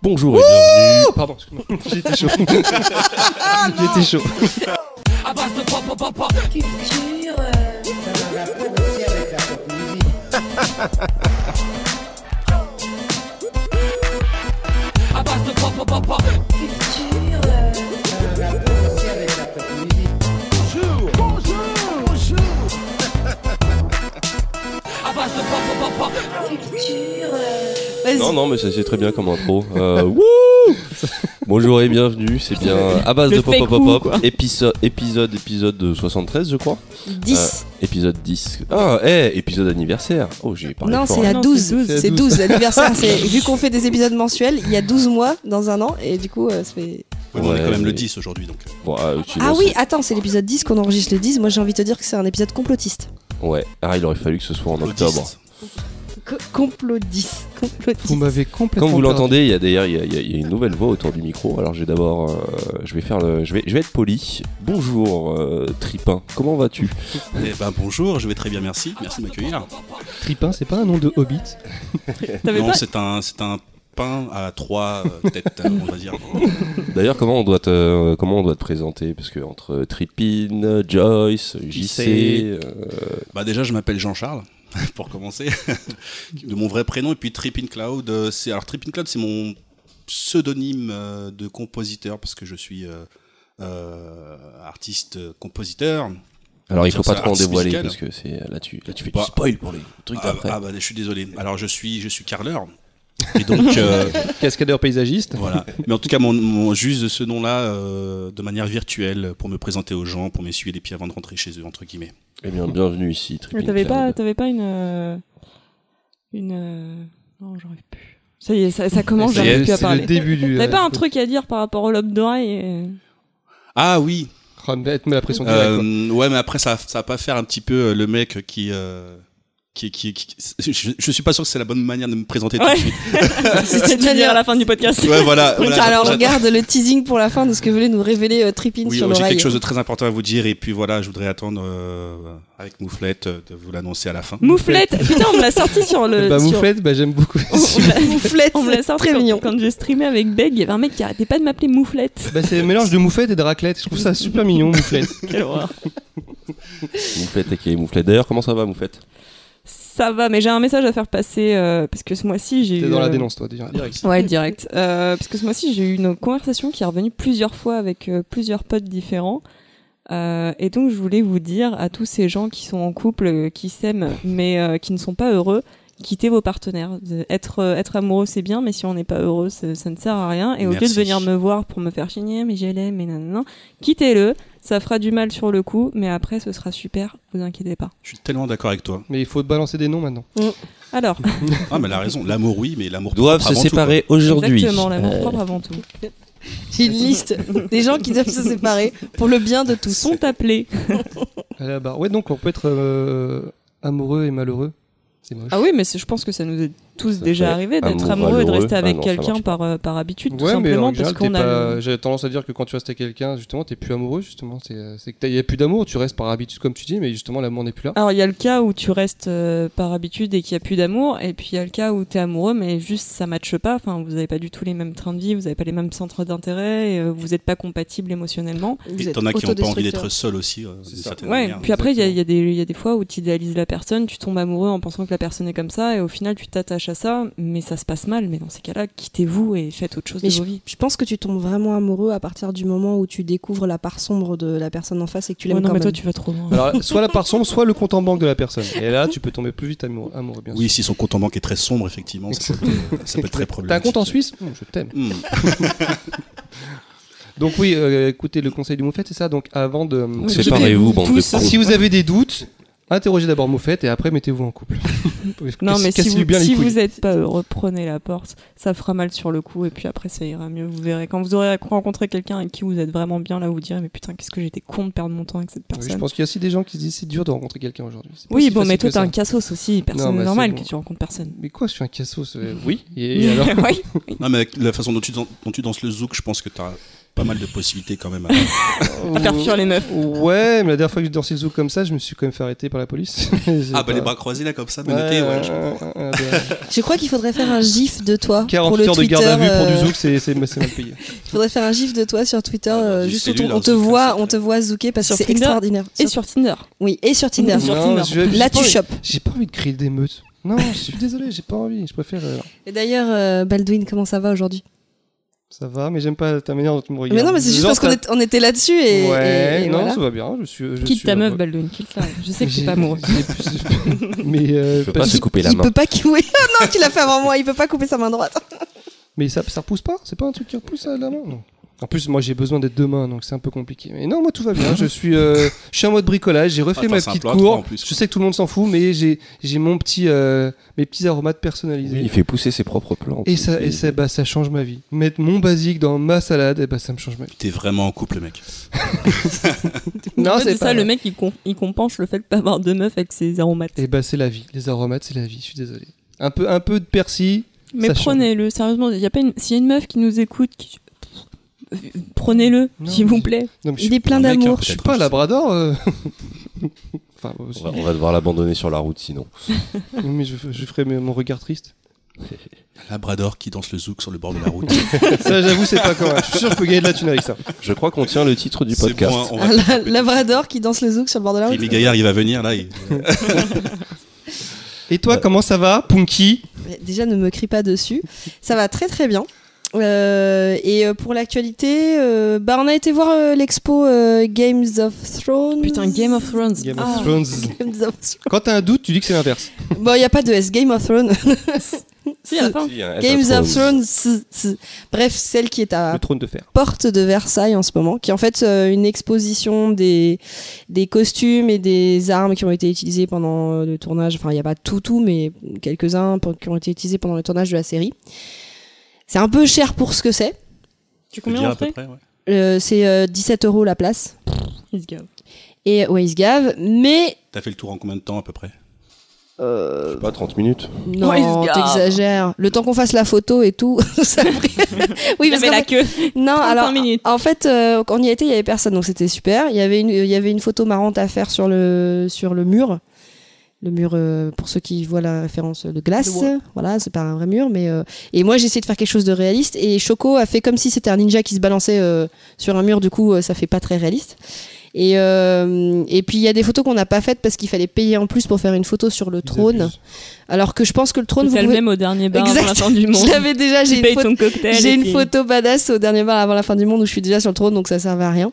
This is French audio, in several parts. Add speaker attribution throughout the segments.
Speaker 1: Bonjour et bienvenue.
Speaker 2: Pardon, excuse-moi. J'étais chaud. J'étais chaud.
Speaker 3: à base de pop pop pop pop.
Speaker 4: Culture.
Speaker 5: Vas-y.
Speaker 1: Non, non, mais ça c'est très bien comme intro. Euh, wouh Bonjour et bienvenue, c'est bien à base
Speaker 5: Le
Speaker 1: de pop pop pop pop. Épisode, épisode, épisode de 73, je crois.
Speaker 5: 10.
Speaker 1: Euh, épisode 10. Ah, eh, épisode anniversaire. Oh, j'ai parlé
Speaker 5: non, c'est à
Speaker 2: Non,
Speaker 5: 12.
Speaker 2: c'est 12.
Speaker 5: C'est 12 l'anniversaire. Vu qu'on fait des épisodes mensuels, il y a 12 mois dans un an. Et du coup, euh, ça fait.
Speaker 6: Ouais, on est quand même
Speaker 1: mais-
Speaker 6: le 10 aujourd'hui donc.
Speaker 1: Bon, ah, tu
Speaker 5: Ah
Speaker 1: lances-
Speaker 5: oui, attends, c'est l'épisode 10 qu'on enregistre le 10. Moi, j'ai envie de te dire que c'est un épisode complotiste.
Speaker 1: Ouais. Ah, il aurait fallu que ce soit en octobre.
Speaker 6: Audiste.
Speaker 5: Co- complot 10. Complot 10.
Speaker 2: Vous m'avez complètement.
Speaker 1: Comme vous l'entendez, il y a d'ailleurs il il y a- une nouvelle voix autour du micro. Alors, je vais d'abord, euh, je vais faire le, je vais, je vais être poli. Bonjour, euh, Tripin. Comment vas-tu?
Speaker 6: Eh ben bonjour, je vais très bien, merci. Merci de m'accueillir.
Speaker 2: Tripin, c'est pas un nom de hobbit?
Speaker 6: Non, c'est un, c'est un pain à trois euh, têtes, on va dire.
Speaker 1: D'ailleurs, comment on doit te, euh, comment on doit te présenter? Parce que entre Tripin, Joyce, JC, euh,
Speaker 6: Bah déjà, je m'appelle Jean-Charles. Pour commencer, de mon vrai prénom et puis Trippin Cloud. euh, C'est alors Trippin Cloud, c'est mon pseudonyme euh, de compositeur parce que je suis euh, euh, artiste compositeur.
Speaker 1: alors il
Speaker 6: Dire
Speaker 1: faut pas trop en dévoiler
Speaker 6: musical.
Speaker 1: parce que c'est là tu, là tu fais
Speaker 6: Bah,
Speaker 1: du spoil pour les trucs
Speaker 6: Ah, ah, bah je suis désolé. Alors je suis je suis carleur. Et donc euh,
Speaker 2: Cascadeur paysagiste.
Speaker 6: Voilà. Mais en tout cas, mon, mon j'use ce nom-là euh, de manière virtuelle pour me présenter aux gens, pour m'essuyer les pieds avant de rentrer chez eux, entre guillemets.
Speaker 1: Eh bien, bienvenue ici,
Speaker 7: t'avais pas, t'avais pas une. euh, Une. Non, j'arrive plus. Ça y est, ça, ça commence,
Speaker 2: C'est
Speaker 7: j'arrive plus à
Speaker 2: c'est le
Speaker 7: parler.
Speaker 2: début du.
Speaker 7: T'avais pas un truc à dire par rapport au lobe d'oreille et...
Speaker 6: Ah oui.
Speaker 2: Met la pression.
Speaker 6: Euh, ouais, mais après ça, ça va pas faire un petit peu le mec qui. euh, qui, qui, qui- je, je suis pas sûr que c'est la bonne manière de me présenter
Speaker 7: Ouais.
Speaker 6: tout de suite.
Speaker 7: C'est de dire à la fin du podcast.
Speaker 6: Ouais, voilà.
Speaker 5: Alors, on
Speaker 6: j'attends-
Speaker 5: garde le teasing pour la fin de ce que voulait nous révéler euh, Tripin
Speaker 6: Oui,
Speaker 5: sur
Speaker 6: j'ai
Speaker 5: l'oreille.
Speaker 6: quelque chose de très important à vous dire et puis voilà, je voudrais attendre euh, avec Mouflette euh, de vous l'annoncer à la fin.
Speaker 7: Mouflette Putain, on me l'a sorti sur le.
Speaker 2: Bah,
Speaker 7: sur-
Speaker 2: Mouflette, bah, j'aime beaucoup.
Speaker 7: On, on
Speaker 5: Mouflette,
Speaker 7: on me l'a
Speaker 5: c'est
Speaker 7: sorti
Speaker 5: très
Speaker 7: quand,
Speaker 5: mignon.
Speaker 7: quand je streamais avec Beg. Il y avait un mec qui arrêtait pas de m'appeler Mouflette.
Speaker 2: bah, c'est un mélange de mouflette et de raclette. Je trouve ça super mignon, mouflette.
Speaker 7: Quelle horreur.
Speaker 1: Mouflette, ok, Mouflette. D'ailleurs, comment ça va, Mouflette?
Speaker 7: Ça va, mais j'ai un message à faire passer euh, parce que ce mois-ci j'ai.
Speaker 2: T'es
Speaker 7: eu,
Speaker 2: dans la
Speaker 7: euh,
Speaker 2: dénonce, toi, direct.
Speaker 7: Ouais, direct. Euh, parce que ce mois-ci, j'ai eu une conversation qui est revenue plusieurs fois avec euh, plusieurs potes différents. Euh, et donc, je voulais vous dire à tous ces gens qui sont en couple, euh, qui s'aiment, mais euh, qui ne sont pas heureux, quittez vos partenaires. De- Être, euh, être amoureux, c'est bien, mais si on n'est pas heureux, ça, ça ne sert à rien. Et au lieu de venir me voir pour me faire chigner, mais je l'aime, mais non, non, non, quittez-le. Ça fera du mal sur le coup, mais après, ce sera super, vous inquiétez pas.
Speaker 6: Je suis tellement d'accord avec toi.
Speaker 2: Mais il faut te balancer des noms maintenant.
Speaker 7: Alors,
Speaker 6: Ah, mais elle a raison. L'amour, oui, mais l'amour
Speaker 1: Doivent se séparer aujourd'hui.
Speaker 7: exactement, l'amour
Speaker 1: Euh,
Speaker 7: propre avant tout.
Speaker 5: J'ai une liste des gens qui doivent se séparer pour le bien de tous.
Speaker 7: Sont appelés.
Speaker 2: La barre. Ouais, donc on peut être euh, amoureux et malheureux. C'est moche.
Speaker 7: Ah oui, mais c'est- je pense que ça nous est tous
Speaker 1: Ça
Speaker 7: déjà
Speaker 1: fait
Speaker 7: arrivé d'être
Speaker 1: amour
Speaker 7: amoureux et de rester
Speaker 1: Ah
Speaker 7: avec
Speaker 1: ça
Speaker 7: quelqu'un par, euh, par habitude, tout
Speaker 2: Ouais, mais
Speaker 7: simplement
Speaker 2: en
Speaker 7: parce qu'on
Speaker 2: t'es
Speaker 7: a.
Speaker 2: pas- j'ai tendance à dire que quand tu restes avec quelqu'un, justement, t'es plus amoureux, justement. C'est euh, c'est que il y a plus d'amour, tu restes par habitude, comme tu dis, mais justement, l'amour n'est plus là.
Speaker 7: Alors il y a le cas où tu restes euh, par habitude et qu'il n'y a plus d'amour, et puis il y a le cas où tu es amoureux mais juste ça matche pas, enfin vous n'avez pas du tout les mêmes trains de vie, vous n'avez pas les mêmes centres d'intérêt, euh, vous n'êtes pas compatibles émotionnellement.
Speaker 5: Vous
Speaker 6: Et t'en as qui ont pas envie d'être seuls aussi, euh, certaine
Speaker 7: Ouais,
Speaker 6: manière.
Speaker 7: puis après il y, a- il y a des- il y a des fois où tu idéalises la personne, tu tombes amoureux en pensant que la personne est comme ça, et au final tu t'attaches à ça, mais ça se passe mal, mais dans ces cas-là, quittez-vous et faites autre chose
Speaker 5: Mais
Speaker 7: de vos vies.
Speaker 5: Je pense que tu tombes vraiment amoureux à partir du moment où tu découvres la part sombre de la personne en face et que tu
Speaker 7: Ouais,
Speaker 5: l'aimes
Speaker 7: non
Speaker 5: quand
Speaker 7: mais toi tu vas trop loin.
Speaker 2: Alors, soit la part sombre, soit le compte en banque de la personne. Et là, tu peux tomber plus vite amoureux, amoureux bien
Speaker 6: Oui,
Speaker 2: sûr.
Speaker 6: si son compte en banque est très sombre, effectivement, ça peut, être- ça peut être très
Speaker 2: T'as un
Speaker 6: problématique.
Speaker 2: compte en Suisse? Hum, Je t'aime.
Speaker 6: Hmm.
Speaker 2: Donc oui, euh, écoutez le conseil du Moufette, c'est ça? Donc avant de...
Speaker 7: Oui,
Speaker 1: Séparez-vous, bande de.
Speaker 2: Si vous avez des doutes, interrogez d'abord Moufette et après mettez-vous en couple.
Speaker 7: Non, mais si, vous,
Speaker 2: bien les
Speaker 7: si
Speaker 2: couilles.
Speaker 7: vous êtes pas heureux, prenez la porte. Ça fera mal sur le coup, et puis après, ça ira mieux. Vous verrez. Quand vous aurez rencontré quelqu'un avec qui vous êtes vraiment bien, là, vous direz, mais putain, qu'est-ce que j'étais con de perdre mon temps avec cette
Speaker 2: Oui,
Speaker 7: personne.
Speaker 2: je pense qu'il y a aussi des gens qui se disent c'est dur de rencontrer quelqu'un aujourd'hui.
Speaker 7: Oui,
Speaker 2: si
Speaker 7: bon, mais toi, t'es un cassos aussi. Personne
Speaker 2: mais
Speaker 7: normal
Speaker 2: bon.
Speaker 7: que tu rencontres personne.
Speaker 2: Mais quoi, je suis un cassos euh, Oui. Et, et alors
Speaker 7: Oui.
Speaker 6: Non, mais avec la façon dont tu, dan- dont tu danses le zouk, je pense que t'as pas mal de possibilités quand même.
Speaker 7: À faire fuir les meufs.
Speaker 2: Ouais, mais la dernière fois que j'ai dansé le zouk comme ça, je me suis quand même fait arrêter par la police.
Speaker 6: Ah bah les bras croisés là comme ça, menottés, ouais. je-
Speaker 5: crois qu'il faudrait faire un gif de toi. pour
Speaker 2: 48
Speaker 5: le
Speaker 2: heures de garde à vue pour
Speaker 5: euh,
Speaker 2: du zouk, c'est mal payé.
Speaker 5: Il faudrait faire un gif de toi sur Twitter,
Speaker 6: Ah,
Speaker 5: euh, juste où
Speaker 6: cellule,
Speaker 5: on, te voit, on te voit zouker parce que c'est extraordinaire.
Speaker 7: Et
Speaker 5: Sur-
Speaker 7: Tinder.
Speaker 5: Oui, et sur Tinder. Là, tu chopes.
Speaker 2: J'ai pas envie de créer des meutes. Non, je suis désolé, j'ai pas envie. Je préfère. euh,
Speaker 5: Et d'ailleurs, euh, Baldwin, comment ça va aujourd'hui?
Speaker 2: Ça va, mais j'aime pas ta manière dont tu me regardes.
Speaker 5: Mais non, mais c'est juste parce qu'on
Speaker 2: t'as-
Speaker 5: est- on était là-dessus et,
Speaker 2: Ouais,
Speaker 5: et- et
Speaker 2: non,
Speaker 5: voilà.
Speaker 2: ça va bien. Je suis. Je
Speaker 7: Quitte
Speaker 2: suis
Speaker 7: ta meuf. Baldwin, quitte-la. Je sais que
Speaker 2: J'ai-
Speaker 7: t'es pas amoureux.
Speaker 2: j'ai- mais euh,
Speaker 1: Je peux
Speaker 2: pas
Speaker 1: se couper la
Speaker 5: il
Speaker 1: main.
Speaker 5: peut pas couper. Ah non, tu l'as fait avant moi. Il peut pas couper sa main droite.
Speaker 2: Mais ça, ça repousse pas C'est pas un truc qui repousse à la main non. En plus, moi j'ai besoin d'être deux mains, donc c'est un peu compliqué. Mais non, moi tout va bien. je suis, euh, je suis en mode bricolage. J'ai refait
Speaker 6: Attends,
Speaker 2: ma petite cour.
Speaker 6: en plus,
Speaker 2: je sais que tout le monde s'en fout, mais j'ai, j'ai mon petit, euh, mes petits aromates personnalisés.
Speaker 1: Il fait pousser ses propres plantes.
Speaker 2: Et ça, et ça, bah, ça change ma vie. Mettre mon basique dans ma salade, et bah, ça me change ma vie.
Speaker 6: T'es vraiment en couple, mec.
Speaker 2: Non, c'est
Speaker 7: ça, le mec, il, com- il compense le fait de pas avoir de meuf avec ses aromates.
Speaker 2: Et bah, c'est la vie. Les aromates, c'est la vie. Je suis désolé. Un peu, un peu de persil.
Speaker 7: Mais prenez-le, sérieusement. Y a pas une... S'il y a une meuf qui nous écoute, qui- prenez-le, s'il vous plaît.
Speaker 2: Non,
Speaker 5: Il est plein
Speaker 6: hein,
Speaker 5: d'amour.
Speaker 2: je suis pas un labrador. euh. enfin, aussi.
Speaker 1: On va, on va devoir l'abandonner sur la route sinon.
Speaker 2: Mais je, je ferai mes- mon regard triste.
Speaker 6: Labrador qui danse le zouk sur le bord de la route.
Speaker 2: Ça, j'avoue, c'est pas quand. Je suis sûr que je peux gagner de la thune avec ça.
Speaker 1: Je crois qu'on tient le titre du
Speaker 6: C'est
Speaker 1: podcast.
Speaker 6: bon, hein, on va-
Speaker 5: Un la- labrador qui danse le zouk sur le bord de la route.
Speaker 6: Rémi Gaillard, il va venir là. il-
Speaker 2: Et toi, comment ça va, Punky?
Speaker 5: Mais Déjà, ne me crie pas dessus. Ça va très très bien. Euh, et euh, pour l'actualité, euh, bah, on a été voir euh, l'expo euh, Games of Thrones.
Speaker 7: Putain, Game of Thrones.
Speaker 2: Game
Speaker 7: Ah.
Speaker 2: of Thrones.
Speaker 5: Games of Thrones.
Speaker 2: Quand t'as un doute, tu dis que c'est l'inverse.
Speaker 5: Bon, il n'y a pas de S. Game of Thrones.
Speaker 7: Si, à la fin.
Speaker 1: Si,
Speaker 5: Games of Thrones. Bref, celle qui est à
Speaker 2: Le trône de fer.
Speaker 5: porte de Versailles en ce moment, qui est en fait euh, une exposition des, des costumes et des armes qui ont été utilisées pendant le tournage. Enfin, il n'y a pas tout, tout, mais quelques-uns qui ont été utilisés pendant le tournage de la série. C'est un peu cher pour ce que c'est.
Speaker 7: Tu combien
Speaker 6: ouais.
Speaker 5: Euh, c'est euh, 17 euros la place.
Speaker 7: Il se gave.
Speaker 5: Et ouais, ils se gavent, mais
Speaker 6: T'as fait le tour en combien de temps à peu près?
Speaker 5: Euh,
Speaker 1: Pas 30 minutes.
Speaker 5: non,
Speaker 7: ils gavent.
Speaker 5: t'exagères. Le temps qu'on fasse la photo et tout, ça a pris. oui, parce
Speaker 7: avait
Speaker 5: qu'en
Speaker 7: la
Speaker 5: fait-
Speaker 7: queue.
Speaker 5: non,
Speaker 7: 35
Speaker 5: alors
Speaker 7: minutes.
Speaker 5: en fait, euh, quand on y était, il y avait personne, donc c'était super. Il y avait une, il y avait une photo marrante à faire sur le sur le mur. Le mur, euh, pour ceux qui voient la référence de glace, voilà, c'est pas un vrai mur, mais euh, et moi j'ai essayé de faire quelque chose de réaliste et Choco a fait comme si c'était un ninja qui se balançait euh, sur un mur, du coup euh, ça fait pas très réaliste. Et, euh, et puis il y a des photos qu'on n'a pas faites parce qu'il fallait payer en plus pour faire une photo sur le trône, alors que je pense que le trône, vous
Speaker 7: le
Speaker 5: pouvez...
Speaker 7: même au dernier bar avant la
Speaker 5: Exact.
Speaker 7: fin du monde.
Speaker 5: Je l'avais déjà, j'ai
Speaker 7: Tu
Speaker 5: une
Speaker 7: payes
Speaker 5: photo.
Speaker 7: ton cocktail.
Speaker 5: J'ai
Speaker 7: et
Speaker 5: une
Speaker 7: puis-
Speaker 5: photo badass au dernier bar avant la fin du monde où je suis déjà sur le trône, donc ça servait à rien.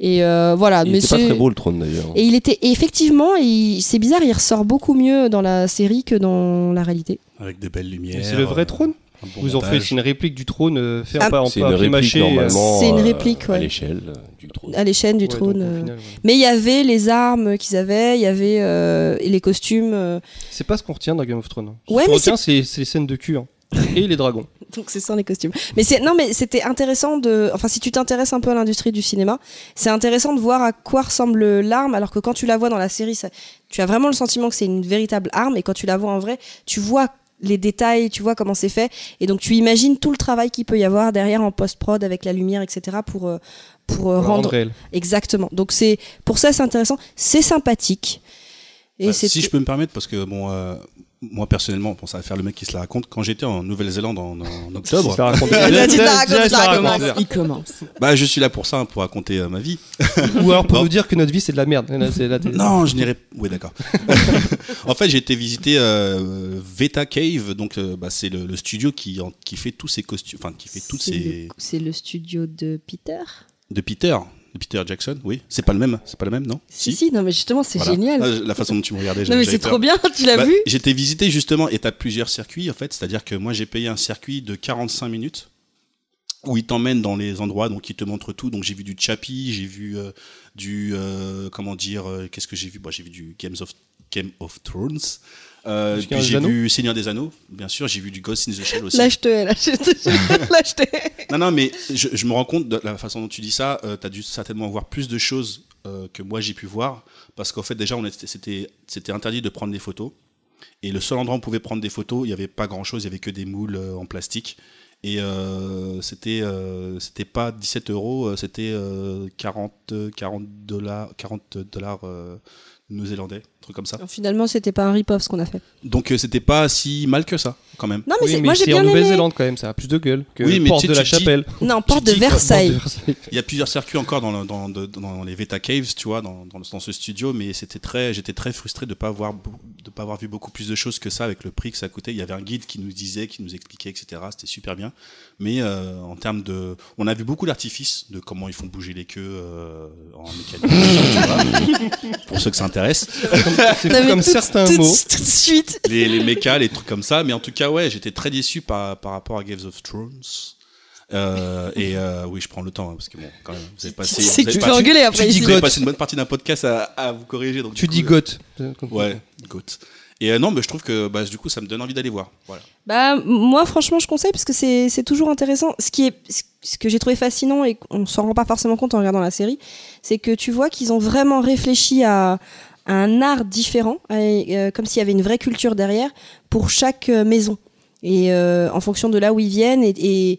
Speaker 5: Et euh, voilà,
Speaker 1: Il
Speaker 5: mais
Speaker 1: était pas très beau le trône d'ailleurs.
Speaker 5: Et il était et effectivement, il- c'est bizarre, il ressort beaucoup mieux dans la série que dans la réalité.
Speaker 6: Avec de belles lumières.
Speaker 2: Mais c'est le vrai
Speaker 6: euh,
Speaker 2: trône
Speaker 6: bon
Speaker 2: Vous en faites une réplique du trône euh, fait
Speaker 5: Ah,
Speaker 2: pas en
Speaker 1: C'est une
Speaker 2: euh,
Speaker 1: normalement.
Speaker 5: C'est une réplique, ouais.
Speaker 1: À l'échelle du trône.
Speaker 5: À l'échelle du
Speaker 2: ouais,
Speaker 5: trône.
Speaker 2: donc, au
Speaker 5: euh.
Speaker 2: final, ouais.
Speaker 5: Mais il y avait les armes qu'ils avaient, il y avait euh, et les costumes. euh,
Speaker 2: C'est pas ce qu'on retient dans Game of Thrones. Ce
Speaker 5: Ouais,
Speaker 2: qu'on
Speaker 5: mais
Speaker 2: retient, c'est c'est les scènes de cul. hein. Et les dragons.
Speaker 5: Donc c'est ça les costumes. Mais c'est non mais c'était intéressant de enfin si tu t'intéresses un peu à l'industrie du cinéma, c'est intéressant de voir à quoi ressemble l'arme alors que quand tu la vois dans la série ça, tu as vraiment le sentiment que c'est une véritable arme et quand tu la vois en vrai, tu vois les détails, tu vois comment c'est fait et donc tu imagines tout le travail qu'il peut y avoir derrière en post-prod avec la lumière etc pour euh, pour, euh,
Speaker 2: Pour
Speaker 5: rendre
Speaker 2: rendre réelle.
Speaker 5: exactement. Donc c'est pour ça c'est intéressant, c'est sympathique. Et
Speaker 6: Bah, si je peux me permettre, parce que bon, euh, moi personnellement, bon, ça va faire le mec qui se la raconte. Quand j'étais en Nouvelle-Zélande en, en octobre.
Speaker 7: Il commence.
Speaker 6: bah, je suis là pour ça, hein, pour raconter euh, ma vie.
Speaker 2: Ou alors pour
Speaker 6: Bon.
Speaker 2: nous dire que notre vie c'est de la merde. Là, là,
Speaker 6: Non, je n'irai. Oui, d'accord. en fait, j'ai été visiter euh, Veta Cave, donc euh, bah, c'est le, le studio qui, en- qui fait tous ces costumes, enfin qui fait toutes
Speaker 5: c'est
Speaker 6: ces
Speaker 5: le, c'est le studio de Peter?
Speaker 6: de Peter, Peter Jackson. Oui, c'est pas le même, c'est pas le même, non
Speaker 5: Si si, non mais justement c'est
Speaker 6: Voilà.
Speaker 5: génial.
Speaker 6: Ah, La façon dont tu me regardais.
Speaker 5: non mais c'est trop bien, tu l'as
Speaker 6: Bah,
Speaker 5: vu
Speaker 6: été visiter justement, et tu as plusieurs circuits en fait, c'est-à-dire que moi j'ai payé un circuit de 45 minutes où il t'emmène dans les endroits, donc il te montre tout. Donc j'ai vu du Chappie, j'ai vu euh, du, euh, comment dire, euh, qu'est-ce que j'ai vu? J'ai vu du Games of, Game of Thrones. Euh, puis j'ai vu Seigneur des Anneaux, bien sûr. J'ai vu du Ghost in the Shell aussi.
Speaker 5: Lâche-te, lâche-te.
Speaker 6: Non, non, mais je, je me rends compte de la façon dont tu dis ça. Euh, tu as dû certainement voir plus de choses euh, que moi j'ai pu voir. Parce qu'en fait, déjà, on était- c'était c'était interdit de prendre des photos. Et le seul endroit où on pouvait prendre des photos, il n'y avait pas grand chose. Il n'y avait que des moules euh, en plastique. Et euh, c'était euh, c'était pas 17 euros, c'était euh, 40 40 dollars 40 dollars euh, néo-zélandais, truc comme ça.
Speaker 5: Alors, Finalement, c'était pas un rip-off ce qu'on a fait.
Speaker 6: Donc euh, c'était pas si mal que ça, quand même.
Speaker 5: Non, mais,
Speaker 2: Oui, mais
Speaker 5: moi j'ai bien
Speaker 2: en
Speaker 5: aimé.
Speaker 2: Nouvelle-Zélande quand même, ça a plus de gueule que
Speaker 6: Oui, mais
Speaker 2: Porte
Speaker 6: tu-
Speaker 2: de la Chapelle.
Speaker 5: Non, porte de Versailles.
Speaker 2: Porte de Versailles.
Speaker 6: Il y a plusieurs circuits encore dans, le- dans, de- dans les Veta Caves, tu vois, dans, dans, dans ce studio, mais c'était très, j'étais très frustré de pas avoir de pas avoir vu beaucoup plus de choses que ça avec le prix que ça coûtait. Il y avait un guide qui nous disait, qui nous expliquait, etc. C'était super bien. Mais euh, en termes de, on a vu beaucoup d'artifices de comment ils font bouger les queues euh, en mécanique, pour ceux que ça intéresse.
Speaker 2: C'est
Speaker 5: mais
Speaker 2: comme
Speaker 5: tout-
Speaker 2: certains
Speaker 5: tout,
Speaker 2: mots.
Speaker 5: Tout de suite.
Speaker 6: les, les mechas, les trucs comme ça. Mais en tout cas, ouais, j'étais très déçu par, par rapport à Games of Thrones. Euh, et euh, oui, je prends le temps hein, parce que bon, quand même, vous avez passé.
Speaker 5: C'est que tu peux engueuler après
Speaker 6: tu dis vous avez passé une bonne partie d'un podcast à, à vous corriger. Donc
Speaker 2: Tu dis goth.
Speaker 6: Ouais, goat. Et euh, non, mais je trouve que bah, du coup, ça me donne envie d'aller voir.
Speaker 5: Bah, moi, franchement, je conseille parce que c'est toujours intéressant. Ce qui est, ce que j'ai trouvé fascinant et qu'on s'en rend pas forcément compte en regardant la série, c'est que tu vois qu'ils ont vraiment réfléchi à, un art différent, euh, comme s'il y avait une vraie culture derrière pour chaque euh, maison. Et en fonction de là où ils viennent et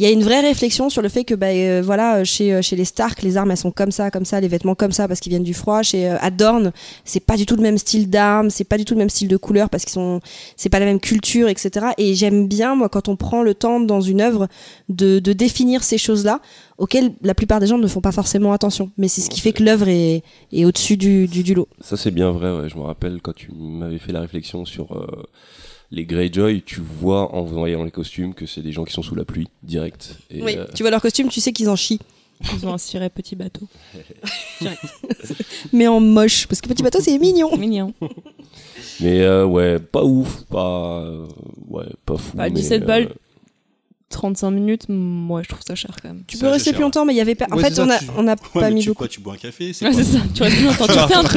Speaker 5: il y a une vraie réflexion sur le fait que bah, euh, voilà chez euh, chez les Stark les armes elles sont comme ça comme ça les vêtements comme ça parce qu'ils viennent du froid. Chez euh, Adorn c'est pas du tout le même style d'armes c'est pas du tout le même style de couleur parce qu'ils sont c'est pas la même culture etc et j'aime bien moi quand on prend le temps dans une œuvre de, définir ces choses là auxquelles la plupart des gens ne font pas forcément attention. Mais c'est ce qui fait que l'œuvre est, est au dessus du, du, lot.
Speaker 1: Ça c'est bien vrai, ouais. je me rappelle quand tu m'avais fait la réflexion sur euh, les Greyjoy, tu vois en voyant les costumes que c'est des gens qui sont sous la pluie, direct. Et,
Speaker 5: oui
Speaker 1: euh,
Speaker 5: tu vois leur costume tu sais qu'ils en chient
Speaker 7: Ils ont un ciré petit bateau.
Speaker 5: mais en moche parce que petit bateau c'est mignon
Speaker 7: Mignon.
Speaker 1: mais euh, ouais, pas ouf, pas euh, ouais, pas fou.
Speaker 7: Bah,
Speaker 1: mais,
Speaker 7: 17 balles.
Speaker 1: Euh,
Speaker 7: 35 minutes, moi je trouve ça cher quand même.
Speaker 5: tu peux rester plus longtemps mais il y avait pas en
Speaker 2: Ouais,
Speaker 5: fait on a
Speaker 2: tu-
Speaker 5: on n'a
Speaker 6: Ouais,
Speaker 5: pas
Speaker 6: mais
Speaker 5: mis
Speaker 6: tu,
Speaker 5: beaucoup
Speaker 6: quoi, tu bois un café c'est
Speaker 7: Ouais, ça, tu restes plus longtemps, tu fais un tour.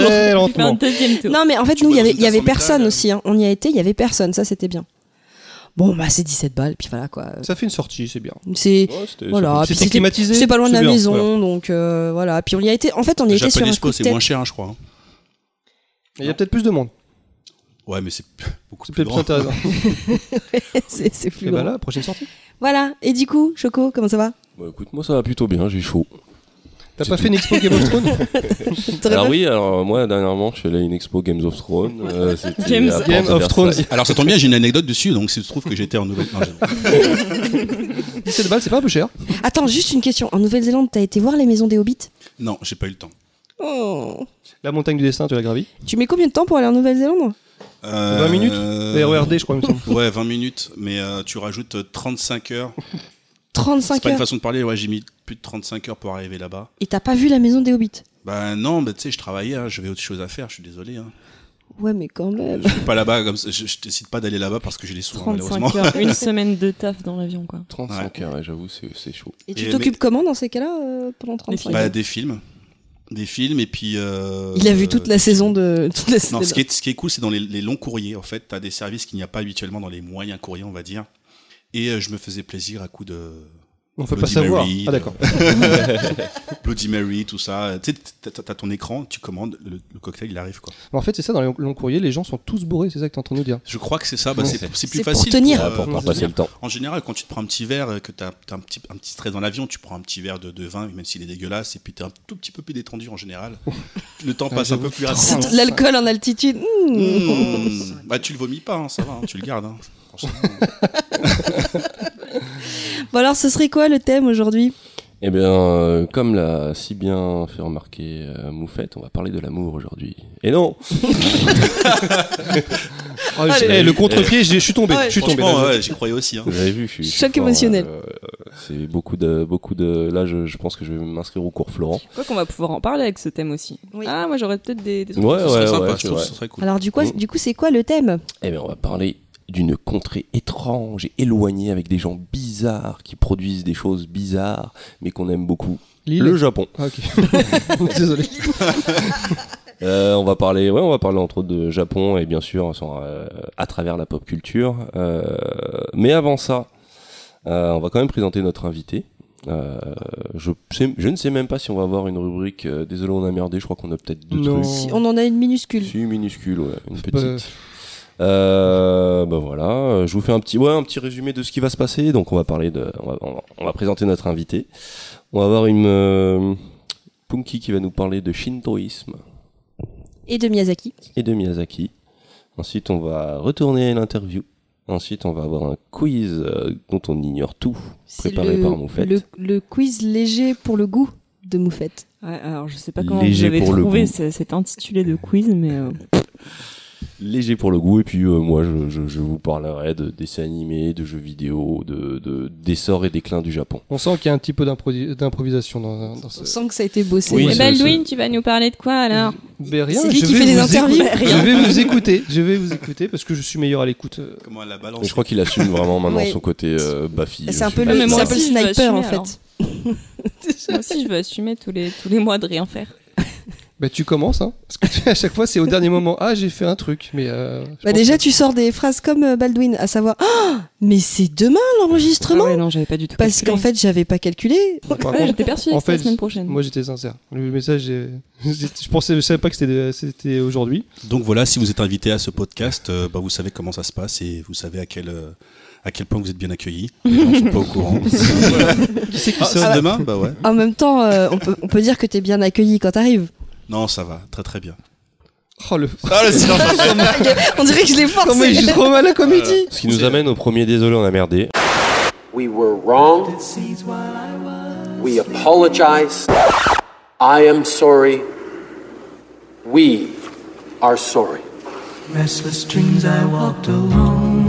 Speaker 7: Tu fais un deuxième tour.
Speaker 5: Non, mais en fait,
Speaker 6: Tu
Speaker 5: nous, il y avait, y avait personne
Speaker 6: métal,
Speaker 5: aussi. hein. On y a été, il y avait personne. Ça, c'était bien. Bon, bah, c'est 17 balles, puis voilà, quoi.
Speaker 2: Ça fait une sortie, c'est bien.
Speaker 5: C'est. Voilà,
Speaker 2: C'était climatisé.
Speaker 5: c'est pas loin de la maison, donc euh, voilà. Puis on y a été. En fait, on y
Speaker 6: Le
Speaker 5: était sur
Speaker 6: c'est moins cher, je crois. hein.
Speaker 2: Il y a peut-être plus de monde.
Speaker 6: Ouais, mais c'est beaucoup plus grand.
Speaker 2: intéressant.
Speaker 5: c'est c'est plus
Speaker 2: Et bah
Speaker 5: grand.
Speaker 2: là, prochaine sortie.
Speaker 5: Voilà. Et du coup, Choco, comment ça va?
Speaker 1: Bah, écoute, moi ça va plutôt bien, j'ai chaud.
Speaker 2: T'as
Speaker 1: C'est
Speaker 2: pas
Speaker 1: tout.
Speaker 2: fait une expo Game of Thrones?
Speaker 5: T'aurais
Speaker 1: Alors
Speaker 5: pas-
Speaker 1: oui, alors moi dernièrement je suis allé à une expo Games of Thrones. euh, c'était
Speaker 7: Games-
Speaker 1: à
Speaker 2: Game of
Speaker 1: Versailles.
Speaker 2: Thrones.
Speaker 6: Alors ça tombe bien, j'ai une anecdote dessus, donc il se trouve que j'étais en Nouvelle. Non, je-
Speaker 2: 17 balles, c'est pas un peu cher.
Speaker 5: Attends, juste une question. En Nouvelle-Zélande, t'as été voir les maisons des Hobbits?
Speaker 6: Non, j'ai pas eu le temps.
Speaker 5: Oh.
Speaker 2: La montagne du destin, tu l'as gravi?
Speaker 5: Tu mets combien de temps pour aller en Nouvelle-Zélande?
Speaker 6: 20
Speaker 2: minutes
Speaker 6: euh,
Speaker 2: RERD, je crois, il me semble.
Speaker 6: Ouais, 20 minutes, mais euh, tu rajoutes euh, 35 heures.
Speaker 5: 35
Speaker 6: C'est pas une
Speaker 5: heures.
Speaker 6: façon de parler, ouais, j'ai mis plus de 35 heures pour arriver là-bas.
Speaker 5: Et t'as pas vu la maison des Hobbits?
Speaker 6: Bah non, bah, tu sais, je travaillais, hein, j'avais autre chose à faire, je suis désolé. Hein.
Speaker 5: Ouais, mais quand même.
Speaker 6: Je suis pas là-bas, comme ça, je, je décide pas d'aller là-bas parce que j'ai les sous, malheureusement.
Speaker 7: 35 heures, une semaine de taf dans l'avion quoi.
Speaker 1: 35 heures, ouais, j'avoue, c'est chaud.
Speaker 5: Et tu t'occupes
Speaker 6: mais-
Speaker 5: comment dans ces cas-là euh, pendant 35
Speaker 6: Bah,
Speaker 5: heures?
Speaker 6: des films. Des films, et puis. euh,
Speaker 5: Il a vu toute la saison de. Toute la
Speaker 6: Non, ce qui, est, ce qui est cool, c'est dans les, les longs courriers, en fait, t'as des services qu'il n'y a pas habituellement dans les moyens courriers, on va dire. Et euh, je me faisais plaisir à coup de
Speaker 2: On peut pas savoir.
Speaker 6: Mary,
Speaker 2: Ah, d'accord.
Speaker 6: Bloody Mary, tout ça. Tu sais, t'as- t'as t'as ton écran, tu commandes, le, le cocktail, il arrive, quoi.
Speaker 2: En fait, c'est ça, dans les longs courriers, les gens sont tous bourrés, c'est ça que t'es en train de nous dire.
Speaker 6: Je crois que c'est ça, bah, c'est plus
Speaker 5: pour
Speaker 6: facile.
Speaker 5: tenir.
Speaker 6: Euh,
Speaker 1: pour, passer
Speaker 6: tenir.
Speaker 1: le temps.
Speaker 6: En général, quand tu te prends un petit verre, euh, que tu as, un, petit, un petit stress dans l'avion, tu prends un petit verre de, de vin, même s'il est dégueulasse, et puis tu es un tout petit peu plus détendu en général. Le temps
Speaker 2: Ah,
Speaker 6: passe un peu plus rapidement.
Speaker 5: L'alcool en altitude. mmh.
Speaker 6: Mmh. Bah, tu le vomis pas, hein, ça va, hein, tu le gardes. hein.
Speaker 5: Bon alors, ce serait quoi le thème aujourd'hui?
Speaker 1: Eh bien, euh, comme l'a si bien fait remarquer euh, Moufette, on va parler de l'amour aujourd'hui. Et non
Speaker 2: Ah,
Speaker 5: Allez.
Speaker 2: eh, le contre-pied, j'ai- je suis tombé.
Speaker 5: Ouais.
Speaker 2: Je suis tombé.
Speaker 6: Franchement,
Speaker 2: là, je-
Speaker 6: ouais, j'y croyais aussi. Hein.
Speaker 1: Vous avez vu, je suis. je suis
Speaker 5: Choc
Speaker 1: fort,
Speaker 5: émotionnel.
Speaker 1: euh, c'est beaucoup de, beaucoup de. Là, je, je pense que je vais m'inscrire au cours Florent.
Speaker 7: Quoi qu'on va pouvoir en parler avec ce thème aussi.
Speaker 5: Oui.
Speaker 7: Ah, moi j'aurais peut-être des, des trucs.
Speaker 1: Ouais,
Speaker 6: Ce serait
Speaker 1: ouais,
Speaker 6: sympa,
Speaker 1: ouais,
Speaker 6: je
Speaker 1: c'est
Speaker 6: trouve
Speaker 1: vrai.
Speaker 6: que ce serait cool.
Speaker 5: Alors, du coup,
Speaker 1: Mmh.
Speaker 5: du coup, c'est quoi le thème?
Speaker 1: Eh bien, on va parler d'une contrée étrange et éloignée avec des gens bizarres qui produisent des choses bizarres, mais qu'on aime beaucoup.
Speaker 2: Lille.
Speaker 1: Le Japon.
Speaker 2: Ah, ok. Désolé.
Speaker 1: Euh, on va parler, ouais, on va parler entre autres de Japon et bien sûr sans, euh, à travers la pop culture. Euh, mais avant ça, euh, on va quand même présenter notre invité. Euh, je, sais- je ne sais même pas si on va avoir une rubrique. euh, désolé, on a merdé. Je crois qu'on a peut-être deux
Speaker 2: Non.
Speaker 1: trucs.
Speaker 5: Si On en a une minuscule.
Speaker 1: Si minuscule, ouais, une
Speaker 2: Bah,
Speaker 1: petite. Euh, bah voilà, je vous fais un petit, ouais, un petit résumé de ce qui va se passer. Donc on va parler de, on va, on va- on va présenter notre invité. On va avoir une euh, Punky qui va nous parler de shintoïsme
Speaker 5: Et de Miyazaki.
Speaker 1: et de Miyazaki. Ensuite, on va retourner à l'interview. Ensuite, on va avoir un quiz euh, dont on ignore tout, préparé
Speaker 5: le,
Speaker 1: par Moufette.
Speaker 5: le, le quiz léger pour le goût de Moufette.
Speaker 7: Ouais, alors je sais pas comment
Speaker 1: Léger
Speaker 7: vous avez trouvé cet intitulé de quiz, mais euh,
Speaker 1: léger pour le goût et puis euh, moi je, je, je vous parlerai de dessins animés, de jeux vidéo, de de- d'essor et déclin du Japon.
Speaker 2: On sent qu'il y a un petit peu d'improvi- d'improvisation dans, dans ce.
Speaker 5: On sent que ça a été bossé.
Speaker 1: Oui,
Speaker 7: Et
Speaker 1: c'est-
Speaker 7: Baldwin, tu vas nous parler de quoi alors?
Speaker 2: Mais rien,
Speaker 5: C'est lui
Speaker 2: je
Speaker 5: qui
Speaker 2: vais
Speaker 5: fait les
Speaker 2: vous
Speaker 5: interviews.
Speaker 2: écouter. Je vais vous écouter. Je vais vous écouter parce que je suis meilleur à l'écoute. euh.
Speaker 6: Comment elle la balance
Speaker 1: je crois qu'il assume vraiment maintenant son côté euh, Bafi.
Speaker 5: C'est un peu le, c'est un peu le
Speaker 7: aussi, je veux
Speaker 5: sniper en
Speaker 7: assumer,
Speaker 5: fait.
Speaker 7: Moi aussi, je veux assumer tous les, tous les mois de rien faire.
Speaker 2: Bah tu commences, hein, parce que tu- à chaque fois c'est au dernier moment. Ah j'ai fait un truc, mais. Euh,
Speaker 5: Bah déjà
Speaker 2: que-
Speaker 5: tu sors des phrases comme euh, Baldwin, à savoir Ah, mais c'est demain l'enregistrement
Speaker 7: Ah ouais, non, j'avais pas du tout
Speaker 5: parce qu'en fait j'avais pas calculé.
Speaker 7: Ouais,
Speaker 2: contre,
Speaker 7: j'étais persuadée
Speaker 2: en
Speaker 7: que c'était la
Speaker 2: fait,
Speaker 7: semaine prochaine.
Speaker 2: moi j'étais sincère. Le message, je pensais, je savais pas que c'était c'était aujourd'hui.
Speaker 6: Donc voilà, si vous êtes invité à ce podcast, euh, bah, vous savez comment ça se passe et vous savez à quel, euh, à quel point vous êtes bien accueillis. Les gens sont pas au courant.
Speaker 2: Qui c'est qui
Speaker 6: Ah,
Speaker 2: sonne
Speaker 6: c'est demain Bah ouais.
Speaker 5: En même temps, euh, on, peut, on peut dire que t'es bien accueilli quand t'arrives.
Speaker 6: Non, ça va, très très bien.
Speaker 2: Oh le.
Speaker 6: Ah, le silence
Speaker 5: on dirait que je l'ai
Speaker 2: Non mais
Speaker 5: forcé.
Speaker 2: j'ai trop mal à la comédie.
Speaker 1: Ce qui nous amène au premier désolé on a merdé.
Speaker 8: We were wrong. We apologize. I am sorry. We are sorry.
Speaker 3: Restless dreams I walked alone.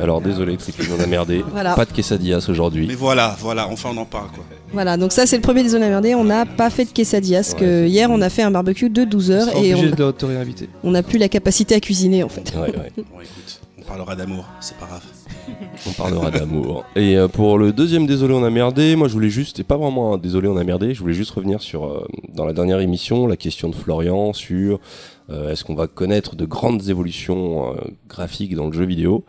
Speaker 1: Alors désolé Tripine on a merdé.
Speaker 5: Voilà.
Speaker 1: Pas de quesadillas aujourd'hui.
Speaker 6: Mais voilà, voilà, enfin on en parle quoi.
Speaker 5: Voilà, donc ça c'est le premier des zones à merder. On n'a pas fait de quesadillas, que hier on a fait un barbecue de 12
Speaker 2: Je
Speaker 5: heures et on
Speaker 2: de
Speaker 5: on n'a plus la capacité à cuisiner en fait.
Speaker 1: Ouais, ouais.
Speaker 6: Bon écoute, on parlera d'amour, c'est pas grave.
Speaker 1: On parlera d'amour. Et euh, pour le deuxième désolé on a merdé, moi je voulais juste, et pas vraiment un désolé on a merdé, je voulais juste revenir sur, euh, dans la dernière émission, la question de Florian sur euh, est-ce qu'on va connaître de grandes évolutions euh, graphiques dans le jeu vidéo.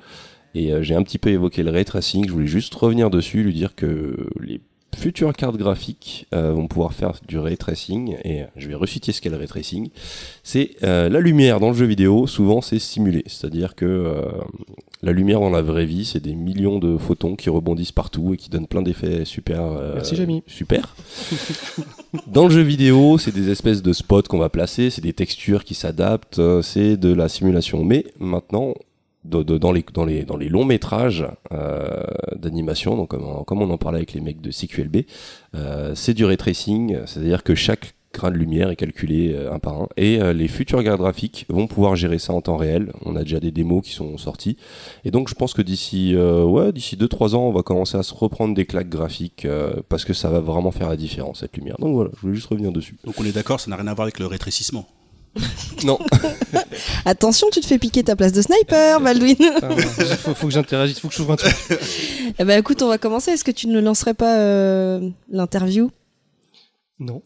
Speaker 1: Et euh, j'ai un petit peu évoqué le ray tracing, je voulais juste revenir dessus, lui dire que les futures cartes graphiques euh, vont pouvoir faire du ray tracing, et euh, je vais reciter ce qu'est le ray tracing. C'est euh, la lumière dans le jeu vidéo, souvent c'est simulé, c'est-à-dire que euh, la lumière dans la vraie vie, c'est des millions de photons qui rebondissent partout et qui donnent plein d'effets super.
Speaker 2: Merci, Jamy.
Speaker 1: Super. Dans le jeu vidéo, c'est des espèces de spots qu'on va placer, c'est des textures qui s'adaptent, c'est de la simulation. Mais maintenant, dans, les, longs métrages euh, d'animation, donc comme, on- en parlait avec les mecs de CQLB, euh, c'est du ray c'est-à-dire que chaque grain de lumière est calculé euh, un par un, et euh, les futures cartes graphiques vont pouvoir gérer ça en temps réel. On a déjà des démos qui sont sorties, et donc je pense que d'ici ouais, d'ici 2-3 ans, on va commencer à se reprendre des claques graphiques, parce que ça va vraiment faire la différence, cette lumière. Donc voilà, je voulais juste revenir dessus.
Speaker 6: Donc on est d'accord, ça n'a rien à voir avec le rétrécissement.
Speaker 1: Non,
Speaker 5: Attention, tu te fais piquer ta place de sniper, Baldwin.
Speaker 2: Il faut, faut que j'interagisse, faut que je trouve un truc.
Speaker 5: eh ben écoute, on va commencer. Est-ce que tu ne lancerais pas euh, l'interview?
Speaker 2: Non.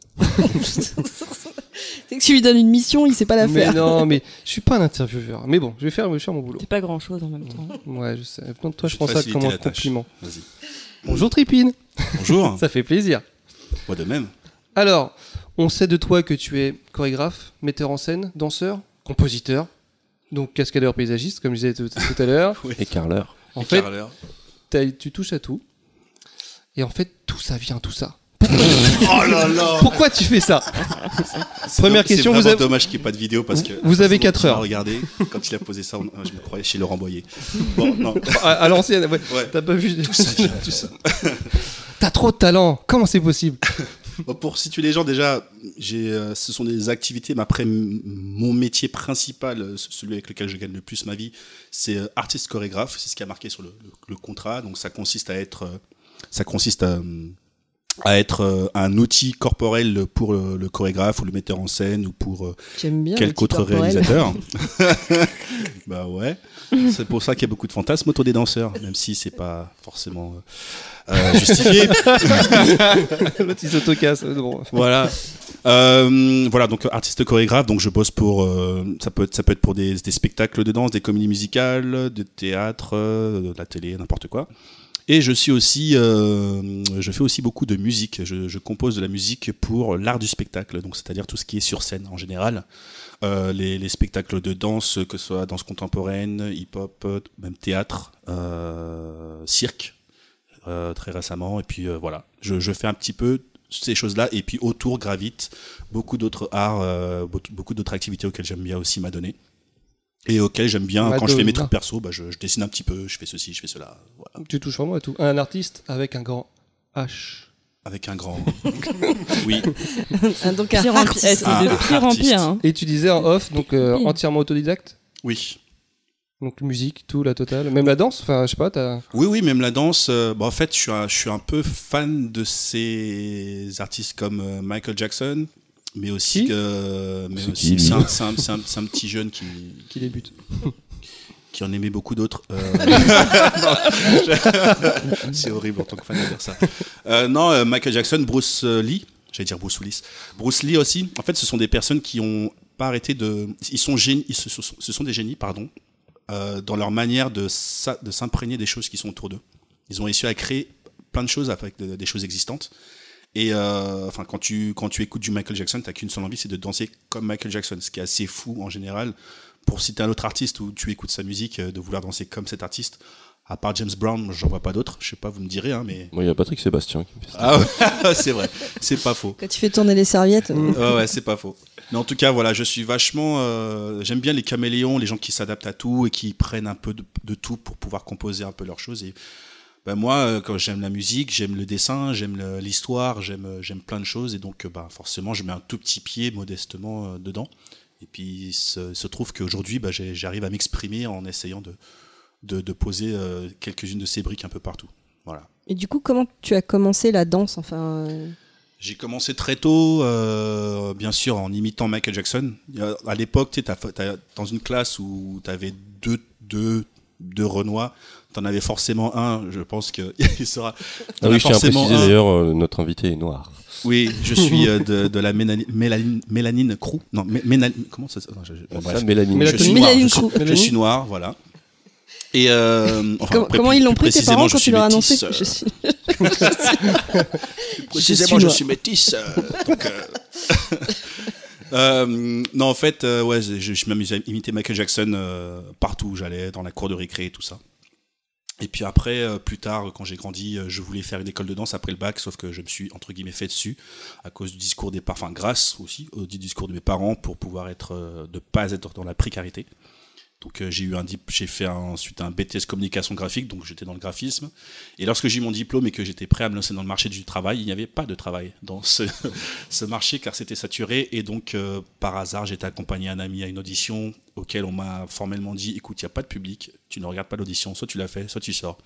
Speaker 5: C'est que tu lui donnes une mission, il sait pas la
Speaker 2: Mais
Speaker 5: faire.
Speaker 2: non, mais je suis pas un intervieweur. Mais bon, je vais faire, je vais faire mon boulot.
Speaker 7: C'est pas grand chose en même temps.
Speaker 2: Ouais, je sais. Toi, je prends
Speaker 6: te
Speaker 2: ça comme un compliment.
Speaker 6: Vas-y.
Speaker 2: Bonjour Tripine,
Speaker 6: Bonjour,
Speaker 2: ça fait plaisir.
Speaker 6: moi de même.
Speaker 2: Alors, on sait de toi que tu es chorégraphe, metteur en scène, danseur, compositeur, donc cascadeur paysagiste, comme je disais tout, tout à l'heure.
Speaker 1: et carleur.
Speaker 2: En
Speaker 6: Et
Speaker 2: fait, tu touches à tout. Et en fait, tout ça vient, tout ça?
Speaker 6: Oh là là
Speaker 2: Pourquoi tu fais ça? Première question,
Speaker 6: C'est
Speaker 2: vous
Speaker 6: vraiment
Speaker 2: avez-
Speaker 6: dommage qu'il n'y ait pas de vidéo parce que.
Speaker 2: Vous avez
Speaker 6: sinon,
Speaker 2: quatre
Speaker 6: tu m'as
Speaker 2: heures.
Speaker 6: regardé quand il a posé ça, on- je me croyais chez Laurent Boyer. Bon, non.
Speaker 2: À, à l'ancienne, ouais.
Speaker 6: Ouais.
Speaker 2: T'as pas vu
Speaker 6: Tout ça vient, tout ça?
Speaker 2: T'as trop de talent. Comment c'est possible?
Speaker 6: Pour situer les gens, déjà, euh, ce sont des activités, mais après, mon métier principal, euh, celui avec lequel je gagne le plus ma vie, c'est euh, artiste chorégraphe. C'est ce qui a marqué sur le, contrat. Donc, ça consiste à être, ça consiste à, euh, à être euh, un outil corporel pour le chorégraphe ou le metteur en scène ou pour euh,
Speaker 5: bien.
Speaker 6: quelque autre
Speaker 5: corporel.
Speaker 6: réalisateur. bah ouais. C'est pour ça qu'il y a beaucoup de fantasmes autour des danseurs, même si c'est pas forcément euh, justifié.
Speaker 2: L'autre il s'autocasse.
Speaker 6: voilà. Euh, voilà, donc artiste chorégraphe, donc je bosse pour euh, ça peut être ça peut être pour des, des spectacles de danse, des comédies musicales, de théâtre, euh, de la télé, n'importe quoi. Et je suis aussi, euh, je fais aussi beaucoup de musique. Je, compose de la musique pour l'art du spectacle, donc c'est-à-dire tout ce qui est sur scène en général. Euh, les, les spectacles de danse, que ce soit danse contemporaine, hip-hop, même théâtre, euh, cirque, très récemment. Et puis voilà, je, je fais un petit peu ces choses-là. Et puis autour gravitent beaucoup d'autres arts, beaucoup d'autres activités auxquelles j'aime bien aussi m'adonner. Et auxquelles j'aime bien, quand je fais mes trucs perso, bah, je, je dessine un petit peu, je fais ceci, je fais cela. Voilà.
Speaker 2: Tu touches vraiment à tout. Un artiste avec un grand H.
Speaker 6: Avec un grand. oui.
Speaker 5: Ah, Donc un artiste.
Speaker 6: Ah,
Speaker 7: de pire en pire. hein.
Speaker 2: Et tu disais en off, donc euh, entièrement autodidacte
Speaker 6: Oui.
Speaker 2: Donc musique, tout, la totale. Même la danse, enfin, je sais pas, t'as.
Speaker 6: Oui, oui, même la danse. euh, bah, en fait, je suis, un, je suis un peu fan de ces artistes comme euh, Michael Jackson, mais aussi, que, mais
Speaker 1: C'est
Speaker 6: un, c'est un- c'est un- un petit jeune qui,
Speaker 2: qui débute.
Speaker 6: qui en aimait beaucoup d'autres. Euh, c'est horrible en tant que fan de dire ça. Euh, non, euh, Michael Jackson, Bruce Lee, j'allais dire Bruce Willis, Bruce Lee aussi. En fait, ce sont des personnes qui ont pas arrêté de, ils sont génies, ils se- ce sont- ce sont des génies, pardon, euh, dans leur manière de de s'imprégner des choses qui sont autour d'eux. Ils ont réussi à créer plein de choses avec de- des choses existantes. Et euh, enfin, quand tu quand tu écoutes du Michael Jackson, t'as qu'une seule envie, c'est de danser comme Michael Jackson, ce qui est assez fou en général. Pour citer un autre artiste où tu écoutes sa musique, euh, de vouloir danser comme cet artiste. À part James Brown, j'en vois pas d'autres. Je sais pas, vous me direz, hein, mais
Speaker 1: Moi, il y a Patrick Sébastien qui me fait ça.
Speaker 6: ah ouais, c'est vrai, c'est pas faux.
Speaker 5: Quand tu fais tourner les serviettes.
Speaker 6: Ouais, ouais, c'est pas faux. Mais en tout cas, voilà, je suis vachement. euh, J'aime bien les caméléons, les gens qui s'adaptent à tout et qui prennent un peu de, de tout pour pouvoir composer un peu leurs choses. Et ben moi, euh, quand j'aime la musique, j'aime le dessin, j'aime l'histoire, j'aime euh, j'aime plein de choses. Et donc, euh, bah, forcément, je mets un tout petit pied modestement dedans. Et puis, il se, se trouve qu'aujourd'hui, j'ai- j'arrive à m'exprimer en essayant de, de, de poser quelques-unes de ces briques un peu partout. Voilà.
Speaker 5: Et du coup, comment tu as commencé la danse Enfin, euh,
Speaker 6: J'ai commencé très tôt, euh, bien sûr, en imitant Michael Jackson. À l'époque, tu t'as- dans une classe où tu avais deux, deux, deux Renois, tu en avais forcément un, je pense qu'il sera.
Speaker 1: Ah
Speaker 6: t'en
Speaker 1: oui, je tiens à préciser d'ailleurs, euh, notre invité est noir.
Speaker 6: Oui, je suis euh, de, de la mélanine, mélanine, mélanine crew. Non, mé- ména- comment ça non, je- bon,
Speaker 1: Ça,
Speaker 6: bref.
Speaker 1: Mélanie.
Speaker 2: Mélatonine.
Speaker 6: Je suis noir,
Speaker 5: Mélanine
Speaker 6: je suis-
Speaker 2: crew.
Speaker 6: je suis noir, voilà. Et euh, enfin,
Speaker 5: comment,
Speaker 6: après,
Speaker 5: comment
Speaker 6: plus-
Speaker 5: ils l'ont pris tes parents quand tu leur as annoncé
Speaker 6: euh,
Speaker 5: Je suis-
Speaker 6: Précisément,
Speaker 5: Je
Speaker 6: je
Speaker 5: suis
Speaker 6: suis métisse. euh, donc, euh, euh, non, en fait, euh, ouais, je, je m'amusais à imiter Michael Jackson euh, partout où j'allais, dans la cour de récré et tout ça. Et puis après, euh, plus tard, quand j'ai grandi, euh, je voulais faire une école de danse après le bac, sauf que je me suis, entre guillemets, fait dessus à cause du discours des parents, enfin grâce aussi au discours de mes parents pour pouvoir être, euh, de pas être dans la précarité. Donc euh, j'ai eu un j'ai fait un- ensuite un BTS communication graphique, donc j'étais dans le graphisme. Et lorsque j'ai eu mon diplôme et que j'étais prêt à me lancer dans le marché du travail, il n'y avait pas de travail dans ce, ce marché car c'était saturé. Et donc euh, par hasard, j'étais accompagné un ami à une audition auquel on m'a formellement dit "Écoute, il n'y a pas de public, tu ne regardes pas l'audition, soit tu la fais, soit tu sors."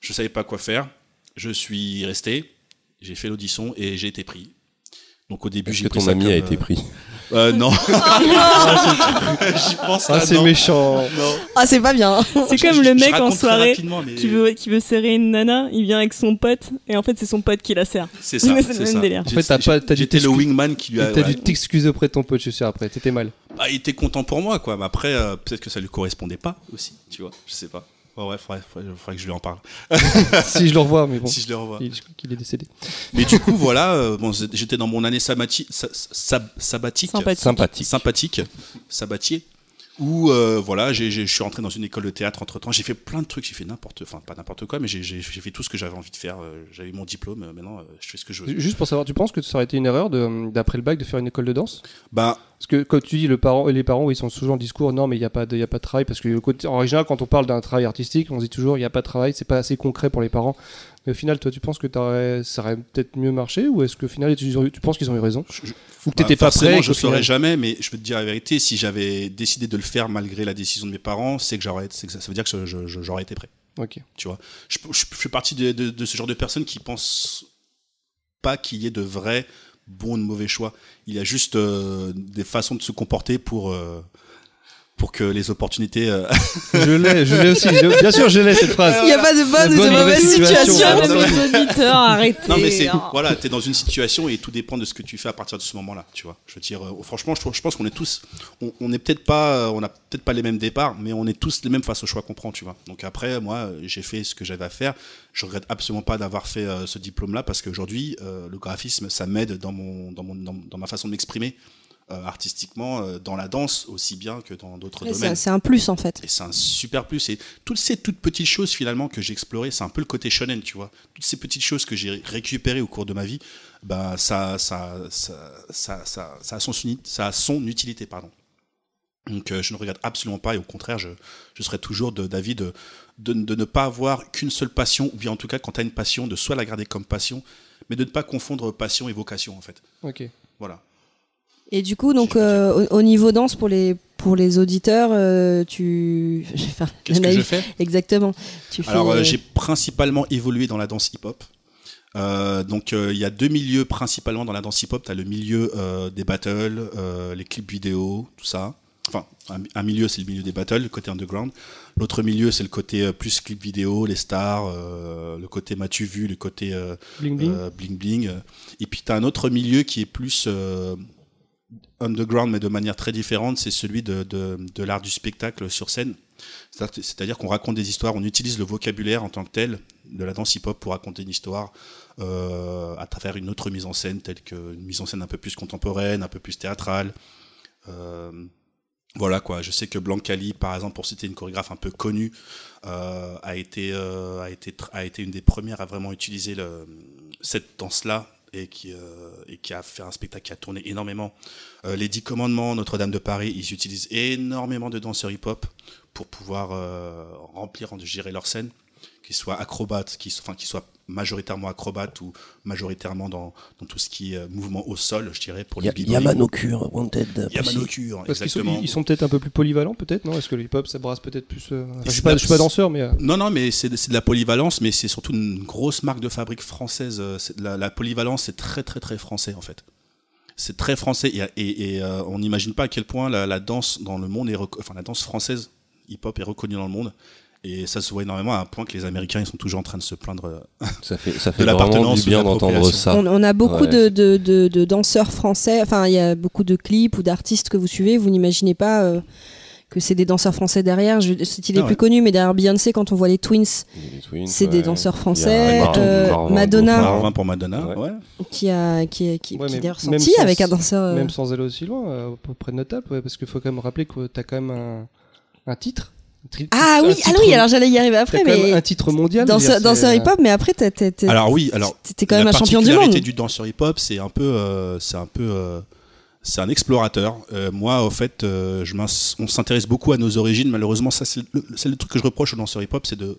Speaker 6: Je savais pas quoi faire. Je suis resté, j'ai fait l'audition et j'ai été pris. Donc au début, j'ai
Speaker 1: que
Speaker 6: pris
Speaker 1: ton
Speaker 6: ça
Speaker 1: ami
Speaker 6: comme,
Speaker 1: a
Speaker 6: euh,
Speaker 1: été pris?
Speaker 6: Euh, non. J'y pense
Speaker 2: Ah, c'est méchant.
Speaker 6: Non.
Speaker 5: Ah, c'est pas bien.
Speaker 7: C'est comme le mec en soirée
Speaker 6: mais
Speaker 7: qui veut, qui veut serrer une nana, il vient avec son pote, et en fait c'est son pote qui la serre.
Speaker 6: C'est ça.
Speaker 7: C'est le même
Speaker 6: ça.
Speaker 7: délire.
Speaker 2: En fait, t'as pas- t'as dû
Speaker 6: J'étais le
Speaker 2: t'excuser-
Speaker 6: wingman qui lui a.
Speaker 2: T'as
Speaker 6: ouais.
Speaker 2: dû t'excuser auprès de ton pote, je suis sûr, après. T'étais mal.
Speaker 6: Bah, il était content pour moi, quoi. Mais après, euh, peut-être que ça lui correspondait pas aussi, tu vois. Je sais pas. Ouais, ouais, faudrait, faudrait, faudrait que je lui en parle.
Speaker 2: si je le revois, mais bon.
Speaker 6: Si je le revois.
Speaker 2: Il, je crois qu'il est décédé.
Speaker 6: Mais du coup, voilà, euh, bon, j'étais dans mon année sabati- sa- sa- sabbatique.
Speaker 7: Sympathique.
Speaker 1: Sympathique.
Speaker 6: sympathique, sabatier, où euh, voilà, je suis rentré dans une école de théâtre entre temps. J'ai fait plein de trucs, j'ai fait n'importe, enfin pas n'importe quoi, mais j'ai fait tout ce que j'avais envie de faire. Euh, J'avais mon diplôme, euh, maintenant euh, je fais ce que je veux.
Speaker 2: Juste pour savoir, tu penses que ça aurait été une erreur d'après le bac de faire une école de danse?
Speaker 6: Bah,
Speaker 2: Parce que quand tu dis le parent, les parents, ils sont toujours en discours, non, mais il n'y a, pas de- il y a pas de travail. Parce que en général, quand on parle d'un travail artistique, on se dit toujours, il n'y a pas de travail, c'est pas assez concret pour les parents. Mais au final, toi, tu penses que t'aurais- ça aurait peut-être mieux marché Ou est-ce qu'au final, tu, tu penses qu'ils ont eu raison
Speaker 6: je- je-
Speaker 2: Ou que t'étais
Speaker 6: bah,
Speaker 2: pas
Speaker 6: forcément,
Speaker 2: prêt
Speaker 6: je
Speaker 2: qu'au
Speaker 6: saurais jamais, mais je veux te dire la vérité, si j'avais décidé de le faire malgré la décision de mes parents, c'est que j'aurais, c'est que ça, ça veut dire que je- j'aurais été prêt.
Speaker 2: Ok.
Speaker 6: Tu vois, je, fais partie de, de- de ce genre de personnes qui pensent pas qu'il y ait de vrais bons ou de mauvais choix. Il y a juste euh, des façons de se comporter pour euh, pour que les opportunités. euh,
Speaker 2: Je l'ai, je l'ai aussi. je- bien sûr, je l'ai cette phrase.
Speaker 5: Il n'y a pas de bonne ou de mauvaise situation.
Speaker 2: situation.
Speaker 7: Auditeurs, arrêtez.
Speaker 6: Non mais c'est
Speaker 7: hein.
Speaker 6: voilà, t'es dans une situation et tout dépend de ce que tu fais à partir de ce moment-là, tu vois. Je veux dire, euh, franchement, je, pense qu'on est tous, on, on est peut-être pas, euh, on a peut-être pas les mêmes départs, mais on est tous les mêmes face au choix qu'on prend, tu vois. Donc après, moi, j'ai fait ce que j'avais à faire. Je regrette absolument pas d'avoir fait euh, ce diplôme-là parce qu'aujourd'hui, euh, le graphisme, ça m'aide dans mon, dans mon, dans, dans ma façon de m'exprimer euh, artistiquement, euh, dans la danse aussi bien que dans d'autres domaines.
Speaker 5: C'est un plus en fait.
Speaker 6: Et c'est un super plus. Et toutes ces toutes petites choses finalement que j'ai explorées, c'est un peu le côté shonen, tu vois. Toutes ces petites choses que j'ai récupérées au cours de ma vie, bah ça, ça, ça, ça, ça, ça a son, uni- ça a son utilité, pardon. Donc euh, je ne regrette absolument pas et au contraire, je, je serai toujours de- d'avis de, de, de ne pas avoir qu'une seule passion, ou bien en tout cas quand tu as une passion, de soit la garder comme passion, mais de ne pas confondre passion et vocation en fait.
Speaker 2: Ok.
Speaker 6: Voilà.
Speaker 5: Et du coup, donc euh, au, au niveau danse pour les pour les auditeurs, euh, tu
Speaker 6: Qu'est-ce que je fais?
Speaker 5: Exactement. Tu
Speaker 6: Alors, euh,
Speaker 5: euh,
Speaker 6: j'ai principalement évolué dans la danse hip-hop. Euh, donc, euh, il y a deux milieux principalement dans la danse hip-hop. Tu as le milieu euh, des battles, euh, les clips vidéo, tout ça. Enfin, un, un milieu, c'est le milieu des battles, le côté underground. L'autre milieu, c'est le côté euh, plus clip vidéo, les stars, euh, le côté m'as-tu vu, le côté euh,
Speaker 2: Bling bling.
Speaker 6: euh, bling bling. Et puis tu as un autre milieu qui est plus euh, underground, mais de manière très différente, c'est celui de, de, de l'art du spectacle sur scène. C'est-à-dire qu'on raconte des histoires, on utilise le vocabulaire en tant que tel de la danse hip-hop pour raconter une histoire euh, à travers une autre mise en scène, telle qu'une mise en scène un peu plus contemporaine, un peu plus théâtrale. Euh, voilà quoi. Je sais que Blancali, par exemple, pour citer une chorégraphe un peu connue, euh, a été a été a été une des premières à vraiment utiliser cette danse-là et qui euh, et qui a fait un spectacle qui a tourné énormément. Euh, les Dix Commandements, Notre-Dame de Paris, ils utilisent énormément de danseurs hip-hop pour pouvoir euh, remplir, gérer leur scène, qu'ils soient acrobates, qu'ils soient majoritairement acrobates ou majoritairement dans, dans tout ce qui est euh, mouvement au sol, je dirais pour les b
Speaker 1: Yamano Cure, Wanted.
Speaker 6: Yamano Cure,
Speaker 2: Parce sont,
Speaker 6: exactement.
Speaker 2: ils sont peut-être un peu plus polyvalents, peut-être, non? Est-ce que le hip-hop, ça brasse peut-être plus. euh, enfin, je,
Speaker 6: c'est
Speaker 2: suis pas,
Speaker 6: de la-
Speaker 2: je suis pas danseur, mais. euh,
Speaker 6: Non, non, mais c'est de, c'est de la polyvalence, mais c'est surtout une grosse marque de fabrique française. euh, de La, la polyvalence, c'est très, très, très français, en fait. C'est très français et, et, et, euh, on n'imagine pas à quel point la, la danse dans le monde est, enfin la danse française hip-hop est reconnue dans le monde. Et ça se voit énormément à un point que les Américains ils sont toujours en train de se plaindre. euh,
Speaker 1: Ça fait, ça
Speaker 6: De
Speaker 1: fait vraiment
Speaker 6: l'appartenance de
Speaker 1: bien d'entendre ça.
Speaker 5: on, on a beaucoup
Speaker 1: Ouais.
Speaker 5: de, de, de, de danseurs français. Enfin, il y a beaucoup de clips ou d'artistes que vous suivez. Vous n'imaginez pas euh, que c'est des danseurs français derrière. Je, c'est il est
Speaker 6: Ah ouais.
Speaker 5: plus connu, mais derrière Beyoncé, quand on voit les Twins,
Speaker 1: Les Twins,
Speaker 5: c'est des danseurs
Speaker 1: Il y a
Speaker 5: français.
Speaker 1: Martin-
Speaker 5: Euh,
Speaker 1: Marvin
Speaker 5: Madonna.
Speaker 6: Marvin pour Madonna,
Speaker 5: qui a qui, a- qui,
Speaker 2: Ouais,
Speaker 5: qui sorti
Speaker 2: sans-
Speaker 5: avec un danseur. euh,
Speaker 2: Même sans aller aussi loin, euh, à peu près notable, ouais, parce qu'il faut quand même rappeler que t'as quand même un, un titre.
Speaker 5: Ah oui, ah oui, alors j'allais y arriver après,
Speaker 2: quand même
Speaker 5: mais
Speaker 2: un titre mondial.
Speaker 5: danseur, hip-hop, mais après t'es-
Speaker 6: Alors oui, alors
Speaker 5: t'étais quand même
Speaker 6: la
Speaker 5: un champion du
Speaker 6: particularité
Speaker 5: monde.
Speaker 6: du danseur hip-hop, c'est un peu, euh, c'est un peu, euh, c'est un explorateur. Euh, moi, au fait, euh, je on s'intéresse beaucoup à nos origines. Malheureusement, ça, c'est le, truc que je reproche aux danseurs hip-hop, c'est de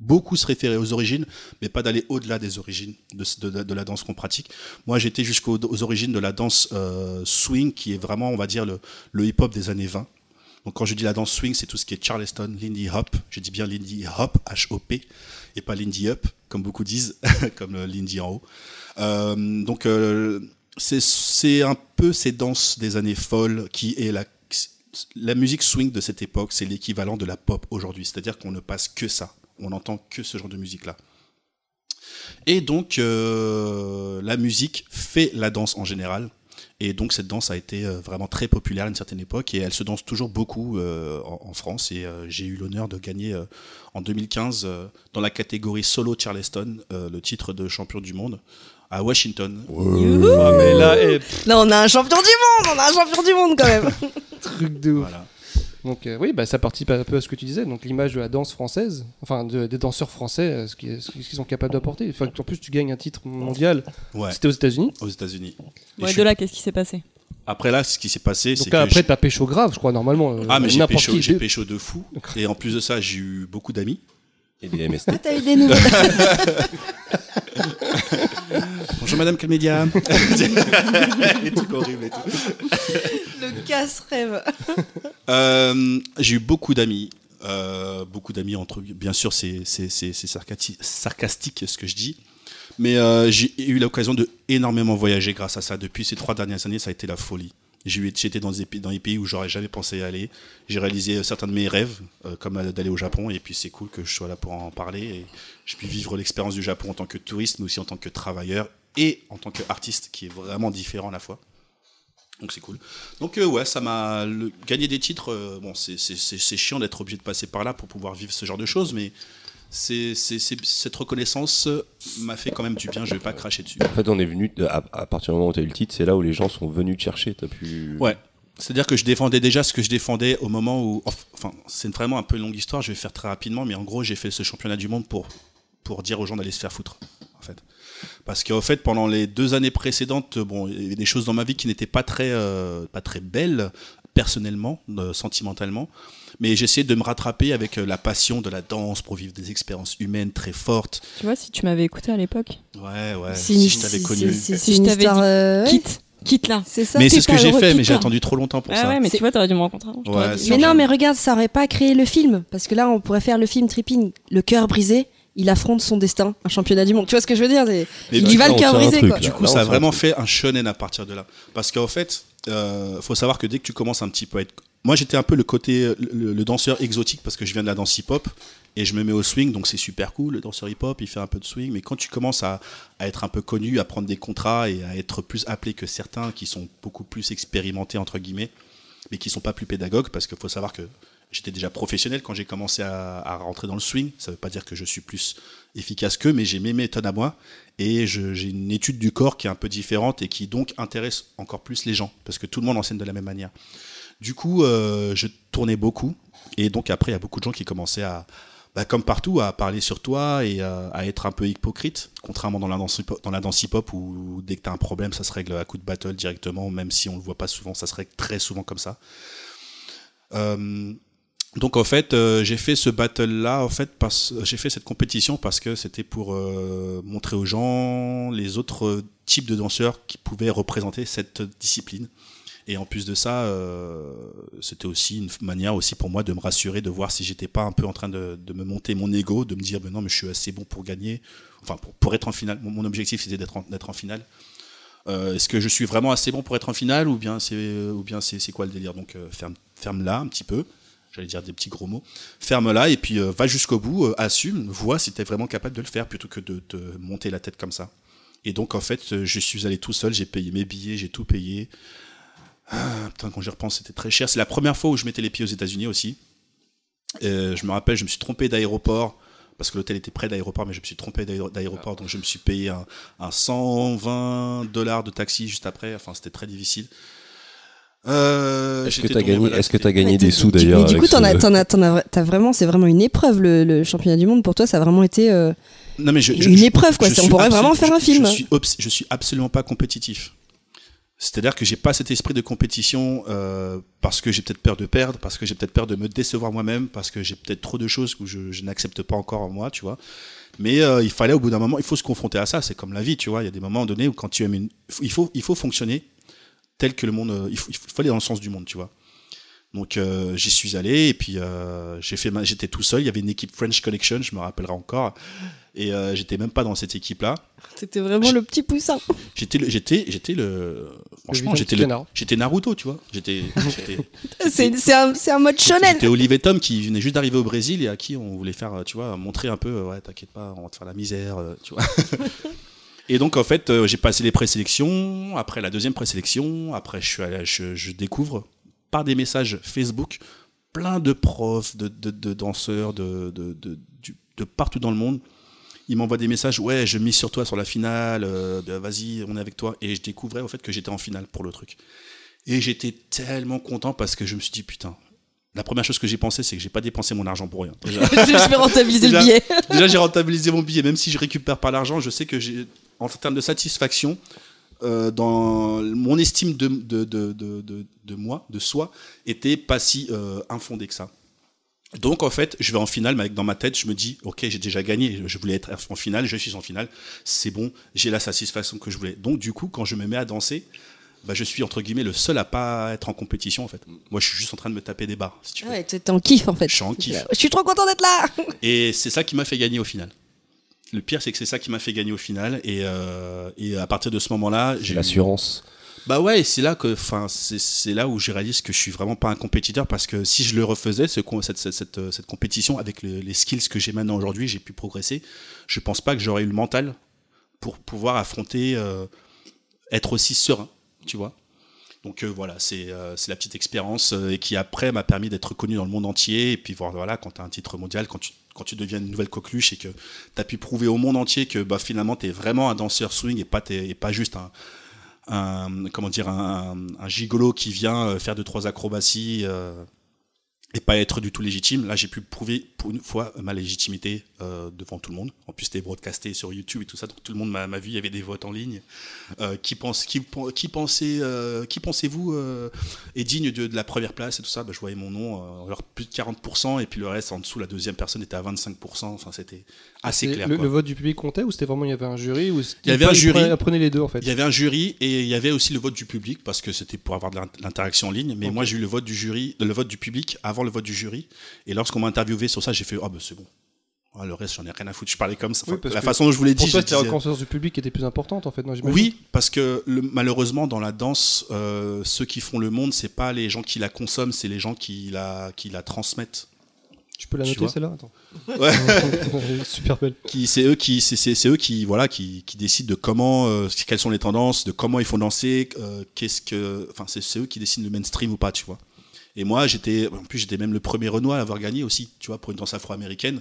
Speaker 6: beaucoup se référer aux origines, mais pas d'aller au-delà des origines de, de- de la danse qu'on pratique. Moi, j'étais jusqu'aux aux origines de la danse euh, swing, qui est vraiment, on va dire, le, le hip-hop des années 20. Donc quand je dis la danse swing, c'est tout ce qui est Charleston, Lindy Hop. Je dis bien Lindy Hop, H-O-P, et pas Lindy Up, comme beaucoup disent, comme Lindy en haut. Euh, donc euh, c'est- un peu ces danses des années folles qui est la, la musique swing de cette époque, c'est l'équivalent de la pop aujourd'hui. C'est-à-dire qu'on ne passe que ça. On n'entend que ce genre de musique-là. Et donc, euh, la musique fait la danse en général. Et donc, cette danse a été euh, vraiment très populaire à une certaine époque et elle se danse toujours beaucoup euh, en, en France. Et euh, j'ai eu l'honneur de gagner en 2015 euh, dans la catégorie solo Charleston le titre de champion du monde à Washington.
Speaker 2: Ah, mais là,
Speaker 5: Là, on a un champion du monde, on a un champion du monde quand même.
Speaker 2: truc de ouf.
Speaker 6: Voilà.
Speaker 2: Donc euh, oui, bah, ça participe un peu à ce que tu disais, donc l'image de la danse française, enfin de- des danseurs français, euh, ce qui- ce qu'ils sont capables d'apporter. Enfin, en plus, tu gagnes un titre mondial.
Speaker 6: Ouais,
Speaker 2: C'était aux États-Unis.
Speaker 6: aux États-Unis. Et
Speaker 7: Ouais, de
Speaker 6: suis-
Speaker 7: là, qu'est-ce qui s'est passé?
Speaker 6: Après là, ce qui s'est passé, c'est que
Speaker 2: après, t'as pécho grave, je crois, normalement. euh,
Speaker 6: ah mais j'ai pécho,
Speaker 2: qui.
Speaker 6: pécho de fou. Et en plus de ça, j'ai eu beaucoup d'amis.
Speaker 1: Et des MST.
Speaker 5: Ah, t'as eu des nouvelles.
Speaker 6: Bonjour Madame Calmédia. Les trucs horribles et tout.
Speaker 5: Le casse-rêve.
Speaker 6: Euh, j'ai eu beaucoup d'amis. Euh, beaucoup d'amis entre bien sûr c'est c'est c'est c'est sarcati- sarcastique ce que je dis mais euh, j'ai eu l'occasion de énormément voyager grâce à ça depuis ces trois dernières années ça a été la folie J'étais dans des pays, dans des pays où j'aurais jamais pensé aller. J'ai réalisé certains de mes rêves, euh, comme d'aller au Japon. Et puis c'est cool que je sois là pour en parler et je puis vivre l'expérience du Japon en tant que touriste, mais aussi en tant que travailleur et en tant qu'artiste, qui est vraiment différent à la fois. Donc c'est cool. Donc euh, ouais, ça m'a gagné des titres. euh, bon, c'est chiant d'être obligé de passer par là pour pouvoir vivre ce genre de choses, mais c'est cette reconnaissance euh, m'a fait quand même du bien. Je vais pas cracher dessus.
Speaker 1: En fait, on est venu, à partir du moment où tu as eu le titre, c'est là où les gens sont venus te chercher. T'as pu.
Speaker 6: Ouais. C'est-à-dire que je défendais déjà ce que je défendais au moment où. Enfin, c'est vraiment un peu une longue histoire, je vais faire très rapidement, mais en gros, j'ai fait ce championnat du monde pour, pour dire aux gens d'aller se faire foutre, en fait. Parce qu'en fait, pendant les deux années précédentes, bon, il y avait des choses dans ma vie qui n'étaient pas très, euh, pas très belles, personnellement, euh, sentimentalement. Mais j'essayais de me rattraper avec euh, la passion de la danse pour vivre des expériences humaines très fortes.
Speaker 7: Tu vois, si tu m'avais écouté à l'époque,
Speaker 6: Ouais, ouais, si je t'avais connu.
Speaker 7: Si je t'avais dit,
Speaker 5: euh,
Speaker 7: quitte, quitte là.
Speaker 5: C'est ça.
Speaker 6: Mais c'est ce que j'ai fait, mais j'ai attendu trop longtemps pour
Speaker 7: Ah
Speaker 6: ça.
Speaker 7: ouais, mais tu vois, t'aurais dû me rencontrer.
Speaker 6: Ouais,
Speaker 5: Mais non, mais regarde, ça aurait pas créé le film. Parce que là, on pourrait faire le film Tripping, le cœur brisé. Il affronte son destin, un championnat du monde. Tu vois ce que je veux dire Il
Speaker 6: bah,
Speaker 5: y va le cœur brisé.
Speaker 6: Du coup,
Speaker 1: Là,
Speaker 6: ça a vraiment fait un shonen à partir de là. Parce qu'en fait, euh, faut savoir que dès que tu commences un petit peu à être. Moi, j'étais un peu le côté, le, le danseur exotique parce que je viens de la danse hip-hop et je me mets au swing, donc c'est super cool. Le danseur hip-hop, il fait un peu de swing, mais quand tu commences à, à être un peu connu, à prendre des contrats et à être plus appelé que certains qui sont beaucoup plus expérimentés, entre guillemets, mais qui sont pas plus pédagogues, parce qu'il faut savoir que j'étais déjà professionnel quand j'ai commencé à, rentrer dans le swing. Ça veut pas dire que je suis plus efficace qu'eux, mais j'ai mes méthodes à moi et j'ai une étude du corps qui est un peu différente et qui donc intéresse encore plus les gens, parce que tout le monde enseigne de la même manière. Du coup, euh, je tournais beaucoup et donc après, il y a beaucoup de gens qui commençaient à, bah, comme partout, à parler sur toi et à être un peu hypocrite, contrairement dans la danse hip-hop, dans la danse hip-hop où dès que tu as un problème, ça se règle à coup de battle directement, même si on le voit pas souvent, ça se règle très souvent comme ça. Euh, donc en fait, euh, j'ai fait ce battle-là, en fait, j'ai fait cette compétition parce que c'était pour euh, montrer aux gens les autres euh, types de danseurs qui pouvaient représenter cette discipline. Et en plus de ça, c'était aussi une manière aussi pour moi de me rassurer, de voir si j'étais pas un peu en train de, me monter mon ego, de me dire ben non mais je suis assez bon pour gagner, enfin pour, être en finale. Mon, objectif c'était d'être en, en finale. Est-ce que je suis vraiment assez bon pour être en finale ou bien c'est ou bien c'est quoi le délire? Donc ferme ferme là un petit peu. J'allais dire des petits gros mots. Ferme là et puis euh, va jusqu'au bout, euh, assume, vois si tu es vraiment capable de le faire plutôt que de te monter la tête comme ça. Et donc en fait, euh, je suis allé tout seul, j'ai payé mes billets, j'ai tout payé. Ah, putain, quand j'y repense, c'était très cher. C'est la première fois où je mettais les pieds aux États-Unis aussi. Je me rappelle, je me suis trompé d'aéroport parce que l'hôtel était près d'aéroport, mais je me suis trompé d'aéro- d'aéroport, donc je me suis payé un, un 120 dollars de taxi juste après. Enfin, c'était très difficile. Euh,
Speaker 1: Est-ce que t'as
Speaker 6: tombé
Speaker 1: gagné, est-ce que des sous d'ailleurs
Speaker 5: Mais du coup, t'en as,
Speaker 1: ce-
Speaker 5: as, as, vraiment, c'est vraiment une épreuve le, le championnat du monde pour toi. Ça a vraiment été euh,
Speaker 6: Non, mais je- je-
Speaker 5: une
Speaker 6: je-
Speaker 5: épreuve, quoi. On pourrait vraiment faire un
Speaker 6: je-
Speaker 5: film.
Speaker 6: Je suis, obs- je suis absolument pas compétitif. C'est-à-dire que j'ai pas cet esprit de compétition euh, parce que j'ai peut-être peur de perdre, parce que j'ai peut-être peur de me décevoir moi-même, parce que j'ai peut-être trop de choses que je, je n'accepte pas encore en moi, tu vois. Mais euh, il fallait au bout d'un moment, il faut se confronter à ça. C'est comme la vie, tu vois. Il y a des moments donnés où quand tu aimes une, il faut, il faut fonctionner tel que le monde, euh, il faut, il faut aller dans le sens du monde, tu vois. Donc euh, j'y suis allé et puis euh, j'ai fait, j'étais tout seul. Il y avait une équipe French Connection, je me rappellerai encore. Et euh, j'étais même pas dans cette équipe-là.
Speaker 5: C'était vraiment le petit poussin.
Speaker 6: J'étais, le- j'étais, j'étais le, franchement, j'étais j'étais Naruto, tu vois. J'étais,
Speaker 5: C'est c'est un, c'est un mode shonen.
Speaker 6: j'étais Olivier Tom qui venait juste d'arriver au Brésil et à qui on voulait faire, tu vois, montrer un peu, ouais, t'inquiète pas, on va te faire la misère, tu vois. et donc en fait, euh, j'ai passé les présélections. Après la deuxième présélection, après je suis je, découvre par des messages Facebook plein de profs, de, de, danseurs, de, de, partout dans le monde. Ils m'envoient des messages, ouais, je mise sur toi sur la finale, euh, vas-y, on est avec toi. Et je découvrais au fait que j'étais en finale pour le truc. Et j'étais tellement content parce que je me suis dit, putain, la première chose que j'ai pensé, c'est que j'ai pas dépensé mon argent pour rien. Déjà,
Speaker 5: je vais rentabiliser le billet.
Speaker 6: déjà, j'ai rentabilisé mon billet, même si je récupère pas l'argent, je sais que j'ai, en termes de satisfaction, euh, dans mon estime de, de, de, de, moi, de soi, était pas si euh, infondée que ça. Donc en fait, je vais en finale, mais dans ma tête, je me dis, ok, j'ai déjà gagné, je voulais être en finale, je suis en finale, c'est bon, j'ai la satisfaction que je voulais. Donc du coup, quand je me mets à danser, bah, je suis entre guillemets le seul à pas être en compétition en fait. Moi, je suis juste en train de me taper des barres, si tu veux.
Speaker 5: Ouais, t'es en kiff en fait.
Speaker 6: Je suis en kiff.
Speaker 5: Je suis trop content d'être là.
Speaker 6: Et c'est ça qui m'a fait gagner au final. Le pire, c'est que c'est ça qui m'a fait gagner au final. Et, euh, et à partir de ce moment-là, j'ai
Speaker 1: L'assurance.
Speaker 6: Bah ouais, et c'est là que, enfin, c'est c'est là où je réalise que je suis vraiment pas un compétiteur parce que si je le refaisais, ce, cette, cette, cette, cette compétition avec le- les skills que j'ai maintenant aujourd'hui, j'ai pu progresser. Je pense pas que j'aurais eu le mental pour pouvoir affronter, euh, être aussi serein, tu vois. Donc euh, voilà, c'est euh, c'est la petite expérience euh, et qui après m'a permis d'être connu dans le monde entier. Et puis voilà, quand tu as un titre mondial, quand tu, deviens une nouvelle coqueluche et que tu as pu prouver au monde entier que bah, finalement tu es vraiment un danseur swing et pas, juste un, comment dire, un, un gigolo qui vient faire deux, trois acrobaties et pas être du tout légitime. Là, j'ai pu prouver pour une fois ma légitimité euh, devant tout le monde. En plus, c'était broadcasté sur YouTube et tout ça, donc tout le monde m'a vu. Il y avait des votes en ligne. Euh, qui pense, qui, qui pensait, euh, qui pensez-vous euh, est digne de, de la première place et tout ça? Bah, Je voyais mon nom, euh, alors plus de 40%, et puis le reste en dessous, la deuxième personne était à 25%. Enfin, c'était assez clair.
Speaker 2: le, vote du public comptait ou c'était vraiment il y avait un jury ou
Speaker 6: Il y avait un jury.
Speaker 2: Prenez les deux en fait.
Speaker 6: Il y avait un jury et il y avait aussi le vote du public parce que c'était pour avoir de l'int- l'interaction en ligne. Mais moi, j'ai eu le vote du jury, le vote du public avant le vote du jury. Et lorsqu'on m'a interviewé sur ça, j'ai fait ah ben c'est bon. Ah, le reste, j'en ai rien à foutre. Je parlais comme ça.
Speaker 2: Oui,
Speaker 6: la façon dont je vous l'ai dit,
Speaker 2: Pour toi, la reconnaissance du public qui était plus importante en fait. Non,
Speaker 6: oui, parce que le- malheureusement, dans la danse, euh, ceux qui font le monde, c'est pas les gens qui la consomment, c'est les gens qui la, qui la transmettent.
Speaker 2: Tu peux la noter celle-là Attends.
Speaker 6: Ouais.
Speaker 2: Super belle.
Speaker 6: qui c'est eux qui c'est eux qui voilà qui, qui décident de comment euh, quelles sont les tendances de comment il faut danser euh, qu'est-ce que enfin c'est c'est eux qui décident le mainstream ou pas tu vois et moi j'étais en plus j'étais même le premier Renoir à l'avoir gagné aussi tu vois pour une danse afro-américaine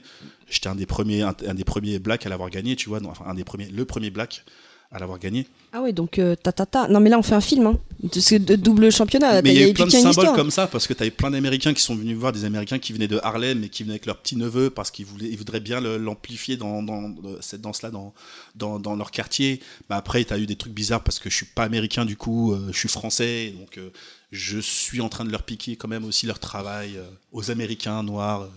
Speaker 6: j'étais un des premiers un, un des premiers blacks à l'avoir gagné tu vois non, enfin un des premiers le premier black à l'avoir gagné
Speaker 5: Ah ouais, donc euh, ta ta ta. Non mais là on fait un film, hein. De, c'est de double championnat.
Speaker 6: mais il y a eu plein de symboles
Speaker 5: histoire.
Speaker 6: comme ça parce que tu avais plein d'Américains qui sont venus voir des Américains qui venaient de Harlem et qui venaient avec leur petit neveu parce qu'ils voulaient, ils voudraient bien l'amplifier dans, dans, euh, cette danse-là dans, dans, dans leur quartier. Mais après, tu as eu des trucs bizarres parce que je suis pas américain du coup, euh, je suis français, donc euh, je suis en train de leur piquer quand même aussi leur travail aux Américains noirs.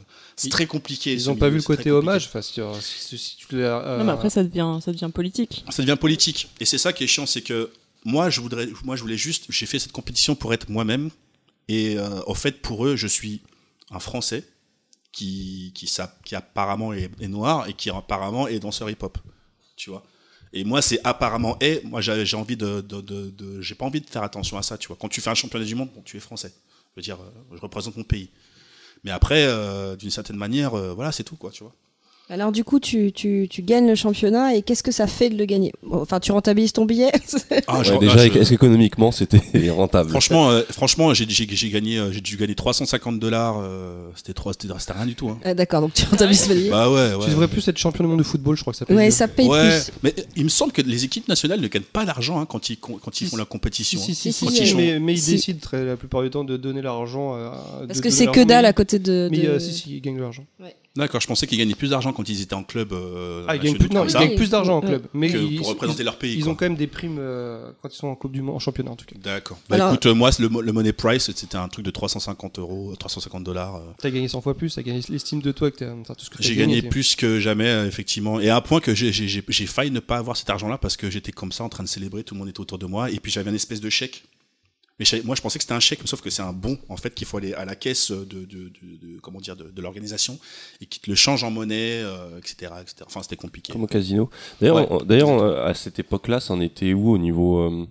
Speaker 6: C'est très compliqué.
Speaker 2: Ils
Speaker 6: ce
Speaker 2: ont pas vu le côté hommage. Enfin, si, si- si tu l'as, euh,
Speaker 7: Non, mais après, ça devient, ça devient politique.
Speaker 6: ça devient politique. Et c'est ça qui est chiant, c'est que moi, je voudrais, moi, je voulais juste, j'ai fait cette compétition pour être moi-même. Et euh, au fait, pour eux, je suis un Français qui, qui, apparemment est, est noir et qui apparemment est danseur hip-hop. Tu vois? Et moi, c'est apparemment est. Moi, j'ai envie de, de, de, de- j'ai pas envie de faire attention à ça. Tu vois. Quand tu fais un championnat du monde, bon, tu es français. Je veux dire, euh, je représente mon pays. Mais après, euh, d'une certaine manière, euh, voilà, c'est tout, quoi. Tu vois.
Speaker 5: Alors du coup, tu, tu, tu gagnes le championnat et qu'est-ce que ça fait de le gagner? Bon, Enfin, tu rentabilises ton billet?
Speaker 6: Ah,
Speaker 1: Ouais, déjà,
Speaker 6: je-
Speaker 1: est-ce qu'économiquement c'était rentable?
Speaker 6: Franchement, euh, franchement, j'ai gagné, euh, j'ai dû gagner 350 dollars. euh, c'était trop, c'était c'était rien du tout. Hein.
Speaker 5: Ah, D'accord, donc tu rentabilises ton billet.
Speaker 6: Bah ouais, ouais.
Speaker 2: Tu devrais plus être champion du monde de football, je crois que ça paye
Speaker 5: Ouais,
Speaker 2: mieux.
Speaker 5: ça paye
Speaker 6: Ouais,
Speaker 5: plus.
Speaker 6: mais il me semble que les équipes nationales ne gagnent pas d'argent hein, quand ils quand ils
Speaker 2: Si,
Speaker 6: font la compétition.
Speaker 2: Si, si,
Speaker 6: hein.
Speaker 2: si, mais, mais ils
Speaker 5: si.
Speaker 2: décident très, la plupart du temps de donner l'argent.
Speaker 5: Parce que c'est que dalle
Speaker 2: mais-
Speaker 5: à côté de.
Speaker 2: Mais
Speaker 5: de-
Speaker 2: si, si, ils gagnent de l'argent.
Speaker 6: D'accord, je pensais qu'ils gagnaient plus d'argent quand ils étaient en club. euh,
Speaker 2: Ah, ils gagnent plus, non, ils gagnent plus d'argent en
Speaker 5: Ouais.
Speaker 2: club. Mais
Speaker 6: que
Speaker 2: ils,
Speaker 6: pour représenter
Speaker 2: ils-
Speaker 6: leur pays.
Speaker 2: ils
Speaker 6: quoi.
Speaker 2: ont quand même des primes euh, quand ils sont en Coupe du Monde, en championnat en tout cas.
Speaker 6: D'accord. Bah
Speaker 5: Alors-
Speaker 6: écoute, euh, moi, le, mo- le money price, c'était un truc de 350 euros, 350 dollars. euh.
Speaker 2: T'as gagné 100 fois plus, t'as gagné l'estime de toi, que t'as- enfin, tout ce que t'as
Speaker 6: J'ai gagné
Speaker 2: t'es-
Speaker 6: plus que jamais, euh, effectivement. Et à un point que j'ai failli ne pas avoir cet argent-là parce que j'étais comme ça en train de célébrer, tout le monde était autour de moi. Et puis j'avais un espèce de chèque. Mais moi, je pensais que c'était un chèque, sauf que c'est un bon, en fait, qu'il faut aller à la caisse de, de, de- de- comment dire, de, l'organisation et qui te le change en monnaie, euh, etc., etc. Enfin, c'était compliqué.
Speaker 1: Comme au casino. D'ailleurs,
Speaker 6: Ouais.
Speaker 1: d'ailleurs, à cette époque-là, ça en était où au niveau, euh,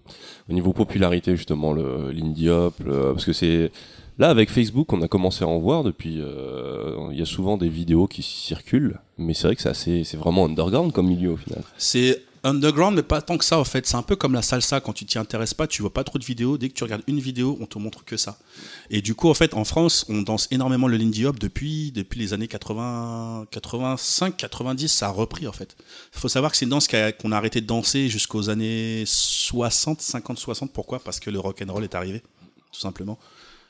Speaker 1: au niveau popularité justement, le l'indie hop, le- parce que c'est là avec Facebook, on a commencé à en voir depuis. euh, Il y a souvent des vidéos qui circulent, mais c'est vrai que c'est assez, c'est vraiment underground comme milieu au final.
Speaker 6: C'est underground, mais pas tant que ça, en fait. C'est un peu comme la salsa. Quand tu t'y intéresses pas, tu vois pas trop de vidéos. Dès que tu regardes une vidéo, on te montre que ça. Et du coup, en fait, en France, on danse énormément le Lindy Hop depuis, depuis les années 80, 85, 90. Ça a repris, en fait. Il faut savoir que c'est une danse qu'on a arrêté de danser jusqu'aux années 60, 50, 60. Pourquoi? Parce que le rock and roll est arrivé, tout simplement.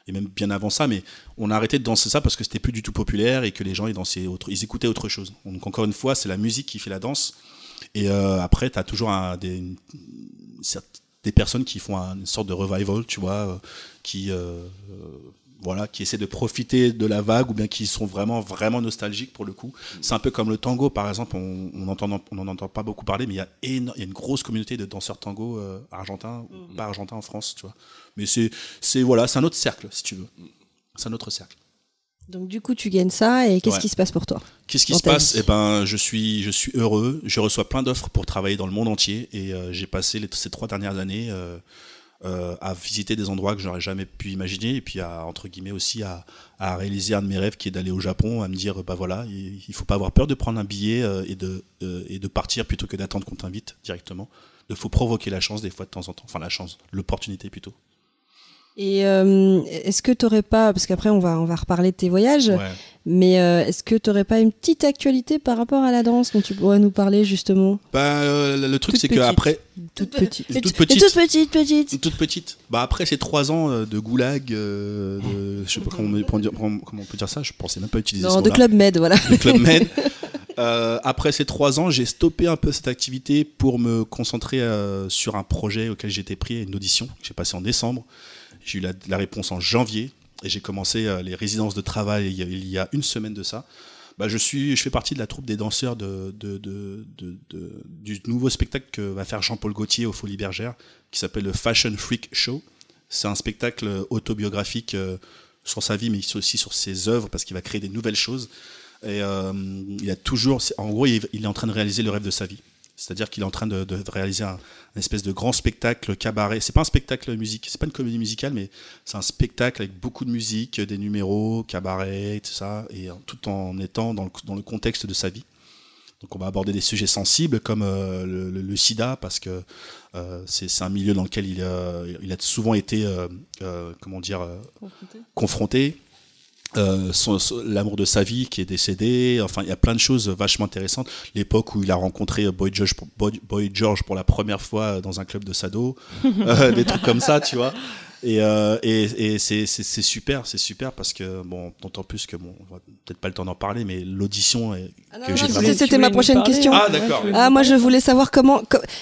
Speaker 6: Et même bien avant ça, mais on a arrêté de danser ça parce que c'était plus du tout populaire et que les gens ils dansaient autre, ils écoutaient autre chose. Donc encore une fois, c'est la musique qui fait la danse. Et euh, après, tu as toujours un- des, une- certes- des personnes qui font un- une sorte de revival, tu vois, euh, qui, euh, voilà, qui essaient de profiter de la vague ou bien qui sont vraiment, vraiment nostalgiques pour le coup. C'est un peu comme le tango, par exemple, on on entend- on n'en entend pas beaucoup parler, mais il y, a éno- il y a une grosse communauté de danseurs tango euh, argentins, pas argentins en France, tu vois. Mais c'est, c'est, voilà, c'est un autre cercle, si tu veux. C'est un autre cercle.
Speaker 5: Donc du coup, tu gagnes ça et qu'est-ce
Speaker 6: Ouais.
Speaker 5: qui se passe pour toi
Speaker 6: Qu'est-ce qui se passe. Eh ben, je suis, je suis heureux. Je reçois plein d'offres pour travailler dans le monde entier et euh, j'ai passé les- ces trois dernières années euh, euh, à visiter des endroits que j'aurais jamais pu imaginer, et puis à entre guillemets aussi à, à réaliser un de mes rêves qui est d'aller au Japon, à me dire bah voilà, il, il faut pas avoir peur de prendre un billet et de et de partir plutôt que d'attendre qu'on t'invite directement. Il faut provoquer la chance des fois de temps en temps, enfin la chance, l'opportunité plutôt.
Speaker 5: Et euh, est-ce que t'aurais pas, parce qu'après on va on va reparler de tes voyages,
Speaker 6: Ouais.
Speaker 5: mais euh, est-ce que t'aurais pas une petite actualité par rapport à la danse dont tu pourrais nous parler justement?
Speaker 6: Bah, euh, le truc c'est que après
Speaker 5: Toute petite.
Speaker 6: toute
Speaker 5: Et
Speaker 6: petite.
Speaker 5: toute petite,
Speaker 6: toute petite. Bah après ces trois ans de goulag, euh, de, je sais pas comment, on- comment dire- comment on peut dire ça, je pensais même pas utiliser ce
Speaker 5: Non, de. Club Med, voilà.
Speaker 6: de Club Med. Euh, après ces trois ans, j'ai stoppé un peu cette activité pour me concentrer euh, sur un projet auquel j'étais pris, une audition que j'ai passé en décembre. J'ai eu la, réponse en janvier et j'ai commencé euh, les résidences de travail il y, a, une semaine de ça. Bah, je suis, je fais partie de la troupe des danseurs de, du nouveau spectacle que va faire Jean-Paul Gaultier au Folies Bergères, qui s'appelle le Fashion Freak Show. C'est un spectacle autobiographique euh, sur sa vie, mais aussi sur ses œuvres, parce qu'il va créer des nouvelles choses. Et euh, il a toujours, en gros, il est en train de réaliser le rêve de sa vie. C'est-à-dire qu'il est en train de, de réaliser un, un espèce de grand spectacle cabaret. C'est pas un spectacle musique, c'est pas une comédie musicale, mais c'est un spectacle avec beaucoup de musique, des numéros, cabaret, tout ça, et en- tout en étant dans le, dans le contexte de sa vie. Donc on va aborder des sujets sensibles comme euh, le, le- le sida, parce que euh, c'est un milieu dans lequel il, a- il a souvent été, euh, euh, comment dire, euh, confronté. Euh, l'amour de sa vie qui est décédé enfin il y a plein de choses vachement intéressantes. L'époque où il a rencontré Boy George pour, Boy, Boy George pour la première fois dans un club de sado. Euh, des trucs comme ça tu vois et, euh, et, et c'est c'est- super c'est super parce que bon d'autant plus que bon on va peut-être pas le temps d'en parler mais l'audition que j'ai vraiment-
Speaker 5: c'était- ma prochaine question.
Speaker 6: Ah, d'accord.
Speaker 5: Ah, moi je voulais savoir comment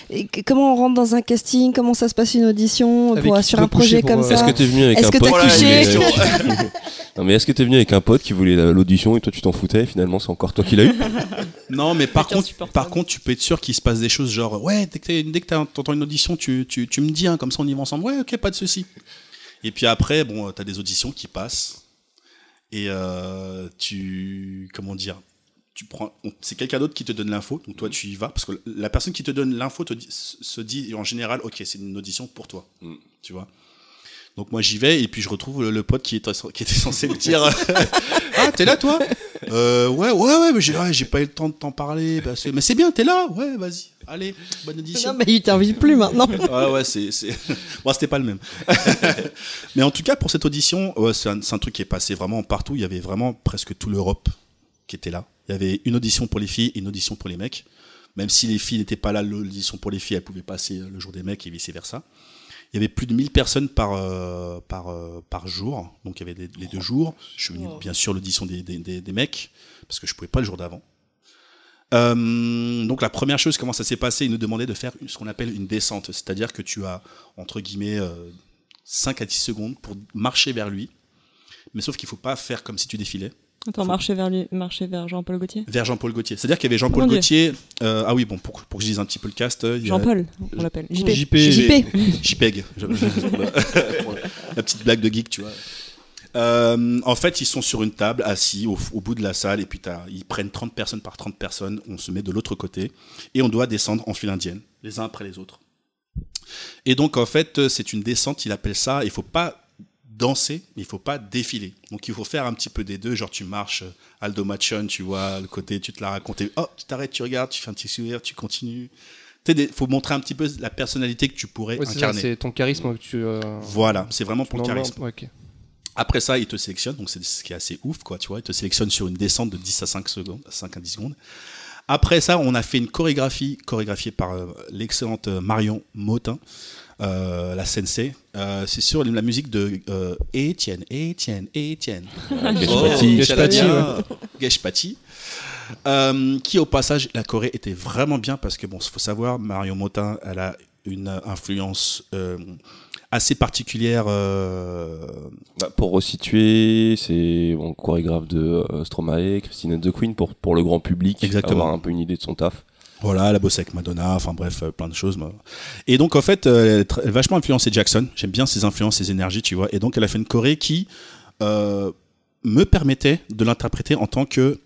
Speaker 5: et comment on rentre dans un casting, comment ça se passe une audition
Speaker 2: Avec
Speaker 5: pour,
Speaker 2: qui
Speaker 5: sur un projet comme
Speaker 2: euh,
Speaker 5: ça.
Speaker 1: Est-ce que t'es venu avec un pote
Speaker 5: couché
Speaker 1: Non mais est-ce que t'es venu avec un pote qui voulait la- l'audition et toi tu t'en foutais finalement c'est encore toi qui l'as eu
Speaker 6: Non, mais par contre, par contre, tu peux être sûr qu'il se passe des choses genre, ouais, dès que t'entends une audition, tu, tu, tu me dis, hein, comme ça on y va ensemble. Ouais, ok, pas de souci. Et puis après, bon, t'as des auditions qui passent et euh, tu, comment dire, tu prends, on- c'est quelqu'un d'autre qui te donne l'info, donc toi tu y vas parce que la personne qui te donne l'info te dit- se dit en général, ok, c'est une audition pour toi,
Speaker 1: Mm.
Speaker 6: tu vois? Donc moi j'y vais et puis je retrouve le, le pote qui était, qui était censé me dire Ah t'es là toi? Euh, Ouais ouais ouais mais j'ai ouais, pas eu le temps de t'en parler parce que- mais c'est bien t'es là ouais vas-y allez bonne audition
Speaker 5: Non, mais il t'invite plus maintenant.
Speaker 6: Ouais, ouais, c'est. c'est- Bon, c'était pas le même. Mais en tout cas, pour cette audition, ouais, c'est un, c'est un truc qui est passé vraiment partout. Il y avait vraiment presque tout l'Europe qui était là. Il y avait une audition pour les filles et une audition pour les mecs. Même si les filles n'étaient pas là, l'audition pour les filles, elles pouvaient passer le jour des mecs et vice versa. Il y avait plus de 1000 personnes par, euh, par, euh, par jour. Donc il y avait les, les deux jours. Je suis venu, bien sûr, l'audition des, des, des, des mecs, parce que je pouvais pas le jour d'avant. Euh, donc la première chose, comment ça s'est passé? Ils nous demandaient de faire ce qu'on appelle une descente, c'est-à-dire que tu as entre guillemets euh, 5 à 10 secondes pour marcher vers lui, mais sauf qu'il faut pas faire comme si tu défilais
Speaker 7: Attends, marcher vers, lui, marcher vers Jean-Paul Gaultier
Speaker 6: vers Jean-Paul Gaultier. C'est-à-dire qu'il y avait Jean-Paul
Speaker 7: Dieu.
Speaker 6: Gaultier. euh, ah oui, bon, pour, pour que je dise un petit peu le cast, euh,
Speaker 7: Jean-Paul, on l'appelle. JP.
Speaker 2: JP.
Speaker 5: JP.
Speaker 6: JPEG. La, petite blague de geek, tu vois. Euh, en fait, ils sont sur une table, assis au, au bout de la salle, et puis ils prennent 30 personnes par 30 personnes, on se met de l'autre côté, et on doit descendre en file indienne, les uns après les autres. Et donc, en fait, c'est une descente, il appelle ça, il faut pas danser, mais il faut pas défiler. Donc, il faut faire un petit peu des deux, genre tu marches euh, Aldo Machon, tu vois, le côté, tu te la racontes, et, oh, tu t'arrêtes, tu regardes, tu fais un petit sourire, tu continues. Il faut montrer un petit peu la personnalité que tu pourrais
Speaker 2: Ouais,
Speaker 6: incarner.
Speaker 2: c'est ton charisme que tu. euh,
Speaker 6: Voilà, c'est vraiment pour le charisme.
Speaker 2: ouais.
Speaker 6: Après ça, il te sélectionne, donc c'est ce qui est assez ouf, quoi, tu vois. Il te sélectionne sur une descente de 10 à 5 secondes, 5 à 10 secondes. Après ça, on a fait une chorégraphie, chorégraphiée par euh, l'excellente euh, Marion Motin, euh, la sensei. Euh, c'est sur la musique de euh, Étienne, Étienne, Étienne.
Speaker 1: Geshpati.
Speaker 2: Geshpati.
Speaker 6: Euh, qui au passage, la Corée était vraiment bien parce que bon, faut savoir, Marion Motin, elle a une influence euh, assez particulière. euh,
Speaker 1: Bah, pour resituer, c'est bon, chorégraphe de euh, Stromae, Christine and the Queen pour, pour le grand public,
Speaker 6: Exactement.
Speaker 1: avoir un peu une idée de son taf.
Speaker 6: Voilà, elle a bossé avec Madonna, enfin bref, euh, plein de choses. Et donc en fait, euh, elle a vachement influencé Jackson. J'aime bien ses influences, ses énergies, tu vois. Et donc elle a fait une choré qui euh, me permettait de l'interpréter en tant que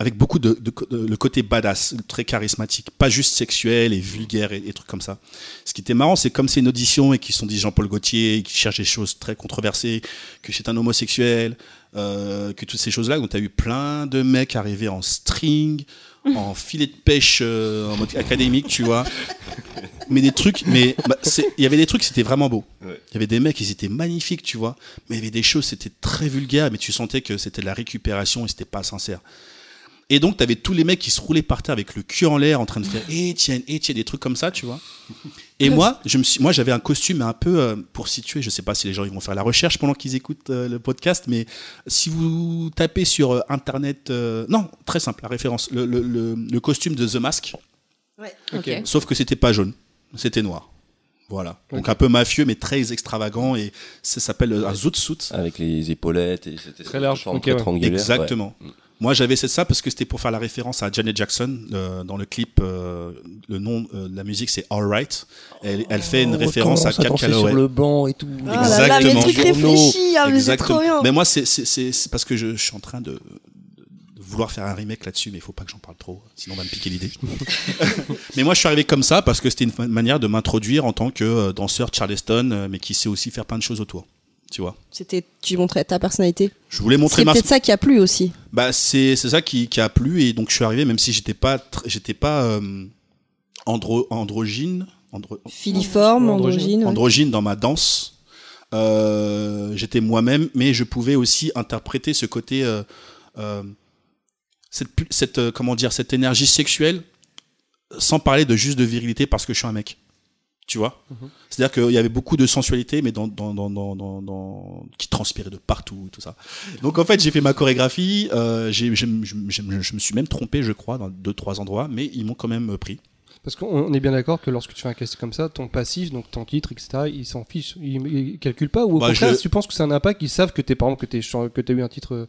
Speaker 6: avec beaucoup de, le côté badass, très charismatique, pas juste sexuel et vulgaire et, trucs comme ça. Ce qui était marrant, c'est comme c'est une audition et qu'ils sont dit Jean-Paul Gaultier, et qui cherchent des choses très controversées, que c'est un homosexuel, euh, que toutes ces choses-là. Donc, tu as eu plein de mecs arriver en string, en filet de pêche euh, en mode académique, tu vois. Mais des trucs, mais bah, c'est- il y avait des trucs, c'était vraiment beau.
Speaker 1: Ouais.
Speaker 6: Il y avait des mecs, ils étaient magnifiques, tu vois. Mais il y avait des choses, c'était très vulgaire, mais tu sentais que c'était de la récupération et c'était pas sincère. Et donc, t'avais tous les mecs qui se roulaient par terre avec le cul en l'air en train de faire Etienne, Etienne, des trucs comme ça, tu vois. Et moi, je me suis, moi, j'avais un costume un peu euh, pour situer. Je sais pas si les gens ils vont faire la recherche pendant qu'ils écoutent euh, le podcast, mais si vous tapez sur euh, internet, euh, non, très simple, la référence, le, le, le, le costume de The Mask,
Speaker 7: Ok.
Speaker 6: sauf que c'était pas jaune, c'était noir. Voilà. Donc un peu mafieux, mais très extravagant et ça s'appelle un zoot suit.
Speaker 1: Avec les épaulettes et c'était
Speaker 2: Très large,
Speaker 1: forme
Speaker 2: ok, ouais.
Speaker 1: triangulaire,
Speaker 6: Exactement. Moi, j'avais c'est ça parce que c'était pour faire la référence à Janet Jackson euh, dans le clip. euh, le nom euh, de la musique, c'est All Right. Elle, elle fait une référence à Cap Calloway.
Speaker 1: sur le banc et tout.
Speaker 5: Ah là là, mais
Speaker 6: Exactement.
Speaker 5: truc réfléchi, hein, mais c'est trop.
Speaker 6: Mais moi, c'est parce que je, je suis en train de, vouloir faire un remake là-dessus, mais il faut pas que j'en parle trop, sinon on va me piquer l'idée. mais moi, je suis arrivé comme ça parce que c'était une manière de m'introduire en tant que danseur Charleston, mais qui sait aussi faire plein de choses autour. Tu vois.
Speaker 5: C'était, tu montrais ta personnalité.
Speaker 6: Je voulais montrer
Speaker 5: C'est
Speaker 6: ma
Speaker 5: peut-être ça qui a plu aussi.
Speaker 6: Bah c'est c'est ça qui, qui a plu et donc je suis arrivé même si j'étais pas tr- j'étais pas euh, andro, androgyne andro-
Speaker 5: Filiforme,
Speaker 2: Androgyne.
Speaker 5: androgyne. ouais.
Speaker 6: androgyne dans ma danse. Euh, j'étais moi-même, mais je pouvais aussi interpréter ce côté, euh, euh, cette, cette euh, comment dire, cette énergie sexuelle, sans parler de juste de virilité parce que je suis un mec. Tu vois C'est-à-dire qu'il y avait beaucoup de sensualité, mais dans, dans, dans, dans, qui transpirait de partout, tout ça. Donc en fait, j'ai fait ma chorégraphie. Euh, je, me suis même trompé, je crois, dans deux trois endroits, mais ils m'ont quand même euh, pris.
Speaker 2: Parce qu'on on est bien d'accord que lorsque tu fais un casting comme ça, ton passif, donc ton titre, etc., ils s'en fichent. Ils, ils calculent pas. Ou au
Speaker 6: Bah,
Speaker 2: contraire,
Speaker 6: je-
Speaker 2: si tu penses que c'est un impact, ils savent que t'es, par exemple, que t'es, que t'as eu un titre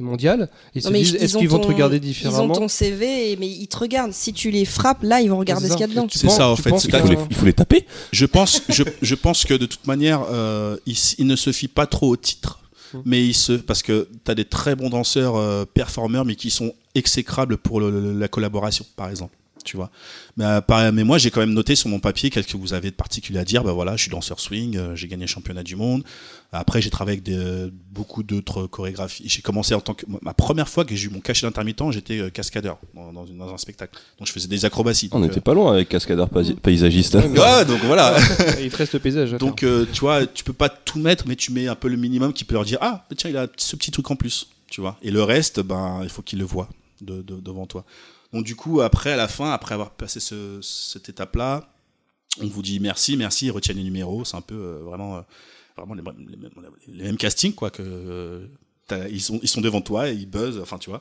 Speaker 2: euh, mondial. Ils
Speaker 5: Non,
Speaker 2: disent,
Speaker 5: ils
Speaker 2: est-ce qu'ils vont
Speaker 5: ton-
Speaker 2: te regarder
Speaker 5: Ils
Speaker 2: différemment
Speaker 5: ont ton CV, mais ils te regardent. Si tu les frappes, là, ils vont regarder ce qu'il y a dedans.
Speaker 2: Tu
Speaker 6: C'est ça, en fait,
Speaker 1: Il faut, les,
Speaker 2: un-
Speaker 1: il faut les taper.
Speaker 6: Je pense, je, je pense que de toute manière, euh, il, s- il ne se fie pas trop au titre. Mais il se, parce que tu as des très bons danseurs, euh, performeurs, mais qui sont exécrables pour le- le- la collaboration, par exemple. Tu vois. Mais, euh, par- mais moi, j'ai quand même noté sur mon papier qu'est-ce que vous avez de particulier à dire. Ben voilà, je suis danseur swing, euh, j'ai gagné le championnat du monde. Après, j'ai travaillé avec des- beaucoup d'autres chorégraphies. J'ai commencé en tant que ma première fois que j'ai eu mon cachet d'intermittent, j'étais euh, cascadeur dans, dans une- dans un spectacle. Donc je faisais des acrobaties.
Speaker 1: On n'était pas loin avec cascadeur paysagiste.
Speaker 6: euh, ouais, donc voilà.
Speaker 2: Il te reste le paysage.
Speaker 6: Donc, euh, tu vois, tu peux pas tout mettre, mais tu mets un peu le minimum qui peut leur dire Ah, tiens, il a ce petit truc en plus. Tu vois. Et le reste, ben, il faut qu'ils le voient de, de- devant toi. Donc, du coup, après, à la fin, après avoir passé ce- cette étape-là, on vous dit merci, merci, retiens les numéros. C'est un peu euh, vraiment, euh, vraiment les, mêmes- castings, quoi. Euh, ils, sont, ils sont devant toi et ils buzzent, enfin, tu vois.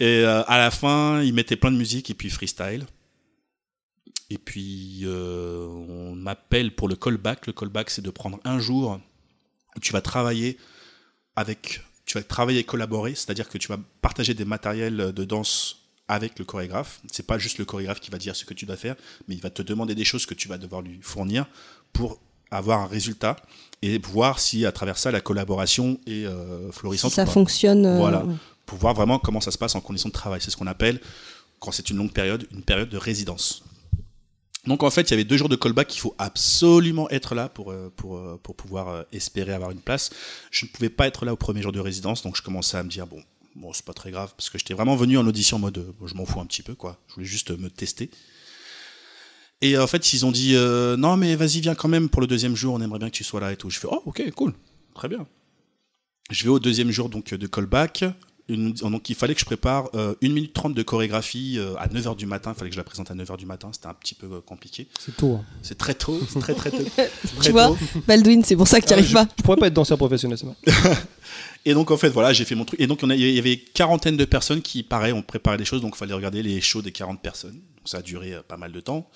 Speaker 6: Et à la fin, ils mettaient plein de musique et puis freestyle. Et puis, on m'appelle pour le callback. Le callback, c'est de prendre un jour où tu vas travailler avec, tu vas travailler et collaborer, c'est-à-dire que tu vas partager des matériels de danse avec le chorégraphe. C'est pas juste le chorégraphe qui va dire ce que tu dois faire, mais il va te demander des choses que tu vas devoir lui fournir pour avoir un résultat et voir si à travers ça la collaboration est euh,
Speaker 5: Si
Speaker 6: florissante.
Speaker 5: ça
Speaker 6: ou pas
Speaker 5: fonctionne. euh,
Speaker 6: Voilà.
Speaker 5: ouais.
Speaker 6: pour voir vraiment comment ça se passe en conditions de travail. C'est ce qu'on appelle, quand c'est une longue période, une période de résidence. Donc en fait, il y avait deux jours de callback qu'il faut absolument être là pour, euh, pour, pour pouvoir espérer avoir une place. Je ne pouvais pas être là au premier jour de résidence, donc je commençais à me dire, bon, bon c'est pas très grave, parce que j'étais vraiment venu en audition en mode, euh, bon, je m'en fous un petit peu, quoi. Je voulais juste euh, me tester. Et euh, en fait, ils ont dit, non mais vas-y, viens quand même pour le deuxième jour, on aimerait bien que tu sois là et tout. Je fais, oh ok, cool, très bien. Je vais au deuxième jour donc de callback. Une- donc il fallait que je prépare euh, 1 minute 30 de chorégraphie euh, à 9h du matin. Il fallait que je la présente à 9h du matin. C'était un petit peu euh, compliqué.
Speaker 2: C'est tôt. hein.
Speaker 6: C'est très tôt, c'est très très tôt.
Speaker 5: Tu vois. Baldwin, c'est pour ça que tu n'y
Speaker 2: Ah,
Speaker 5: arrives
Speaker 2: je,
Speaker 5: pas.
Speaker 2: je pourrais pas être danseur professionnel, c'est.
Speaker 6: Et donc en fait voilà, j'ai fait mon truc. Et donc il y avait quarantaine de personnes qui, pareil, ont préparé des choses. Donc il fallait regarder les shows des 40 personnes. Donc ça a duré euh, pas mal de temps.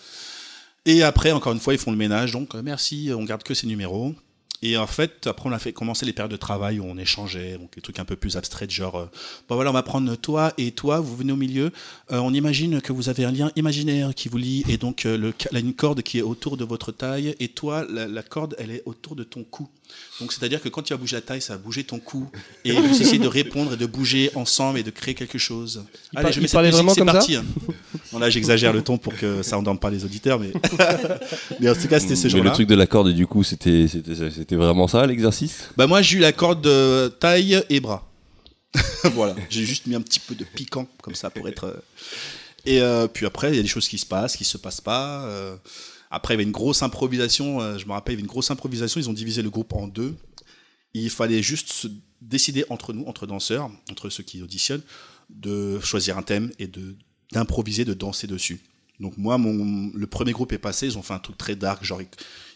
Speaker 6: Et après, encore une fois, ils font le ménage. Donc euh, merci, on garde que ces numéros. Et en fait, après, on a fait commencer les périodes de travail où on échangeait, donc des trucs un peu plus abstraits, genre, euh, bon voilà, on va prendre toi et toi, vous venez au milieu. Euh, on imagine que vous avez un lien imaginaire qui vous lie, et donc euh, là, une corde qui est autour de votre taille, et toi, la corde, elle est autour de ton cou. Donc c'est-à-dire que quand tu vas bouger la taille, ça va bouger ton cou. Et vous essayez de répondre et de bouger ensemble et de créer quelque chose.
Speaker 2: Il par- il
Speaker 6: mets cette musique,
Speaker 2: vraiment
Speaker 6: c'est parti. hein. Non, là, j'exagère le ton pour que ça endorme pas les auditeurs, mais, mais en tout cas, c'était ce
Speaker 1: Mais
Speaker 6: jour-là.
Speaker 1: le truc de la corde, et du coup, c'était c'était c'était vraiment ça l'exercice?
Speaker 6: Bah moi j'ai eu la corde de taille et bras. voilà, j'ai juste mis un petit peu de piquant comme ça pour être. euh, Et euh, puis après il y a des choses qui se passent, qui se passent pas. Après il y avait une grosse improvisation. euh, Je me rappelle il y avait une grosse improvisation. Ils ont divisé le groupe en deux. Il fallait juste se décider entre nous, entre danseurs, entre ceux qui auditionnent, de choisir un thème et de d'improviser, de danser dessus. Donc moi, mon, le premier groupe est passé, ils ont fait un truc très dark, genre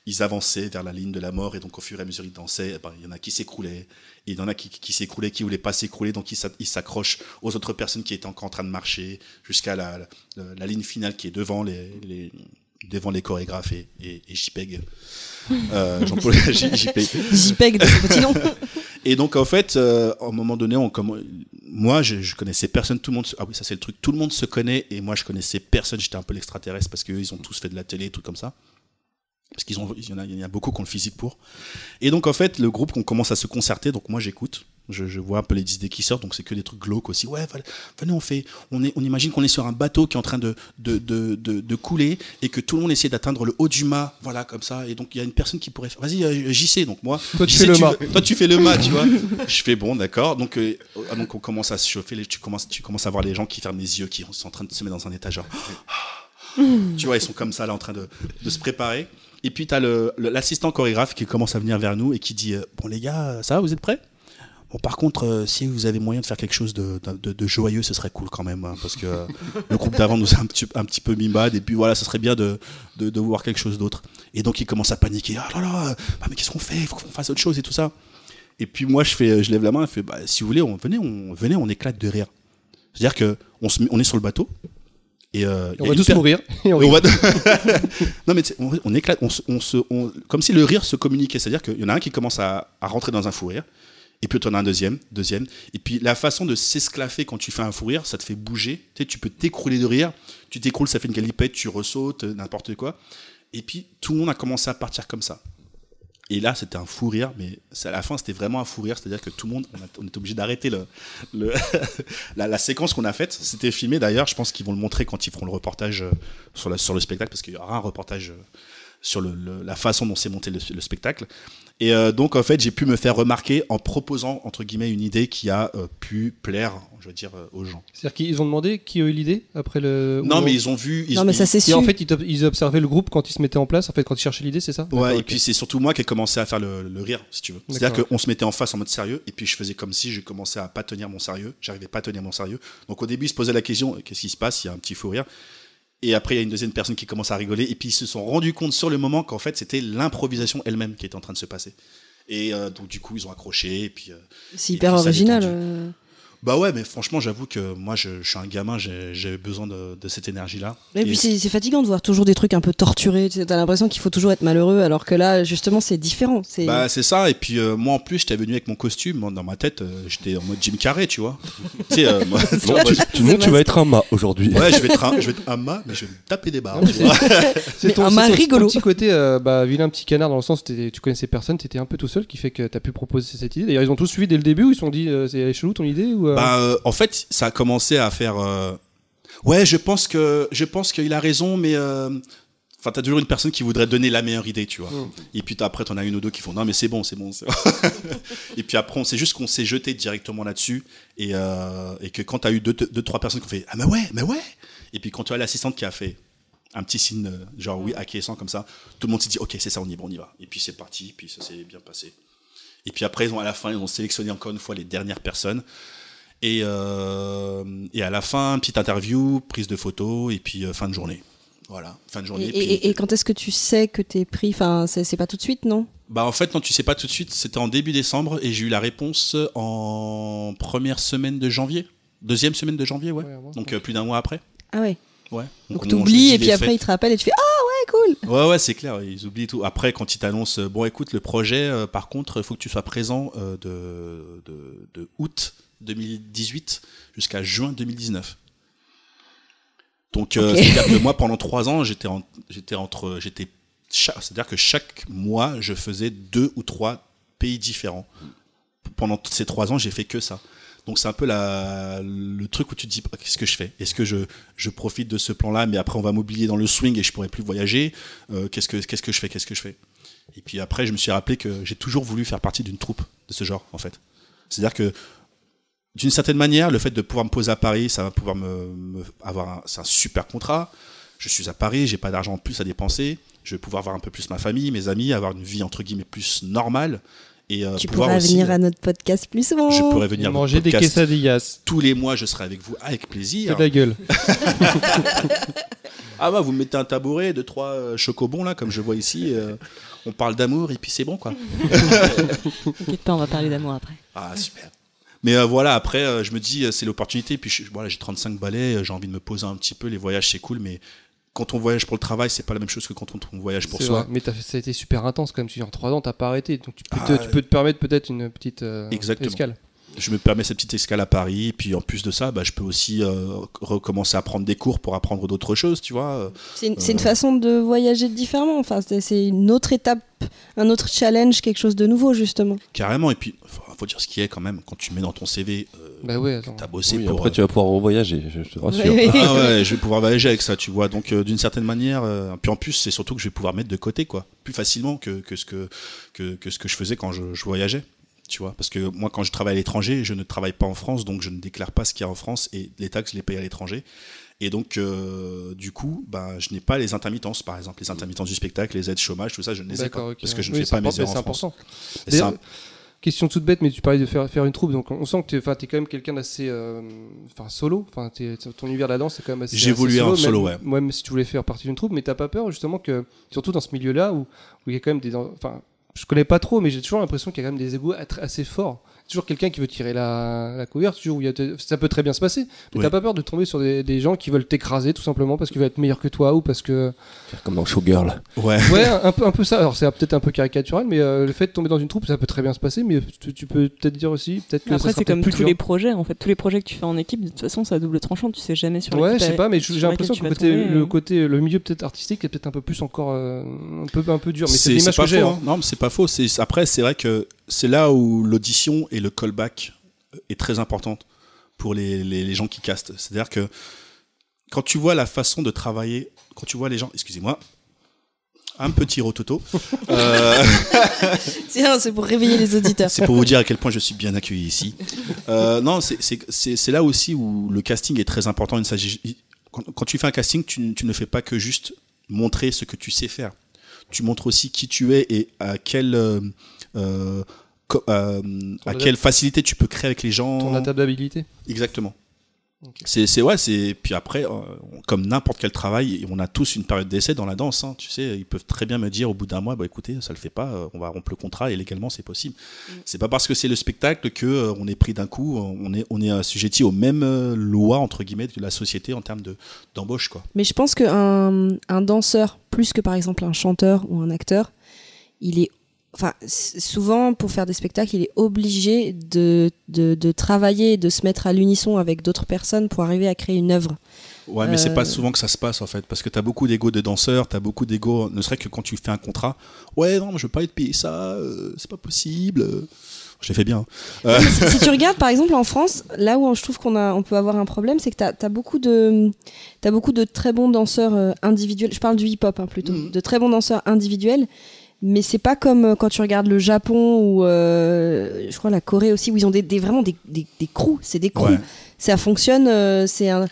Speaker 6: ils, avançaient vers la ligne de la mort et donc au fur et à mesure ils dansaient, eh ben, il y en a qui s'écroulaient, il y en a qui, s'écroulaient, qui voulaient pas s'écrouler, donc ils s'a- ils s'accrochent aux autres personnes qui étaient encore en train de marcher jusqu'à la, la, ligne finale qui est devant les devant les chorégraphes et, et, et JPEG. Euh, Jean-Paul JPEG.
Speaker 5: JPEG de son petit nom.
Speaker 6: Et donc en fait, euh, à un moment donné, on comm- moi je, je connaissais personne, tout le monde. se- Ah oui, ça c'est le truc. Tout le monde se connaît et moi je connaissais personne. J'étais un peu l'extraterrestre parce qu'eux ils ont tous fait de la télé, tout comme ça. Parce qu'ils ont, il y en a, il y en a beaucoup qui ont le physique pour. Et donc en fait, le groupe, on commence à se concerter. Donc moi j'écoute. Je, je vois un peu les idées qui sortent, donc c'est que des trucs glauques aussi. Ouais, venez, on fait, on est, on imagine qu'on est sur un bateau qui est en train de de, de, de, de couler et que tout le monde essaie d'atteindre le haut du mât, voilà comme ça. Et donc il y a une personne qui pourrait faire, vas-y, euh, JC. Donc moi,
Speaker 2: Toi, tu fais le mât.
Speaker 6: toi tu fais le mât, tu vois. Je fais bon, d'accord. Donc, euh, ah, donc on commence à se chauffer. Tu commences, tu commences à voir les gens qui ferment les yeux, qui sont en train de se mettre dans un état genre. tu vois, ils sont comme ça là, en train de, de se préparer. Et puis le le- l'assistant chorégraphe qui commence à venir vers nous et qui dit euh, bon les gars, ça va, vous êtes prêts? Bon, par contre, euh, si vous avez moyen de faire quelque chose de, de, de joyeux, ce serait cool quand même, hein, parce que euh, le groupe d'avant nous a un petit, un petit peu mis bad, et puis voilà, ce serait bien de, voir quelque chose d'autre. Et donc il commence à paniquer, ah là là, euh, bah, mais qu'est-ce qu'on fait? Il faut qu'on fasse autre chose et tout ça. Et puis moi, je fais, je lève la main, je fais, bah, si vous voulez, on, venez, on, venez, on éclate de rire. C'est-à-dire que on, se met- on est sur le bateau, et euh,
Speaker 2: On va tous
Speaker 6: per-
Speaker 2: mourir. Et on
Speaker 6: on
Speaker 2: rigole.
Speaker 6: va- non mais on, on éclate, on, on se, comme si le rire se communiquait, c'est-à-dire qu'il y en a un qui commence à, à rentrer dans un fou rire, et puis tu en as un deuxième, deuxième, et puis la façon de s'esclaffer quand tu fais un fou rire, ça te fait bouger, tu sais, tu peux t'écrouler de rire, tu t'écroules, ça fait une galipette, tu ressautes, n'importe quoi, et puis tout le monde a commencé à partir comme ça. Et là, c'était un fou rire, mais à la fin, c'était vraiment un fou rire, c'est-à-dire que tout le monde, on, était obligé d'arrêter le, le la, séquence qu'on a faite. C'était filmé d'ailleurs, je pense qu'ils vont le montrer quand ils feront le reportage euh, sur, le spectacle, parce qu'il y aura un reportage euh, sur le, le- la façon dont s'est monté le spectacle. Et euh, donc, en fait, j'ai pu me faire remarquer en proposant, entre guillemets, une idée qui a euh, pu plaire, je veux dire, euh, aux gens.
Speaker 2: C'est-à-dire qu'ils ont demandé qui a eu l'idée après le.
Speaker 6: Non, mais ils ont vu. Ils,
Speaker 5: Non, mais ça c'est
Speaker 2: Et
Speaker 5: sûr.
Speaker 2: en fait, ils, observaient le groupe quand ils se mettaient en place, en fait, quand ils cherchaient l'idée, c'est ça?
Speaker 6: Ouais, et puis c'est surtout moi qui ai commencé à faire le, le rire, si tu veux. C'est-à-dire qu'on se mettait en face en mode sérieux, et puis je faisais comme si je commençais à pas tenir mon sérieux. J'arrivais pas à tenir mon sérieux. Donc au début, ils se posaient la question qu'est-ce qui se passe? Il y a un petit fou rire. Et après, il y a une deuxième personne qui commence à rigoler, et puis ils se sont rendus compte sur le moment qu'en fait, c'était l'improvisation elle-même qui était en train de se passer. Et euh, donc, du coup, ils ont accroché, et puis. euh,
Speaker 5: C'est hyper original.
Speaker 6: Bah ouais, mais franchement, j'avoue que moi, je, je suis un gamin, j'ai j'ai besoin de, de cette énergie-là.
Speaker 5: Et
Speaker 6: Et-
Speaker 5: puis c'est fatigant de voir toujours des trucs un peu torturés. T'as l'impression qu'il faut toujours être malheureux, alors que là, justement, c'est différent. C'est
Speaker 6: Bah c'est ça et puis euh, moi en plus j'étais venu avec mon costume dans ma tête euh, j'étais en mode Jim Carrey tu vois tu sais euh, moi,
Speaker 1: Non, tu, tu, non, tu vas être un mât aujourd'hui.
Speaker 6: ouais je vais être un, je vais être un mât mais je vais me taper des barres.
Speaker 2: C'est
Speaker 5: un mât
Speaker 2: ton- c'est ton
Speaker 5: rigolo.
Speaker 2: petit côté euh, bah, vilain petit canard dans le sens où tu connaissais personne, t'étais un peu tout seul, qui fait que t'as pu proposer cette idée. D'ailleurs, ils ont tous suivi dès le début ou ils se sont dit euh, c'est chelou ton idée ou euh,
Speaker 6: bah euh, en fait ça a commencé à faire euh, ouais je pense que je pense qu'il a raison mais Enfin, t'as toujours une personne qui voudrait donner la meilleure idée, tu vois.
Speaker 2: Mm.
Speaker 6: Et puis après, t'en as une ou deux qui font non, mais c'est bon, c'est bon. c'est et puis après, sait juste qu'on s'est jeté directement là-dessus. Et, euh, et que quand t'as eu deux, deux, trois personnes qui ont fait ah, mais ouais, mais ouais. Et puis quand tu as l'assistante qui a fait un petit signe, genre oui, acquiescent comme ça, tout le monde s'est dit ok, c'est ça, on y va, on y va. Et puis c'est parti, puis ça s'est bien passé. Et puis après, ils ont, à la fin, ils ont sélectionné encore une fois les dernières personnes. Et, euh, et à la fin, petite interview, prise de photos, et puis euh, fin de journée. Voilà, fin de
Speaker 5: Et,
Speaker 6: journée.
Speaker 5: et-
Speaker 6: puis-
Speaker 5: et- et quand est-ce que tu sais que t'es pris? Enfin, c'est c'est pas tout de suite, non?
Speaker 6: Bah en fait non tu sais pas tout de suite, c'était en début décembre et j'ai eu la réponse en première semaine de janvier, deuxième semaine de janvier ouais. Donc euh, plus d'un mois après.
Speaker 5: Ah ouais.
Speaker 6: Ouais.
Speaker 5: Donc
Speaker 6: je
Speaker 5: t'oublies et puis après
Speaker 6: faits-
Speaker 5: il te rappelle et tu fais Ah ouais, cool.
Speaker 6: Ouais, ouais, c'est clair, ils oublient tout. Après, quand ils t'annoncent, bon, écoute, le projet, euh, par contre, il faut que tu sois présent euh, de, de, de août 2018 jusqu'à juin 2019. Donc, euh, c'est-à-dire que moi, pendant trois ans, j'étais en- j'étais entre, j'étais, c'est-à-dire que chaque mois, je faisais deux ou trois pays différents. Pendant ces trois ans, j'ai fait que ça. Donc c'est un peu la, le truc où tu te dis qu'est-ce que je fais? Est-ce que je, je profite de ce plan-là, mais après on va m'oublier dans le swing et je pourrai plus voyager? Euh, Qu'est-ce que qu'est-ce que je fais? Qu'est-ce que je fais? Et puis après, je me suis rappelé que j'ai toujours voulu faire partie d'une troupe de ce genre, en fait. C'est-à-dire que d'une certaine manière, le fait de pouvoir me poser à Paris, ça va pouvoir me, me- avoir un, c'est un super contrat. Je suis à Paris, j'ai pas d'argent en plus à dépenser. Je vais pouvoir voir un peu plus ma famille, mes amis, avoir une vie entre guillemets plus normale. Et euh,
Speaker 5: Tu pourras
Speaker 6: aussi,
Speaker 5: venir à notre podcast plus souvent.
Speaker 6: je pourrais venir
Speaker 2: Manger des quesadillas.
Speaker 6: Tous les mois, je serai avec vous avec plaisir.
Speaker 2: de la gueule.
Speaker 6: Ah bah, vous me mettez un tabouret, deux, trois euh, chocobons, là, comme je vois ici. euh, on parle d'amour et puis c'est bon, quoi.
Speaker 7: T'inquiète pas, on va parler d'amour après.
Speaker 6: Ah, super. Mais euh, voilà, après, euh, je me dis, euh, c'est l'opportunité. Puis je- voilà, j'ai 35 balais, j'ai envie de me poser un petit peu. Les voyages, c'est cool, mais quand on voyage pour le travail, c'est pas la même chose que quand on, on voyage pour soi.
Speaker 2: vrai. Mais ça a été super intense quand même. Tu dis en 3 ans, t'as pas arrêté. Donc tu peux,
Speaker 6: Ah,
Speaker 2: te, tu peux te permettre peut-être une petite euh,
Speaker 6: Exactement.
Speaker 2: escale.
Speaker 6: Je me permets cette petite escale à Paris. Puis en plus de ça, bah, je peux aussi euh, recommencer à prendre des cours pour apprendre d'autres choses, tu vois.
Speaker 5: C'est une, façon de voyager différemment. Enfin, c'est- une autre étape, un autre challenge, quelque chose de nouveau justement.
Speaker 6: Carrément. Et puis, faut dire ce qui est quand même. Quand tu mets dans ton CV, euh,
Speaker 2: Bah
Speaker 6: t'as bossé
Speaker 1: Oui,
Speaker 6: pour.
Speaker 1: après,
Speaker 6: euh,
Speaker 1: tu vas pouvoir revoyager, je te rassure.
Speaker 6: Ah ouais, je vais pouvoir voyager avec ça, tu vois. Donc euh, d'une certaine manière, euh, puis en plus c'est surtout que je vais pouvoir mettre de côté quoi, plus facilement que, que ce que, que que ce que je faisais quand je, je voyageais, tu vois. Parce que moi quand je travaille à l'étranger, je ne travaille pas en France, donc je ne déclare pas ce qu'il y a en France et les taxes je les paye à l'étranger. Et donc euh, du coup, ben je n'ai pas les intermittences, par exemple les intermittences du spectacle, les aides chômage, tout ça, je ne les ai pas
Speaker 2: D'accord, ok.
Speaker 6: parce que je ne
Speaker 2: Oui,
Speaker 6: fais pas mes
Speaker 2: important,
Speaker 6: heures en
Speaker 2: C'est
Speaker 6: France.
Speaker 2: important.
Speaker 6: C'est un-
Speaker 2: Question toute bête, mais tu parlais de faire, faire une troupe, donc on sent que tu es quand même quelqu'un d'assez euh, solo. Enfin, ton univers de la danse, c'est quand même assez.
Speaker 6: J'ai évolué en solo,
Speaker 2: même,
Speaker 6: ouais.
Speaker 2: Même si tu voulais faire partie d'une troupe, mais t'as pas peur justement que, surtout dans ce milieu-là où où il y a quand même des. Enfin, je connais pas trop, mais j'ai toujours l'impression qu'il y a quand même des égos assez forts. Toujours quelqu'un qui veut tirer la, la couverture, où il y a ça peut très bien se passer. Mais
Speaker 6: Oui.
Speaker 2: t'as pas peur de tomber sur des, des gens qui veulent t'écraser tout simplement parce qu'ils veulent être meilleurs que toi ou parce que.
Speaker 1: Faire comme dans Showgirl.
Speaker 6: Ouais.
Speaker 2: Ouais, un peu, un peu ça. Alors c'est peut-être un peu caricatural, mais euh, le fait de tomber dans une troupe, ça peut très bien se passer. Mais tu, tu peux peut-être dire aussi, peut-être que ça
Speaker 7: Après, c'est comme tous les projets. En fait, tous les projets que tu fais en équipe, de toute façon, c'est à double tranchant. Tu sais jamais sur
Speaker 2: Ouais, je sais pas, mais j'ai l'impression que côté,
Speaker 7: tomber,
Speaker 2: le
Speaker 7: euh.
Speaker 2: côté, le milieu peut-être artistique est peut-être un peu plus encore euh, un peu un peu dur. Mais c'est l'image que j'ai.
Speaker 6: faux.
Speaker 2: hein.
Speaker 6: hein. Non, mais c'est pas faux. C'est après, c'est vrai que c'est là où l'audition et le callback est très importante pour les, les, les gens qui castent. C'est-à-dire que quand tu vois la façon de travailler, quand tu vois les gens, excusez-moi, un petit rototo. Euh,
Speaker 5: Tiens, c'est pour réveiller les auditeurs.
Speaker 6: c'est pour vous dire à quel point je suis bien accueilli ici. Euh, non, c'est- là aussi où le casting est très important. Quand, tu fais un casting, tu, tu ne fais pas que juste montrer ce que tu sais faire. Tu montres aussi qui tu es et à quelle, euh, euh, à quelle facilité tu peux créer avec les gens.
Speaker 2: Ton adaptabilité.
Speaker 6: Exactement.
Speaker 2: Ok.
Speaker 6: C'est c'est ouais, c'est puis après euh, comme n'importe quel travail, on a tous une période d'essai dans la danse. hein. tu sais, ils peuvent très bien me dire au bout d'un mois, bah écoutez, ça le fait pas, on va rompre le contrat et légalement c'est possible. C'est pas parce que c'est le spectacle que euh, on est pris d'un coup, on est on est assujetti aux mêmes euh, lois entre guillemets de la société en termes de d'embauche quoi.
Speaker 5: Mais je pense qu'un un danseur, plus que par exemple un chanteur ou un acteur, il est. Enfin, souvent, pour faire des spectacles, il est obligé de, de, de travailler, de se mettre à l'unisson avec d'autres personnes pour arriver à créer une œuvre.
Speaker 6: Ouais, mais c'est
Speaker 5: Euh.
Speaker 6: pas souvent que ça se passe en fait, parce que t'as beaucoup d'ego de danseurs, t'as beaucoup d'ego, ne serait que quand tu fais un contrat. Ouais, non, je veux pas être payé ça, euh, c'est pas possible. euh. Je l'ai fait bien. hein.
Speaker 5: si, si tu regardes par exemple en France, là où je trouve qu'on a, on peut avoir un problème, c'est que tu as, beaucoup de, t'as beaucoup de très bons danseurs euh, individuels. Je parle du hip-hop hein, plutôt,
Speaker 6: Mhm.
Speaker 5: de très bons danseurs individuels. Mais c'est pas comme euh, quand tu regardes le Japon ou euh, je crois la Corée aussi où ils ont des, des- vraiment des, des, des crews, c'est des crews.
Speaker 6: Ouais.
Speaker 5: Ça fonctionne, euh, c'est un, un-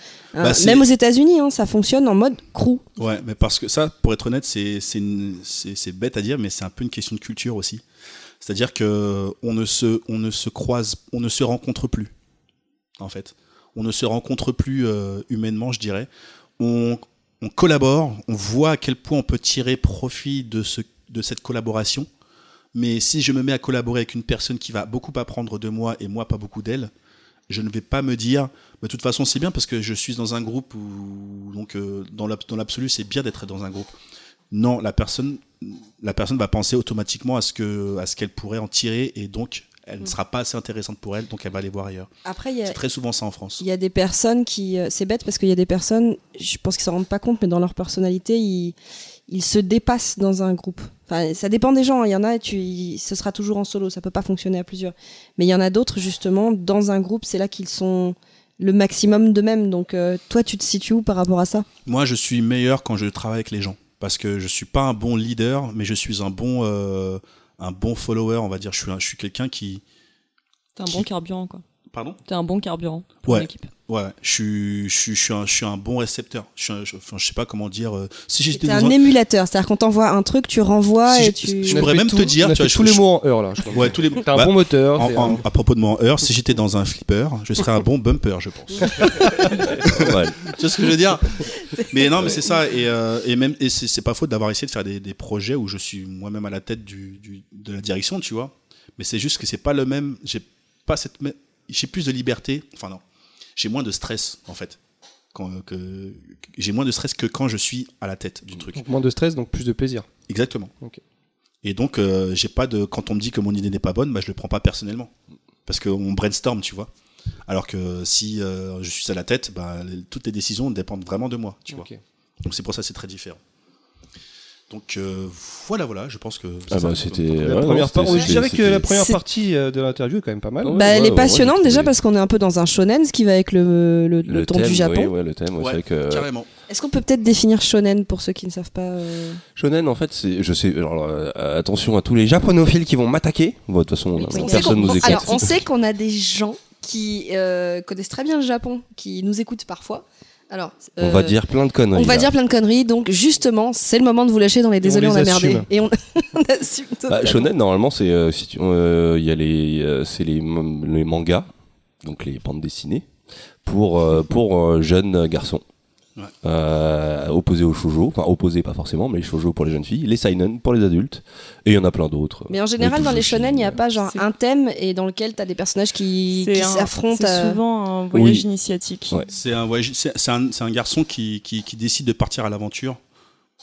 Speaker 6: Bah, c'est-
Speaker 5: même aux États-Unis, hein, ça fonctionne en mode crew.
Speaker 6: Ouais, mais parce que ça, pour être honnête, c'est c'est une- c'est c'est bête à dire, mais c'est un peu une question de culture aussi. C'est-à-dire que on ne se on ne se croise, on ne se rencontre plus. En fait, on ne se rencontre plus euh, humainement, je dirais. On on collabore, on voit à quel point on peut tirer profit de ce de cette collaboration. Mais si je me mets à collaborer avec une personne qui va beaucoup apprendre de moi et moi pas beaucoup d'elle, je ne vais pas me dire, de toute façon c'est bien parce que je suis dans un groupe où donc euh, dans l'ab- dans l'absolu c'est bien d'être dans un groupe. non, la personne, la personne va penser automatiquement à ce que, à ce qu'elle pourrait en tirer et donc elle ne sera pas assez intéressante pour elle, donc elle va aller voir ailleurs.
Speaker 5: Après,
Speaker 6: C'est très souvent ça en France.
Speaker 5: il y a des personnes qui. euh, C'est bête parce qu'il y a des personnes, je pense qu'ils s'en rendent pas compte, mais dans leur personnalité, ils, ils se dépassent dans un groupe. Enfin, ça dépend des gens. Il y en a, tu, il- ce sera toujours en solo, ça peut pas fonctionner à plusieurs. Mais il y en a d'autres, justement, dans un groupe, c'est là qu'ils sont le maximum d'eux-mêmes. Donc, euh, toi, tu te situes où par rapport à ça?
Speaker 6: Moi, je suis meilleur quand je travaille avec les gens. Parce que je suis pas un bon leader, mais je suis un bon, euh, un bon follower, on va dire. Je suis, je suis quelqu'un qui.
Speaker 7: T'es un bon carburant, quoi.
Speaker 6: Pardon?
Speaker 7: T'es un bon carburant pour
Speaker 6: Ouais.
Speaker 7: l'équipe.
Speaker 6: Ouais, je suis, je suis, je suis, un, je suis un bon récepteur. Je, un- je, sais pas comment dire. euh, si j'étais
Speaker 5: un
Speaker 6: un.
Speaker 5: émulateur, c'est-à-dire qu'on t'envoie un truc, tu renvoies
Speaker 6: Si
Speaker 5: et tu.
Speaker 6: je pourrais même
Speaker 2: tout-
Speaker 6: te dire, tu vois,
Speaker 2: tous les mots en heure là. je crois.
Speaker 6: Ouais, tous les.
Speaker 2: T'as un
Speaker 6: bah,
Speaker 2: bon moteur.
Speaker 6: en-
Speaker 2: t'es
Speaker 6: en-
Speaker 2: un-
Speaker 6: à propos de moi en heure, si j'étais dans un flipper, je serais un bon bumper, je pense.
Speaker 1: Ouais.
Speaker 6: tu vois ce que je veux dire? Mais non, mais c'est ça. Et, euh, et même, et c'est pas faute d'avoir essayé de faire des, des projets où je suis moi-même à la tête du, du- de la direction, tu vois. Mais c'est juste que c'est pas le même. J'ai pas cette. J'ai plus de liberté. Enfin non, j'ai moins de stress en fait. Quand, que, que- j'ai moins de stress que quand je suis à la tête du truc.
Speaker 2: Donc moins de stress, donc plus de plaisir.
Speaker 6: Exactement. Et donc, euh, j'ai pas de. Quand on me dit que mon idée n'est pas bonne, bah, je le prends pas personnellement. Parce qu'on brainstorm, tu vois. Alors que si euh, je suis à la tête, bah, toutes les décisions dépendent vraiment de moi, tu vois. Donc c'est pour ça que c'est très différent. Donc euh, voilà, voilà, je pense que.
Speaker 1: Ah bah, c'était.
Speaker 2: La
Speaker 1: ouais,
Speaker 2: première
Speaker 1: non,
Speaker 2: que la première partie euh, de l'interview est quand même pas mal.
Speaker 1: Ouais,
Speaker 5: Bah, elle
Speaker 1: ouais,
Speaker 5: est
Speaker 1: ouais,
Speaker 5: passionnante déjà
Speaker 1: trouvé-
Speaker 5: parce qu'on est un peu dans un shonen, ce qui va avec le, le, le temps
Speaker 1: thème,
Speaker 5: du Japon.
Speaker 1: Oui, ouais, le thème, ouais,
Speaker 6: Ouais,
Speaker 1: c'est vrai que.
Speaker 6: Carrément.
Speaker 5: Est-ce qu'on peut peut-être définir shonen pour ceux qui ne savent pas euh,
Speaker 1: Shonen, en fait, c'est, je sais, alors, euh, attention à tous les japonophiles qui vont m'attaquer. Bon, de toute façon,
Speaker 5: Oui, on sait
Speaker 1: personne
Speaker 5: qu'on-
Speaker 1: nous écoute.
Speaker 5: Alors, on sait qu'on a des gens qui connaissent très bien le Japon, qui nous écoutent parfois. Alors,
Speaker 1: on va
Speaker 5: euh,
Speaker 1: dire plein de conneries.
Speaker 5: on va
Speaker 1: là.
Speaker 5: dire plein de conneries, donc justement, c'est le moment de vous lâcher dans les désolés, on,
Speaker 2: les
Speaker 5: a merdé. Et on, on assume
Speaker 1: Bah, shonen, normalement, c'est, euh, si tu- euh, il y a les, euh, c'est les, les mangas, donc les bandes dessinées, pour, euh, pour euh, jeunes garçons.
Speaker 6: Ouais.
Speaker 1: Euh, opposés aux shoujo, enfin opposés pas forcément, mais les shoujo pour les jeunes filles, les seinen pour les adultes, et il y en a plein d'autres.
Speaker 5: Mais en général, dans les shonen, il n'y a pas genre un thème et dans lequel tu as des personnages qui, s'affrontent.
Speaker 7: C'est
Speaker 5: à-
Speaker 7: souvent un voyage
Speaker 1: Oui.
Speaker 7: initiatique.
Speaker 1: Ouais.
Speaker 6: C'est un, voyage- c'est, c'est un, garçon qui, qui, qui décide de partir à l'aventure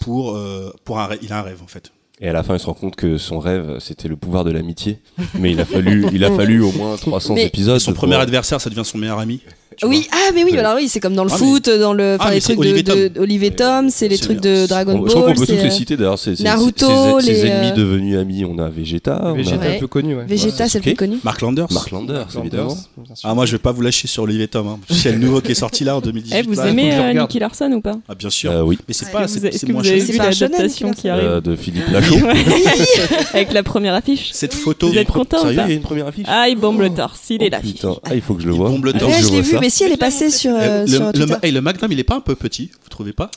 Speaker 6: pour, euh, pour un rêve. Il a un rêve en fait.
Speaker 1: Et à la fin, il se rend compte que son rêve, c'était le pouvoir de l'amitié. Mais il a fallu, il a fallu au moins 300
Speaker 5: Mais-
Speaker 1: épisodes.
Speaker 6: Son
Speaker 1: pour-
Speaker 6: premier adversaire, ça devient son meilleur ami.
Speaker 5: Oui, ah mais oui,
Speaker 1: Ouais.
Speaker 5: alors oui, c'est comme dans le
Speaker 6: Ah,
Speaker 5: foot, dans le, enfin
Speaker 6: Ah,
Speaker 5: les
Speaker 6: c'est
Speaker 5: trucs de,
Speaker 6: Olivier
Speaker 5: de,
Speaker 6: Tom.
Speaker 5: Olivier Tom, c'est les
Speaker 6: C'est
Speaker 5: trucs
Speaker 6: bien.
Speaker 5: de Dragon
Speaker 1: On- je crois
Speaker 5: Ball,
Speaker 1: qu'on peut tous
Speaker 5: c'est
Speaker 1: les
Speaker 5: euh,
Speaker 1: citer d'ailleurs. C'est, c'est-
Speaker 5: Naruto, les,
Speaker 1: ennemis
Speaker 5: euh,
Speaker 1: devenus amis. On a Vegeta,
Speaker 2: Vegeta
Speaker 1: a
Speaker 2: un peu connu, ouais.
Speaker 5: Vegeta, c'est le plus connu.
Speaker 6: Mark Landers.
Speaker 1: Mark Landers, évidemment.
Speaker 6: Ah, moi, je vais pas vous lâcher sur Olivier Tom. Hein. C'est le nouveau qui est sorti là en 2018.
Speaker 7: Eh, vous aimez euh. Nicky Larson ou pas?
Speaker 6: Ah, bien sûr.
Speaker 1: Oui,
Speaker 6: Mais c'est
Speaker 5: Ouais.
Speaker 6: pas, c'est c'est moins cher.
Speaker 5: C'est
Speaker 7: l'adaptation qui arrive?
Speaker 1: De Philippe Lachaud.
Speaker 7: Avec la première affiche
Speaker 6: Cette photo.
Speaker 7: Vous êtes content ou
Speaker 1: Sérieux,
Speaker 7: pas
Speaker 1: il y a une première affiche
Speaker 7: Ah, il bombe le torse, il est
Speaker 1: Oh,
Speaker 7: là.
Speaker 1: putain. Ah, il faut que je le
Speaker 6: Il
Speaker 1: vois.
Speaker 6: bombe le
Speaker 1: Il faut
Speaker 6: torse.
Speaker 1: je
Speaker 5: je l'ai vu,
Speaker 1: ça.
Speaker 5: mais si elle est passée sur, euh,
Speaker 6: Euh,
Speaker 5: sur
Speaker 6: le, hey, le Magnum, il est pas un peu petit, vous trouvez pas?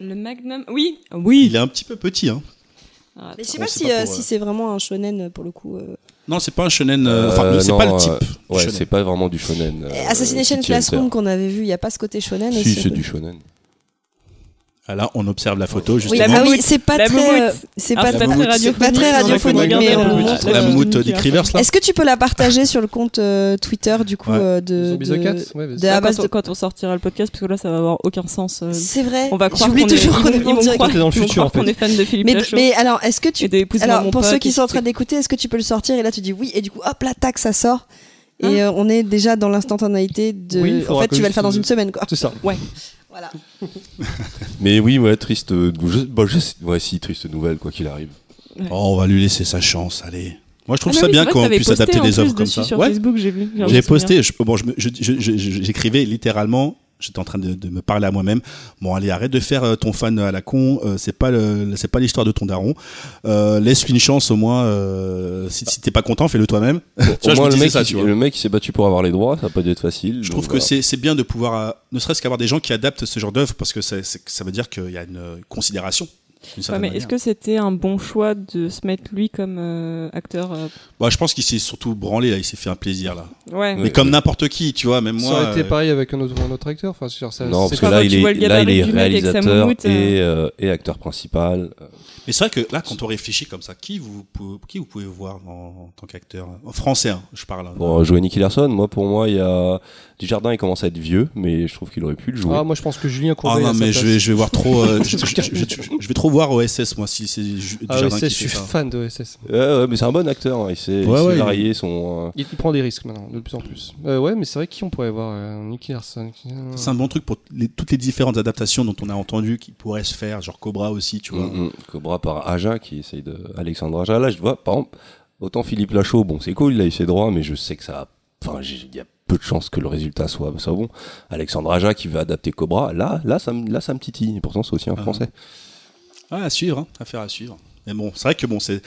Speaker 7: Le Magnum, oui, oui.
Speaker 6: Il est un petit peu petit. Hein.
Speaker 7: Ah,
Speaker 5: Mais je sais pas
Speaker 6: c'est
Speaker 5: si, euh, si c'est vraiment un shonen pour le coup. euh.
Speaker 6: Non, c'est pas un shonen. euh, enfin,
Speaker 1: Euh,
Speaker 6: c'est pas le type.
Speaker 1: Ouais, c'est pas vraiment du shonen. euh,
Speaker 5: Assassination Classroom qu'on avait vu, il y a pas ce côté shonen
Speaker 1: Si,
Speaker 5: aussi.
Speaker 1: c'est du shonen.
Speaker 6: Ah, là, on observe la photo
Speaker 5: Oui,
Speaker 6: justement.
Speaker 5: ah
Speaker 7: La
Speaker 5: oui, c'est pas
Speaker 7: La
Speaker 5: très, c'est pas très,
Speaker 7: pas très radiophonique. mais
Speaker 5: on
Speaker 7: la moumoute.
Speaker 5: montre.
Speaker 6: la
Speaker 7: euh, Larson.
Speaker 6: Rivers là.
Speaker 5: Est-ce que tu peux la partager sur le compte euh, Twitter du coup
Speaker 6: Ouais.
Speaker 5: euh, de,
Speaker 2: Ouais,
Speaker 7: quand, on, on sortira le podcast, parce que là, ça va avoir aucun sens. euh,
Speaker 5: C'est vrai.
Speaker 7: On va croire qu'on est,
Speaker 5: toujours qu'on est
Speaker 2: dans le futur,
Speaker 7: croire
Speaker 2: en fait.
Speaker 7: qu'on est fan de Philippe
Speaker 5: Mais,
Speaker 7: Lachaud.
Speaker 5: mais alors, est-ce que tu alors pour ceux qui sont en train d'écouter, est-ce que tu peux le sortir et là tu dis oui et du coup hop la tac ça sort et
Speaker 7: Hein
Speaker 5: on est déjà dans l'instantanéité de.
Speaker 2: Oui,
Speaker 5: en fait,
Speaker 2: que
Speaker 5: tu vas le faire dans une semaine quoi.
Speaker 2: C'est ça.
Speaker 5: Voilà.
Speaker 1: Mais oui, ouais, triste. euh, je, bah, je sais- ouais, si, triste nouvelle, quoi qu'il arrive.
Speaker 6: Oh, on va lui laisser sa chance, allez. Moi, je trouve
Speaker 7: Ah,
Speaker 6: ça
Speaker 7: oui,
Speaker 6: bien qu'on puisse adapter des œuvres comme ça.
Speaker 7: Sur
Speaker 6: Ouais.
Speaker 7: Facebook, j'ai vu.
Speaker 6: Posté, je- bon, je- je- j'écrivais littéralement, j'étais en train de, de me parler à moi-même. Bon, allez, arrête de faire euh, ton fan à la con. euh, c'est pas le, c'est pas l'histoire de ton daron. Euh, Laisse-lui une chance au moins. euh, si si t'es pas content, fais-le toi-même. Tu vois,
Speaker 1: Au moins, le mec,
Speaker 6: ça, tu vois.
Speaker 1: le mec, il s'est battu pour avoir les droits, ça va pas dû être facile.
Speaker 6: Je trouve que
Speaker 1: voilà.
Speaker 6: c'est c'est bien de pouvoir, euh, ne serait-ce qu'avoir des gens qui adaptent ce genre d'œuvre parce que ça veut dire qu'il y a une euh, considération.
Speaker 7: Ouais, mais est-ce que c'était un bon choix de se mettre lui comme euh, acteur euh,
Speaker 6: Bah, je pense qu'il s'est surtout branlé là, il s'est fait un plaisir là.
Speaker 7: Ouais.
Speaker 6: Mais
Speaker 1: Ouais,
Speaker 6: comme
Speaker 1: ouais.
Speaker 6: n'importe qui, tu vois, même
Speaker 2: Ça
Speaker 6: moi.
Speaker 2: aurait été
Speaker 6: euh,
Speaker 2: pareil avec un autre, un autre acteur. Enfin, sur ça,
Speaker 1: Non, parce que là, il est, là, il est réalisateur et, et acteur principal.
Speaker 6: Mais c'est vrai que là, quand on réfléchit comme ça, qui vous, pouvez- qui vous pouvez voir en, en tant qu'acteur? En français, hein, je parle. hein.
Speaker 1: Pour jouer Nicky Larson, moi, pour moi, il y a. Dujardin, il commence à être vieux, mais je trouve qu'il aurait pu le jouer.
Speaker 2: Ah, moi je pense que Julien
Speaker 6: Ah
Speaker 2: Courbet.
Speaker 6: non,
Speaker 2: à sa
Speaker 6: mais je vais, je vais voir trop. euh, je, je- je- je- je vais trop trop voir OSS, moi, si c'est
Speaker 2: Ah, OSS, je suis
Speaker 6: ça.
Speaker 2: fan de OSS.
Speaker 1: Ouais, ouais, mais c'est un bon acteur. hein. Il sait, il
Speaker 6: Ouais,
Speaker 1: sait
Speaker 6: ouais, il-
Speaker 1: varier son. euh,
Speaker 2: Il, il prend des risques maintenant, de plus en plus. Euh, ouais, mais c'est vrai qui on pourrait voir euh, Nicky Larson. qui- euh,
Speaker 6: C'est un bon truc pour les- toutes les différentes adaptations dont on a entendu qui pourraient se faire, genre Cobra aussi, tu vois.
Speaker 1: Mm, mm. Cobra par Aja qui essaye de Alexandre Aja. Là, je vois, par exemple, autant Philippe Lachaud, bon, c'est cool, il a eu ses droits, mais je sais que ça, enfin, il y a peu de chances que le résultat soit, soit bon. Alexandre Aja qui veut adapter Cobra, là, là, ça, me- là, ça me titille. Et pourtant, c'est aussi un
Speaker 6: Ah.
Speaker 1: français.
Speaker 6: Ouais, à suivre, hein, affaire à suivre. Mais bon, c'est vrai que bon, c'est,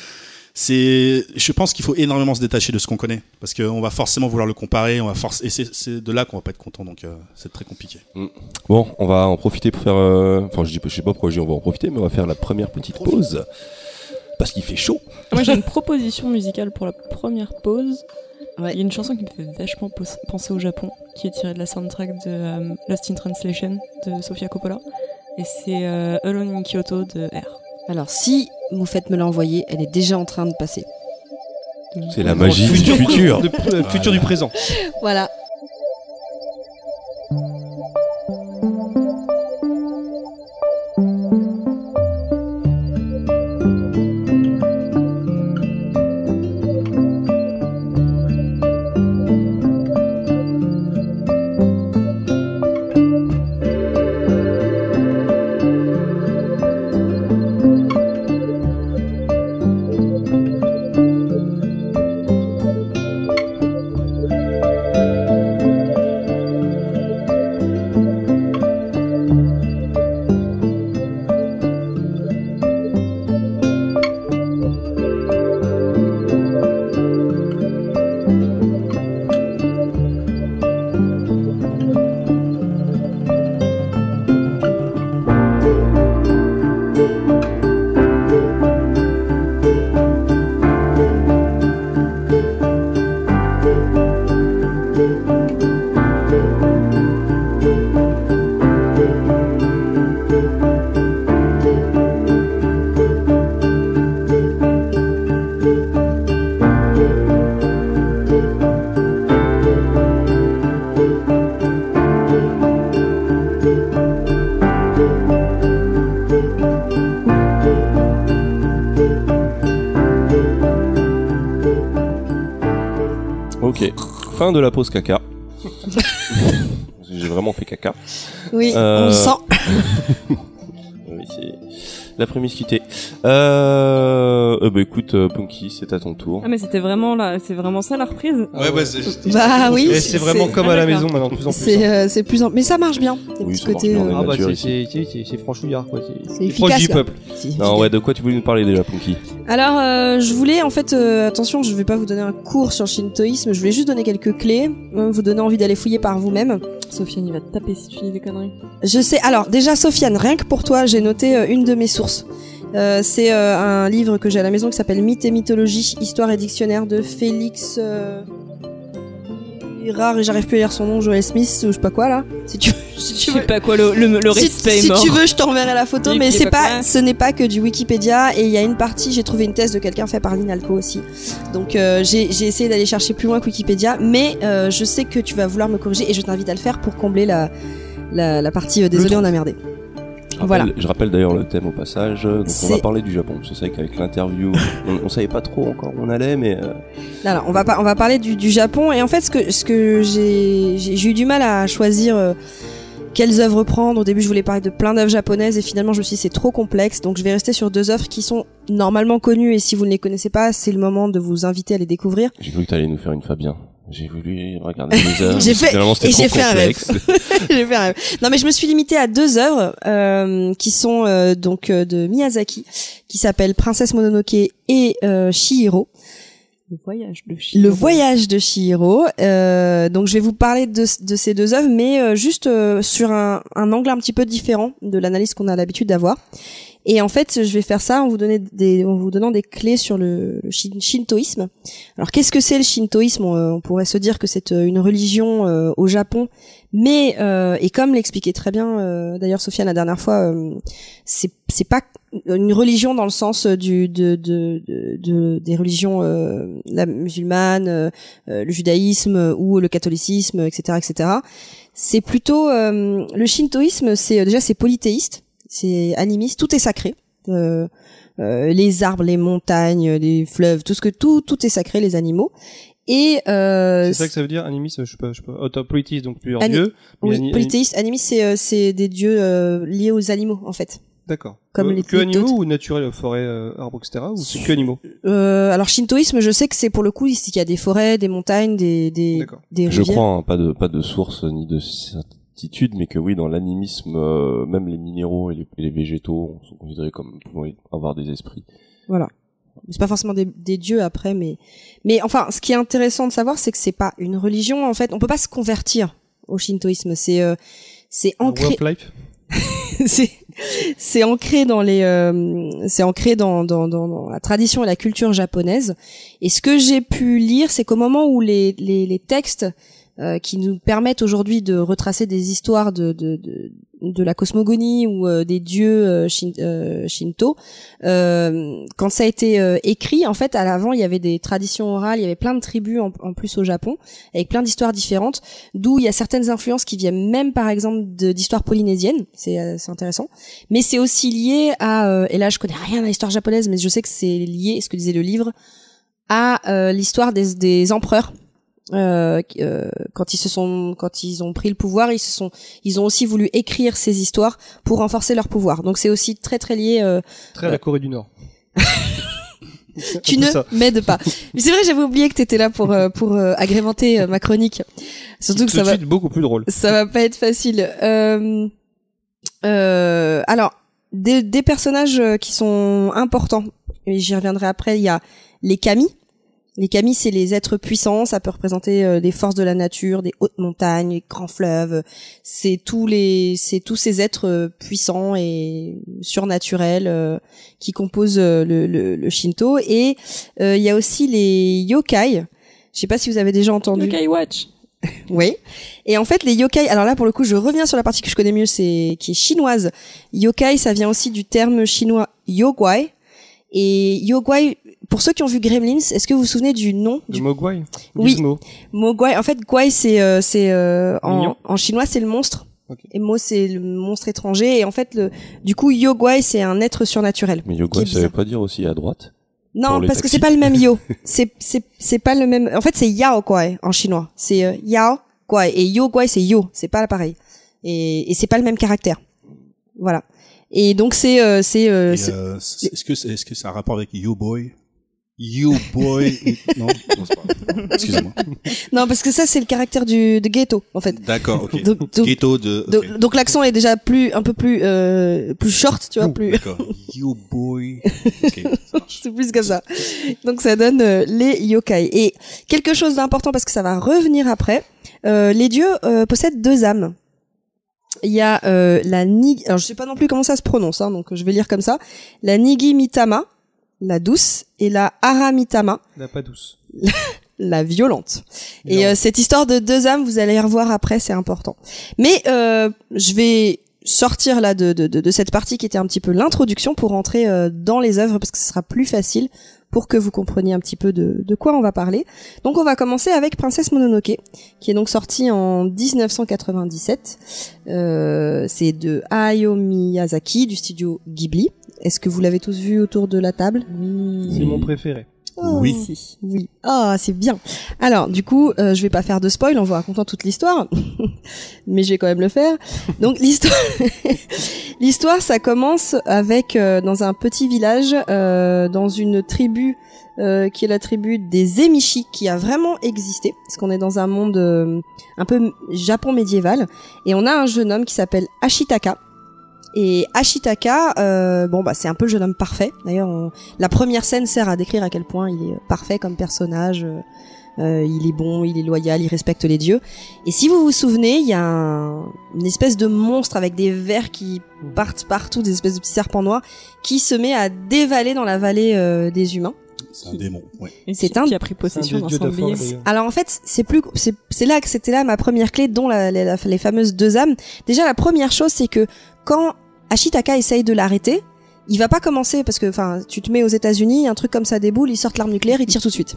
Speaker 6: c'est, je pense qu'il faut énormément se détacher de ce qu'on connaît, parce qu'on va forcément vouloir le comparer, on va force, et c'est, c'est de là qu'on va pas être content, donc euh, c'est très compliqué.
Speaker 1: Bon, on va en profiter pour faire, euh, enfin, je dis, je sais pas pourquoi je dis on va en profiter, mais on va faire la première petite pause. Parce qu'il fait chaud.
Speaker 7: Moi, j'ai une proposition musicale pour la première pause.
Speaker 5: Ouais.
Speaker 7: Il y a une chanson qui me fait vachement penser au Japon, qui est tirée de la soundtrack de euh, Lost in Translation de Sofia Coppola. Et c'est euh, Alone in Kyoto de R.
Speaker 5: Alors, si vous faites me l'envoyer, elle est déjà en train de passer.
Speaker 1: C'est la magie du futur.
Speaker 2: de- euh, futur du présent.
Speaker 5: Voilà.
Speaker 1: La pause caca. J'ai vraiment fait caca.
Speaker 5: Oui,
Speaker 1: Euh,
Speaker 5: on le sent.
Speaker 1: Oui, c'est la promiscuité. Euh, euh, bah écoute, euh, Punky, c'est à ton tour.
Speaker 7: Ah, mais c'était vraiment là, c'est vraiment ça la reprise
Speaker 6: Ouais, ouais, c'est,
Speaker 5: Bah oui.
Speaker 2: C'est vraiment comme à la maison maintenant, de plus en plus.
Speaker 5: C'est
Speaker 2: hein.
Speaker 5: euh, c'est plus en... Mais ça marche bien.
Speaker 1: Oui, marche bien,
Speaker 5: euh.
Speaker 2: Ah bah
Speaker 1: nature
Speaker 2: c'est- franchouillard quoi. C'est proche du peuple.
Speaker 1: Non, ouais, de quoi tu voulais nous parler déjà, Punky?
Speaker 5: Alors, euh, je voulais, en fait, attention, je vais pas vous donner un cours sur le shintoïsme, je voulais juste donner quelques clés, euh, vous donner envie d'aller fouiller par vous-même.
Speaker 7: Sofiane, il va te taper si tu dis des conneries.
Speaker 5: Je sais, alors déjà, Sofiane, rien que pour toi, j'ai noté une de mes sources. Euh, c'est euh, un livre que j'ai à la maison qui s'appelle Mythes et mythologie, histoire et dictionnaire de Félix. Euh... Rare et j'arrive plus à lire son nom, Joel Smith ou je sais pas quoi là. Si tu, si
Speaker 7: Je
Speaker 5: tu
Speaker 7: sais
Speaker 5: veux.
Speaker 7: pas quoi, le, le, le
Speaker 5: si,
Speaker 7: respect
Speaker 5: si
Speaker 7: est mort.
Speaker 5: tu veux, je t'enverrai la photo, mais c'est
Speaker 7: pas
Speaker 5: ce n'est pas que du Wikipédia et il y a une partie, j'ai trouvé une thèse de quelqu'un fait par l'INALCO aussi. Donc euh, j'ai j'ai essayé d'aller chercher plus loin que Wikipédia, mais je sais que tu vas vouloir me corriger et je t'invite à le faire pour combler la la, la partie désolé on a merdé.
Speaker 1: Rappelle,
Speaker 5: Voilà.
Speaker 1: je rappelle d'ailleurs le thème au passage. Donc on va parler du Japon. C'est vrai qu'avec l'interview, on, on savait pas trop encore où on allait, mais euh,
Speaker 5: Non, non, on va pas, on va parler du, du Japon et en fait ce que ce que j'ai eu du mal à choisir euh, quelles œuvres prendre. Au début, je voulais parler de plein d'œuvres japonaises et finalement je me suis dit c'est trop complexe. Donc je vais rester sur deux œuvres qui sont normalement connues et si vous ne les connaissez pas, c'est le moment de vous inviter à les découvrir.
Speaker 1: j'ai cru que t'allais nous faire une Fabien. J'ai voulu regarder les heures.
Speaker 5: J'ai fait-
Speaker 1: finalement,
Speaker 5: et j'ai fait un rêve. J'ai fait un rêve. Non, mais je me suis limitée à deux œuvres euh, qui sont euh, donc euh, de Miyazaki, qui s'appellent Princesse Mononoke et euh, Chihiro.
Speaker 7: Le voyage de
Speaker 5: Le
Speaker 7: Chihiro.
Speaker 5: voyage de Chihiro. Euh, donc je vais vous parler de, de ces deux œuvres, mais euh, juste euh, sur un, un angle un petit peu différent de l'analyse qu'on a l'habitude d'avoir. Et en fait, je vais faire ça en vous, donnant des clés sur le, le shin- shintoïsme. Alors, qu'est-ce que c'est le shintoïsme? On, pourrait se dire que c'est euh, une religion euh, au Japon, mais euh, et comme l'expliquait très bien d'ailleurs Sofiane la dernière fois, c'est c'est pas une religion dans le sens du de, de, de, de- des religions la musulmane, le judaïsme ou le catholicisme, etc., etc. C'est plutôt le shintoïsme, c'est déjà c'est polythéiste, c'est animiste, tout est sacré. Euh, euh, les arbres, les montagnes, les fleuves, tout ce que tout tout est sacré, les animaux. Et euh,
Speaker 2: C'est ça que ça veut dire, animisme, je sais pas, je sais pas. Polythéiste, donc plusieurs
Speaker 5: Ani-
Speaker 2: dieux.
Speaker 5: oui,
Speaker 2: ani-
Speaker 5: polythéiste, animisme, c'est euh, c'est des dieux euh, liés aux animaux en fait.
Speaker 2: D'accord.
Speaker 5: Comme
Speaker 2: Euh,
Speaker 5: les-
Speaker 2: que
Speaker 5: les
Speaker 2: animaux ou naturel, forêt, euh, arbres, etc. Ou c'est que animaux
Speaker 5: Euh, alors shintoïsme, je sais que c'est pour le coup ici qu'il y a des forêts, des montagnes, des des,
Speaker 2: D'accord.
Speaker 5: des
Speaker 1: Je
Speaker 5: rivières.
Speaker 1: crois, hein, pas de pas de source ni de certitude, mais que oui, dans l'animisme, euh, même les minéraux et les, et les végétaux sont considérés comme pouvant avoir des esprits.
Speaker 5: Voilà. C'est pas forcément des, des dieux après, mais mais enfin, ce qui est intéressant de savoir, c'est que c'est pas une religion en fait. On peut pas se convertir au shintoïsme. C'est euh, c'est ancré. C'est c'est ancré dans les euh, c'est ancré dans, dans, dans, dans la tradition et la culture japonaise et ce que j'ai pu lire c'est qu'au moment où les, les, les textes euh, qui nous permettent aujourd'hui de retracer des histoires de, de, de, de la cosmogonie ou euh, des dieux euh, shin- euh, shinto. Euh, quand ça a été euh, écrit en fait à l'avant il y avait des traditions orales il y avait plein de tribus en, plus au Japon avec plein d'histoires différentes d'où il y a certaines influences qui viennent même par exemple d'histoires polynésiennes. C'est intéressant. Mais c'est aussi lié à et là je connais rien à l'histoire japonaise mais je sais que c'est lié ce que disait le livre à l'histoire des, des empereurs euh, euh, quand ils se sont quand ils ont pris le pouvoir ils se sont ils ont aussi voulu écrire ces histoires pour renforcer leur pouvoir donc c'est aussi très très lié euh,
Speaker 2: Très à la Corée du Nord.
Speaker 5: tu ne m'aides pas mais c'est vrai j'avais oublié que t'étais là pour euh, pour euh, agrémenter ma chronique surtout que
Speaker 2: Tout
Speaker 5: ça
Speaker 2: de
Speaker 5: va
Speaker 2: suite beaucoup plus drôle.
Speaker 5: ça va pas être facile. Euh, euh, alors, des, des personnages qui sont importants, et j'y reviendrai après, il y a les kami. Les kami, c'est les êtres puissants, ça peut représenter euh, des forces de la nature, des hautes montagnes, des grands fleuves. C'est tous les, c'est tous ces êtres euh, puissants et surnaturels euh, qui composent euh, le, le, le Shinto. Et euh, il y a aussi les yokai. Je sais pas si vous avez déjà entendu.
Speaker 7: Yokai Watch.
Speaker 5: Oui. Et en fait, les yokai, alors là, pour le coup, je reviens sur la partie que je connais mieux, c'est, qui est chinoise. Yokai, ça vient aussi du terme chinois yogwai. Et yogwai, pour ceux qui ont vu Gremlins, est-ce que vous vous souvenez du nom
Speaker 2: Le
Speaker 5: du
Speaker 2: Mogwai
Speaker 5: Oui.
Speaker 2: Gizmo.
Speaker 5: mogwai En fait, gwai, c'est, euh, c'est, euh, en, en chinois, c'est le monstre. Et mo, c'est le monstre étranger. Et en fait, le, du coup, yogwai, c'est un être surnaturel.
Speaker 1: Mais
Speaker 5: est
Speaker 1: ça veut pas dire aussi à droite
Speaker 5: Non, parce que
Speaker 1: taxis.
Speaker 5: c'est pas le même yo. c'est c'est c'est pas le même. En fait, c'est yao guai en chinois. C'est euh, yao guai et yo guai c'est yo. C'est pas pareil. Et et c'est pas le même caractère. Voilà. Et donc c'est euh, c'est euh, c'est-
Speaker 6: euh, c'est- Est-ce que c'est est-ce que ça a un rapport avec You Boy? You Boy Non, non c'est pas grave. Excusez-moi.
Speaker 5: non parce que ça c'est le caractère du de ghetto en fait.
Speaker 6: D'accord, ok.
Speaker 5: Donc donc,
Speaker 6: Ghetto de. ok.
Speaker 5: donc, donc l'accent est déjà plus un peu plus euh, plus short, tu vois, plus
Speaker 6: D'accord. You Boy. Ok, ça marche.
Speaker 5: c'est plus comme ça. Donc ça donne euh, les yokai. Et quelque chose d'important parce que ça va revenir après. euh, les dieux euh, possèdent deux âmes. Il y a euh, la ni, alors je sais pas non plus comment ça se prononce, hein, donc je vais lire comme ça. La nigi mitama, la douce, et la haramitama,
Speaker 2: La pas douce.
Speaker 5: la violente. Et euh, cette histoire de deux âmes, vous allez y revoir après, c'est important. Mais euh, je vais sortir là de, de, de, de cette partie qui était un petit peu l'introduction pour rentrer euh, dans les œuvres parce que ce sera plus facile pour que vous compreniez un petit peu de, de quoi on va parler. Donc on va commencer avec Princesse Mononoke, qui est donc sortie en 1997. Euh, c'est de Hayao Miyazaki du studio Ghibli. Est-ce que vous l'avez tous vu autour de la table
Speaker 2: C'est mon préféré.
Speaker 6: Oui.
Speaker 5: Si. Oui. Ah, c'est bien. Alors, du coup, euh, je vais pas faire de spoil en vous racontant toute l'histoire, mais je vais quand même le faire. Donc l'histoire, l'histoire, ça commence avec euh, dans un petit village, euh, dans une tribu euh, qui est la tribu des Emishi, qui a vraiment existé, parce qu'on est dans un monde euh, un peu Japon médiéval, et on a un jeune homme qui s'appelle Ashitaka. Et Ashitaka, euh, bon bah c'est un peu le jeune homme parfait. D'ailleurs, on- la première scène sert à décrire à quel point il est parfait comme personnage. euh, euh, il est bon, il est loyal, il respecte les dieux. Et si vous vous souvenez, il y a un- une espèce de monstre avec des vers qui partent partout, des espèces de petits serpents noirs, qui se met à dévaler dans la vallée euh, des humains.
Speaker 6: C'est un démon, ouais.
Speaker 5: C'est un-
Speaker 7: qui a pris possession
Speaker 2: un
Speaker 7: d'un sanglier.
Speaker 5: Alors en fait, c'est plus, c'est c'est là que c'était là ma première clé, dont la- la- la- les fameuses deux âmes. Déjà, la première chose, c'est que quand Ashitaka essaye de l'arrêter, il va pas commencer parce que enfin tu te mets aux États-Unis, un truc comme ça déboule, ils sortent l'arme nucléaire, ils tirent tout de suite.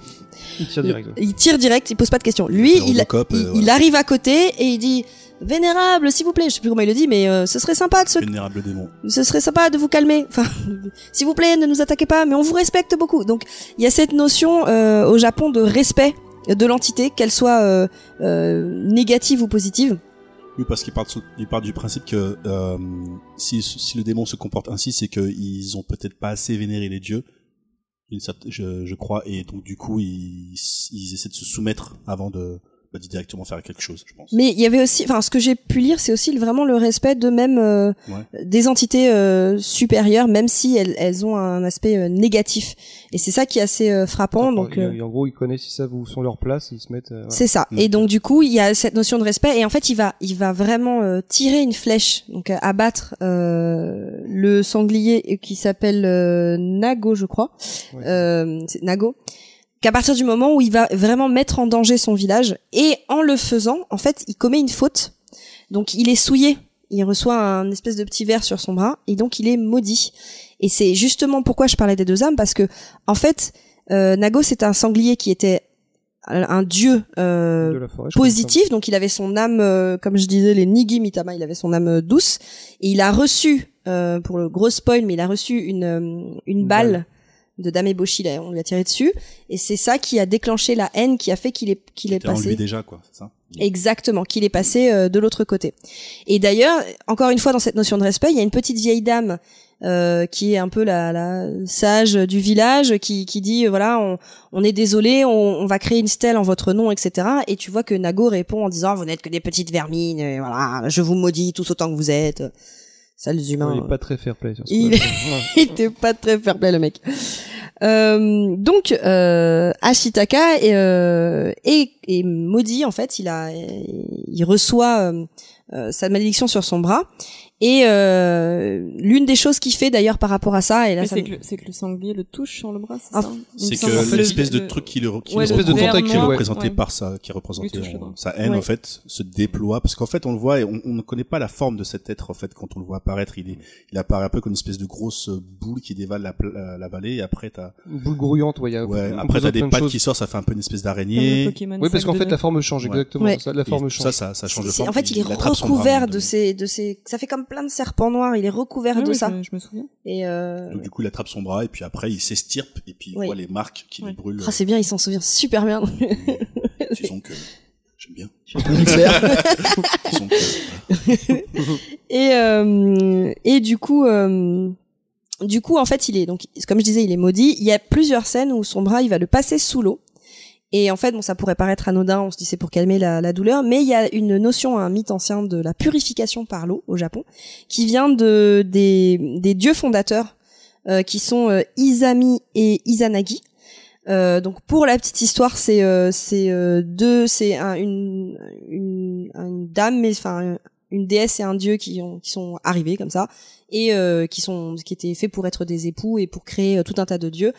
Speaker 2: Il tire direct.
Speaker 5: Il tire direct, il pose pas de questions. Lui, il, il,
Speaker 6: euh,
Speaker 5: il
Speaker 6: voilà.
Speaker 5: arrive à côté et il dit Vénérable, s'il vous plaît, je sais plus comment il le dit, mais euh, ce serait sympa de se
Speaker 6: Vénérable démon.
Speaker 5: ce serait sympa de vous calmer. Enfin, s'il vous plaît, ne nous attaquez pas, mais on vous respecte beaucoup. Donc, il y a cette notion euh, au Japon de respect de l'entité, qu'elle soit euh, euh, négative ou positive.
Speaker 6: Oui, parce qu'il part, du principe que euh, si, si le démon se comporte ainsi, c'est qu'ils ont peut-être pas assez vénéré les dieux, je, je crois, et donc du coup, ils, ils essaient de se soumettre avant de, de directement faire quelque chose, je pense.
Speaker 5: Mais il y avait aussi, enfin, ce que j'ai pu lire, c'est aussi vraiment le respect de même euh,
Speaker 6: Ouais.
Speaker 5: des entités euh, supérieures, même si elles, elles ont un aspect euh, négatif. Et c'est ça qui est assez euh, frappant. donc,
Speaker 2: Et,
Speaker 5: euh,
Speaker 2: et en gros, ils connaissent si ça où sont leurs places, ils se mettent. euh.
Speaker 5: C'est ça. Et donc du coup, il y a cette notion de respect et en fait, il va il va vraiment euh, tirer une flèche, donc euh, abattre euh, le sanglier qui s'appelle euh, Nago, je crois.
Speaker 2: Ouais.
Speaker 5: Euh, c'est Nago. Qu'à partir du moment où il va vraiment mettre en danger son village et en le faisant, en fait, il commet une faute. Donc il est souillé. Il reçoit un espèce de petit verre sur son bras et donc il est maudit. Et c'est justement pourquoi je parlais des deux âmes parce que en fait, euh, Nago c'est un sanglier qui était un, dieu euh,
Speaker 2: forêt.
Speaker 5: positif, donc il avait son âme, euh, comme je disais, les Nigi Mitama, il avait son âme euh, douce, et il a reçu, euh, pour le gros spoil, mais il a reçu une, euh, une,
Speaker 2: Une
Speaker 5: balle,
Speaker 2: balle.
Speaker 5: De Dame Eboshi, là, on lui a tiré dessus, et c'est ça qui a déclenché la haine, qui a fait qu'il est, qu'il est
Speaker 6: C'était en lui
Speaker 5: passé.
Speaker 6: déjà, quoi, c'est ça?
Speaker 5: Exactement, qu'il est passé euh, de l'autre côté. Et d'ailleurs, encore une fois, dans cette notion de respect, il y a une petite vieille dame euh, qui est un peu la, la sage du village, qui, qui dit euh, voilà, on, on est désolé, on, on va créer une stèle en votre nom, etc. Et tu vois que Nago répond en disant vous n'êtes que des petites vermines, et voilà, je vous maudis tous autant que vous êtes. Sales
Speaker 2: ça.
Speaker 5: humains.
Speaker 2: Il est pas très fair play sur ce
Speaker 5: il était pas très fair play le mec. Euh, donc euh, Ashitaka est, euh, est, est maudit en fait. Il a, il reçoit euh, euh, sa malédiction sur son bras. Et euh, l'une des choses qu'il fait d'ailleurs par rapport à ça, et là ça
Speaker 7: c'est
Speaker 5: me-
Speaker 7: que, le- c'est que le sanglier le touche sur le bras, c'est
Speaker 5: Ah,
Speaker 7: ça
Speaker 6: C'est que
Speaker 7: Le-
Speaker 6: l'espèce de
Speaker 7: le-
Speaker 6: truc qui le, qui
Speaker 7: Ouais,
Speaker 6: le représente,
Speaker 2: tentacule,
Speaker 6: qui est représenté
Speaker 7: Ouais.
Speaker 6: par sa, qui est représenté en- sa haine
Speaker 5: Ouais.
Speaker 6: en fait se déploie parce qu'en fait on le voit et on, on ne connaît pas la forme de cet être en fait quand on le voit apparaître il est il apparaît un peu comme une espèce de grosse boule qui dévale la, la, la vallée et après t'as
Speaker 2: Une boule grouillante, ouais. y a- on
Speaker 6: après t'as des pattes
Speaker 2: choses.
Speaker 6: qui sortent ça fait un peu une espèce d'araignée
Speaker 2: Oui, parce qu'en fait, la forme change, exactement. Ça, la forme change.
Speaker 6: ça ça ça change de forme
Speaker 5: en fait, il est recouvert de ces, de ces, ça fait comme plein de serpents noirs. Il est recouvert de ça.
Speaker 7: Je, je me souviens.
Speaker 5: Et euh...
Speaker 6: donc du coup il attrape son bras et puis après il s'estirpe et puis il
Speaker 5: Oui.
Speaker 6: voit les marques qui lui brûlent
Speaker 5: ah, c'est bien, il s'en souvient super bien.
Speaker 6: disons que j'aime bien
Speaker 5: expert. Et euh, et du coup, euh, du coup, en fait, il est donc, comme je disais, il est maudit. Il y a plusieurs scènes où son bras, il va le passer sous l'eau. Et en fait, bon, ça pourrait paraître anodin. On se dit c'est pour calmer la, la douleur, mais il y a une notion, un mythe ancien de la purification par l'eau au Japon, qui vient de des des dieux fondateurs euh, qui sont euh, Izami et Izanagi. Euh, donc pour la petite histoire, c'est euh, euh, deux, c'est un- une, une une dame, mais enfin une déesse et un dieu qui ont qui sont arrivés comme ça et euh, qui sont qui étaient faits pour être des époux et pour créer tout un tas de dieux.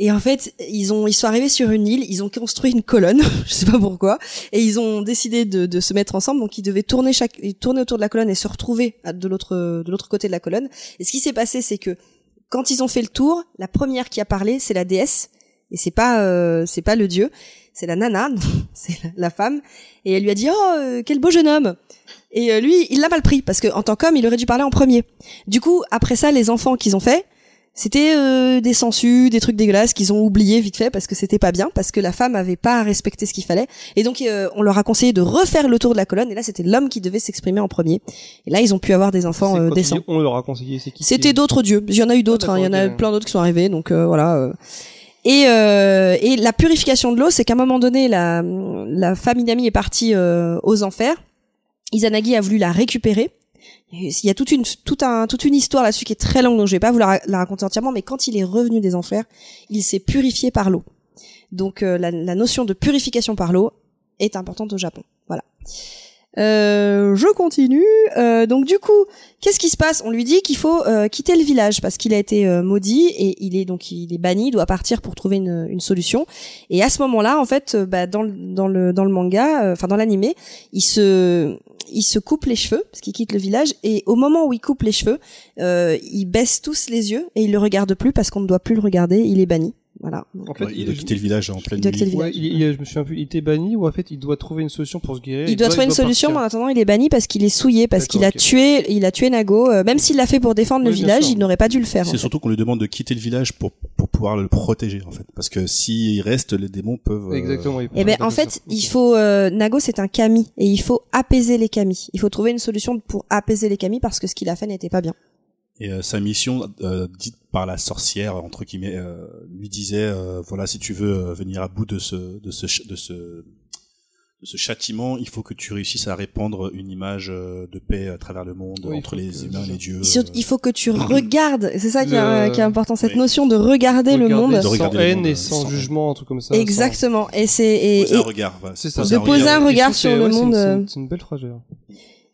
Speaker 5: Et en fait, ils ont ils sont arrivés sur une île, ils ont construit une colonne, je sais pas pourquoi, et ils ont décidé de, de se mettre ensemble. Donc ils devaient tourner chaque tourner autour de la colonne et se retrouver de l'autre de l'autre côté de la colonne. Et ce qui s'est passé, c'est que quand ils ont fait le tour, la première qui a parlé, c'est la déesse, et c'est pas euh, c'est pas le dieu, c'est la nana, c'est la, la femme, et elle lui a dit oh euh, quel beau jeune homme. Et euh, lui, il l'a mal pris parce que en tant qu'homme, il aurait dû parler en premier. Du coup, après ça, les enfants qu'ils ont fait, c'était euh, des sangsues, des trucs dégueulasses qu'ils ont oublié vite fait parce que c'était pas bien, parce que la femme avait pas respecté ce qu'il fallait. Et donc, euh, on leur a conseillé de refaire le tour de la colonne. Et là, c'était l'homme qui devait s'exprimer en premier. Et là, ils ont pu avoir des enfants euh, décents.
Speaker 2: On leur a conseillé, c'est qui
Speaker 5: C'était d'autres dieux. Il y en a eu d'autres.
Speaker 2: Ah,
Speaker 5: hein. Il y en a plein d'autres qui sont arrivés. Donc euh, voilà. euh. Et, euh, et la purification de l'eau, c'est qu'à un moment donné, la, la femme Inami est partie euh, aux enfers. Izanagi a voulu la récupérer. Il y a toute une, tout un, toute une histoire là-dessus qui est très longue, donc je vais pas vous la raconter entièrement, mais quand il est revenu des enfers, il s'est purifié par l'eau. Donc euh, la, la notion de purification par l'eau est importante au Japon. Voilà. Euh, je continue. Euh, donc du coup, qu'est-ce qui se passe? On lui dit qu'il faut euh, quitter le village parce qu'il a été euh, maudit et il est donc il est banni, il doit partir pour trouver une, une solution. Et à ce moment-là, en fait, euh, bah, dans, le- dans le dans le manga, enfin dans l'animé, il se il se coupe les cheveux parce qu'il quitte le village et au moment où il coupe les cheveux, il baisse tous les yeux et il le regarde plus parce qu'on ne doit plus le regarder. Il est banni. Voilà.
Speaker 2: En fait,
Speaker 6: Ouais, il doit quitter le village en pleine
Speaker 5: doit quitter
Speaker 6: nuit.
Speaker 5: le
Speaker 2: Ouais,
Speaker 5: village.
Speaker 2: il, il- je me suis un peu, il était banni ou en fait il doit trouver une solution pour se guérir.
Speaker 5: Il doit trouver une solution, mais en attendant, il est banni parce qu'il est souillé, parce qu'il a tué, il a tué Nago. euh, même s'il l'a fait pour défendre le
Speaker 2: Oui,
Speaker 5: village,
Speaker 2: sûr.
Speaker 5: il n'aurait pas dû le faire.
Speaker 6: C'est surtout qu'on lui demande de quitter le village pour, pour pouvoir le protéger, en fait. Parce que s'il reste, les démons peuvent... euh,
Speaker 2: Exactement. il
Speaker 5: Eh ben, en fait, il faut euh, Nago, c'est un kami et il faut apaiser les kamis. Il faut trouver une solution pour apaiser les kamis parce que ce qu'il a fait n'était pas bien.
Speaker 6: Et euh, sa mission, euh, dite par la sorcière, entre guillemets, euh, lui disait, euh, voilà, si tu veux euh, venir à bout de ce, de ce, de ce, de ce châtiment, il faut que tu réussisses à répandre une image de paix à travers le monde,
Speaker 2: Oui,
Speaker 6: entre les humains et les dieux.
Speaker 5: Il faut que tu regardes. C'est ça qui, est,
Speaker 2: Le-
Speaker 5: qui est important, cette
Speaker 6: Oui.
Speaker 5: notion de regarder, le monde.
Speaker 6: De
Speaker 2: sans
Speaker 6: regarder
Speaker 2: haine et sans
Speaker 6: sans-
Speaker 2: jugement, un truc comme ça.
Speaker 5: Exactement. Et c'est et,
Speaker 6: poser un
Speaker 5: et-
Speaker 6: regard. voilà.
Speaker 2: C'est ça.
Speaker 6: Poser
Speaker 5: De poser un regard sur le
Speaker 2: ouais,
Speaker 5: monde,
Speaker 2: c'est une- C'est une belle phrase.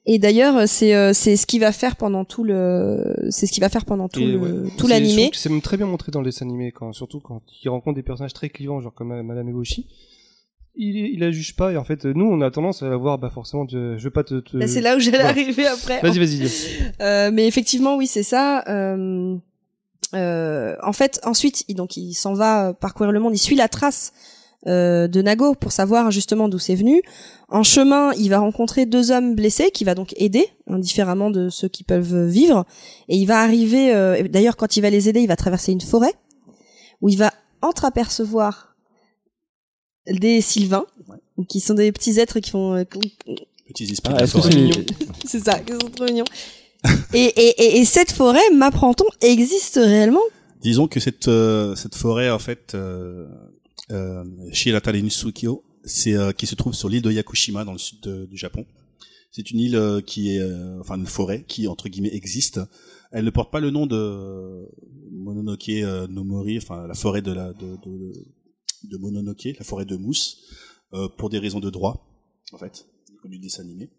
Speaker 5: Et d'ailleurs, c'est euh, c'est ce qu'il va faire pendant tout le, c'est ce qu'il va faire pendant tout
Speaker 2: Et
Speaker 5: le,
Speaker 2: ouais.
Speaker 5: tout l'animé.
Speaker 2: C'est même très bien montré dans le dessin animé, quand, surtout quand il rencontre des personnages très clivants, genre comme euh, Madame Eboshi. Il, il la juge pas, et en fait, nous, on a tendance à la voir, bah, forcément, de- je veux pas te, te-
Speaker 5: Bah, c'est là où j'allais arriver après.
Speaker 2: Vas-y, vas-y.
Speaker 5: Euh, mais effectivement, oui, c'est ça. Euh, euh, en fait, ensuite, il, donc, il s'en va euh, parcourir le monde. Il suit la trace euh, de Nago pour savoir justement d'où c'est venu. En chemin, il va rencontrer deux hommes blessés qui va donc aider, indifféremment de ceux qui peuvent vivre. Et il va arriver. euh, D'ailleurs, quand il va les aider, il va traverser une forêt où il va entreapercevoir des sylvains, qui sont des petits êtres qui font euh,
Speaker 6: Petits esprits
Speaker 1: Ah, c'est
Speaker 5: ça, ils sont trop mignons. et, et, et, et cette forêt, m'apprend-on, existe réellement?
Speaker 6: Disons que cette euh, cette forêt en fait euh, euh, Nitsukyo, c'est euh, qui se trouve sur l'île de Yakushima dans le sud du Japon. C'est une île euh, qui est euh, enfin une forêt qui entre guillemets existe. Elle ne porte pas le nom de Mononoke euh, no Mori, enfin la forêt de la de, de, de Mononoke, la forêt de mousse, euh, pour des raisons de droit en fait, comme du dessin animé.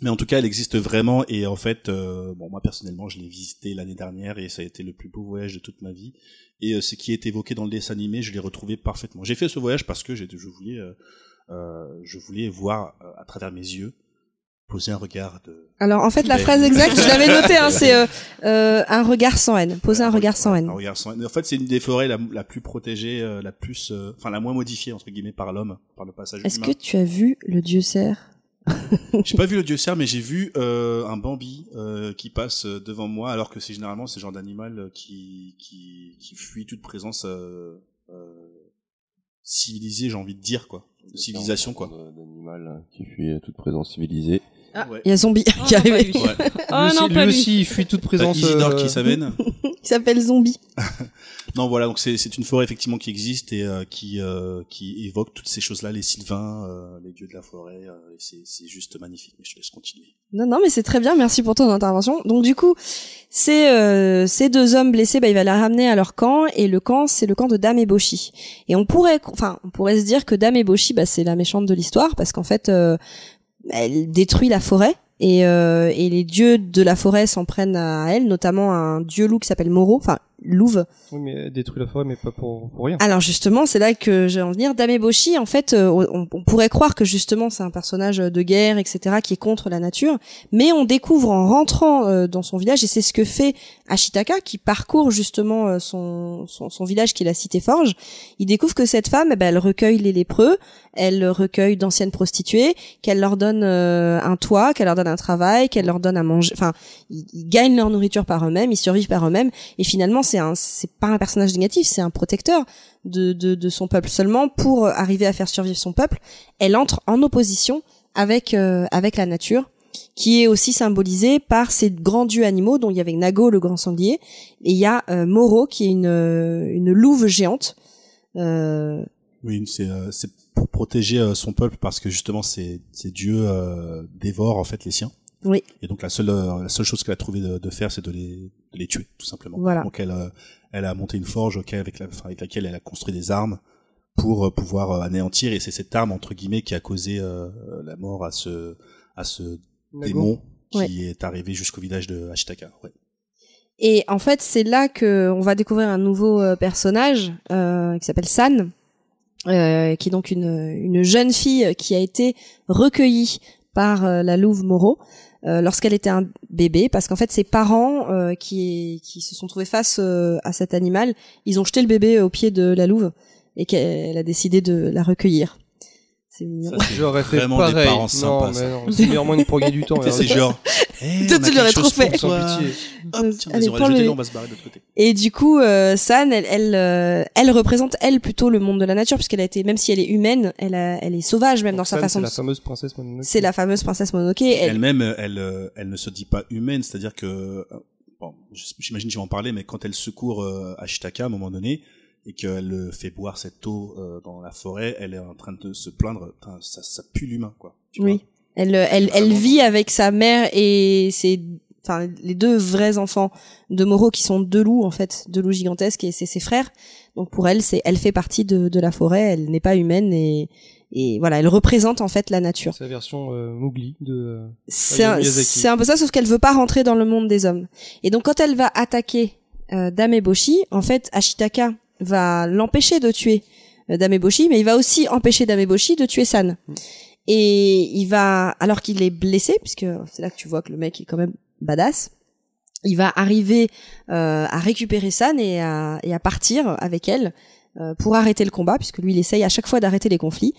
Speaker 6: Mais en tout cas, elle existe vraiment et en fait, euh, bon moi personnellement, je l'ai visité l'année dernière et ça a été le plus beau voyage de toute ma vie. Et euh, ce qui est évoqué dans le dessin animé, je l'ai retrouvé parfaitement. J'ai fait ce voyage parce que j'ai- je voulais, euh, euh, je voulais voir euh, à travers mes yeux poser un regard de.
Speaker 5: Alors en fait, la
Speaker 6: Mais-
Speaker 5: phrase exacte, je l'avais noté, hein, c'est euh, euh, un regard sans haine. Poser un regard sans haine.
Speaker 6: Un regard sans haine. En fait, c'est une des forêts la, la plus protégée, la plus, euh, enfin la moins modifiée entre guillemets par l'homme, par le passage
Speaker 5: Est-ce que tu as vu le dieu cerf
Speaker 6: J'ai pas vu le dieu cerf, mais j'ai vu euh, un Bambi euh, qui passe euh, devant moi, alors que c'est généralement ce genre d'animal euh, qui, qui qui fuit toute présence euh, euh, civilisée, j'ai envie de dire quoi, de civilisation quoi.
Speaker 1: D'animal qui fuit toute présence civilisée.
Speaker 5: Ah,
Speaker 6: Ouais.
Speaker 5: il y a Zombie
Speaker 7: Oh,
Speaker 5: qui arrive.
Speaker 7: pas lui.
Speaker 6: Ouais.
Speaker 7: Ah
Speaker 2: lui
Speaker 7: non,
Speaker 2: aussi,
Speaker 7: pas
Speaker 2: lui
Speaker 7: lui.
Speaker 2: aussi, il fuit toute
Speaker 6: T'as
Speaker 2: présence.
Speaker 6: Isidore
Speaker 2: euh,
Speaker 6: qui s'amène.
Speaker 5: Il s'appelle Zombie.
Speaker 6: Non, voilà, donc c'est c'est une forêt effectivement qui existe et euh, qui euh, qui évoque toutes ces choses-là, les sylvains, euh, les dieux de la forêt. euh, c'est c'est juste magnifique. Mais je te laisse continuer.
Speaker 5: Non, non, mais c'est très bien. Merci pour ton intervention. Donc du coup, ces euh, ces deux hommes blessés, bah, il va les ramener à leur camp et le camp, c'est le camp de Dame Eboshi. Et on pourrait, enfin, on pourrait se dire que Dame Eboshi, bah, c'est la méchante de l'histoire parce qu'en fait, euh, elle détruit la forêt. Et, euh, et les dieux de la forêt s'en prennent à elle, notamment un dieu loup qui s'appelle Moro, enfin Louve,
Speaker 2: Oui, mais elle détruit la forêt, mais pas pour, pour rien.
Speaker 5: alors justement, c'est là que j'ai en venir. Dame Eboshi, en fait, euh, on, on pourrait croire que justement c'est un personnage de guerre, etc., qui est contre la nature, mais on découvre en rentrant euh, dans son village, et c'est ce que fait Ashitaka, qui parcourt justement euh, son, son, son village qui est la cité forge. Il découvre que cette femme, eh ben, elle recueille les lépreux, elle recueille d'anciennes prostituées, qu'elle leur donne un toit, qu'elle leur donne un travail, qu'elle leur donne à manger. Enfin, ils, ils gagnent leur nourriture par eux-mêmes, ils survivent par eux-mêmes, et finalement c'est un, c'est pas un personnage négatif, c'est un protecteur de, de, de son peuple seulement pour arriver à faire survivre son peuple. Elle entre en opposition avec euh, avec la nature, qui est aussi symbolisée par ces grands dieux animaux, dont il y avait Nago le grand sanglier, et il y a euh, Moro qui est une euh, une louve géante. Euh,
Speaker 6: Oui, c'est euh, pour protéger euh, son peuple parce que justement ces ces dieux euh, dévorent en fait les siens.
Speaker 5: Oui.
Speaker 6: Et donc la seule euh, la seule chose qu'elle a trouvé de, de faire, c'est de les de les tuer tout simplement.
Speaker 5: Voilà.
Speaker 6: Donc elle euh, elle a monté une forge avec la enfin, avec laquelle elle a construit des armes pour euh, pouvoir anéantir et c'est cette arme entre guillemets qui a causé euh, la mort à ce à ce
Speaker 2: Nago.
Speaker 6: démon qui
Speaker 5: Ouais.
Speaker 6: est arrivé jusqu'au village de Ashitaka. Ouais.
Speaker 5: Et en fait, c'est là que on va découvrir un nouveau personnage euh, qui s'appelle San, euh, qui est donc une, une jeune fille qui a été recueillie par euh, la louve Moreau euh, lorsqu'elle était un bébé, parce qu'en fait, ses parents euh, qui, qui se sont trouvés face euh, à cet animal, ils ont jeté le bébé au pied de la louve et qu'elle a décidé de la recueillir. C'est mignon.
Speaker 2: J'aurais fait
Speaker 6: vraiment des
Speaker 2: pareil.
Speaker 6: parents
Speaker 2: non,
Speaker 6: sympas,
Speaker 2: non, c'est le meilleur moyen de pour gagner du temps. Hein.
Speaker 6: c'est genre. Eh,
Speaker 5: Toi, tu l'aurais trop fait.
Speaker 6: pour
Speaker 2: Sans pitié.
Speaker 6: Hop, tiens,
Speaker 5: Allez,
Speaker 6: on le on va se barrer de l'autre côté.
Speaker 5: Et du coup, euh, San, elle, elle, euh, elle représente elle plutôt le monde de la nature puisqu'elle a été, même si elle est humaine, elle, a- elle est sauvage même dans sa
Speaker 2: San,
Speaker 5: façon.
Speaker 2: C'est la fameuse princesse Mononoke.
Speaker 5: C'est la fameuse princesse Mononoke. Elle,
Speaker 6: Elle-même, elle, euh, elle ne se dit pas humaine, c'est-à-dire que, euh, bon, j'imagine que tu vas en parler, mais quand elle secourt euh, Ashitaka à un moment donné et qu'elle le fait boire cette eau euh, dans la forêt, elle est en train de se plaindre, Putain, ça, ça pue l'humain, quoi. Tu
Speaker 5: oui,
Speaker 6: vois?
Speaker 5: Elle, elle, elle
Speaker 6: Vraiment.
Speaker 5: vit avec sa mère et ses, enfin, les deux vrais enfants de Moro qui sont deux loups en fait, deux loups gigantesques et c'est ses frères. Donc pour elle, c'est, elle fait partie de, de la forêt. Elle n'est pas humaine et, et voilà, elle représente en fait la nature.
Speaker 2: C'est la version euh, Mowgli de. euh,
Speaker 5: C'est un, c'est un peu ça, sauf qu'elle veut pas rentrer dans le monde des hommes. Et donc quand elle va attaquer euh, Dameboshi, en fait, Ashitaka va l'empêcher de tuer euh, Dameboshi, mais il va aussi empêcher Dameboshi de tuer San. Et il va, alors qu'il est blessé, puisque c'est là que tu vois que le mec est quand même badass, il va arriver euh, à récupérer San et à, et à partir avec elle euh, pour arrêter le combat, puisque lui il essaye à chaque fois d'arrêter les conflits.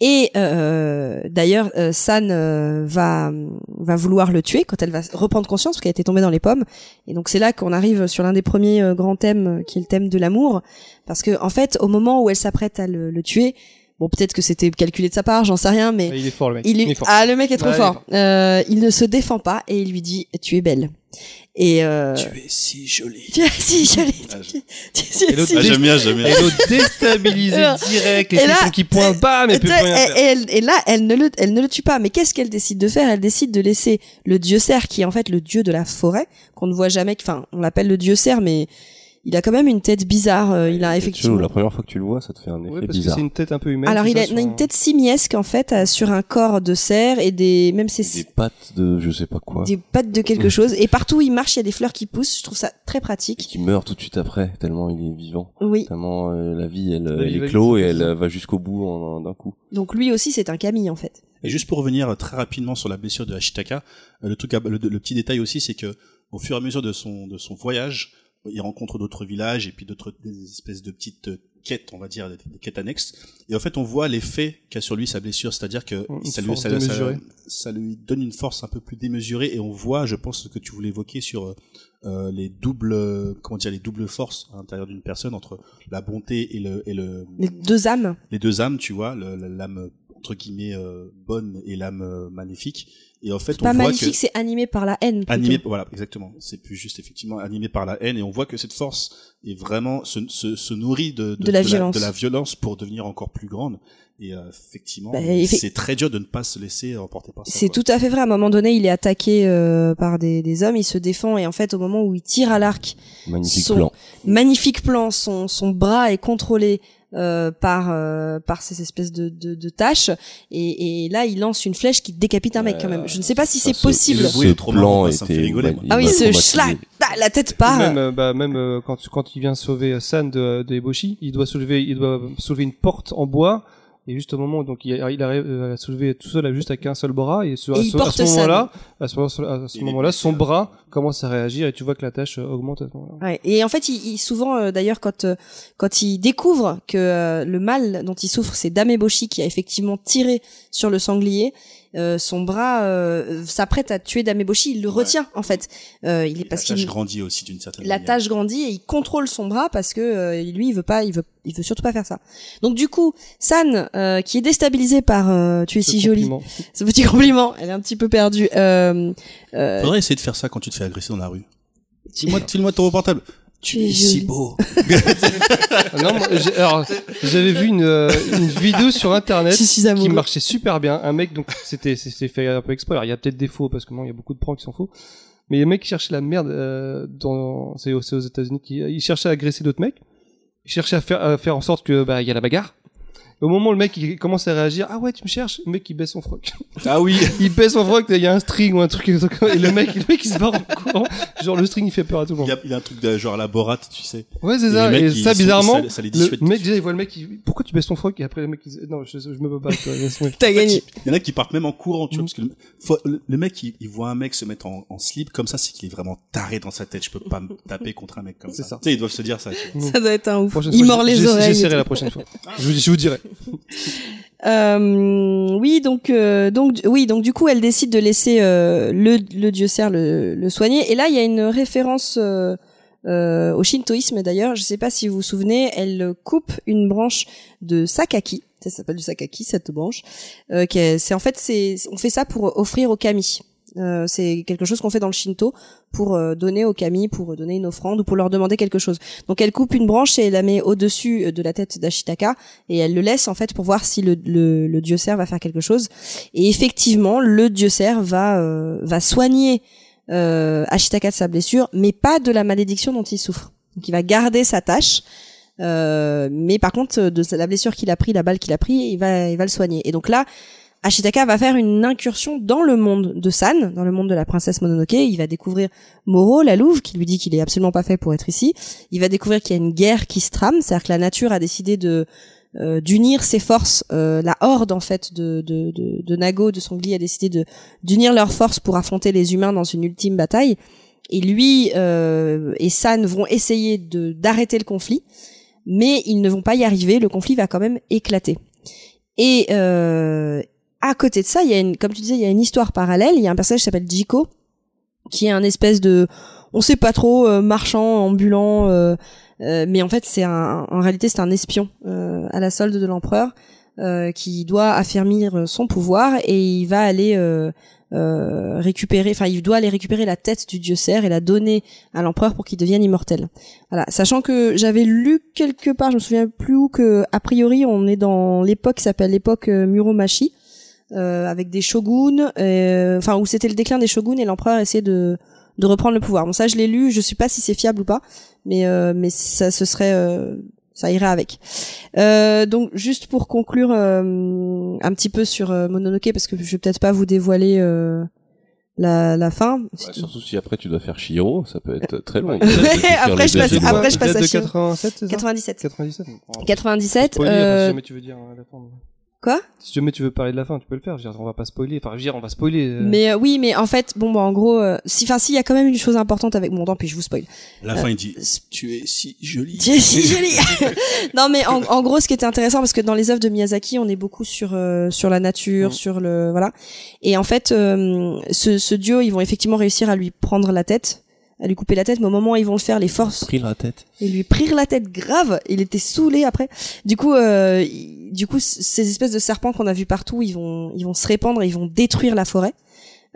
Speaker 5: Et euh, d'ailleurs, euh, San euh, va va vouloir le tuer quand elle va reprendre conscience parce qu'elle était tombée dans les pommes. Et donc c'est là qu'on arrive sur l'un des premiers euh, grands thèmes, euh, qui est le thème de l'amour, parce que en fait, au moment où elle s'apprête à le tuer, bon peut-être que c'était calculé de sa part, j'en sais rien, mais
Speaker 2: Ah, il est fort le mec.
Speaker 5: il est...
Speaker 2: est fort.
Speaker 5: ah le mec est trop
Speaker 2: Ouais, il est
Speaker 5: fort. Euh, il ne se défend pas et il lui dit tu es belle. Et euh...
Speaker 6: Tu es si jolie.
Speaker 5: tu es si jolie.
Speaker 6: Ah, je-
Speaker 5: Tu, tu es
Speaker 2: Et l'autre,
Speaker 5: si
Speaker 6: Ah, j'aime bien, j'aime bien.
Speaker 2: Et l'autre direct, les
Speaker 5: et là-
Speaker 2: qui pointent, bam, mais
Speaker 5: et,
Speaker 2: plus rien
Speaker 5: et-
Speaker 2: faire.
Speaker 5: et elle- et là, elle ne, le, elle ne le tue pas. Mais qu'est-ce qu'elle décide de faire? Elle décide de laisser le dieu cerf, qui est en fait le dieu de la forêt, qu'on ne voit jamais. Enfin, on l'appelle le dieu cerf, mais il a quand même une tête bizarre. euh, il a
Speaker 1: Chelou,
Speaker 5: effectivement.
Speaker 1: la première fois que tu le vois, ça te fait un effet
Speaker 2: parce
Speaker 1: bizarre.
Speaker 2: c'est une tête un peu humaine.
Speaker 5: Alors, il a
Speaker 2: sur
Speaker 5: une
Speaker 2: un-
Speaker 5: tête simiesque en fait, euh, sur un corps de cerf et des même ses
Speaker 1: Des pattes de je sais pas quoi.
Speaker 5: des pattes de quelque chose. Et partout où il marche, il y a des fleurs qui poussent. Je trouve ça très
Speaker 1: Et
Speaker 5: pratique.
Speaker 1: qui meurt tout de suite après, tellement il est vivant.
Speaker 5: Oui.
Speaker 1: Tellement euh, la vie, elle,
Speaker 2: La vie
Speaker 1: elle est clos et elle va jusqu'au bout d'un coup.
Speaker 5: Donc lui aussi, c'est un Camille en fait.
Speaker 6: Et juste pour revenir euh, très rapidement sur la blessure de Ashitaka, le truc, le petit détail aussi, c'est que au fur et à mesure de son de son voyage, il rencontre d'autres villages et puis d'autres espèces de petites euh, quêtes, on va dire, des, des quêtes annexes. Et en fait, on voit l'effet qu'a sur lui sa blessure, c'est-à-dire que ça lui,
Speaker 2: force
Speaker 6: ça, ça-
Speaker 2: démesurée.
Speaker 6: ça lui donne une force un peu plus démesurée et on voit, je pense, ce que tu voulais évoquer sur euh, les doubles, euh, comment dire, les doubles forces à l'intérieur d'une personne entre la bonté et le et le
Speaker 5: Les deux âmes.
Speaker 6: les deux âmes, tu vois, l'âme entre guillemets euh, bonne et l'âme euh, maléfique. Et en fait, on
Speaker 5: Pas
Speaker 6: voit
Speaker 5: magnifique,
Speaker 6: que
Speaker 5: c'est animé par la haine. plutôt.
Speaker 6: animé, voilà, exactement. C'est plus juste effectivement animé par la haine, et on voit que cette force est vraiment se, se, se nourrit de,
Speaker 5: De la
Speaker 6: de
Speaker 5: violence.
Speaker 6: de la violence pour devenir encore plus grande. Et euh, effectivement,
Speaker 5: Bah,
Speaker 6: c'est très dur de ne pas se laisser emporter par ça.
Speaker 5: C'est
Speaker 6: quoi.
Speaker 5: tout à fait vrai. À un moment donné, il est attaqué euh, par des, des hommes, il se défend et en fait, au moment où il tire à l'arc,
Speaker 1: Magnifique
Speaker 5: Son-
Speaker 1: plan.
Speaker 5: magnifique plan, son, son bras est contrôlé euh, par euh, par ces espèces de, de, de taches et, et là, il lance une flèche qui décapite un mec quand même. Je ne sais pas si c'est
Speaker 1: ce-
Speaker 5: possible.
Speaker 1: Ce
Speaker 6: est trop marrant,
Speaker 1: plan
Speaker 6: fait
Speaker 1: était
Speaker 6: rigoler.
Speaker 5: Ah oui, ce
Speaker 1: traumatisé.
Speaker 5: schlag, ah, la tête part.
Speaker 2: Même, euh, bah, même euh, quand, quand il vient sauver San de, de Eboshi, il doit soulever, il doit soulever une porte en bois. Et juste au moment où donc il, il arrive euh, à soulever tout seul, juste avec un seul bras, et, sur,
Speaker 5: Et
Speaker 2: à ce, à ce moment-là, à ce, à moment-là, son bras commence à réagir et tu vois que la tâche euh, augmente à ce moment-là.
Speaker 5: Ouais. Et en fait, il, il- souvent, euh, d'ailleurs, quand euh, quand il découvre que euh, le mal dont il souffre, c'est Dameboshi qui a effectivement tiré sur le sanglier, euh, son bras euh, s'apprête à tuer Dameboshi, il le retient en fait. Euh, il est parce
Speaker 6: la tâche
Speaker 5: qu'il
Speaker 6: grandit aussi d'une certaine
Speaker 5: la
Speaker 6: manière.
Speaker 5: tâche grandit et il contrôle son bras parce que euh, lui il veut pas il veut il veut surtout pas faire ça donc du coup San euh, qui est déstabilisé par euh, tu es
Speaker 2: Ce
Speaker 5: si jolie
Speaker 2: compliment.
Speaker 5: ce petit compliment elle est un petit peu perdue euh, euh,
Speaker 6: Faudrait essayer de faire ça quand tu te fais agresser dans la rue. File-moi file-moi ton portable. Tu
Speaker 5: es
Speaker 6: si beau.
Speaker 2: Ah non, moi, j'ai- alors, j'avais vu une, euh, une vidéo sur internet
Speaker 5: je suis
Speaker 2: qui
Speaker 5: amoureux
Speaker 2: marchait super bien. Un mec, donc c'était c'était fait un peu exprès. Alors il y a peut-être des faux parce que non, il y a beaucoup de pranks qui sont faux. Mais le mec qui cherchait la merde euh, dans c'est aux, c'est aux États-Unis qui il cherchait à agresser d'autres mecs. Il cherchait à faire à faire en sorte que bah il y a la bagarre. Au moment où le mec il commence à réagir, ah ouais, tu me cherches, le mec il baisse son froc.
Speaker 6: Ah oui.
Speaker 2: il baisse son froc, il y a un string ou un truc, et le mec, le mec il se barre en courant. Genre le string il fait peur à tout le
Speaker 6: Il
Speaker 2: monde.
Speaker 6: y a, il y a un truc de, genre à la Borat, tu sais.
Speaker 2: Ouais, c'est
Speaker 6: Et
Speaker 2: ça. Et ça, bizarrement,
Speaker 6: ça- ça les
Speaker 2: le mec, déjà, il voit le mec, il... pourquoi tu baisses ton froc? Et après, le mec, il dit, non, je, je me peux pas, tu vois, laisse-moi.
Speaker 5: T'as gagné.
Speaker 6: Il y en a qui partent même en courant, tu vois,
Speaker 2: Mm.
Speaker 6: parce que le, faut- le- le mec, il, il voit un mec se mettre en, en slip comme ça, c'est qu'il est vraiment taré dans sa tête. Je peux pas me taper contre un mec comme
Speaker 2: C'est
Speaker 6: ça.
Speaker 2: ça.
Speaker 6: Tu sais, ils doivent se dire ça. Tu vois.
Speaker 5: Ça doit être un ouf.
Speaker 2: Prochaine
Speaker 5: Il
Speaker 2: fois,
Speaker 5: mord
Speaker 2: j'ai-
Speaker 5: les oreilles.
Speaker 2: J'essaierai la prochaine fois. Je vous dirai.
Speaker 5: Euh, oui, donc, euh, donc, oui, donc du coup, elle décide de laisser euh, le, dieu cerf le, soigner. Et là, il y a une référence au shintoïsme d'ailleurs. Je sais pas si vous vous souvenez, elle coupe une branche de sakaki. Ça s'appelle du sakaki cette branche. C'est en fait, c'est, on fait ça pour offrir au kami. Euh, c'est quelque chose qu'on fait dans le Shinto pour euh, donner aux kami, pour donner une offrande ou pour leur demander quelque chose. Donc elle coupe une branche et elle la met au-dessus de la tête d'Ashitaka et elle le laisse en fait pour voir si le, le, le dieu cerf va faire quelque chose. Et effectivement, le dieu cerf va euh, va soigner euh, Ashitaka de sa blessure, mais pas de la malédiction dont il souffre. Donc il va garder sa tâche, euh, mais par contre de la blessure qu'il a pris, la balle qu'il a pris, il va il va le soigner. Et donc là. Ashitaka va faire une incursion dans le monde de San, dans le monde de la princesse Mononoke. Il va découvrir Moro, la louve, qui lui dit qu'il est absolument pas fait pour être ici. Il va découvrir qu'il y a une guerre qui se trame, c'est-à-dire que la nature a décidé de euh, d'unir ses forces. Euh, la horde en fait de de, de, de Nago, de Songli, a décidé de d'unir leurs forces pour affronter les humains dans une ultime bataille. Et lui euh, et San vont essayer de d'arrêter le conflit, mais ils ne vont pas y arriver. Le conflit va quand même éclater. Et euh, à côté de ça, il y a une, comme tu disais, il y a une histoire parallèle. Il y a un personnage qui s'appelle Jiko, qui est un espèce de, on sait pas trop, euh, marchand, ambulant, euh, euh, mais en fait, c'est un, en réalité, c'est un espion euh, à la solde de l'empereur qui doit affermir son pouvoir et il va aller récupérer, enfin, il doit aller récupérer la tête du dieu cerf et la donner à l'empereur pour qu'il devienne immortel. Voilà, sachant que j'avais lu quelque part, je me souviens plus où que a priori on est dans l'époque qui s'appelle l'époque Muromachi euh, avec des shoguns, euh, enfin où c'était le déclin des shoguns et l'empereur essayait de de reprendre le pouvoir. Bon ça je l'ai lu, je sais pas si c'est fiable ou pas, mais euh, mais ça ce serait euh, ça irait avec. Euh, donc juste pour conclure euh, un petit peu sur euh, Mononoke parce que je vais peut-être pas vous dévoiler euh, la la fin.
Speaker 1: Ouais, surtout si après tu dois faire Shiro, ça peut être très long.
Speaker 5: Après, je passe- après, je passe à Chiro.
Speaker 2: 87, c'est ça?
Speaker 5: 97.
Speaker 2: 97. Oh,
Speaker 5: 97.
Speaker 2: spoiler, enfin,
Speaker 5: euh,
Speaker 2: si jamais tu veux dire la fin.
Speaker 5: Quoi?
Speaker 2: Si jamais tu veux parler de la fin, tu peux le faire. Je veux dire, on va pas spoiler. Enfin, je veux dire, on va spoiler. euh,
Speaker 5: Mais euh, oui, mais en fait, bon, bah, en gros, euh, si, enfin, s'il y a quand même une chose importante avec mon tant pis, je vous spoil.
Speaker 6: La fin, il dit Tu es si jolie.
Speaker 5: Tu es si jolie. non, mais en, en gros, ce qui était intéressant, parce que dans les œuvres de Miyazaki, on est beaucoup sur euh, sur la nature, sur le voilà. Et en fait, euh, ce, ce duo, ils vont effectivement réussir à lui prendre la tête, à lui couper la tête, mais au moment où ils vont le faire, les forces
Speaker 1: Pris la tête.
Speaker 5: et lui prirent la tête grave. Il était saoulé après. Du coup, euh, du coup, ces espèces de serpents qu'on a vus partout, ils vont, ils vont se répandre, et ils vont détruire la forêt.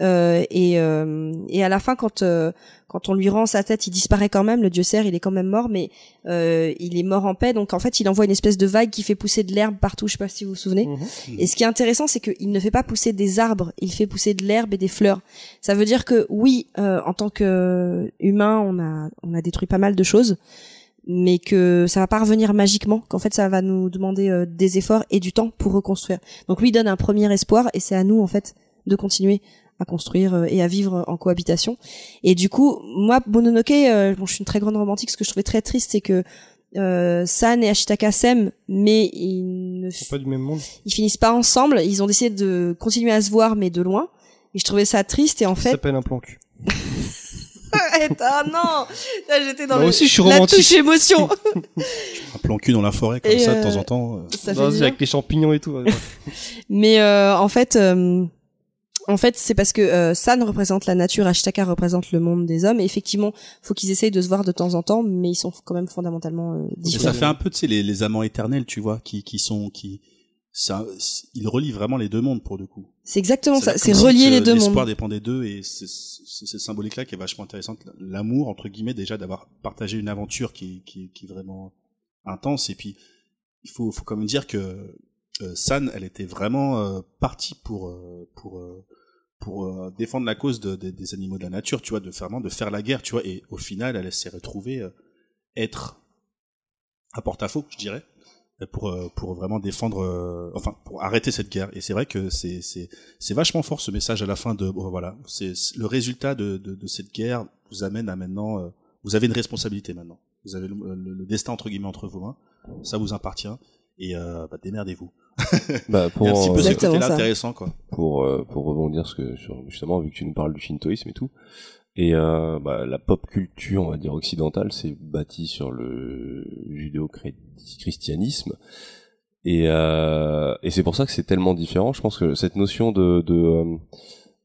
Speaker 5: Euh, et, euh, et à la fin, quand euh, quand on lui rend sa tête, il disparaît quand même. Le dieu cerf, il est quand même mort, mais euh, il est mort en paix. Donc en fait, il envoie une espèce de vague qui fait pousser de l'herbe partout. Je sais pas si vous vous souvenez.
Speaker 2: Mhm.
Speaker 5: Et ce qui est intéressant, c'est qu'il ne fait pas pousser des arbres, il fait pousser de l'herbe et des fleurs. Ça veut dire que oui, euh, en tant que humain, on a on a détruit pas mal de choses, mais que ça va pas revenir magiquement. Qu'en fait, ça va nous demander euh, des efforts et du temps pour reconstruire. Donc lui il donne un premier espoir et c'est à nous en fait de continuer à construire euh, et à vivre en cohabitation. Et du coup, moi, Mononoke, euh, bon, je suis une très grande romantique. Ce que je trouvais très triste, c'est que euh, San et Ashitaka s'aiment, mais ils ne
Speaker 2: pas du même monde.
Speaker 5: ils finissent pas ensemble. Ils ont décidé de continuer à se voir, mais de loin. Et je trouvais ça triste. Et en
Speaker 2: Ça
Speaker 5: fait,
Speaker 2: s'appelle un plan cul.
Speaker 5: Arrête, ah non, Là, j'étais dans
Speaker 2: Moi
Speaker 5: le-
Speaker 2: aussi, je suis
Speaker 5: la
Speaker 2: romantique.
Speaker 5: touche émotion.
Speaker 6: Un plan cul dans la forêt, comme
Speaker 5: Et,
Speaker 6: ça,
Speaker 5: euh,
Speaker 6: de temps en temps. euh.
Speaker 5: ça
Speaker 2: Non,
Speaker 5: fait
Speaker 2: avec les champignons et tout. ouais.
Speaker 5: Mais euh, en fait, euh, en fait, c'est parce que euh, San représente la nature, Ashitaka représente le monde des hommes. Et effectivement, faut qu'ils essayent de se voir de temps en temps, mais ils sont quand même fondamentalement euh, différents.
Speaker 6: ça fait un peu, tu sais, les, les amants éternels, tu vois, qui, qui sont, qui, ça, ils relient vraiment les deux mondes pour le coup.
Speaker 5: C'est exactement ça. C'est relier
Speaker 6: que
Speaker 5: les deux
Speaker 6: L'espoir
Speaker 5: mondes.
Speaker 6: dépend des deux et c'est cette symbolique-là qui est vachement intéressante. L'amour, entre guillemets, déjà d'avoir partagé une aventure qui, qui, qui est vraiment intense. Et puis, il faut, faut quand même dire que euh, San, elle était vraiment euh, partie pour, euh, pour, euh, pour euh, défendre la cause de- de- des animaux de la nature, tu vois, de vraiment de faire la guerre, tu vois. Et au final, elle s'est retrouvée euh, être à porte-à-faux, je dirais. pour euh, pour vraiment défendre, euh, enfin pour arrêter cette guerre. Et c'est vrai que c'est c'est c'est vachement fort ce message à la fin de bon, voilà, c'est- le résultat de, de de cette guerre vous amène à maintenant, euh, vous avez une responsabilité maintenant. Vous avez le, le- le destin entre guillemets entre vos mains, ça vous appartient et euh, bah, démerdez-vous.
Speaker 1: Bah,
Speaker 6: a un petit
Speaker 1: pour,
Speaker 6: peu
Speaker 1: euh,
Speaker 6: ce côté-là intéressant quoi.
Speaker 1: pour euh, pour rebondir ce que sur justement vu que tu nous parles du shintoïsme et tout et euh, bah, la pop culture on va dire occidentale c'est bâti sur le judéo-christianisme et euh, et c'est pour ça que c'est tellement différent je pense que cette notion de de euh, euh,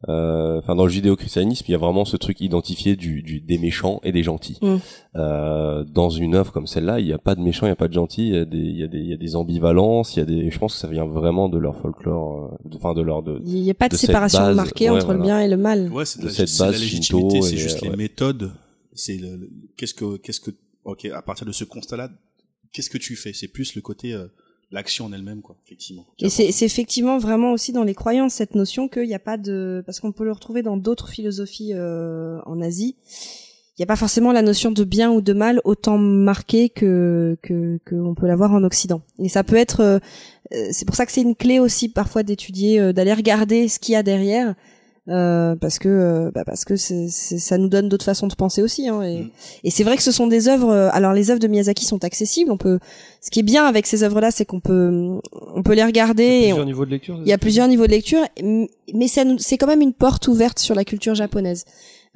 Speaker 1: enfin dans le judéo-christianisme il y a vraiment ce truc identifié du, du des méchants et des gentils
Speaker 5: Mm.
Speaker 1: euh, dans une œuvre comme celle-là il n'y a pas de méchants il n'y a pas de gentils il y a des il y a des il y a des ambivalences il y a des je pense que ça vient vraiment de leur folklore euh, de- enfin de leur de,
Speaker 5: Il n'y a pas de
Speaker 1: de
Speaker 5: séparation
Speaker 1: base,
Speaker 5: marquée
Speaker 1: ouais,
Speaker 5: entre le bien et le mal.
Speaker 6: Ouais, c'est de,
Speaker 1: de
Speaker 6: la,
Speaker 1: cette
Speaker 6: de la
Speaker 1: base
Speaker 6: légitimité, c'est juste
Speaker 1: euh,
Speaker 6: les
Speaker 1: ouais.
Speaker 6: méthodes. C'est le, le- qu'est-ce que qu'est-ce que ok à partir de ce constat-là, qu'est-ce que tu fais? C'est plus le côté euh, l'action en elle-même quoi, effectivement.
Speaker 5: Et c'est c'est effectivement vraiment aussi dans les croyances cette notion qu'il n'y a pas de parce qu'on peut le retrouver dans d'autres philosophies euh, en Asie. Il n'y a pas forcément la notion de bien ou de mal autant marquée que que qu'on peut l'avoir en Occident. Et ça peut être euh, euh, c'est pour ça que c'est une clé aussi parfois d'étudier euh, d'aller regarder ce qu'il y a derrière. Euh, parce que euh, bah parce que c'est c'est- ça nous donne d'autres façons de penser aussi hein, et,
Speaker 6: Mm.
Speaker 5: et c'est vrai que ce sont des œuvres euh, alors les œuvres de Miyazaki sont accessibles on peut ce qui est bien avec ces œuvres là c'est qu'on peut on peut les regarder
Speaker 2: Il y a plusieurs niveaux de lecture.
Speaker 5: il y a plusieurs niveaux de lecture, m- mais ça c'est quand même une porte ouverte sur la culture japonaise.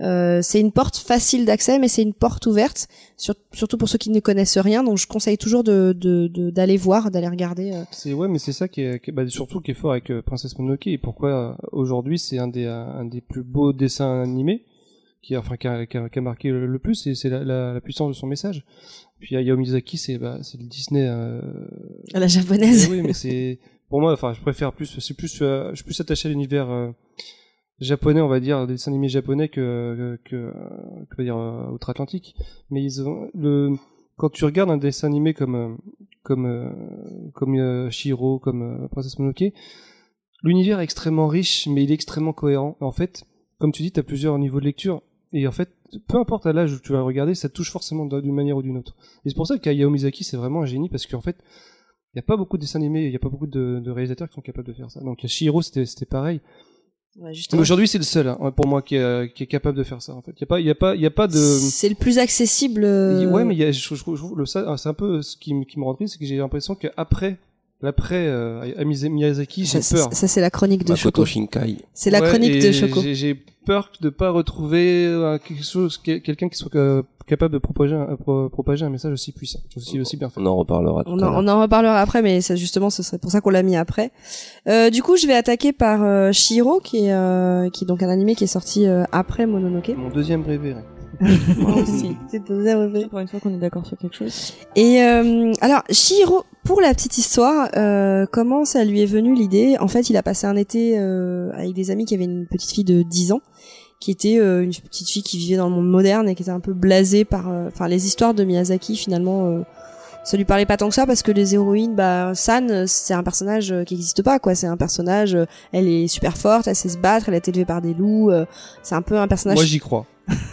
Speaker 5: Euh, c'est une porte facile d'accès, mais c'est une porte ouverte, sur- surtout pour ceux qui ne connaissent rien. Donc je conseille toujours de de- de- d'aller voir, d'aller regarder. euh.
Speaker 2: C'est ouais, mais c'est ça qui est, qui bah, surtout qui est fort avec euh, Princesse Mononoke et pourquoi euh, aujourd'hui c'est un des euh, un des plus beaux dessins animés qui a enfin qui a, qui a- qui a marqué le, plus c'est c'est la, la, la puissance de son message. Puis Hayao Miyazaki c'est bah, c'est le Disney
Speaker 5: à la japonaise.
Speaker 2: oui, mais c'est pour moi enfin je préfère plus c'est plus je suis plus attaché à l'univers japonais on va dire des dessins animés japonais que que, que, que dire euh, outre-Atlantique. Mais ils ont le quand tu regardes un dessin animé comme euh, comme euh, comme Shiro, comme Princesse Mononoke, l'univers est extrêmement riche, mais il est extrêmement cohérent. En fait, comme tu dis, tu as plusieurs niveaux de lecture, et en fait, peu importe à l'âge où tu vas regarder, ça touche forcément d'une manière ou d'une autre. Et c'est pour ça qu'Hayao Miyazaki, c'est vraiment un génie, parce qu'en fait, il n'y a pas beaucoup de dessins animés, il n'y a pas beaucoup de, de réalisateurs qui sont capables de faire ça. Donc Shiro, c'était pareil.
Speaker 5: Ouais,
Speaker 2: aujourd'hui, c'est le seul, hein, pour moi, qui est, euh, qui est capable de faire ça. En fait, il y a pas, il y a pas, il y a pas de.
Speaker 5: C'est le plus accessible. euh,
Speaker 2: Ouais, mais il y a, je, je, je le ça, c'est un peu ce qui, me- qui me rend triste, c'est que j'ai l'impression qu'après, l'après euh, Miyazaki, j'ai peur.
Speaker 5: ça, c'est la chronique de
Speaker 1: Makoto
Speaker 5: Choco.
Speaker 1: Shinkai
Speaker 5: C'est la
Speaker 2: Ouais,
Speaker 5: chronique de Choco.
Speaker 2: j'ai- J'ai peur de pas retrouver euh, quelque chose, quel- quelqu'un qui soit euh, capable de propager un, pro- propager un message aussi puissant, aussi, aussi bien fait.
Speaker 1: on en reparlera tout
Speaker 5: On en, on en reparlera après, mais ça, justement, ce serait pour ça qu'on l'a mis après. Euh, du coup, je vais attaquer par euh, Shiro, qui est, euh, qui est donc un animé qui est sorti euh, après Mononoke.
Speaker 2: Mon deuxième préféré.
Speaker 7: Moi aussi.
Speaker 5: C'est ton deuxième préféré.
Speaker 7: Pour une fois qu'on est d'accord sur quelque chose.
Speaker 5: Et euh, alors, Shihiro, pour la petite histoire, euh, comment ça lui est venu l'idée? En fait, il a passé un été euh, avec des amis qui avaient une petite fille de 10 ans, qui était euh, une petite fille qui vivait dans le monde moderne et qui était un peu blasée par, euh, enfin, les histoires de Miyazaki finalement. Euh, ça lui parlait pas tant que ça parce que les héroïnes, bah San, c'est un personnage euh, qui n'existe pas quoi. C'est un personnage, elle est super forte, elle sait se battre, elle a été élevée par des loups. c'est un peu un personnage
Speaker 2: Moi, j'y crois.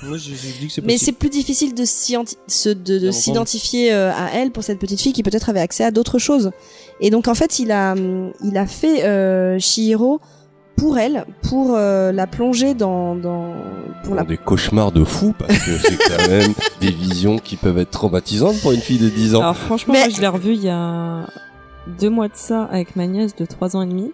Speaker 2: Moi, j'ai j'ai dit que c'est
Speaker 5: mais c'est plus difficile de se- s'identifier euh, à elle pour cette petite fille qui peut-être avait accès à d'autres choses. Et donc en fait, il a il a fait euh, Chihiro pour elle, pour euh, la plonger dans dans pour la
Speaker 1: Dans des cauchemars de fou parce que c'est quand même des visions qui peuvent être traumatisantes pour une fille de 10 ans.
Speaker 7: Alors franchement,
Speaker 5: Mais-
Speaker 7: moi je l'ai revu il y a deux mois de ça avec ma nièce de 3 ans et demi.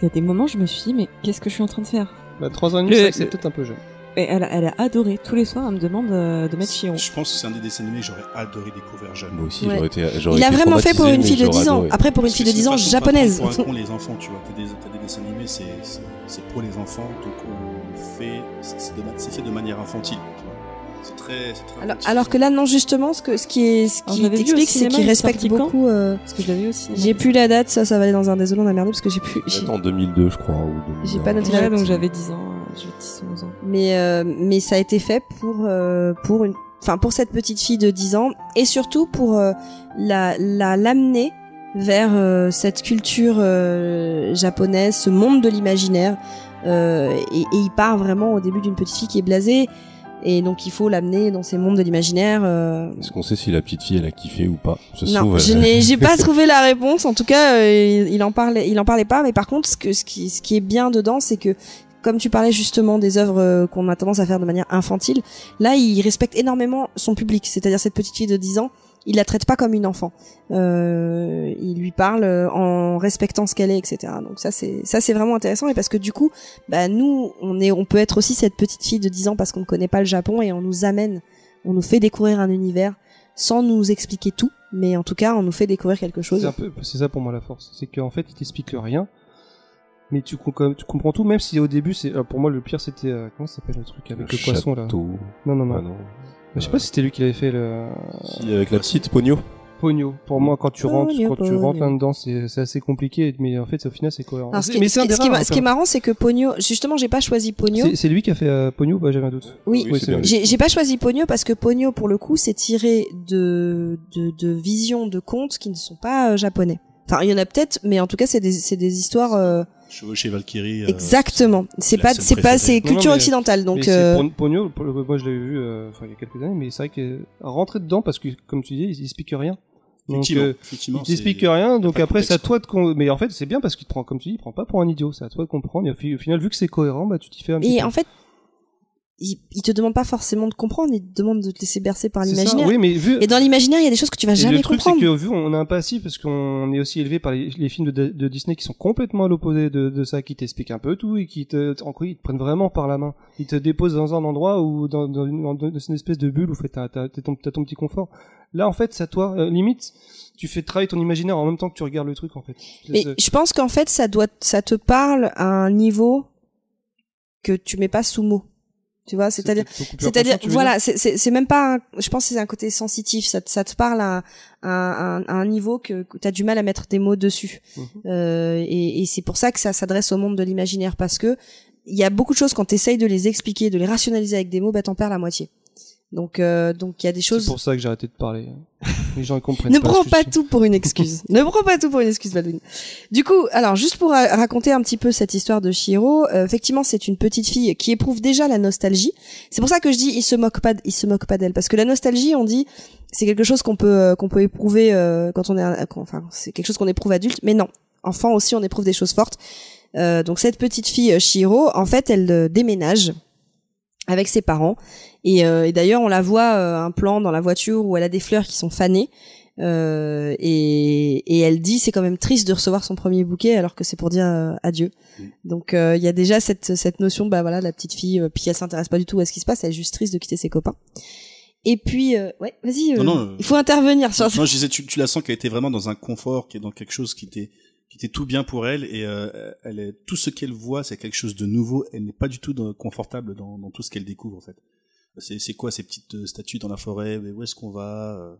Speaker 7: Il y a des moments, je me suis dit, mais qu'est-ce que je suis en train de faire?
Speaker 2: Bah, trois ans et demi,
Speaker 7: Le-
Speaker 2: c'est vrai que c'est
Speaker 7: le-
Speaker 2: peut-être un peu jeune.
Speaker 7: Et elle, a- elle a adoré. Tous les soirs, elle me demande euh, de mettre Chiron.
Speaker 6: Je pense que c'est un des dessins animés que j'aurais adoré découvrir jeune.
Speaker 1: Moi aussi,
Speaker 5: Ouais.
Speaker 1: j'aurais été. j'aurais
Speaker 5: Il a
Speaker 1: été
Speaker 5: vraiment fait pour
Speaker 1: traumatisé,
Speaker 5: une fille de
Speaker 1: j'aurais
Speaker 5: 10 ans.
Speaker 1: adoré.
Speaker 5: Après pour une
Speaker 6: Parce
Speaker 5: fille
Speaker 6: que
Speaker 5: de
Speaker 6: c'est
Speaker 5: 10
Speaker 6: une
Speaker 5: ans
Speaker 6: façon de pas
Speaker 5: japonaise.
Speaker 6: prendre Pour un con, les enfants, tu vois. T'as des, t'as des dessins animés, c'est, c'est, c'est pour les enfants, donc on fait, c'est, c'est de ma- c'est fait de manière infantile, tu vois. C'est très, c'est très
Speaker 5: Alors, que là non justement ce que ce qui est ce
Speaker 7: Alors,
Speaker 5: qui
Speaker 7: je l'avais vu au
Speaker 5: t'explique c'est
Speaker 7: cinéma,
Speaker 5: qu'il
Speaker 7: il est
Speaker 5: respecte
Speaker 7: sorti quand
Speaker 5: beaucoup. euh,
Speaker 7: Parce que je l'avais aussi.
Speaker 5: J'ai plus la date, ça ça va aller dans un désolé on a merdé parce que j'ai plus. j'ai-
Speaker 1: Peut-être en 2002, je crois. Ou
Speaker 5: J'ai
Speaker 1: 2001.
Speaker 5: pas noté.
Speaker 7: Ouais, donc j'avais 10 ans. J'ai 10 11 ans.
Speaker 5: mais euh, mais ça a été fait pour euh, pour une enfin pour cette petite fille de 10 ans et surtout pour euh, la la l'amener vers euh, cette culture euh, japonaise, ce monde de l'imaginaire euh, et, et il part vraiment au début d'une petite fille qui est blasée Et donc il faut l'amener dans ces mondes de l'imaginaire. euh,
Speaker 1: Est-ce qu'on sait si la petite fille elle a kiffé ou pas? Se
Speaker 5: non,
Speaker 1: trouve,
Speaker 5: je n'ai, j'ai pas trouvé la réponse. En tout cas, euh, il, il en parlait, il en parlait pas. Mais par contre, ce que, ce qui, ce qui est bien dedans, c'est que comme tu parlais justement des œuvres euh, qu'on a tendance à faire de manière infantile, là, il respecte énormément son public. C'est-à-dire cette petite fille de 10 ans, il la traite pas comme une enfant. Euh, il lui parle euh, en respectant ce qu'elle est, etc. Donc ça, c'est ça, c'est vraiment intéressant. Et parce que du coup, bah nous, on est, on peut être aussi cette petite fille de 10 ans parce qu'on ne connaît pas le Japon et on nous amène, on nous fait découvrir un univers sans nous expliquer tout, mais en tout cas, on nous fait découvrir quelque chose.
Speaker 2: C'est un peu, c'est ça pour moi la force. C'est qu'en fait, il t'explique rien, mais tu, comprends tout, même si au début, c'est, euh, pour moi, le pire, c'était, euh, comment ça s'appelle le truc avec le, poisson là?
Speaker 1: Château.
Speaker 2: Non, non, non.
Speaker 1: Ah non.
Speaker 2: Je sais pas si c'était lui qui l'avait fait le
Speaker 1: Si, avec la petite Pogno.
Speaker 2: Pogno. Pour moi, quand tu rentres,
Speaker 5: Pogno,
Speaker 2: quand tu rentres là-dedans, c'est, assez compliqué, mais en fait, au final, c'est cohérent.
Speaker 5: Alors, ce, qui,
Speaker 2: mais
Speaker 5: ce
Speaker 2: c'est un
Speaker 5: qui-
Speaker 2: des
Speaker 5: ce qui
Speaker 2: rares,
Speaker 5: ma- ce qui est
Speaker 2: hein,
Speaker 5: marrant, c'est que Pogno, justement, j'ai pas choisi Pogno.
Speaker 2: C'est, lui qui a fait euh, Pogno, bah, j'avais un doute?
Speaker 5: Oui,
Speaker 1: Oui, c'est bien lui.
Speaker 5: j'ai pas choisi Pogno parce que Pogno, pour le coup, c'est tiré de, de, de visions de contes qui ne sont pas euh, japonais. Enfin, il y en a peut-être, mais en tout cas, c'est des, c'est des histoires. euh,
Speaker 6: Chevaucher Valkyrie. euh,
Speaker 5: exactement. C'est pas, c'est pas, c'est
Speaker 2: Non, non,
Speaker 5: culture occidentale. Donc, euh,
Speaker 2: Pogno, moi, je l'avais vu, euh, il y a quelques années, mais c'est vrai que rentrer dedans parce que, comme tu dis, il explique rien. Donc,
Speaker 6: Effectivement,
Speaker 2: euh,
Speaker 6: effectivement,
Speaker 2: il t'explique rien, donc après c'est à toi de con... mais en fait c'est bien parce qu'il te prend comme tu dis, il prend pas pour un idiot, c'est à toi de comprendre et au fi- au final vu que c'est cohérent, bah tu t'y fais un petit
Speaker 5: et
Speaker 2: peu.
Speaker 5: en fait, il, il te demande pas forcément de comprendre, il te demande de te laisser bercer par l'imaginaire.
Speaker 2: Oui, mais vu
Speaker 5: Et dans l'imaginaire, il y a des choses que tu vas
Speaker 2: et
Speaker 5: jamais
Speaker 2: le truc c'est
Speaker 5: comprendre.
Speaker 2: que vu on a un passif parce qu'on est aussi élevé par les, les films de, de Disney qui sont complètement à l'opposé de, de ça, qui t'expliquent un peu tout et qui te en quoi ils te prennent vraiment par la main. Ils te déposent dans un endroit ou dans, dans, une, dans une espèce de bulle où fait t'as ton, t'as ton petit confort. Là en fait c'est à toi Euh, limite tu fais travailler ton imaginaire en même temps que tu regardes le truc en fait.
Speaker 5: Mais
Speaker 2: c'est-
Speaker 5: je pense qu'en fait, ça doit, ça te parle à un niveau que tu mets pas sous mots. Tu vois, c'est-à-dire, c'est-à-dire,
Speaker 2: tu
Speaker 5: voilà, c'est- même pas, un- je pense que c'est un côté sensitif. Ça, te- ça te parle à, à, à- à un niveau que, que t'as du mal à mettre des mots dessus.
Speaker 2: Mhm.
Speaker 5: Euh, et et c'est pour ça que ça s'adresse au monde de l'imaginaire parce que il y a beaucoup de choses quand t'essayes de les expliquer, de les rationaliser avec des mots, bah t'en perds la moitié. Donc, euh, donc il y a des
Speaker 2: C'est
Speaker 5: choses.
Speaker 2: pour ça que j'ai arrêté de parler. Les gens comprennent
Speaker 5: Ne
Speaker 2: pas.
Speaker 5: prends pas tout pour une excuse. ne prends pas tout pour une excuse, Baldwin. Du coup, alors juste pour ra- raconter un petit peu cette histoire de Shiro, euh, effectivement, c'est une petite fille qui éprouve déjà la nostalgie. C'est pour ça que je dis, il se moque pas, il se moque pas d'elle, parce que la nostalgie, on dit, c'est quelque chose qu'on peut euh, qu'on peut éprouver euh, quand on est, un- quand- enfin, c'est quelque chose qu'on éprouve adulte, mais non, enfant aussi, on éprouve des choses fortes. Euh, donc cette petite fille Shiro, en fait, elle déménage avec ses parents. Et, euh, et d'ailleurs, on la voit euh, un plan dans la voiture où elle a des fleurs qui sont fanées. Euh, et, et elle dit c'est quand même triste de recevoir son premier bouquet alors que c'est pour dire euh, adieu.
Speaker 6: Mm.
Speaker 5: Donc euh, il y a déjà cette cette notion bah voilà la petite fille euh, puis elle s'intéresse pas du tout à ce qui se passe, elle est juste triste de quitter ses copains. Et puis euh, ouais, vas-y, il faut intervenir sur
Speaker 6: Non, je disais, tu, tu la sens qu'elle était vraiment dans un confort, qui est dans quelque chose qui était qui était tout bien pour elle et euh, elle est tout ce qu'elle voit, c'est quelque chose de nouveau. Elle n'est pas du tout dans- confortable dans, dans tout ce qu'elle découvre en fait. C'est c'est quoi ces petites euh, statues dans la forêt? Où est-ce qu'on va? Euh,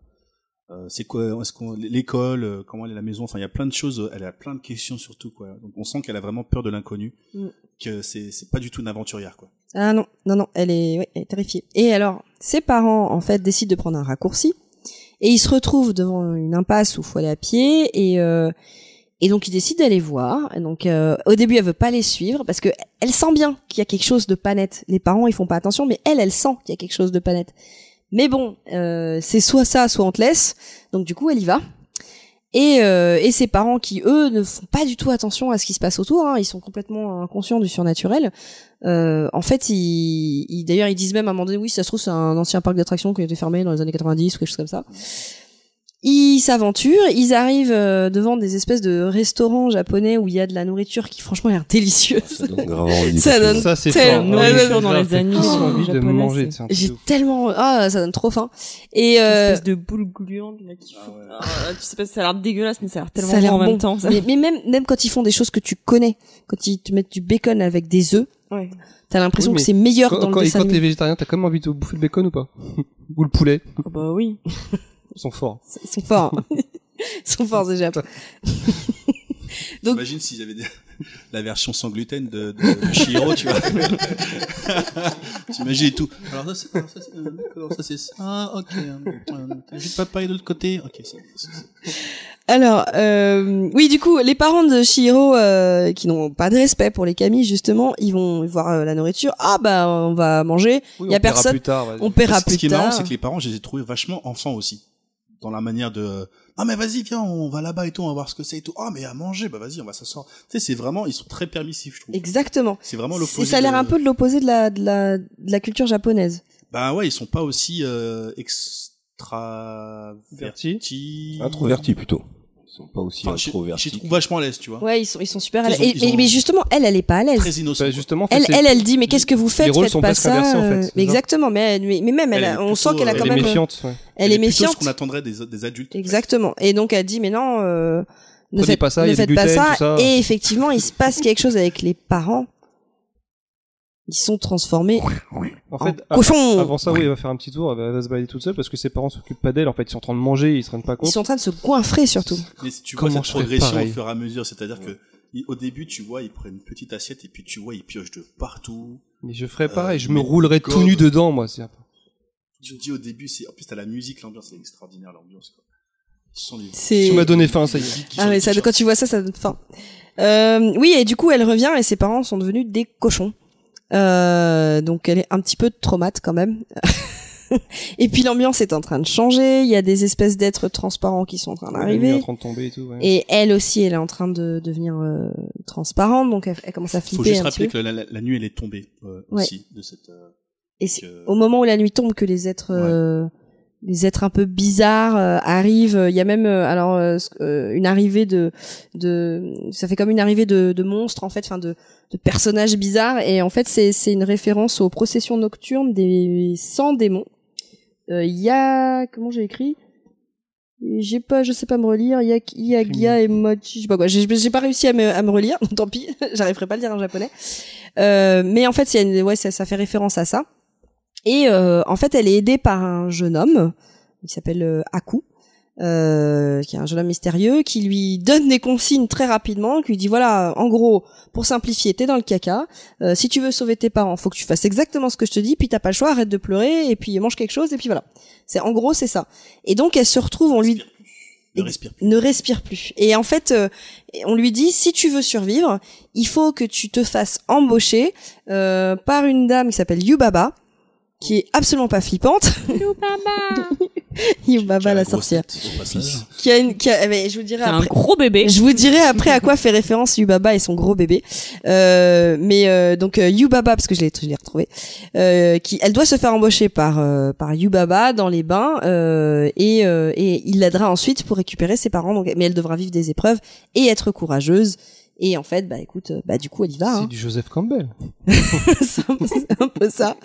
Speaker 6: euh, C'est quoi Est-ce qu'on l'école? Comment elle est la maison? Enfin, il y a plein de choses. Elle a plein de questions surtout quoi. Donc on sent qu'elle a vraiment peur de l'inconnu,
Speaker 5: Mm.
Speaker 6: que c'est c'est pas du tout une aventurière quoi.
Speaker 5: Ah non, non, non, elle est, ouais, elle est terrifiée. Et alors, ses parents, en fait, décident de prendre un raccourci. Et ils se retrouvent devant une impasse où il faut aller à pied. Et, euh, et donc, ils décident d'aller voir. Donc, euh, au début, elle veut pas les suivre parce que elle sent bien qu'il y a quelque chose de pas net. Les parents, ils font pas attention, mais elle, elle sent qu'il y a quelque chose de pas net. Mais bon, euh, c'est soit ça, soit on te laisse. Donc, du coup, elle y va. Et, euh, et ses parents qui, eux, ne font pas du tout attention à ce qui se passe autour. Hein, ils sont complètement inconscients du surnaturel. Euh, en fait, ils- d'ailleurs, ils disent même à un moment donné, oui, ça se trouve, c'est un ancien parc d'attractions qui a été fermé dans les années 90 ou quelque chose comme ça. Ils s'aventurent, ils arrivent euh, devant des espèces de restaurants japonais où il y a de la nourriture qui, franchement, a l'air délicieuse.
Speaker 1: Ça donne envie.
Speaker 5: Ça donne
Speaker 2: Ça c'est
Speaker 5: tellement-
Speaker 2: fort.
Speaker 5: Ouais,
Speaker 2: Ouais,
Speaker 5: ouais,
Speaker 7: dans les
Speaker 2: envie de
Speaker 7: japonais,
Speaker 2: manger.
Speaker 5: J'ai tellement, ah, ça donne trop faim. Et
Speaker 7: Une
Speaker 5: euh,
Speaker 7: espèce de boule gluante là qui fout. Ah, tu sais pas, ça a l'air dégueulasse, mais ça a l'air tellement
Speaker 5: ça a l'air
Speaker 7: bon en même temps. ça.
Speaker 5: Mais, mais même, même quand ils font des choses que tu connais, quand ils te mettent du bacon avec des œufs,
Speaker 7: Ouais.
Speaker 5: t'as l'impression
Speaker 2: Oui,
Speaker 5: que c'est meilleur
Speaker 2: Quand,
Speaker 5: dans
Speaker 2: quand,
Speaker 5: le
Speaker 2: et quand t'es végétarien, t'as quand même envie de bouffer le bacon ou pas? Ou le poulet?
Speaker 7: Ah bah oui.
Speaker 2: Ils sont forts.
Speaker 5: Ils sont forts. Ils sont forts déjà. Donc-
Speaker 6: Imagine s'ils avaient des- la version sans gluten de, de, Chihiro, tu vois. T'imagines et tout. Alors ça, c'est, alors ça, c'est, euh, d'accord, ça, c'est ça. Ah, ok. T'as juste papaye de l'autre côté. Ok,
Speaker 5: Alors, euh, oui, du coup, les parents de Shihiro, euh, qui n'ont pas de respect pour les Kami, justement, ils vont voir euh, la nourriture. Ah bah, on va manger.
Speaker 2: Oui,
Speaker 5: Il y a
Speaker 2: on paiera
Speaker 5: personne.
Speaker 2: plus tard.
Speaker 5: On paiera plus
Speaker 6: ce qui est
Speaker 5: tard.
Speaker 6: marrant, c'est que les parents, je les ai trouvés vachement enfants aussi. Dans la manière de, ah, mais vas-y, viens, on va là-bas et tout, on va voir ce que c'est et tout. Ah, mais à manger, bah vas-y, on va s'asseoir. Tu sais, c'est vraiment, ils sont très permissifs, je trouve.
Speaker 5: Exactement.
Speaker 6: C'est vraiment
Speaker 5: Et
Speaker 6: l'opposé.
Speaker 5: ça a l'air
Speaker 6: de-
Speaker 5: un peu de l'opposé de la, de la, de la culture japonaise.
Speaker 6: Bah ouais, ils sont pas aussi euh, extravertis.
Speaker 1: Introvertis plutôt. Ils sont pas aussi
Speaker 6: Enfin, je- Je
Speaker 1: introvertis.
Speaker 6: trouve vachement à l'aise, tu vois.
Speaker 5: Ouais, ils sont, ils sont super à l'aise.
Speaker 6: ont-
Speaker 5: Et-
Speaker 6: ils
Speaker 5: et-
Speaker 6: ont-
Speaker 5: Mais justement, elle, elle est pas à l'aise.
Speaker 6: Très innocent.
Speaker 2: Bah, justement, en fait,
Speaker 5: Elle, elle, elle dit, mais qu'est-ce que vous faites
Speaker 2: les rôles
Speaker 5: Faites
Speaker 2: sont
Speaker 5: pas
Speaker 2: presque
Speaker 5: ça.
Speaker 2: inversés, en fait,
Speaker 5: euh,
Speaker 2: c'est
Speaker 5: mais
Speaker 2: ça.
Speaker 5: exactement, mais, mais, mais même, elle,
Speaker 6: Elle
Speaker 5: a-
Speaker 6: est
Speaker 5: on
Speaker 6: plutôt,
Speaker 5: sent qu'elle a
Speaker 6: euh,
Speaker 5: quand
Speaker 2: elle est
Speaker 5: même.
Speaker 2: méfiante. ouais.
Speaker 5: Elle est
Speaker 6: plutôt
Speaker 5: méfiante.
Speaker 6: ce qu'on attendrait des, des adultes.
Speaker 5: Exactement. Et donc elle dit mais non, euh, ne faites
Speaker 2: pas ça,
Speaker 5: ne faites pas ça. Et effectivement, il se passe quelque chose avec les parents. Ils sont transformés
Speaker 2: En
Speaker 5: en
Speaker 2: fait. Avant ça, oui, elle va faire un petit tour, elle va, se balader toute seule parce que ses parents s'occupent pas d'elle. En fait, ils sont en train de manger, ils se rendent pas
Speaker 5: Ils
Speaker 2: compte.
Speaker 5: sont en train de se goinfrer surtout.
Speaker 6: Mais si tu vois
Speaker 2: Comment
Speaker 6: cette
Speaker 2: je ferais
Speaker 6: progression au fur et à mesure, c'est-à-dire que ils- au début, tu vois, ils prennent une petite assiette et puis tu vois, ils piochent de partout.
Speaker 2: Mais je ferais pareil,
Speaker 6: Euh,
Speaker 2: je me roulerais tout nu dedans, moi.
Speaker 6: Tu te dis au début, c'est en plus t'as la musique, l'ambiance, c'est extraordinaire l'ambiance. Quoi. Ils sont des-
Speaker 5: C'est
Speaker 2: Tu m'as donné faim, ça y est.
Speaker 5: ah mais ça quand tu vois ça, ça donne faim. Euh, oui et du coup elle revient et ses parents sont devenus des cochons. Euh, donc elle est un petit peu traumate quand même. et puis l'ambiance est en train de changer. Il y a des espèces d'êtres transparents qui sont en train d'arriver.
Speaker 2: en train de tomber et tout. ouais.
Speaker 5: Et elle aussi, elle est en train de devenir euh, transparente, donc elle, elle commence à
Speaker 6: Faut
Speaker 5: flipper
Speaker 6: juste
Speaker 5: un petit
Speaker 6: rappeler
Speaker 5: peu.
Speaker 6: que la, la- la nuit elle est tombée euh,
Speaker 5: Ouais.
Speaker 6: aussi de cette. euh,
Speaker 5: Et c'est au moment où la nuit tombe que les êtres, euh, les êtres un peu bizarres euh, arrivent. Il y a même euh, alors euh, euh, une arrivée de, de, ça fait comme une arrivée de, de monstres en fait, enfin de, de personnages bizarres. Et en fait, c'est c'est une référence aux processions nocturnes des 100 démons. Euh, Il y a comment j'ai écrit? J'ai pas, je sais pas me relire. Il y a, il y a Gia et Mochi, je sais pas quoi. J'ai j'ai pas réussi à me, à me relire, tant pis. J'arriverai pas à le dire en japonais. Euh, mais en fait, il y a une, ouais, ça, ça fait référence à ça. Et euh, en fait, elle est aidée par un jeune homme qui s'appelle euh, Aku, euh, qui est un jeune homme mystérieux, qui lui donne des consignes très rapidement, qui lui dit voilà, en gros, pour simplifier, t'es dans le caca. Euh, si tu veux sauver tes parents, faut que tu fasses exactement ce que je te dis, puis t'as pas le choix, arrête de pleurer, et puis mange quelque chose, et puis voilà. C'est en gros, c'est ça. Et donc, elle se retrouve, on lui
Speaker 6: Ne respire plus.
Speaker 5: ne respire plus. Et en fait, euh, on lui dit si tu veux survivre, il faut que tu te fasses embaucher euh, par une dame qui s'appelle Yubaba, qui est absolument pas flippante. Yubaba la
Speaker 6: Grosse
Speaker 5: sorcière,
Speaker 6: tête,
Speaker 5: qui a une, qui a- mais je vous dirai
Speaker 7: un
Speaker 5: après.
Speaker 7: gros bébé.
Speaker 5: Je vous dirai après à quoi fait référence Yubaba et son gros bébé. Euh, mais euh, donc euh, Yubaba, parce que je l'ai, je l'ai retrouvé, euh, qui, elle doit se faire embaucher par euh, par Yubaba dans les bains euh, et euh, et il l'aidera ensuite pour récupérer ses parents. Donc, mais elle devra vivre des épreuves et être courageuse. Et en fait, bah écoute, euh, bah du coup elle y va.
Speaker 2: C'est
Speaker 5: Hein.
Speaker 2: du Joseph Campbell.
Speaker 5: c'est un peu- c'est un peu ça.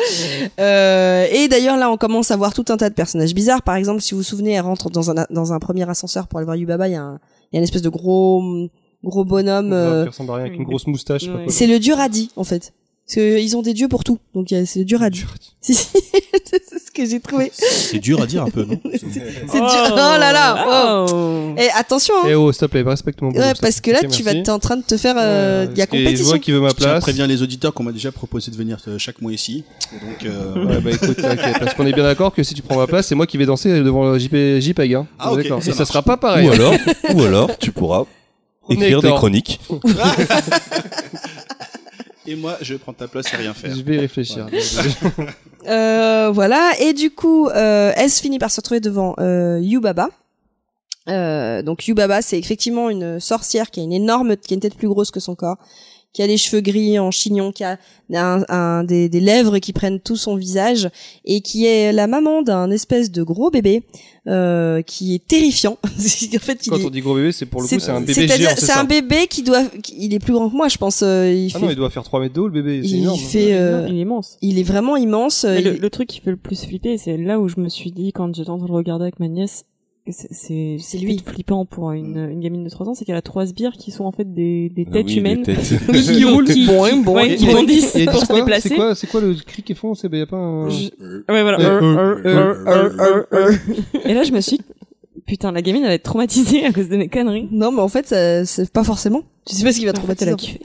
Speaker 5: Euh, et d'ailleurs là, on commence à voir tout un tas de personnages bizarres. Par exemple, si vous vous souvenez, elle rentre dans un dans un premier ascenseur pour aller voir Yubaba. Il y a un il y a une espèce de gros gros bonhomme. euh,
Speaker 2: Qui ressemble à rien, avec une grosse moustache.
Speaker 7: Ouais.
Speaker 5: c'est le dieu radis en fait. Parce que ils ont des dieux pour tout. Donc c'est radis. Si, si. c'est ce que j'ai trouvé.
Speaker 6: C'est dur à dire un peu, non
Speaker 5: C'est dieu. Oh là là. oh. Et attention. Hein.
Speaker 2: Eh oh, s'il te plaît, respecte mon boulot.
Speaker 5: Ouais, parce que là, tu vas, t'es en train de te faire, euh, il y a
Speaker 2: que Je
Speaker 5: compétition.
Speaker 2: vois qui veut ma
Speaker 6: Je à
Speaker 2: place.
Speaker 6: prévenir les auditeurs qu'on m'a déjà proposé de venir euh, chaque mois ici. Et donc, euh,
Speaker 2: Ouais, bah écoute, parce qu'on est bien d'accord que si tu prends ma place, c'est moi qui vais danser devant le JP, JPEG. Hein.
Speaker 6: Ah,
Speaker 2: On est
Speaker 6: ok,
Speaker 2: d'accord.
Speaker 6: ça
Speaker 2: Et ça sera pas pareil.
Speaker 1: Ou alors, ou alors, tu pourras écrire des chroniques.
Speaker 6: Et moi, je prends ta place et rien faire.
Speaker 2: Je vais réfléchir.
Speaker 5: Euh, voilà. Et du coup, euh, elle se finit par se retrouver devant euh, Yubaba. Euh, donc Yubaba, c'est effectivement une sorcière qui a une énorme, qui a une tête plus grosse que son corps, qui a les cheveux gris en chignon, qui a un, un- des, des lèvres qui prennent tout son visage et qui est la maman d'un espèce de gros bébé euh, qui est terrifiant. en fait, il
Speaker 2: Quand
Speaker 5: est-
Speaker 2: on dit gros bébé, c'est pour le coup, c'est un bébé
Speaker 5: c'est-à-dire,
Speaker 2: géant, c'est
Speaker 5: c'est un bébé qui doit, il est plus grand que moi, je pense. euh, il
Speaker 2: Ah
Speaker 5: fait,
Speaker 2: non, il doit faire 3 mètres de haut, le bébé. C'est
Speaker 5: il
Speaker 2: énorme.
Speaker 5: fait, euh,
Speaker 7: Il est immense.
Speaker 5: il est vraiment immense.
Speaker 7: Mais
Speaker 5: il-
Speaker 7: le, le truc qui fait le plus flipper, c'est là où je me suis dit quand j'étais en train de regarder avec ma nièce, c'est c'est
Speaker 5: C'est
Speaker 7: c'est
Speaker 5: lui.
Speaker 7: flippant pour une, une gamine de 3 ans, c'est qu'elle a trois sbires qui sont en fait des, des
Speaker 1: Ah
Speaker 7: têtes
Speaker 1: oui,
Speaker 7: humaines
Speaker 1: des têtes.
Speaker 7: qui, roulent, qui, ouais, qui bondissent
Speaker 2: et
Speaker 7: pour se déplacer.
Speaker 2: C'est quoi, c'est quoi le cri qu'ils font C'est y a pas un.
Speaker 7: Je- Ouais, voilà. Et là, je me suis Putain, la gamine elle va être traumatisée à cause de mes conneries.
Speaker 5: Non, mais en fait, c'est pas forcément. Tu sais pas ce qui va
Speaker 7: fait,
Speaker 5: traumatiser.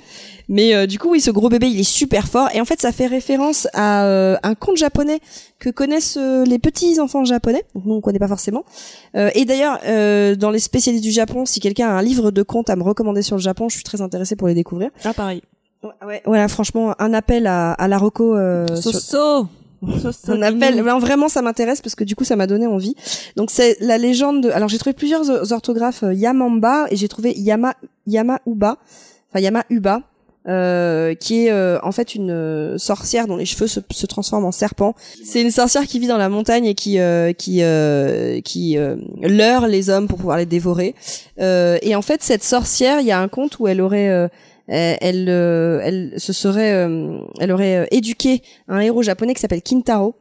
Speaker 5: Mais euh, du coup, oui, ce gros bébé, il est super fort. Et en fait, ça fait référence à euh, un conte japonais que connaissent euh, les petits enfants japonais. Donc nous, on connaît pas forcément. Euh, et d'ailleurs, euh, dans les spécialistes du Japon, si quelqu'un a un livre de contes à me recommander sur le Japon, je suis très intéressée pour les découvrir.
Speaker 7: Ah pareil.
Speaker 5: Ouais, ouais, voilà, franchement, un appel à, à la reco. Euh, sur-
Speaker 7: Soso. Soso.
Speaker 5: un appel. Non, vraiment, ça m'intéresse parce que du coup, ça m'a donné envie. Donc, c'est la légende de. Alors, j'ai trouvé plusieurs orthographes euh, Yamamba et j'ai trouvé Yama Yama Uba, enfin Yama Uba. Euh, qui est euh, en fait une euh, sorcière dont les cheveux se, se transforment en serpent. C'est une sorcière qui vit dans la montagne et qui euh, qui euh, qui euh, leurre les hommes pour pouvoir les dévorer. Euh, et en fait, cette sorcière, il y a un conte où elle aurait euh, elle elle, euh, elle se serait euh, elle aurait euh, éduqué un héros japonais qui s'appelle Kintaro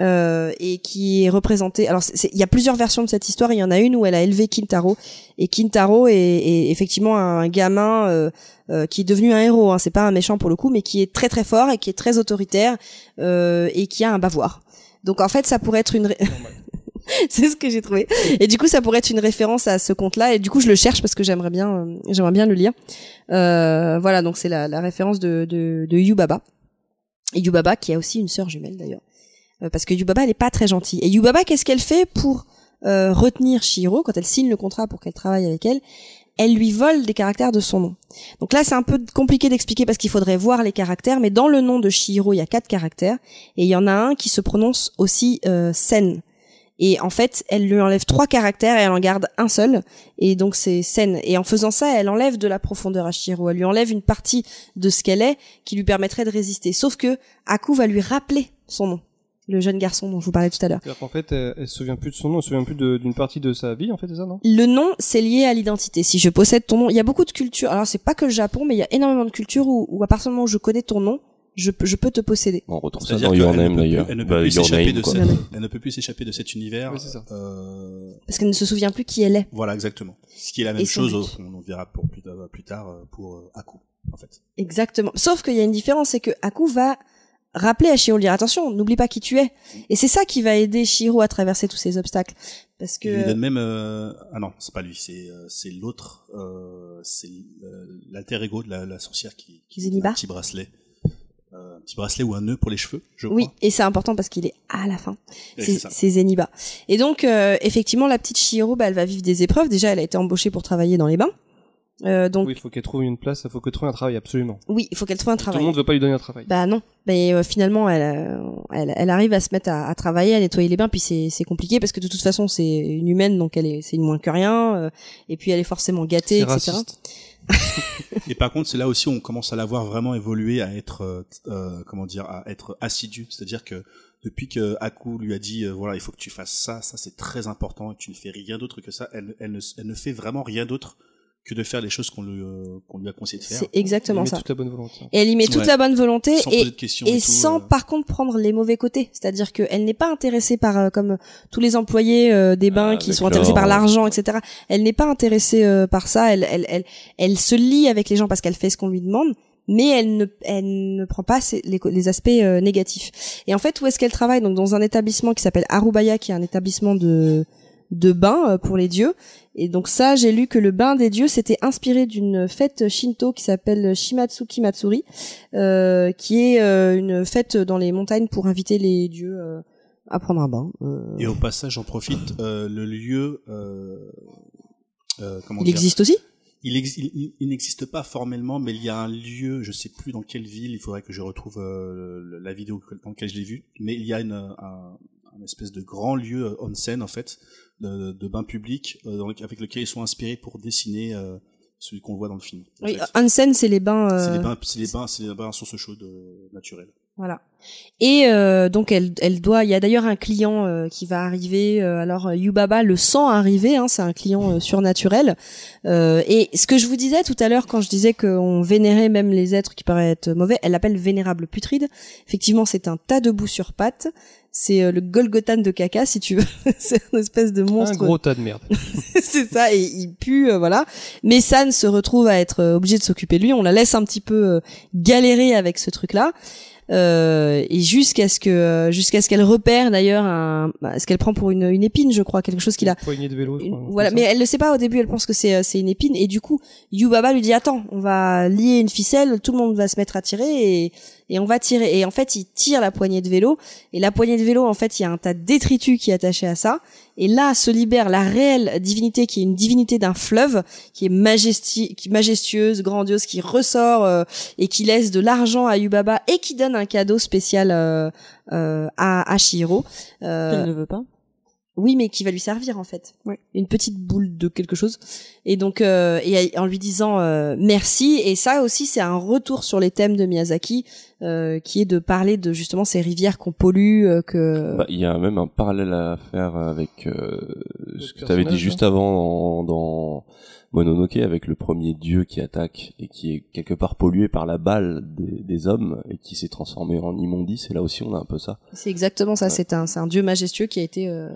Speaker 5: euh, et qui est représenté. Alors, il y a plusieurs versions de cette histoire. Il y en a une où elle a élevé Kintaro et Kintaro est, effectivement un gamin euh, euh, qui est devenu un héros. Hein. C'est pas un méchant pour le coup, mais qui est très très fort et qui est très autoritaire euh, et qui a un bavoir. Donc en fait, ça pourrait être une. c'est ce que j'ai trouvé. Et du coup, ça pourrait être une référence à ce conte-là. Et du coup, je le cherche parce que j'aimerais bien, euh, j'aimerais bien le lire. Euh, voilà, donc c'est la, la référence de, de, de Yubaba. Et Yubaba qui a aussi une sœur jumelle d'ailleurs. Euh, parce que Yubaba, elle est pas très gentille. Et Yubaba, qu'est-ce qu'elle fait pour euh, retenir Shihiro quand elle signe le contrat pour qu'elle travaille avec elle? Elle lui vole des caractères de son nom. Donc là, c'est un peu compliqué d'expliquer parce qu'il faudrait voir les caractères. Mais dans le nom de Shihiro, il y a quatre caractères et il y en a un qui se prononce aussi euh, Sen. Et en fait, elle lui enlève trois caractères et elle en garde un seul. Et donc c'est Sen. Et en faisant ça, elle enlève de la profondeur à Shihiro. Elle lui enlève une partie de ce qu'elle est qui lui permettrait de résister. Sauf que Aku va lui rappeler son nom. Le jeune garçon dont je vous parlais tout à l'heure.
Speaker 2: C'est-à-dire qu'en fait, elle, elle se souvient plus de son nom, elle se souvient plus d'une partie de sa vie, en fait, c'est ça, non?
Speaker 5: Le nom, c'est lié à l'identité. Si je possède ton nom, il y a beaucoup de cultures. Alors, c'est pas que le Japon, mais il y a énormément de cultures où, où à partir du moment où je connais ton nom, je, peux- je peux te posséder.
Speaker 1: On retrouve ça dans
Speaker 6: qu'elle
Speaker 1: Your
Speaker 6: ne
Speaker 1: Name
Speaker 6: peut plus-
Speaker 1: d'ailleurs.
Speaker 6: Elle ne peut
Speaker 1: Bah,
Speaker 6: plus s'échapper de cette, elle ne peut plus s'échapper de cet univers.
Speaker 2: Oui, c'est ça.
Speaker 6: Euh,
Speaker 5: Parce qu'elle ne se souvient plus qui elle est.
Speaker 6: voilà, exactement. Ce qui est la même
Speaker 5: Et
Speaker 6: chose, on, verra pour plus, tard- plus tard euh, pour euh, Aku, en fait.
Speaker 5: Exactement. Sauf qu'il y a une différence, c'est que Aku va rappeler à Shiro de dire attention, n'oublie pas qui tu es. Et c'est ça qui va aider Shiro à traverser tous ces obstacles. Parce
Speaker 6: Il lui
Speaker 5: que
Speaker 6: donne même euh, ah non, c'est pas lui, c'est euh, c'est l'autre, euh, c'est euh, l'alter ego de la, la sorcière qui, qui
Speaker 5: Zeniba
Speaker 6: un petit bracelet, un petit bracelet ou un nœud pour les cheveux, je
Speaker 5: oui,
Speaker 6: crois.
Speaker 5: et c'est important parce qu'il est à la fin. C'est Zeniba. Et donc, euh, effectivement, la petite Shiro, bah, elle va vivre des épreuves. Déjà, elle a été embauchée pour travailler dans les bains. Euh, donc,
Speaker 2: Oui, il faut qu'elle trouve une place, il faut qu'elle trouve un travail, absolument.
Speaker 5: oui, il faut qu'elle trouve un
Speaker 2: Tout
Speaker 5: travail.
Speaker 2: le monde veut pas lui donner un travail.
Speaker 5: Bah non. Mais euh, finalement, elle, euh, elle, elle arrive à se mettre à, à travailler, à nettoyer les bains, puis c'est c'est compliqué parce que de toute façon, c'est une humaine, donc elle est c'est une moins que rien. euh, et puis elle est forcément gâtée, etc.
Speaker 2: raciste.
Speaker 6: Et par contre, c'est là aussi où on commence à la voir vraiment évoluer, à être, euh, euh, comment dire, à être assidu. C'est-à-dire que depuis que Aku lui a dit, euh, voilà, il faut que tu fasses ça, ça c'est très important, tu ne fais rien d'autre que ça, elle ne fait vraiment rien d'autre que de faire les choses qu'on lui, euh, qu'on lui a conseillé de faire.
Speaker 5: C'est exactement ça.
Speaker 2: toute la bonne volonté.
Speaker 5: Et elle y met toute
Speaker 6: Ouais.
Speaker 5: la bonne volonté
Speaker 6: Sans
Speaker 5: et
Speaker 6: poser de questions et,
Speaker 5: et
Speaker 6: tout,
Speaker 5: sans
Speaker 6: euh.
Speaker 5: par contre prendre les mauvais côtés. C'est-à-dire qu'elle n'est pas intéressée par, euh, comme tous les employés euh, des bains
Speaker 1: Ah,
Speaker 5: qui sont intéressés par l'argent, etc. Elle n'est pas intéressée euh, par ça. Elle, elle, elle, elle se lie avec les gens parce qu'elle fait ce qu'on lui demande. Mais elle ne, elle ne prend pas les, les aspects euh, négatifs. Et en fait, où est-ce qu'elle travaille? Donc dans un établissement qui s'appelle Arubaya, qui est un établissement de de bain euh, pour les dieux. Et donc ça, j'ai lu que le bain des dieux s'était inspiré d'une fête shinto qui s'appelle Shimatsuki Matsuri, euh, qui est euh, une fête dans les montagnes pour inviter les dieux euh, à prendre un bain. Euh,
Speaker 6: Et au passage, j'en profite, euh, le lieu, euh, euh, comment
Speaker 5: il
Speaker 6: dire,
Speaker 5: existe aussi?
Speaker 6: Il, ex- il- n'existe pas formellement, mais il y a un lieu, je sais plus dans quelle ville, il faudrait que je retrouve la vidéo dans laquelle je l'ai vu, mais il y a une, un, un espèce de grand lieu euh, onsen en fait, de, de bain public, euh, dans le- avec lequel ils sont inspirés pour dessiner euh, celui qu'on voit dans le film.
Speaker 5: Oui,
Speaker 6: fait.
Speaker 5: onsen, c'est les bains.
Speaker 6: C'est les bains, c'est les bains, c'est les bains à source chaude naturelle.
Speaker 5: Voilà. Et euh, donc elle, elle doit. Il y a d'ailleurs un client euh, qui va arriver. euh, alors euh, Yubaba le sent arriver. Hein, c'est un client euh, surnaturel. Euh, et ce que je vous disais tout à l'heure quand je disais qu'on vénérait même les êtres qui paraissent être mauvais, elle l'appelle vénérable putride. Effectivement, c'est un tas de boue sur pattes. C'est euh, le Golgothan de caca, si tu veux. c'est une espèce de
Speaker 2: Un
Speaker 5: monstre
Speaker 2: gros tas de merde.
Speaker 5: c'est ça, et il pue, euh, voilà. Mais San se retrouve à être obligé de s'occuper de lui. On la laisse un petit peu euh, galérer avec ce truc-là. Euh, et jusqu'à ce que euh, jusqu'à ce qu'elle repère d'ailleurs un, bah, ce qu'elle prend pour une, une épine, je crois, quelque chose qu'il a.
Speaker 2: Poignée de vélo.
Speaker 5: Une- voilà, mais elle le sait pas au début, elle pense que c'est euh, c'est une épine et du coup, Yubaba lui dit attends, on va lier une ficelle, tout le monde va se mettre à tirer et et on va tirer et en fait, il tire la poignée de vélo et la poignée de vélo en fait, il y a un tas de détritus qui est attaché à ça et là se libère la réelle divinité qui est une divinité d'un fleuve qui est majestueuse, grandiose qui ressort euh, et qui laisse de l'argent à Yubaba et qui donne un cadeau spécial euh, euh, à à Shihiro. Euh,
Speaker 7: Elle ne veut pas.
Speaker 5: Oui, mais qui va lui servir en fait. Une petite boule de quelque chose. Et donc, euh, et en lui disant euh, merci. Et ça aussi, c'est un retour sur les thèmes de Miyazaki, euh, qui est de parler de justement ces rivières qu'on pollue, euh, que.
Speaker 1: Bah, Il y a même un parallèle à faire avec euh, ce que tu avais dit juste avant dans, dans Mononoke avec le premier dieu qui attaque et qui est quelque part pollué par la balle des, des hommes et qui s'est transformé en immondice. Et là aussi, on a un peu ça.
Speaker 5: C'est exactement ça. C'est un, c'est un dieu majestueux qui a été euh,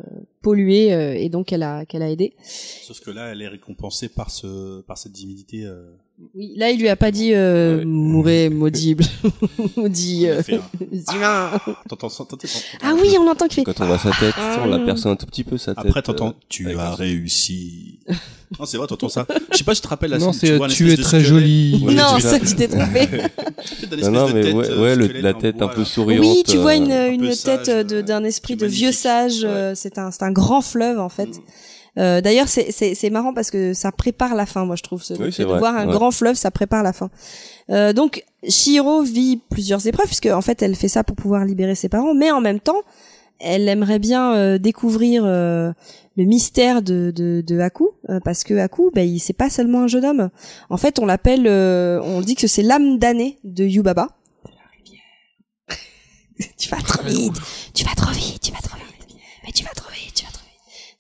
Speaker 5: pollué euh, et donc qu'elle a, qu'elle a aidé.
Speaker 6: Sauf que là, elle est récompensée par ce, par cette divinité. euh,
Speaker 5: Oui, là, il lui a pas dit euh,
Speaker 1: Ouais.
Speaker 5: mourrez maudible, maudit. euh, humain. Ah oui, on entend qu'il fait.
Speaker 1: Quand on voit sa tête,
Speaker 5: Ah.
Speaker 1: on l'aperçoit un tout petit peu sa tête.
Speaker 6: Après, t'entends,
Speaker 1: euh,
Speaker 6: tu as
Speaker 1: un-
Speaker 6: réussi. non, c'est vrai, t'entends ça. Je sais pas si tu te rappelles la
Speaker 2: Non, c'est tu es très jolie.
Speaker 1: Ouais,
Speaker 5: non, ça, tu t'es trompé.
Speaker 1: Non, mais
Speaker 6: tête,
Speaker 1: ouais,
Speaker 6: euh,
Speaker 1: ouais, le-
Speaker 6: squelette
Speaker 1: la tête un peu souriante.
Speaker 5: Oui, tu vois une, une tête de- d'un esprit de vieux sage. C'est un, un grand fleuve en fait. Euh, D'ailleurs, c'est- marrant parce que ça prépare la fin, moi je trouve. Ce,
Speaker 1: Oui,
Speaker 5: de
Speaker 1: vrai,
Speaker 5: voir un
Speaker 1: ouais.
Speaker 5: grand fleuve, ça prépare la fin. Euh, donc, Shiro vit plusieurs épreuves puisque en fait, elle fait ça pour pouvoir libérer ses parents, mais en même temps, elle aimerait bien euh, découvrir euh, le mystère de, de, de Haku euh, parce que Haku, ben, il c'est pas seulement un jeune homme. En fait, on l'appelle, euh, on dit que c'est l'âme damnée de Yubaba. tu vas trop vite, tu vas trop vite, tu vas trop vite, mais tu vas trop vite, tu vas trop vite.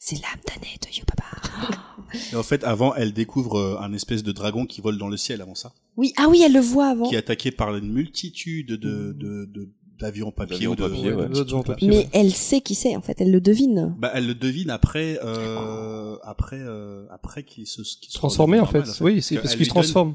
Speaker 5: C'est l'âme damnée de Yubaba.
Speaker 6: Et en fait, avant, elle découvre euh, un espèce de dragon qui vole dans le ciel avant ça,
Speaker 5: Oui, ah oui, elle le voit avant.
Speaker 6: qui est attaqué par une multitude de, de, de- d'avions papier ou de,
Speaker 1: papier, ouais.
Speaker 6: de.
Speaker 5: Mais elle sait qui c'est en fait, elle le devine.
Speaker 6: Bah, elle le devine après, euh, après, euh, après qu'il se, qu'il se
Speaker 2: Transformé en fait. Oui, c'est parce qu'il se
Speaker 6: donne-
Speaker 2: transforme.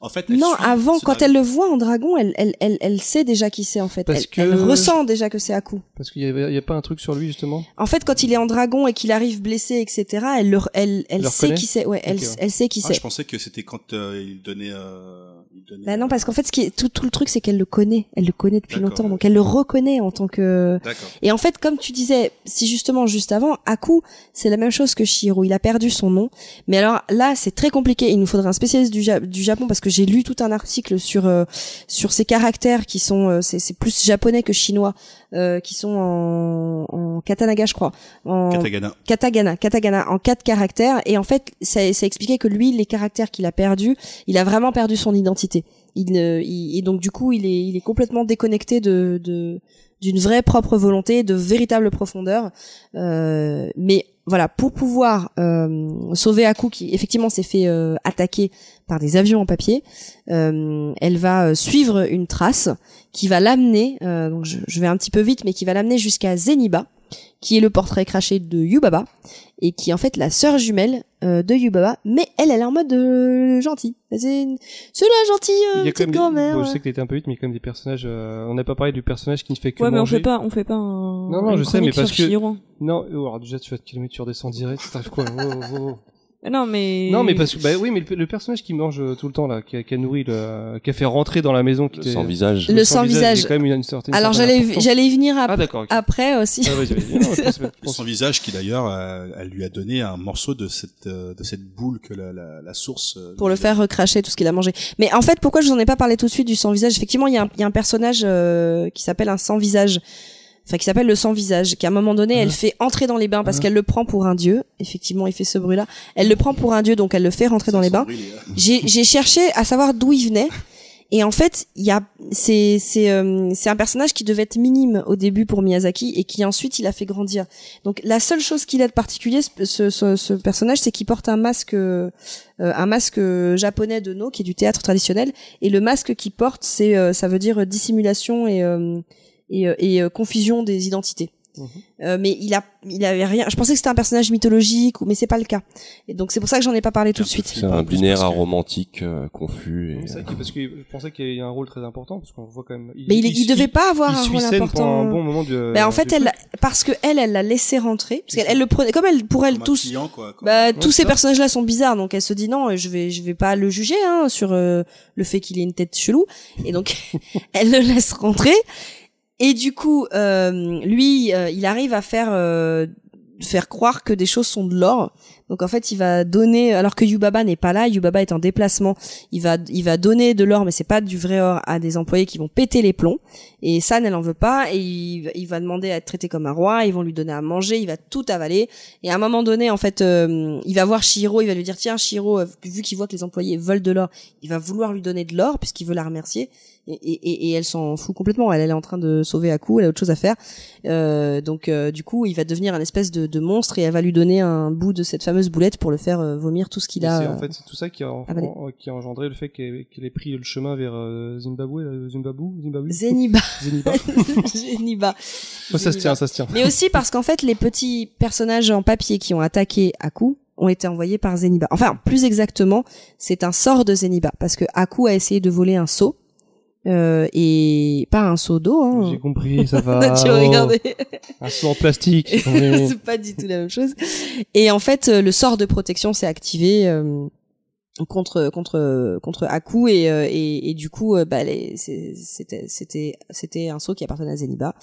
Speaker 6: En fait, elle
Speaker 5: Non, avant, quand
Speaker 6: dragon.
Speaker 5: elle le voit en dragon, elle, elle, elle, elle sait déjà qui c'est en fait.
Speaker 2: Parce
Speaker 5: elle,
Speaker 2: que-
Speaker 5: elle ressent déjà que c'est Haku.
Speaker 2: Parce qu'il y, avait- il y a pas un truc sur lui justement?
Speaker 5: En fait, quand il est en dragon et qu'il arrive blessé, etc., elle, le, elle, elle
Speaker 2: Le
Speaker 5: sait qui c'est. Ouais, elle,
Speaker 2: ouais.
Speaker 5: elle sait qui
Speaker 6: Ah,
Speaker 5: c'est.
Speaker 6: je pensais que c'était quand euh, il donnait, euh,
Speaker 5: Bah non, parce qu'en fait, ce qui est, tout, tout le truc, c'est qu'elle le connaît. Elle le connaît depuis longtemps, donc elle le reconnaît en tant que.
Speaker 6: D'accord.
Speaker 5: Et en fait, comme tu disais, si justement juste avant, Haku, c'est la même chose que Shiro. Il a perdu son nom. Mais alors là, c'est très compliqué. Il nous faudrait un spécialiste du, Ja- du Japon parce que j'ai lu tout un article sur euh, sur ces caractères qui sont, euh, c'est c'est plus japonais que chinois, euh, qui sont en, en katanaga, je crois. En,
Speaker 6: Katagana.
Speaker 5: Katagana, Katagana en quatre caractères et en fait ça, ça expliquait que lui les caractères qu'il a perdus, il a vraiment perdu son identité. Il- et donc du coup il est complètement déconnecté d'une vraie propre volonté, de véritable profondeur. Euh, mais voilà, pour pouvoir euh, sauver Haku qui effectivement s'est fait euh, attaquer par des avions en papier, euh, elle va euh, suivre une trace qui va l'amener, euh, je, je vais un petit peu vite, mais qui va l'amener jusqu'à Zeniba, qui est le portrait craché de Yubaba, et qui est en fait la sœur jumelle euh, de Yubaba, mais elle, elle est en mode euh, gentil. C'est une- la gentille euh,
Speaker 2: il y a quand
Speaker 5: petite
Speaker 2: même des...
Speaker 5: grand-mère.
Speaker 2: bon, je sais que t'étais un peu vite, mais il y a quand même des personnages. euh, On n'a pas parlé du personnage qui ne fait que
Speaker 7: Ouais, mais on fait pas, on fait pas un.
Speaker 2: Non, non,
Speaker 7: une
Speaker 2: je sais, mais parce que-
Speaker 7: Chihiro.
Speaker 2: Non, oh, alors déjà tu vas te calmer, tu redescends direct. Ça quoi Oh, oh, oh.
Speaker 7: Non, mais.
Speaker 2: Non, mais parce que bah oui, mais le, le personnage qui mange euh, tout le temps là, qui a, qui a nourri, le, qui a fait rentrer dans la maison, qui
Speaker 1: Le
Speaker 2: était-
Speaker 1: sans visage.
Speaker 5: Le sans visage.
Speaker 2: quand même une, une certaine.
Speaker 5: Alors j'allais j'allais y venir ap-
Speaker 2: Ah
Speaker 5: après aussi.
Speaker 2: Ah, vas-y. Non, pense-
Speaker 6: Son visage qui d'ailleurs, euh, elle lui a donné un morceau de cette, euh, de cette boule que la, la, la source. euh,
Speaker 5: pour le faire recracher tout ce qu'il a mangé. Mais en fait, pourquoi je vous en ai pas parlé tout de suite du sans visage Effectivement, il y, a un- il y a un personnage euh, qui s'appelle un sans visage, enfin qui s'appelle le sans visage, qui à un moment donné, elle fait entrer dans les bains parce qu'elle le prend pour un dieu. Effectivement, il fait ce bruit-là. Elle le prend pour un dieu, donc elle le fait rentrer dans les bains. J'ai j'ai cherché à savoir d'où il venait. Et en fait, il y a c'est c'est euh, c'est un personnage qui devait être minime au début pour Miyazaki et qui ensuite il a fait grandir. Donc la seule chose qu'il a de particulier ce, ce, ce- ce personnage, c'est qu'il porte un masque euh, un masque japonais de No qui est du théâtre traditionnel et le masque qu'il porte c'est euh, ça veut dire dissimulation et euh, et, euh, et, euh, confusion des identités. Euh, mais il a, il avait rien. Je pensais que c'était un personnage mythologique, ou mais c'est pas le cas. Et donc c'est pour ça que j'en ai pas parlé tout de suite.
Speaker 1: C'est un binaire aromantique euh, confus. Et...
Speaker 2: C'est vrai parce que je pensais qu'il y a un rôle très important parce qu'on voit quand même.
Speaker 5: Mais il, il, devait pas avoir un rôle important.
Speaker 2: pendant un bon moment du.
Speaker 5: Ben, en fait,
Speaker 2: du
Speaker 5: elle, parce que elle, elle l'a laissé rentrer, parce qu'elle elle le prenait, comme elle, pour elle, tous,
Speaker 6: client, quoi, comme-
Speaker 5: bah,
Speaker 2: Ouais,
Speaker 5: tous ces personnages-là sont bizarres, donc elle se dit non, je vais, je vais pas le juger hein, sur euh, le fait qu'il ait une tête chelou, et donc elle le laisse rentrer. Et du coup, euh, lui, euh, il arrive à faire euh, faire croire que des choses sont de l'or. Donc en fait, il va donner, alors que Yubaba n'est pas là, Yubaba est en déplacement, il va, il va donner de l'or, mais c'est pas du vrai or à des employés qui vont péter les plombs. Et San, elle en veut pas, et il, va demander à être traité comme un roi, ils vont lui donner à manger, il va tout avaler. Et à un moment donné, en fait, euh, il va voir Shiro, il va lui dire, tiens, Shiro, euh, vu qu'il voit que les employés veulent de l'or, il va vouloir lui donner de l'or, puisqu'il veut la remercier. Et, et, et elle s'en fout complètement. Elle, elle est en train de sauver Aku, elle a autre chose à faire. Euh, donc, euh, du coup, il va devenir un espèce de, de monstre et elle va lui donner un bout de cette fameuse boulette pour le faire euh, vomir tout ce qu'il a.
Speaker 2: c'est-
Speaker 5: euh,
Speaker 2: en fait, c'est tout ça qui a, en- en- qui a engendré le fait qu'elle ait pris le chemin vers euh, Zimbabwe, euh, Zimbabwe, Zimbabwe?
Speaker 5: Zeniba.
Speaker 2: Zeniba.
Speaker 5: Zeniba.
Speaker 2: Ça se tient, ça se tient.
Speaker 5: Mais aussi parce qu'en fait, les petits personnages en papier qui ont attaqué Aku ont été envoyés par Zeniba. Enfin, plus exactement, c'est un sort de Zeniba parce que Aku a essayé de voler un seau euh, et pas un seau d'eau. Hein.
Speaker 2: J'ai compris, ça va.
Speaker 5: tu
Speaker 2: Oh,
Speaker 5: regardais.
Speaker 2: Un seau en plastique.
Speaker 5: C'est pas du tout la même chose. Et en fait, euh, le sort de protection s'est activé euh, contre contre contre Aku et euh, et, et du coup, euh, bah, c'était c'était c'était un saut qui appartenait à Zeniba.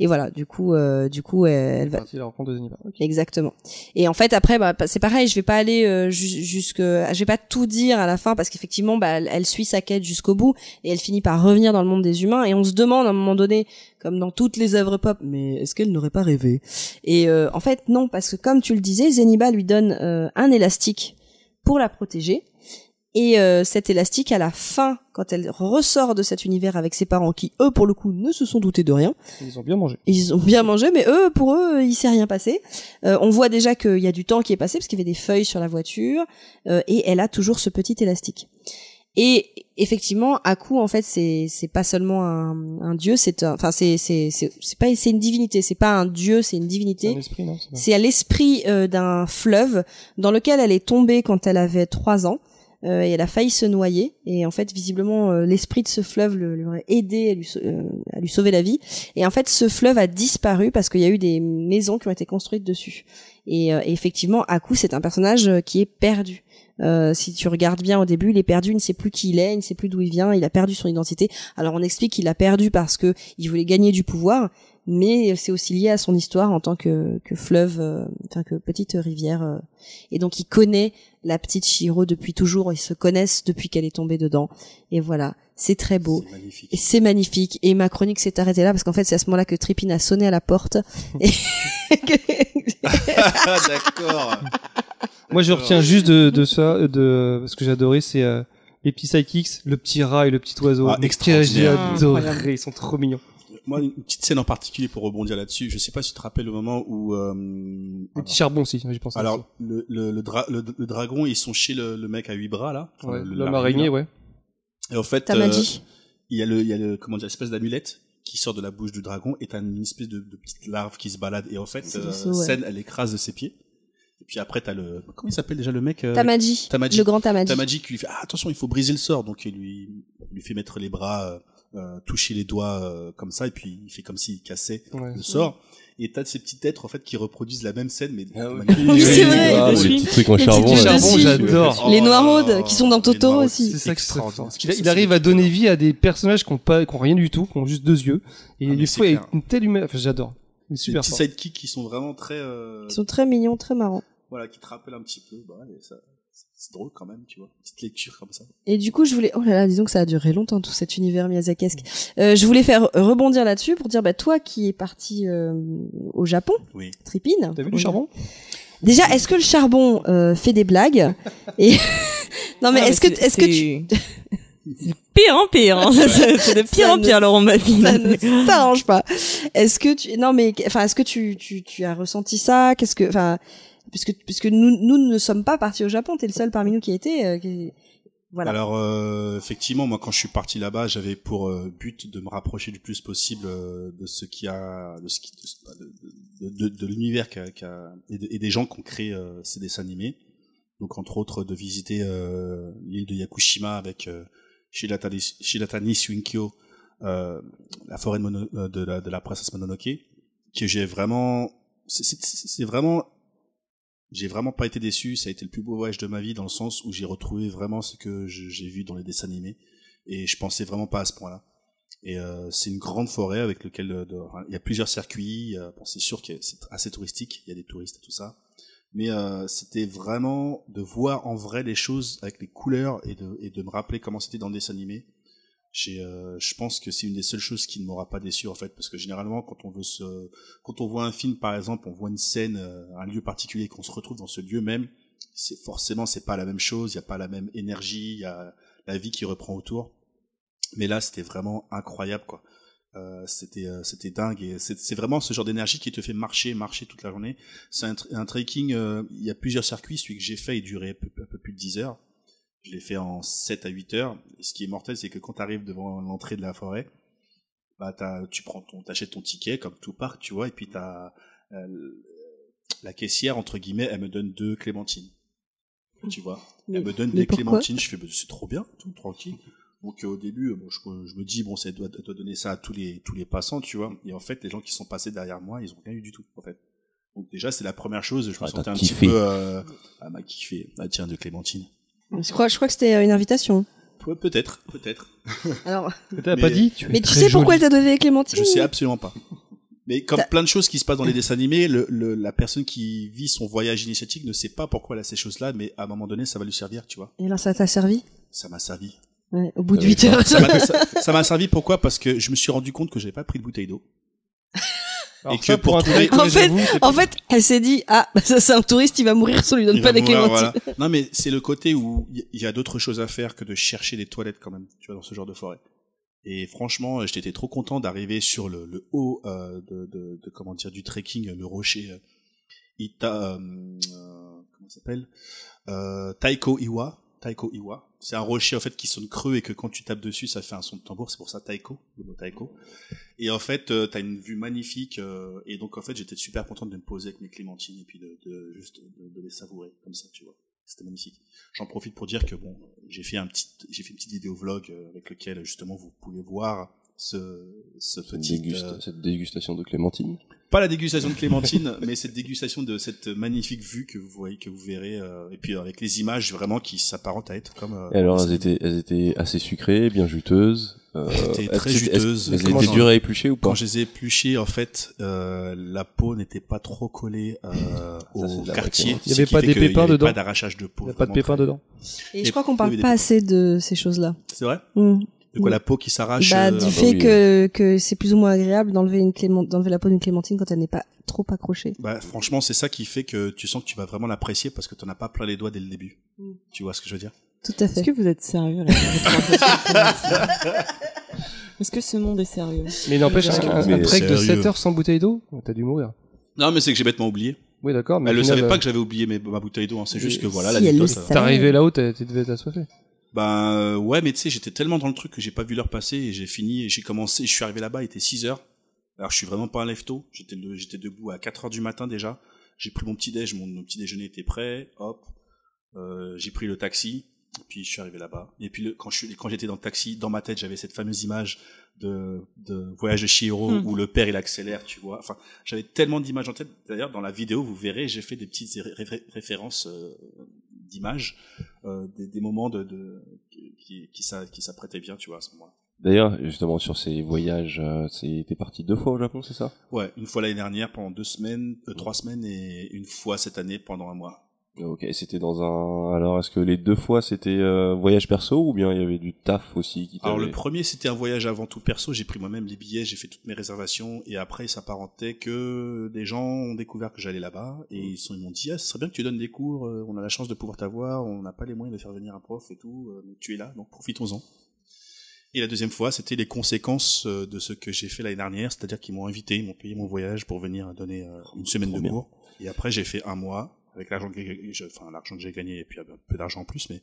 Speaker 5: Et voilà, du coup, euh, du coup, elle, va
Speaker 2: la rencontre de Zeniba.
Speaker 5: Exactement. Et en fait après bah c'est pareil, je vais pas aller euh, ju- jusque je vais pas tout dire à la fin parce qu'effectivement bah elle, elle suit sa quête jusqu'au bout et elle finit par revenir dans le monde des humains et on se demande à un moment donné comme dans toutes les œuvres pop mais est-ce qu'elle n'aurait pas rêvé? Et euh, en fait non parce que comme tu le disais Zeniba lui donne euh, un élastique pour la protéger et euh, cet élastique à la fin quand elle ressort de cet univers avec ses parents qui eux pour le coup ne se sont doutés de rien
Speaker 2: Ils ont bien mangé.
Speaker 5: ils ont bien mangé, mais eux, pour eux, il s'est rien passé. Euh, on voit déjà qu'il y a du temps qui est passé parce qu'il y avait des feuilles sur la voiture euh, et elle a toujours ce petit élastique. Et effectivement, Aku, en fait, c'est c'est pas seulement un, un dieu, c'est un- enfin c'est c'est c'est pas c'est une divinité, c'est pas un dieu, c'est une divinité.
Speaker 2: C'est
Speaker 5: à l'esprit euh, d'un fleuve dans lequel elle est tombée quand elle avait trois ans. Euh, et elle a failli se noyer. Et en fait, visiblement, euh, l'esprit de ce fleuve le- lui aurait aidé à lui, sau- euh, à lui sauver la vie. Et en fait, ce fleuve a disparu parce qu'il y a eu des maisons qui ont été construites dessus. Et, et effectivement, Aku, c'est un personnage qui est perdu. Si tu regardes bien au début, il est perdu, il ne sait plus qui il est, il ne sait plus d'où il vient, il a perdu son identité. Alors on explique qu'il a perdu parce que il voulait gagner du pouvoir, mais c'est aussi lié à son histoire en tant que, fleuve, enfin que petite rivière. et donc il connaît la petite Shiro depuis toujours, ils se connaissent depuis qu'elle est tombée dedans. Et voilà, c'est très beau.
Speaker 6: C'est magnifique.
Speaker 5: Et c'est magnifique. Et ma chronique s'est arrêtée là parce qu'en fait c'est à ce moment-là que Trippin a sonné à la porte. Et
Speaker 6: Ah, d'accord.
Speaker 2: Moi, je retiens juste de, de ça, de ce que j'ai adoré, c'est euh, les petits sidekicks, le petit rat et le petit oiseau.
Speaker 6: Ah, extraordinaire.
Speaker 2: J'ai adoré,
Speaker 5: Incroyable.
Speaker 2: ils sont trop mignons.
Speaker 6: Moi, une petite scène en particulier pour rebondir là-dessus. Je sais pas si tu te rappelles le moment où. Euh,
Speaker 2: Les
Speaker 6: alors,
Speaker 2: petits charbons aussi, j'y pense.
Speaker 6: alors, le, le, le, dra- le, le dragon, ils sont chez le, le mec à huit bras là.
Speaker 2: Ouais,
Speaker 6: le-
Speaker 2: l'homme
Speaker 6: l'araignée,
Speaker 2: araignée, ouais.
Speaker 6: Et en fait, euh,
Speaker 5: Tamagi.
Speaker 6: il y a le, il y a le, comment dire, l'espèce d'amulette qui sort de la bouche du dragon et t'as une espèce de, de petite larve qui se balade. Et en fait, euh,
Speaker 5: ouais.
Speaker 6: Sen, elle écrase de ses pieds. Et puis après, t'as le, comment il s'appelle déjà le mec? euh,
Speaker 5: Tamaji,
Speaker 6: Tamaji.
Speaker 5: le grand Tamaji.
Speaker 6: Tamaji qui lui fait ah, attention il faut briser le sort donc il lui il lui fait mettre les bras euh, toucher les doigts euh, comme ça et puis il fait comme s'il cassait
Speaker 2: Ouais.
Speaker 6: le sort et t'as ces petits êtres en fait qui reproduisent la même scène mais
Speaker 1: Ah. Oui,
Speaker 5: c'est vrai.
Speaker 1: Ah, les petits trucs en
Speaker 5: Les
Speaker 1: charbon.
Speaker 2: j'adore.
Speaker 5: Les
Speaker 6: Oh
Speaker 5: Noiraudes, qui sont dans Totoro
Speaker 6: Noiraudes,
Speaker 5: aussi.
Speaker 2: C'est ça
Speaker 6: extraordinaire.
Speaker 2: fort. Il, arrive à donner vie à des personnages qui ont pas, qui ont rien du tout, qui ont juste deux yeux. Et
Speaker 6: Ah,
Speaker 2: des fois, il y a une telle humaine, enfin, j'adore. Est
Speaker 6: Des
Speaker 2: super
Speaker 6: petits sidekicks qui sont vraiment très euh,
Speaker 5: Ils sont très mignons, très marrants.
Speaker 6: voilà qui te rappellent un petit peu bah, ça- c'est drôle quand même tu vois petite lecture comme ça
Speaker 5: Et du coup, je voulais, oh là là, disons que ça a duré longtemps tout cet univers miyazakesque. Euh, je voulais faire rebondir là-dessus pour dire, bah toi qui es parti euh, au Japon,
Speaker 6: oui
Speaker 5: Tripine.
Speaker 2: T'as vu le charbon
Speaker 5: Déjà, est-ce que le charbon euh, fait des blagues Et non, mais
Speaker 7: Ah,
Speaker 5: est-ce que est-ce que tu
Speaker 7: c'est pire en pire hein. C'est- c'est de pire
Speaker 5: Ça
Speaker 7: en
Speaker 5: ne-
Speaker 7: pire Laurent Maffi
Speaker 5: ça ne s'arrange pas Est-ce que tu non mais enfin est-ce que tu, tu tu as ressenti ça? Qu'est-ce que enfin puisque puisque nous nous ne sommes pas partis au Japon, t'es le seul parmi nous qui a été. euh, Voilà.
Speaker 6: Alors euh, effectivement, moi quand je suis parti là-bas, j'avais pour euh, but de me rapprocher du plus possible de ce qui a, de l'univers et, de- et des gens qui ont créé ces dessins animés. Donc entre autres de visiter l'île de Yakushima avec Shiratani, Shiratani Suinkyo, la forêt de, la, princesse Mononoke, que j'ai vraiment, c'est vraiment j'ai vraiment pas été déçu. Ça a été le plus beau voyage de ma vie dans le sens où j'ai retrouvé vraiment ce que j'ai vu dans les dessins animés et je pensais vraiment pas à ce point-là. Et euh, c'est une grande forêt avec lequel euh, il y a plusieurs circuits. euh, bon, c'est sûr que c'est assez touristique. Il y a des touristes et tout ça. Mais euh, c'était vraiment de voir en vrai les choses avec les couleurs et de, et de me rappeler comment c'était dans le dessin animé. Euh, je pense que c'est une des seules choses qui ne m'aura pas déçu en fait, parce que généralement quand on veut se, quand on voit un film par exemple, on voit une scène, euh, un lieu particulier, qu'on se retrouve dans ce lieu même, c'est forcément c'est pas la même chose, il y a pas la même énergie, il y a la vie qui reprend autour. Mais là c'était vraiment incroyable quoi. Euh, c'était euh, c'était dingue et c'est vraiment ce genre d'énergie qui te fait marcher marcher toute la journée. C'est un, un trekking, euh, il y a plusieurs circuits, celui que j'ai fait il durait un peu, un peu plus de 10 heures. Je l'ai fait en 7 à 8 heures. Ce qui est mortel, c'est que quand tu arrives devant l'entrée de la forêt, bah t'as- tu prends ton, t'achètes ton ticket comme tout parc, tu vois, et puis t'as euh, la caissière entre guillemets, elle me donne deux clémentines, tu vois?
Speaker 5: Mais-
Speaker 6: elle me donne des clémentines, je fais bah, c'est trop bien, tout tranquille. Donc euh, au début, euh, bon, je, je me dis bon, ça doit, doit donner ça à tous les tous les passants, tu vois. Et en fait, les gens qui sont passés derrière moi, ils ont rien eu du tout, en fait. Donc déjà, c'est la première chose. Je me
Speaker 1: Ah,
Speaker 6: sentais un
Speaker 1: kiffé.
Speaker 6: petit peu euh, ah m'a kiffé. Ah tiens, de clémentines.
Speaker 5: Je crois, je crois que c'était une invitation.
Speaker 6: Ouais, peut-être, peut-être.
Speaker 5: Alors,
Speaker 2: T'as
Speaker 6: Mais-
Speaker 2: pas dit tu
Speaker 5: mais tu sais pourquoi elle t'a donné les clémentines
Speaker 6: Je sais absolument pas. Mais comme plein de choses qui se passent dans les dessins animés, le, le- la personne qui vit son voyage initiatique ne sait pas pourquoi elle a ces choses-là, mais à un moment donné, ça va lui servir, tu vois.
Speaker 5: Et là, ça t'a servi?
Speaker 6: Ça m'a servi.
Speaker 5: Ouais, Au bout de
Speaker 1: Euh,
Speaker 5: 8 heures.
Speaker 6: Ça m'a ça- ça m'a servi pourquoi? Parce que je me suis rendu compte que j'avais pas pris de bouteille d'eau.
Speaker 2: Alors
Speaker 6: et
Speaker 2: ça,
Speaker 6: que pour
Speaker 2: un
Speaker 6: trouver-
Speaker 2: trek,
Speaker 5: En fait- En fait, elle s'est dit Ah, bah ça, c'est un touriste, il va mourir si on lui donne
Speaker 6: Il
Speaker 5: pas des clémentines.
Speaker 6: voilà. Non, mais c'est le côté où il y- a d'autres choses à faire que de chercher des toilettes quand même, tu vois, dans ce genre de forêt. Et franchement, j'étais trop content d'arriver sur le, le haut euh, de, de, de- comment dire du trekking, le rocher euh, Ita, euh, euh, comment ça s'appelle euh, Taiko Iwa. Taiko Iwa. C'est un rocher en fait qui sonne creux et que quand tu tapes dessus, ça fait un son de tambour. C'est pour ça Taiko, le mot Taiko. Et en fait, euh, t'as une vue magnifique. euh, et donc en fait, j'étais super content de me poser avec mes clémentines et puis de, de juste de, de les savourer comme ça, tu vois. C'était magnifique. J'en profite pour dire que bon, j'ai fait un petit, j'ai fait une petite vidéo vlog euh, avec lequel justement vous pouvez voir ce, ce
Speaker 1: Cette,
Speaker 6: petit,
Speaker 1: dégusta-
Speaker 6: euh,
Speaker 1: cette dégustation de clémentine.
Speaker 6: pas la dégustation de clémentine, mais cette dégustation de cette magnifique vue que vous voyez, que vous verrez, euh, et puis avec les images vraiment qui s'apparentent à être comme. euh,
Speaker 1: Et alors, elles étaient, elles étaient assez sucrées, bien juteuses. Euh,
Speaker 6: Elles étaient très
Speaker 1: elles-
Speaker 6: juteuses.
Speaker 1: Elles étaient dures à éplucher ou pas
Speaker 6: Quand je les ai épluchées, en fait, euh, la peau n'était pas trop collée euh, au quartier.
Speaker 2: Il y
Speaker 6: ce
Speaker 2: avait pas des
Speaker 6: qu'il y
Speaker 2: pépins
Speaker 6: avait
Speaker 2: dedans
Speaker 6: Pas d'arrachage de peau.
Speaker 2: Il y a pas de pépins dedans.
Speaker 5: Et
Speaker 6: Et
Speaker 5: je crois qu'on
Speaker 6: il
Speaker 5: parle pas
Speaker 6: pépins.
Speaker 5: assez de ces choses-là.
Speaker 6: C'est vrai?
Speaker 5: Hmm.
Speaker 6: De quoi la peau qui s'arrache
Speaker 5: Bah,
Speaker 6: euh,
Speaker 5: du
Speaker 1: bah
Speaker 5: fait
Speaker 1: oui.
Speaker 5: que, que c'est plus ou moins agréable d'enlever une clément- d'enlever la peau d'une clémentine quand elle n'est pas trop accrochée.
Speaker 6: Bah, franchement, c'est ça qui fait que tu sens que tu vas vraiment l'apprécier parce que tu n'en as pas plein les doigts dès le début.
Speaker 5: Mm.
Speaker 6: Tu vois ce que je veux dire?
Speaker 5: Tout à
Speaker 7: Est-ce
Speaker 5: fait.
Speaker 7: que vous êtes sérieux là Est-ce que ce monde est sérieux?
Speaker 2: Mais n'empêche,
Speaker 7: Parce
Speaker 2: un,
Speaker 7: que-
Speaker 2: un- trek de
Speaker 6: sérieux.
Speaker 2: 7 heures sans bouteille d'eau, t'as dû mourir.
Speaker 6: Non, mais c'est que j'ai bêtement oublié.
Speaker 2: Oui, d'accord, mais
Speaker 6: Elle ne savait pas
Speaker 2: euh,
Speaker 6: que j'avais oublié mes- ma bouteille d'eau. hein. C'est juste que voilà,
Speaker 5: Si, sait.
Speaker 6: euh,
Speaker 2: T'es arrivé là-haut, t'as- tu devais être
Speaker 6: Ben euh, ouais, mais tu sais, j'étais tellement dans le truc que j'ai pas vu l'heure passer et j'ai fini et j'ai commencé. Je suis arrivé là-bas, il était 6 heures. Alors je suis vraiment pas un lève tôt. J'étais debout à 4 heures du matin déjà. J'ai pris mon petit déj, mon, mon petit déjeuner était prêt. Hop, euh, j'ai pris le taxi. Et puis je suis arrivé là-bas. Et puis le, quand je quand j'étais dans le taxi, dans ma tête, j'avais cette fameuse image de, de voyage de Chihiro
Speaker 7: Hmm.
Speaker 6: où le père il accélère, tu vois. Enfin, j'avais tellement d'images en tête. D'ailleurs, dans la vidéo, vous verrez, j'ai fait des petites ré- ré- références euh, d'images, euh, des, des moments de, de qui, qui, qui s'apprêtaient bien, tu vois, à ce moment-là.
Speaker 1: D'ailleurs, justement, sur ces voyages, euh, c'est- t'es parti deux fois au Japon, c'est ça?
Speaker 6: Ouais, une fois l'année dernière pendant deux semaines, euh, trois semaines, et une fois cette année pendant un mois.
Speaker 1: Ok, c'était dans un... Alors, est-ce que les deux fois, c'était euh, voyage perso ou bien il y avait du taf aussi qui
Speaker 6: Alors le premier c'était un voyage avant tout perso, j'ai pris moi-même les billets, j'ai fait toutes mes réservations et après il s'apparentait que des gens ont découvert que j'allais là-bas et ils sont- ils m'ont dit ah ce serait bien que tu donnes des cours, euh, on a la chance de pouvoir t'avoir, on n'a pas les moyens de faire venir un prof et tout, euh, mais tu es là donc profitons-en. Et la deuxième fois c'était les conséquences de ce que j'ai fait l'année dernière, c'est-à-dire qu'ils m'ont invité, ils m'ont payé mon voyage pour venir donner euh, une semaine de cours. Et après j'ai fait un mois avec l'argent que j'ai, enfin l'argent que j'ai gagné et puis un peu d'argent en plus, mais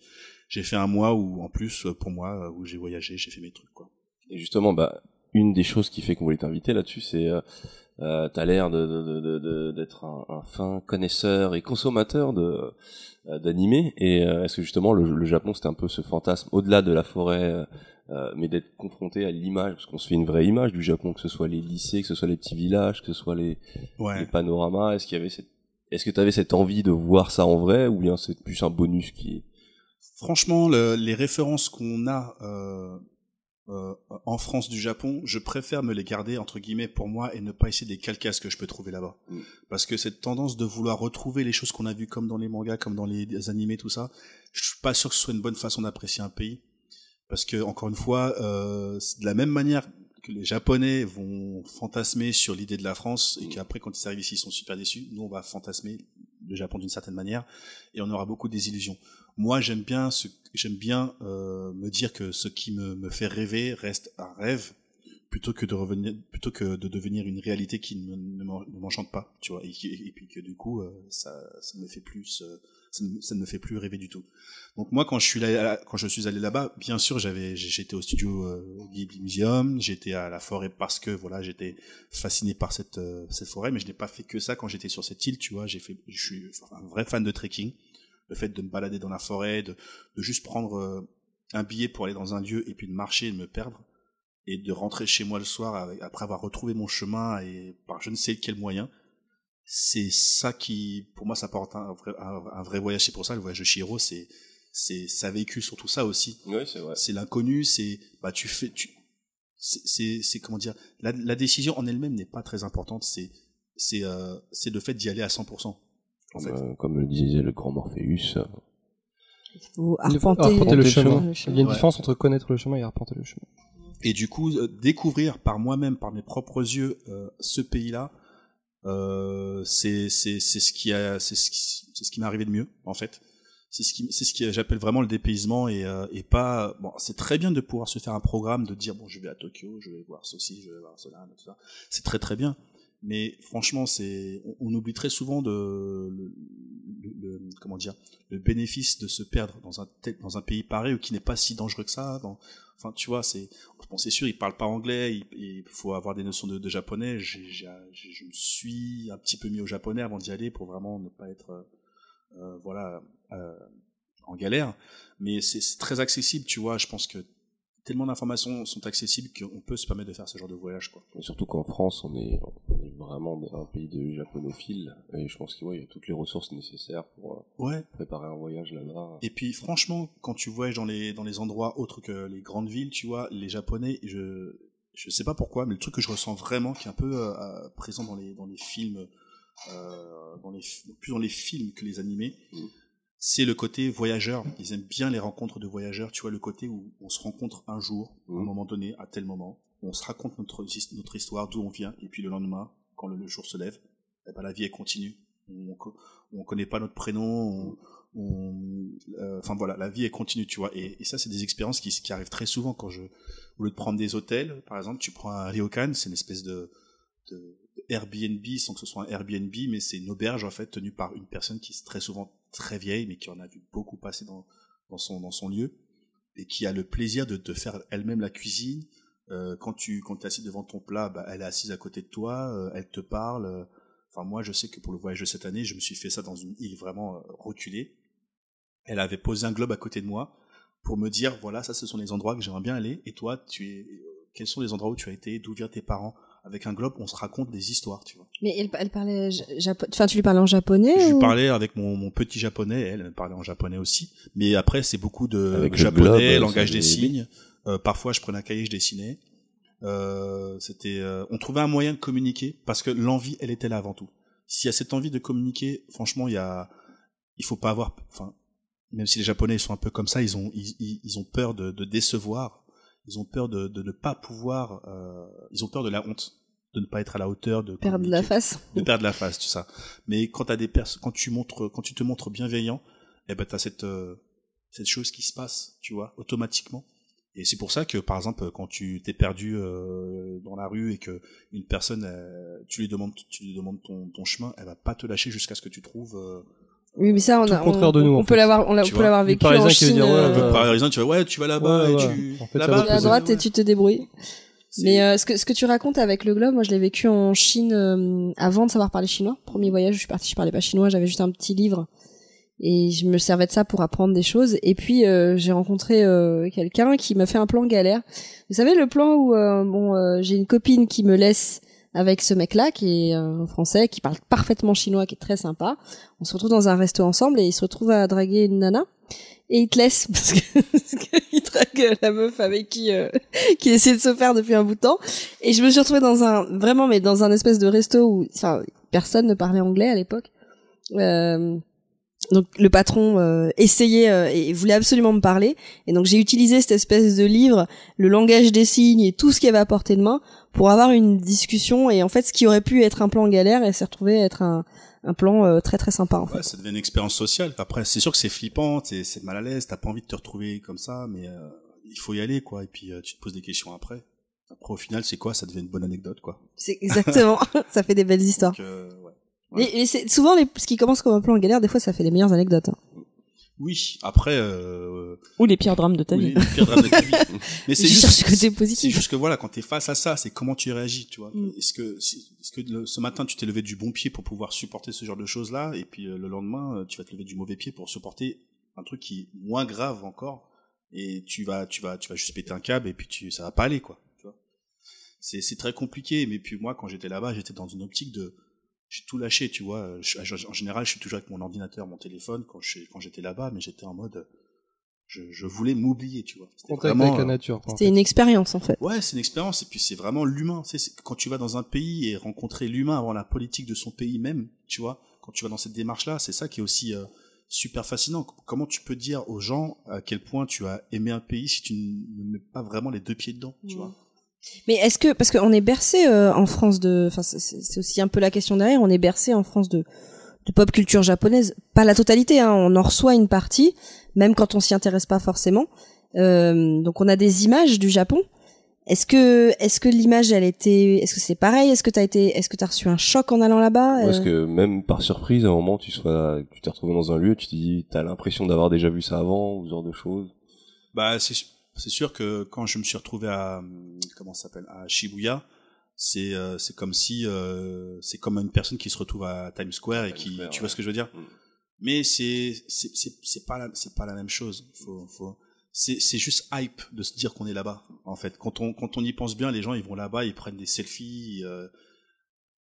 Speaker 6: j'ai fait un mois où en plus euh, pour moi euh, où j'ai voyagé, j'ai fait mes trucs quoi.
Speaker 1: Et justement, bah, une des choses qui fait qu'on voulait t'inviter là-dessus, c'est euh, euh, t'as l'air de, de, de, de- de- d'être un, un fin connaisseur et consommateur de euh. Et euh, est-ce que justement le, le Japon, c'était un peu ce fantasme au-delà de la forêt, euh, euh, mais d'être confronté à l'image, parce qu'on se fait une vraie image du Japon, que ce soit les lycées, que ce soit les petits villages, que ce soit les, panoramas. Est-ce qu'il y avait cette est-ce que tu avais cette envie de voir ça en vrai ou bien c'est plus un bonus qui
Speaker 6: Franchement, le- les références qu'on a euh, euh, en France du Japon, je préfère me les garder entre guillemets pour moi et ne pas essayer de les calquer à ce que je peux trouver là-bas.
Speaker 1: Mm.
Speaker 6: Parce que cette tendance de vouloir retrouver les choses qu'on a vues comme dans les mangas, comme dans les, les animés, tout ça, je suis pas sûr que ce soit une bonne façon d'apprécier un pays. Parce que encore une fois, euh, de la même manière que les Japonais vont fantasmer sur l'idée de la France et qu'après quand ils arrivent ici ils sont super déçus, nous on va fantasmer le Japon d'une certaine manière et on aura beaucoup de désillusions. Moi j'aime bien ce, j'aime bien euh, me dire que ce qui me, me fait rêver reste un rêve plutôt que de revenir plutôt que de devenir une réalité qui ne, ne m'en- ne m'enchante pas, tu vois, et puis que du coup euh, ça, ça me fait plus euh, ça ne, ça ne me fait plus rêver du tout. Donc moi, quand je suis allé, quand je suis allé là-bas, bien sûr, j'avais, j'étais au studio euh, Ghibli Museum, j'étais à la forêt parce que voilà, j'étais fasciné par cette euh, cette forêt, mais je n'ai pas fait que ça quand j'étais sur cette île, tu vois. J'ai fait, je suis un vrai fan de trekking. Le fait de me balader dans la forêt, de, de juste prendre euh, un billet pour aller dans un lieu et puis de marcher et de me perdre et de rentrer chez moi le soir après avoir retrouvé mon chemin et par je ne sais quel moyen. C'est ça qui, pour moi, ça porte un vrai, un, un vrai voyage. C'est pour ça le voyage de Shiro, c'est c'est ça véhicule surtout ça aussi.
Speaker 1: Oui, c'est vrai.
Speaker 6: C'est l'inconnu, c'est bah tu fais tu c'est c'est comment dire la, la décision en elle-même n'est pas très importante, c'est c'est euh, c'est le fait d'y aller à 100%. En
Speaker 1: Comme,
Speaker 6: fait.
Speaker 1: euh, comme le disait le grand Morpheus.
Speaker 2: Il faut
Speaker 5: arpenter,
Speaker 2: arpenter le
Speaker 1: le
Speaker 2: chemin.
Speaker 1: chemin.
Speaker 5: le
Speaker 2: Il y a une
Speaker 6: Ouais.
Speaker 2: différence entre connaître le chemin et arpenter le chemin.
Speaker 6: Et du coup, euh, découvrir par moi-même, par mes propres yeux, euh, ce pays-là, euh, c'est c'est c'est ce qui a c'est ce qui c'est ce qui m'est arrivé de mieux en fait. C'est ce qui c'est ce qui j'appelle vraiment le dépaysement et euh, et pas bon c'est très bien de pouvoir se faire un programme de dire bon je vais à Tokyo je vais voir ceci je vais voir cela c'est très très bien mais franchement c'est on, oublie très souvent de le, le- comment dire le bénéfice de se perdre dans un dans un pays pareil ou qui n'est pas si dangereux que ça dans enfin tu vois c'est bon c'est sûr ils parlent pas anglais il, il faut avoir des notions de, japonais. Je me suis un petit peu mis au japonais avant d'y aller pour vraiment ne pas être euh, euh, voilà euh, en galère. Mais c'est très accessible tu vois. Je pense que tellement d'informations sont accessibles qu'on peut se permettre de faire ce genre de voyage quoi
Speaker 1: Et surtout qu'en France, on est, on est vraiment un pays de japonophiles. Et je pense qu'il ouais, y a toutes les ressources nécessaires pour euh,
Speaker 6: ouais
Speaker 1: préparer un voyage là-bas.
Speaker 6: Et puis franchement, quand tu voyages dans les dans les endroits autres que les grandes villes, tu vois, les Japonais, je je sais pas pourquoi, mais le truc que je ressens vraiment, qui est un peu euh, euh, présent dans les dans les films, euh, dans les plus dans les films que les animés,
Speaker 1: Mm.
Speaker 6: C'est le côté voyageur. Ils aiment bien les rencontres de voyageurs. Tu vois, le côté où on se rencontre un jour, à un
Speaker 1: Mm.
Speaker 6: moment donné, à tel moment, on se raconte notre notre histoire, d'où on vient, et puis le lendemain, quand le, le jour se lève, eh ben, la vie elle continue. On, on connaît pas notre prénom, on, euh, enfin voilà, la vie elle continue, tu vois. Et, et ça, c'est des expériences qui, qui arrivent très souvent quand je, au lieu de prendre des hôtels, par exemple, tu prends un ryokan, c'est une espèce de, de Airbnb sans que ce soit un Airbnb, mais c'est une auberge en fait tenue par une personne qui est très souvent très vieille, mais qui en a vu beaucoup passer dans, dans son dans son lieu et qui a le plaisir de te faire elle-même la cuisine. Euh, quand tu quand es assis devant ton plat, bah, elle est assise à côté de toi, euh, elle te parle. Enfin moi, je sais que pour le voyage de cette année, je me suis fait ça dans une île vraiment euh, reculée. Elle avait posé un globe à côté de moi pour me dire voilà, ça ce sont les endroits que j'aimerais bien aller. Et toi, tu es euh, quels sont les endroits où tu as été, d'où viennent tes parents? Avec un globe, on se raconte des histoires, tu vois.
Speaker 5: Mais elle, elle parlait Enfin, tu lui parlais en japonais
Speaker 6: Je
Speaker 5: ou...
Speaker 6: lui parlais avec mon, mon petit japonais, elle, parlait en japonais aussi. Mais après, c'est beaucoup de
Speaker 1: Avec le
Speaker 6: japonais,
Speaker 1: globe,
Speaker 6: langage des
Speaker 1: des-
Speaker 6: signes. Euh, parfois, je prenais un cahier, je dessinais. Euh, c'était, euh, on trouvait un moyen de communiquer parce que l'envie, elle était là avant tout. S'il y a cette envie de communiquer, franchement, il y a, il faut pas avoir, enfin, même si les Japonais ils sont un peu comme ça, ils ont, ils, ils- ils ont peur de, de décevoir, ils ont peur de, de ne pas pouvoir, euh, ils ont peur de la honte, de ne pas être à la hauteur, de
Speaker 5: Perdre la face.
Speaker 6: de perdre la face, tout ça. Mais quand des quand tu montres, quand tu te montres bienveillant, eh ben t'as cette euh, cette chose qui se passe, tu vois, automatiquement. Et c'est pour ça que, par exemple, quand tu t'es perdu euh, dans la rue et que une personne, tu lui demandes, tu lui demandes ton, ton chemin, elle va pas te lâcher jusqu'à ce que tu trouves
Speaker 5: Oui, mais ça, on, a, on,
Speaker 2: de nous,
Speaker 5: on peut l'avoir, on, on peut l'avoir vécu en Chine.
Speaker 2: dire, ouais,
Speaker 5: euh,
Speaker 6: Par exemple, tu vas, ouais, tu vas là-bas
Speaker 2: Ouais,
Speaker 6: et
Speaker 2: ouais.
Speaker 6: tu.
Speaker 2: En fait,
Speaker 6: là-bas,
Speaker 2: va
Speaker 5: tu vas à droite et tu te débrouilles. Mais euh, ce, que, ce que tu racontes avec le globe, moi je l'ai vécu en Chine euh, avant de savoir parler chinois. Premier voyage, je suis partie, je parlais pas chinois, j'avais juste un petit livre et je me servais de ça pour apprendre des choses. Et puis euh, j'ai rencontré euh, quelqu'un qui m'a fait un plan galère. Vous savez le plan où euh, bon, euh, j'ai une copine qui me laisse avec ce mec-là qui est euh, français, qui parle parfaitement chinois, qui est très sympa. On se retrouve dans un resto ensemble et il se retrouve à draguer une nana. Et il te laisse parce qu'il drague la meuf avec qui euh, qui essaie de se faire depuis un bout de temps. Et je me suis retrouvée dans un vraiment mais dans un espèce de resto où enfin personne ne parlait anglais à l'époque. Euh, donc le patron euh, essayait euh, et voulait absolument me parler et donc j'ai utilisé cette espèce de livre, le langage des signes et tout ce qu'il y avait à portée de main pour avoir une discussion et en fait ce qui aurait pu être un plan galère et s'est retrouvé être un un plan euh, très très sympa en fait.
Speaker 6: Ouais, ça devient une expérience sociale. Après, c'est sûr que c'est flippant, c'est mal à l'aise, t'as pas envie de te retrouver comme ça, mais euh, il faut y aller, quoi. Et puis, euh, tu te poses des questions après. Après, au final, c'est quoi? Ça devient une bonne anecdote, quoi.
Speaker 5: C'est exactement, ça fait des belles histoires.
Speaker 6: Donc, euh, ouais.
Speaker 5: Mais, mais c'est souvent les, ce qui commence comme un plan galère, des fois ça fait les meilleures anecdotes. hein.
Speaker 6: Oui, après, euh,
Speaker 7: Ou les pires drames de ta
Speaker 6: oui,
Speaker 7: vie.
Speaker 6: le pire drame de ta vie. Mais c'est juste,
Speaker 5: cherche côté
Speaker 6: c'est
Speaker 5: positif.
Speaker 6: juste que voilà, quand t'es face à ça, c'est comment tu réagis, tu vois.
Speaker 5: Mm.
Speaker 6: Est-ce que, est-ce que le- ce matin tu t'es levé du bon pied pour pouvoir supporter ce genre de choses là, et puis euh, le lendemain euh, tu vas te lever du mauvais pied pour supporter un truc qui est moins grave encore, et tu vas, tu vas, tu vas juste péter un câble et puis tu, ça va pas aller, quoi. Tu vois. C'est, c'est très compliqué. Mais puis moi, quand j'étais là-bas, j'étais dans une optique de, j'ai tout lâché, tu vois. Je- je- en général, je suis toujours avec mon ordinateur, mon téléphone quand je, quand j'étais là-bas, mais j'étais en mode, je, je voulais m'oublier, tu vois. C'était
Speaker 2: Contact
Speaker 6: vraiment,
Speaker 2: avec la
Speaker 6: euh,
Speaker 2: nature. en
Speaker 5: C'était
Speaker 2: fait.
Speaker 5: une expérience en fait.
Speaker 6: Ouais, c'est une expérience et puis c'est vraiment l'humain. Tu sais, c'est- quand tu vas dans un pays et rencontrer l'humain avant la politique de son pays même, tu vois, quand tu vas dans cette démarche-là, c'est ça qui est aussi euh, super fascinant. Comment tu peux dire aux gens à quel point tu as aimé un pays si tu ne mets pas vraiment les deux pieds dedans, tu
Speaker 5: Mm.
Speaker 6: vois?
Speaker 5: Mais est-ce que parce qu'on est bercé euh, en France de, enfin c'est- aussi un peu la question derrière, on est bercé en France de de pop culture japonaise, pas la totalité, hein, on en reçoit une partie, même quand on s'y intéresse pas forcément. Euh, donc on a des images du Japon. Est-ce que est-ce que l'image elle était, est-ce que c'est pareil, est-ce que t'as été, est-ce que t'as reçu un choc en allant là-bas?
Speaker 1: Est-ce
Speaker 5: Euh,
Speaker 1: que même par surprise, à un moment, tu sois, tu t'es retrouvé dans un lieu, tu te dis, t'as l'impression d'avoir déjà vu ça avant, ou ce genre de choses?
Speaker 6: Bah, c'est c'est sûr que quand je me suis retrouvé à hum, comment s'appelle à Shibuya, c'est euh, c'est comme si euh, c'est comme une personne qui se retrouve à Times Square et
Speaker 1: Times
Speaker 6: qui
Speaker 1: Square,
Speaker 6: tu
Speaker 1: ouais.
Speaker 6: vois ce que je veux dire.
Speaker 1: Mm.
Speaker 6: Mais c'est c'est c'est pas la c'est pas la même chose. Faut faut c'est c'est juste hype de se dire qu'on est là-bas en fait. Quand on quand on y pense bien, les gens ils vont là-bas, ils prennent des selfies. euh,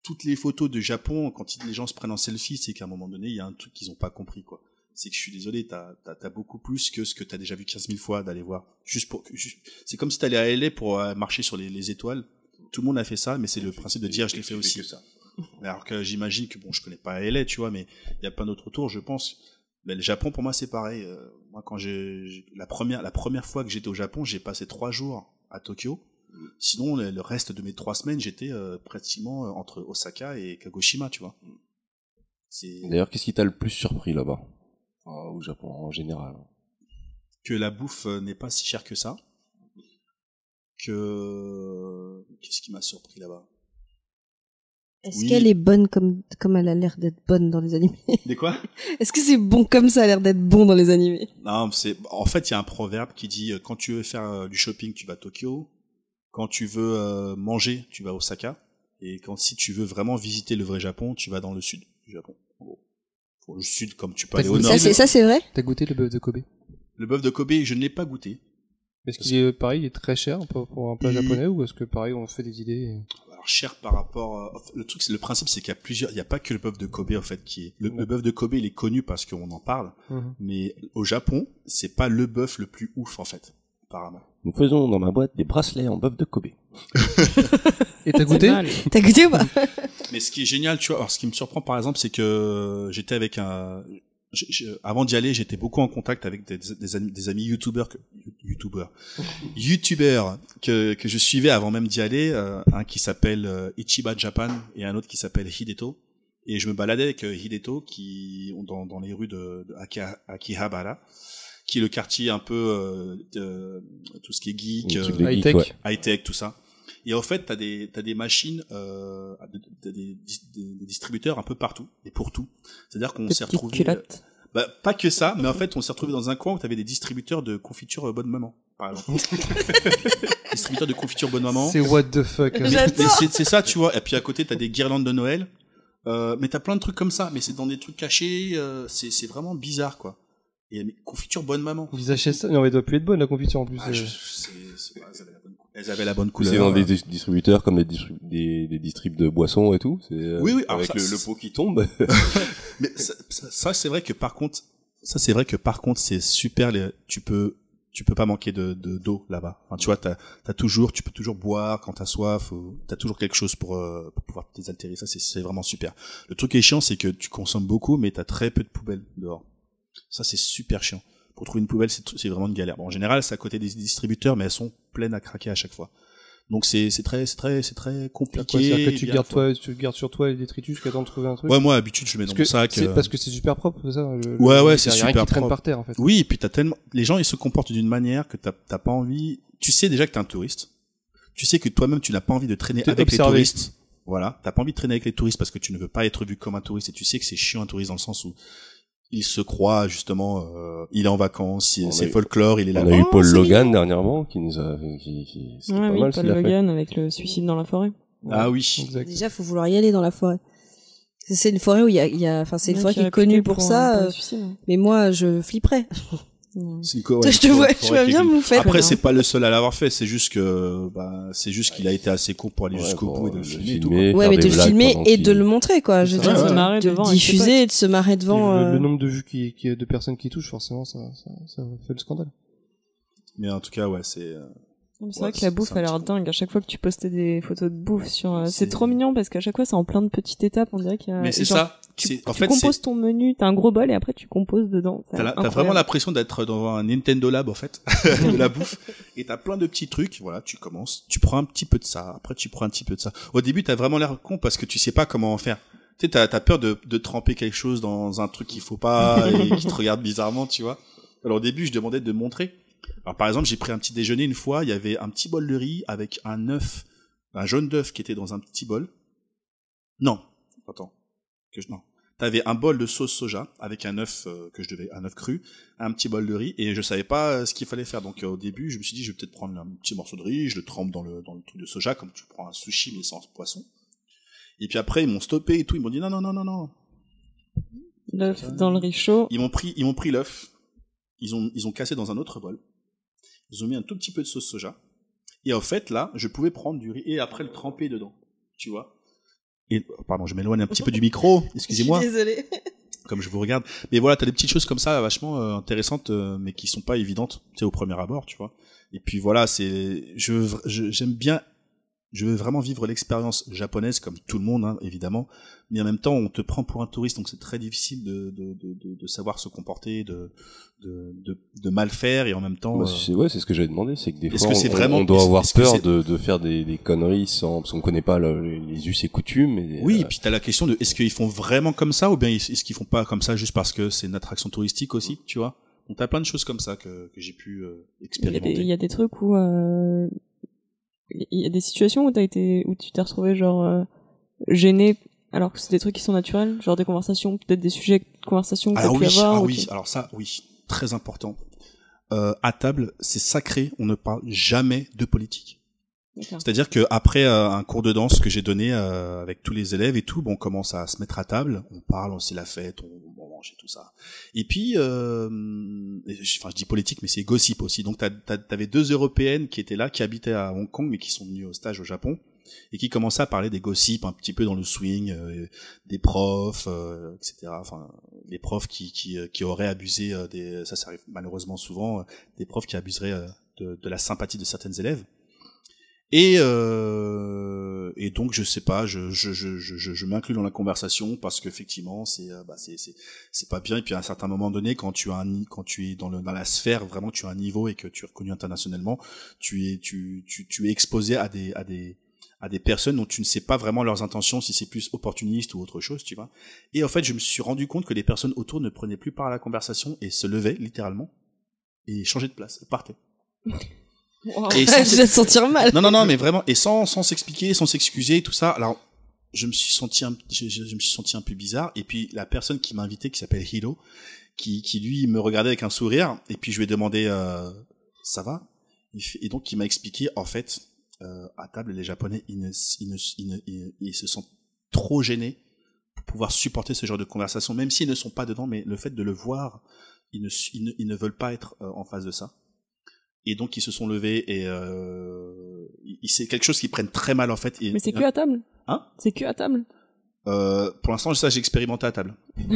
Speaker 6: toutes les photos de Japon, quand ils- les gens se prennent en selfie, c'est qu'à un moment donné, il y a un truc qu'ils ont pas compris quoi c'est que je suis désolé, t'as as, beaucoup plus que ce que t'as déjà vu 15 000 fois d'aller voir. Juste pour, juste- c'est comme si t'allais à LA pour euh, marcher sur les, les étoiles. Tout le monde a fait ça, mais c'est le principe de dire je l'ai fait aussi. Alors que j'imagine que bon, je connais pas LA, tu vois, mais il y a plein d'autres tours, je pense. Mais le Japon, pour moi, c'est pareil. Euh, moi, quand j'ai la première la première fois que j'étais au Japon, j'ai passé trois jours à Tokyo. Sinon, le, le reste de mes trois semaines, j'étais euh, pratiquement euh, entre Osaka et Kagoshima, tu vois. C'est
Speaker 1: D'ailleurs, qu'est-ce qui t'a le plus surpris là-bas? Au Japon, en général.
Speaker 6: que la bouffe euh, n'est pas si chère que ça. Que qu'est-ce qui m'a surpris là-bas?
Speaker 5: Est-ce
Speaker 6: oui.
Speaker 5: qu'elle est bonne comme comme elle a l'air d'être bonne dans les animés?
Speaker 6: Des quoi?
Speaker 5: Est-ce que c'est bon comme ça a l'air d'être bon dans les animés?
Speaker 6: Non, c'est en fait il y a un proverbe qui dit euh, quand tu veux faire euh, du shopping, tu vas à Tokyo. Quand tu veux manger, tu vas à Osaka. Et quand si tu veux vraiment visiter le vrai Japon, tu vas dans le sud du Japon. Pour le sud, comme tu peux aller au nord.
Speaker 5: Ça c'est ça c'est vrai
Speaker 2: T'as goûté le bœuf de Kobe
Speaker 6: Le bœuf de Kobe, je ne l'ai pas goûté.
Speaker 2: Est-ce qu'il est pareil, il est très cher pour, un plat
Speaker 6: Il-
Speaker 2: japonais ou est-ce que pareil on se fait des idées et-
Speaker 6: Alors cher par rapport. euh, le truc, c'est le principe, c'est qu'il y a plusieurs. Il n'y a pas que le bœuf de Kobe en fait qui est. Le, le bœuf de Kobe, il est connu parce qu'on en parle.
Speaker 2: Mhm.
Speaker 6: Mais au Japon, c'est pas le bœuf le plus ouf en fait, apparemment.
Speaker 1: Nous faisons dans ma boîte des bracelets en bœuf de Kobe.
Speaker 2: Et t'as goûté.
Speaker 5: T'as goûté ou pas
Speaker 6: Mais ce qui est génial, tu vois, alors ce qui me surprend par exemple, c'est que j'étais avec un. je- je- avant d'y aller, j'étais beaucoup en contact avec des, des amis, des amis youtubeurs, que, youtubeurs, youtubeurs que, que je suivais avant même d'y aller, euh, un qui s'appelle euh, Ichiba Japan et un autre qui s'appelle Hideto. Et je me baladais avec euh, Hideto qui dans, dans les rues de, de Aki- Akihabara, qui est le quartier un peu euh, de tout ce qui est geek, euh,
Speaker 2: high-tech.
Speaker 1: ouais.
Speaker 6: high tech, tout ça. Et en fait, t'as des t'as des machines, euh, des, des, des- des distributeurs un peu partout et pour tout. C'est-à-dire qu'on s'est retrouvé.
Speaker 7: culottes.
Speaker 6: Bah, pas que ça, mais en fait, on s'est retrouvé dans un coin où t'avais des distributeurs de confiture euh, bonne maman, par exemple. distributeurs de confiture bonne maman.
Speaker 2: C'est what the fuck. hein.
Speaker 6: Mais c'est c'est ça, tu vois. Et puis à côté, t'as des guirlandes de Noël. Euh, mais t'as plein de trucs comme ça. Mais c'est dans des trucs cachés. euh, c'est c'est vraiment bizarre, quoi. Et mais, confiture bonne maman.
Speaker 2: Ils achètent ça? Non, mais elle doit plus être bonne la confiture en plus.
Speaker 6: Ah,
Speaker 2: euh.
Speaker 6: je- c'est- c'est pas- elles avaient la bonne cou- Elles avaient la bonne
Speaker 1: C'est
Speaker 6: couleur.
Speaker 1: dans des dis- distributeurs comme des, distri- des, des distribs de boissons et tout. c'est, euh,
Speaker 6: Oui, oui,
Speaker 1: Avec
Speaker 6: ça,
Speaker 1: le, pot qui tombe.
Speaker 6: Mais ça, ça- ça, c'est vrai que par contre, ça c'est vrai que par contre c'est super. les- tu peux, tu peux pas manquer de de- d'eau là-bas. Enfin, tu vois, t'as as toujours, tu peux toujours boire quand t'as soif. ou T'as toujours quelque chose pour euh, pour pouvoir te désaltérer. Ça c'est c'est vraiment super. Le truc qui est chiant, c'est que tu consommes beaucoup, mais t'as très peu de poubelles dehors. Ça c'est super chiant. Pour trouver une poubelle, c'est vraiment une galère. Bon, en général, c'est à côté des distributeurs, mais elles sont pleines à craquer à chaque fois. Donc c'est c'est très c'est très c'est très compliqué.
Speaker 2: quoi, c'est-à-dire que tu gardes,
Speaker 6: faut-
Speaker 2: toi, tu gardes sur toi les détritus jusqu'à temps de trouver un truc
Speaker 6: Ouais, moi d'habitude je mets dans mon sac.
Speaker 2: c'est
Speaker 6: euh,
Speaker 2: parce que c'est super propre, ça le-
Speaker 6: Ouais,
Speaker 2: le-
Speaker 6: ouais, c'est
Speaker 2: rien
Speaker 6: super
Speaker 2: qui traîne
Speaker 6: propre.
Speaker 2: par terre en fait.
Speaker 6: Oui, et puis t'as tellement, les gens ils se comportent d'une manière que t'as t'as pas envie. Tu sais déjà que t'es un touriste. Tu sais que toi-même tu n'as pas envie de traîner avec les
Speaker 2: observé.
Speaker 6: touristes. Voilà, t'as pas envie de traîner avec les touristes parce que tu ne veux pas être vu comme un touriste et tu sais que c'est chiant un touriste dans le sens où il se croit justement, euh, il est en vacances, c'est folklore, il est là.
Speaker 1: On a eu
Speaker 6: Oh,
Speaker 1: Paul Logan dernièrement qui nous a, qui, qui,
Speaker 7: Ouais,
Speaker 1: pas
Speaker 7: oui,
Speaker 1: mal
Speaker 7: Paul
Speaker 1: fait.
Speaker 7: Logan avec le suicide dans la forêt.
Speaker 6: Ah oui.
Speaker 2: Exact.
Speaker 5: Déjà, faut vouloir y aller dans la forêt. C'est une forêt où il y a, il y a, enfin, c'est une
Speaker 7: Ouais,
Speaker 5: forêt qui est connue pour ça.
Speaker 7: pour
Speaker 5: euh,
Speaker 7: suicide.
Speaker 5: Mais moi, je flipperais.
Speaker 6: Co- ouais,
Speaker 5: je te vois, je vois bien vous faire.
Speaker 6: Après, c'est pas le seul à l'avoir fait, c'est juste que, bah, c'est juste qu'il a été assez con pour aller
Speaker 1: Ouais,
Speaker 6: jusqu'au bout et de le filmer et tout. quoi.
Speaker 5: Ouais, mais de le filmer et de le montrer, quoi. Je veux dire,
Speaker 2: ouais,
Speaker 7: se marrer
Speaker 5: de diffuser et de se marrer devant.
Speaker 2: le,
Speaker 5: euh,
Speaker 2: le nombre de vues qui, qui, de personnes qui touchent, forcément, ça, ça, ça fait le scandale.
Speaker 6: Mais en tout cas, ouais, c'est, euh,
Speaker 7: C'est
Speaker 6: Ouais,
Speaker 7: vrai que la bouffe a l'air dingue. À chaque fois que tu postais des photos de bouffe sur, euh,
Speaker 6: C'est-
Speaker 7: trop mignon parce qu'à chaque fois c'est en plein de petites étapes. On dirait qu'il y a.
Speaker 6: mais c'est ça.
Speaker 7: Tu,
Speaker 6: en
Speaker 7: tu
Speaker 6: fait,
Speaker 7: composes ton menu, t'as un gros bol et après tu composes dedans.
Speaker 6: T'as, vraiment l'impression d'être dans un Nintendo Lab en fait, de la bouffe. Et t'as plein de petits trucs. Voilà, tu commences, tu prends un petit peu de ça, après tu prends un petit peu de ça. Au début, t'as vraiment l'air con parce que tu sais pas comment en faire. Tu sais, t'as, t'as peur de, de tremper quelque chose dans un truc qu'il faut pas et qui te regarde bizarrement, tu vois. Alors au début, je demandais de montrer. Alors par exemple, j'ai pris un petit déjeuner une fois. Il y avait un petit bol de riz avec un œuf, un jaune d'œuf qui était dans un petit bol. Non, attends, que je non. T'avais un bol de sauce soja avec un œuf euh, que je devais, un œuf cru, un petit bol de riz et je savais pas euh, ce qu'il fallait faire. Donc euh, au début, je me suis dit, je vais peut-être prendre un petit morceau de riz, je le trempe dans le dans le truc de soja comme tu prends un sushi mais sans poisson. Et puis après, ils m'ont stoppé et tout. Ils m'ont dit non non non non non.
Speaker 7: L'œuf dans le riz chaud.
Speaker 6: Ils m'ont pris ils m'ont pris l'œuf. Ils ont ils ont cassé dans un autre bol. Ils ont mis un tout petit peu de sauce soja. Et en fait là, je pouvais prendre du riz et après le tremper dedans. Tu vois? Et pardon, je m'éloigne un petit peu du micro. Excusez-moi.
Speaker 5: Désolée.
Speaker 6: comme je vous regarde. Mais voilà, t'as des petites choses comme ça vachement euh, intéressantes, euh, mais qui sont pas évidentes, tu sais, au premier abord, tu vois. Et puis voilà, c'est, je- j'aime bien, je veux vraiment vivre l'expérience japonaise comme tout le monde, hein, évidemment. Mais en même temps, on te prend pour un touriste, donc c'est très difficile de, de, de, de, de savoir se comporter, de, de, de, de mal faire, et en même temps.
Speaker 1: Bah,
Speaker 6: euh,
Speaker 1: c'est, ouais, c'est ce que j'avais demandé, c'est que des fois,
Speaker 6: que
Speaker 1: on,
Speaker 6: vraiment-
Speaker 1: on doit avoir peur de, de faire des, des conneries sans, parce qu'on connaît pas le- les, us et coutumes. Et,
Speaker 6: Oui,
Speaker 1: euh,
Speaker 6: et puis t'as la question de est-ce qu'ils font vraiment comme ça ou bien est-ce qu'ils font pas comme ça juste parce que c'est une attraction touristique aussi, tu vois? Donc t'as plein de choses comme ça que, que j'ai pu euh,
Speaker 7: Il y, a des,
Speaker 6: expérimenter.
Speaker 7: il y a des trucs où euh, il y a des situations où t'as été où tu t'es retrouvé genre euh, gêné alors que c'est des trucs qui sont naturels, genre des conversations, peut-être des sujets de conversation que t'as
Speaker 6: Alors
Speaker 7: pu
Speaker 6: oui,
Speaker 7: avoir.
Speaker 6: ah
Speaker 7: ou
Speaker 6: oui,
Speaker 7: tu-
Speaker 6: alors ça, oui, très important. Euh, à table, c'est sacré, on ne parle jamais de politique. C'est-à-dire que après euh, un cours de danse que j'ai donné euh, avec tous les élèves et tout, bon, on commence à se mettre à table, on parle, c'est la fête, on, on mange et tout ça. Et puis, euh, enfin, je dis politique, mais c'est gossip aussi. Donc, t'avais deux européennes qui étaient là, qui habitaient à Hong Kong, mais qui sont venues au stage au Japon, et qui commençaient à parler des gossips un petit peu dans le swing, euh, des profs, euh, etc. Enfin, les profs qui qui, euh, qui auraient abusé des, ça, ça arrive malheureusement souvent, des profs qui abuseraient de, de la sympathie de certaines élèves. Et, euh, et donc je sais pas, je, je, je, je, je m'inclus dans la conversation parce qu'effectivement c'est euh, bah, c'est c'est c'est pas bien et puis à un certain moment donné quand tu as un quand tu es dans le dans la sphère vraiment tu as un niveau et que tu es reconnu internationalement, tu es tu tu, tu es exposé à des à des à des personnes dont tu ne sais pas vraiment leurs intentions si c'est plus opportuniste ou autre chose, tu vois. Et en fait, je me suis rendu compte que les personnes autour ne prenaient plus part à la conversation et se levaient littéralement et changeaient de place, partaient. Et
Speaker 5: Je
Speaker 6: sans-
Speaker 5: vais te sentir mal.
Speaker 6: non, non, non, mais vraiment, et sans, sans s'expliquer, sans s'excuser, tout ça. Alors, je me suis senti un, je, je- je me suis senti un peu bizarre. Et puis, la personne qui m'a invité, qui s'appelle Hilo, qui, qui lui me regardait avec un sourire, et puis je lui ai demandé, euh, ça va? Et donc, il m'a expliqué, en fait, euh, à table, les Japonais, ils, ne, ils, ne- ils, ne- ils- ils se sentent trop gênés pour pouvoir supporter ce genre de conversation, même s'ils ne sont pas dedans, mais le fait de le voir, ils ne, ils ne, ils ne veulent pas être euh, en face de ça. Et donc ils se sont levés et euh, c'est quelque chose qu'ils prennent très mal en fait. Et-
Speaker 7: Mais c'est que à table.
Speaker 6: Hein?
Speaker 7: C'est que à table.
Speaker 6: Euh, pour l'instant, ça j'ai expérimenté à table.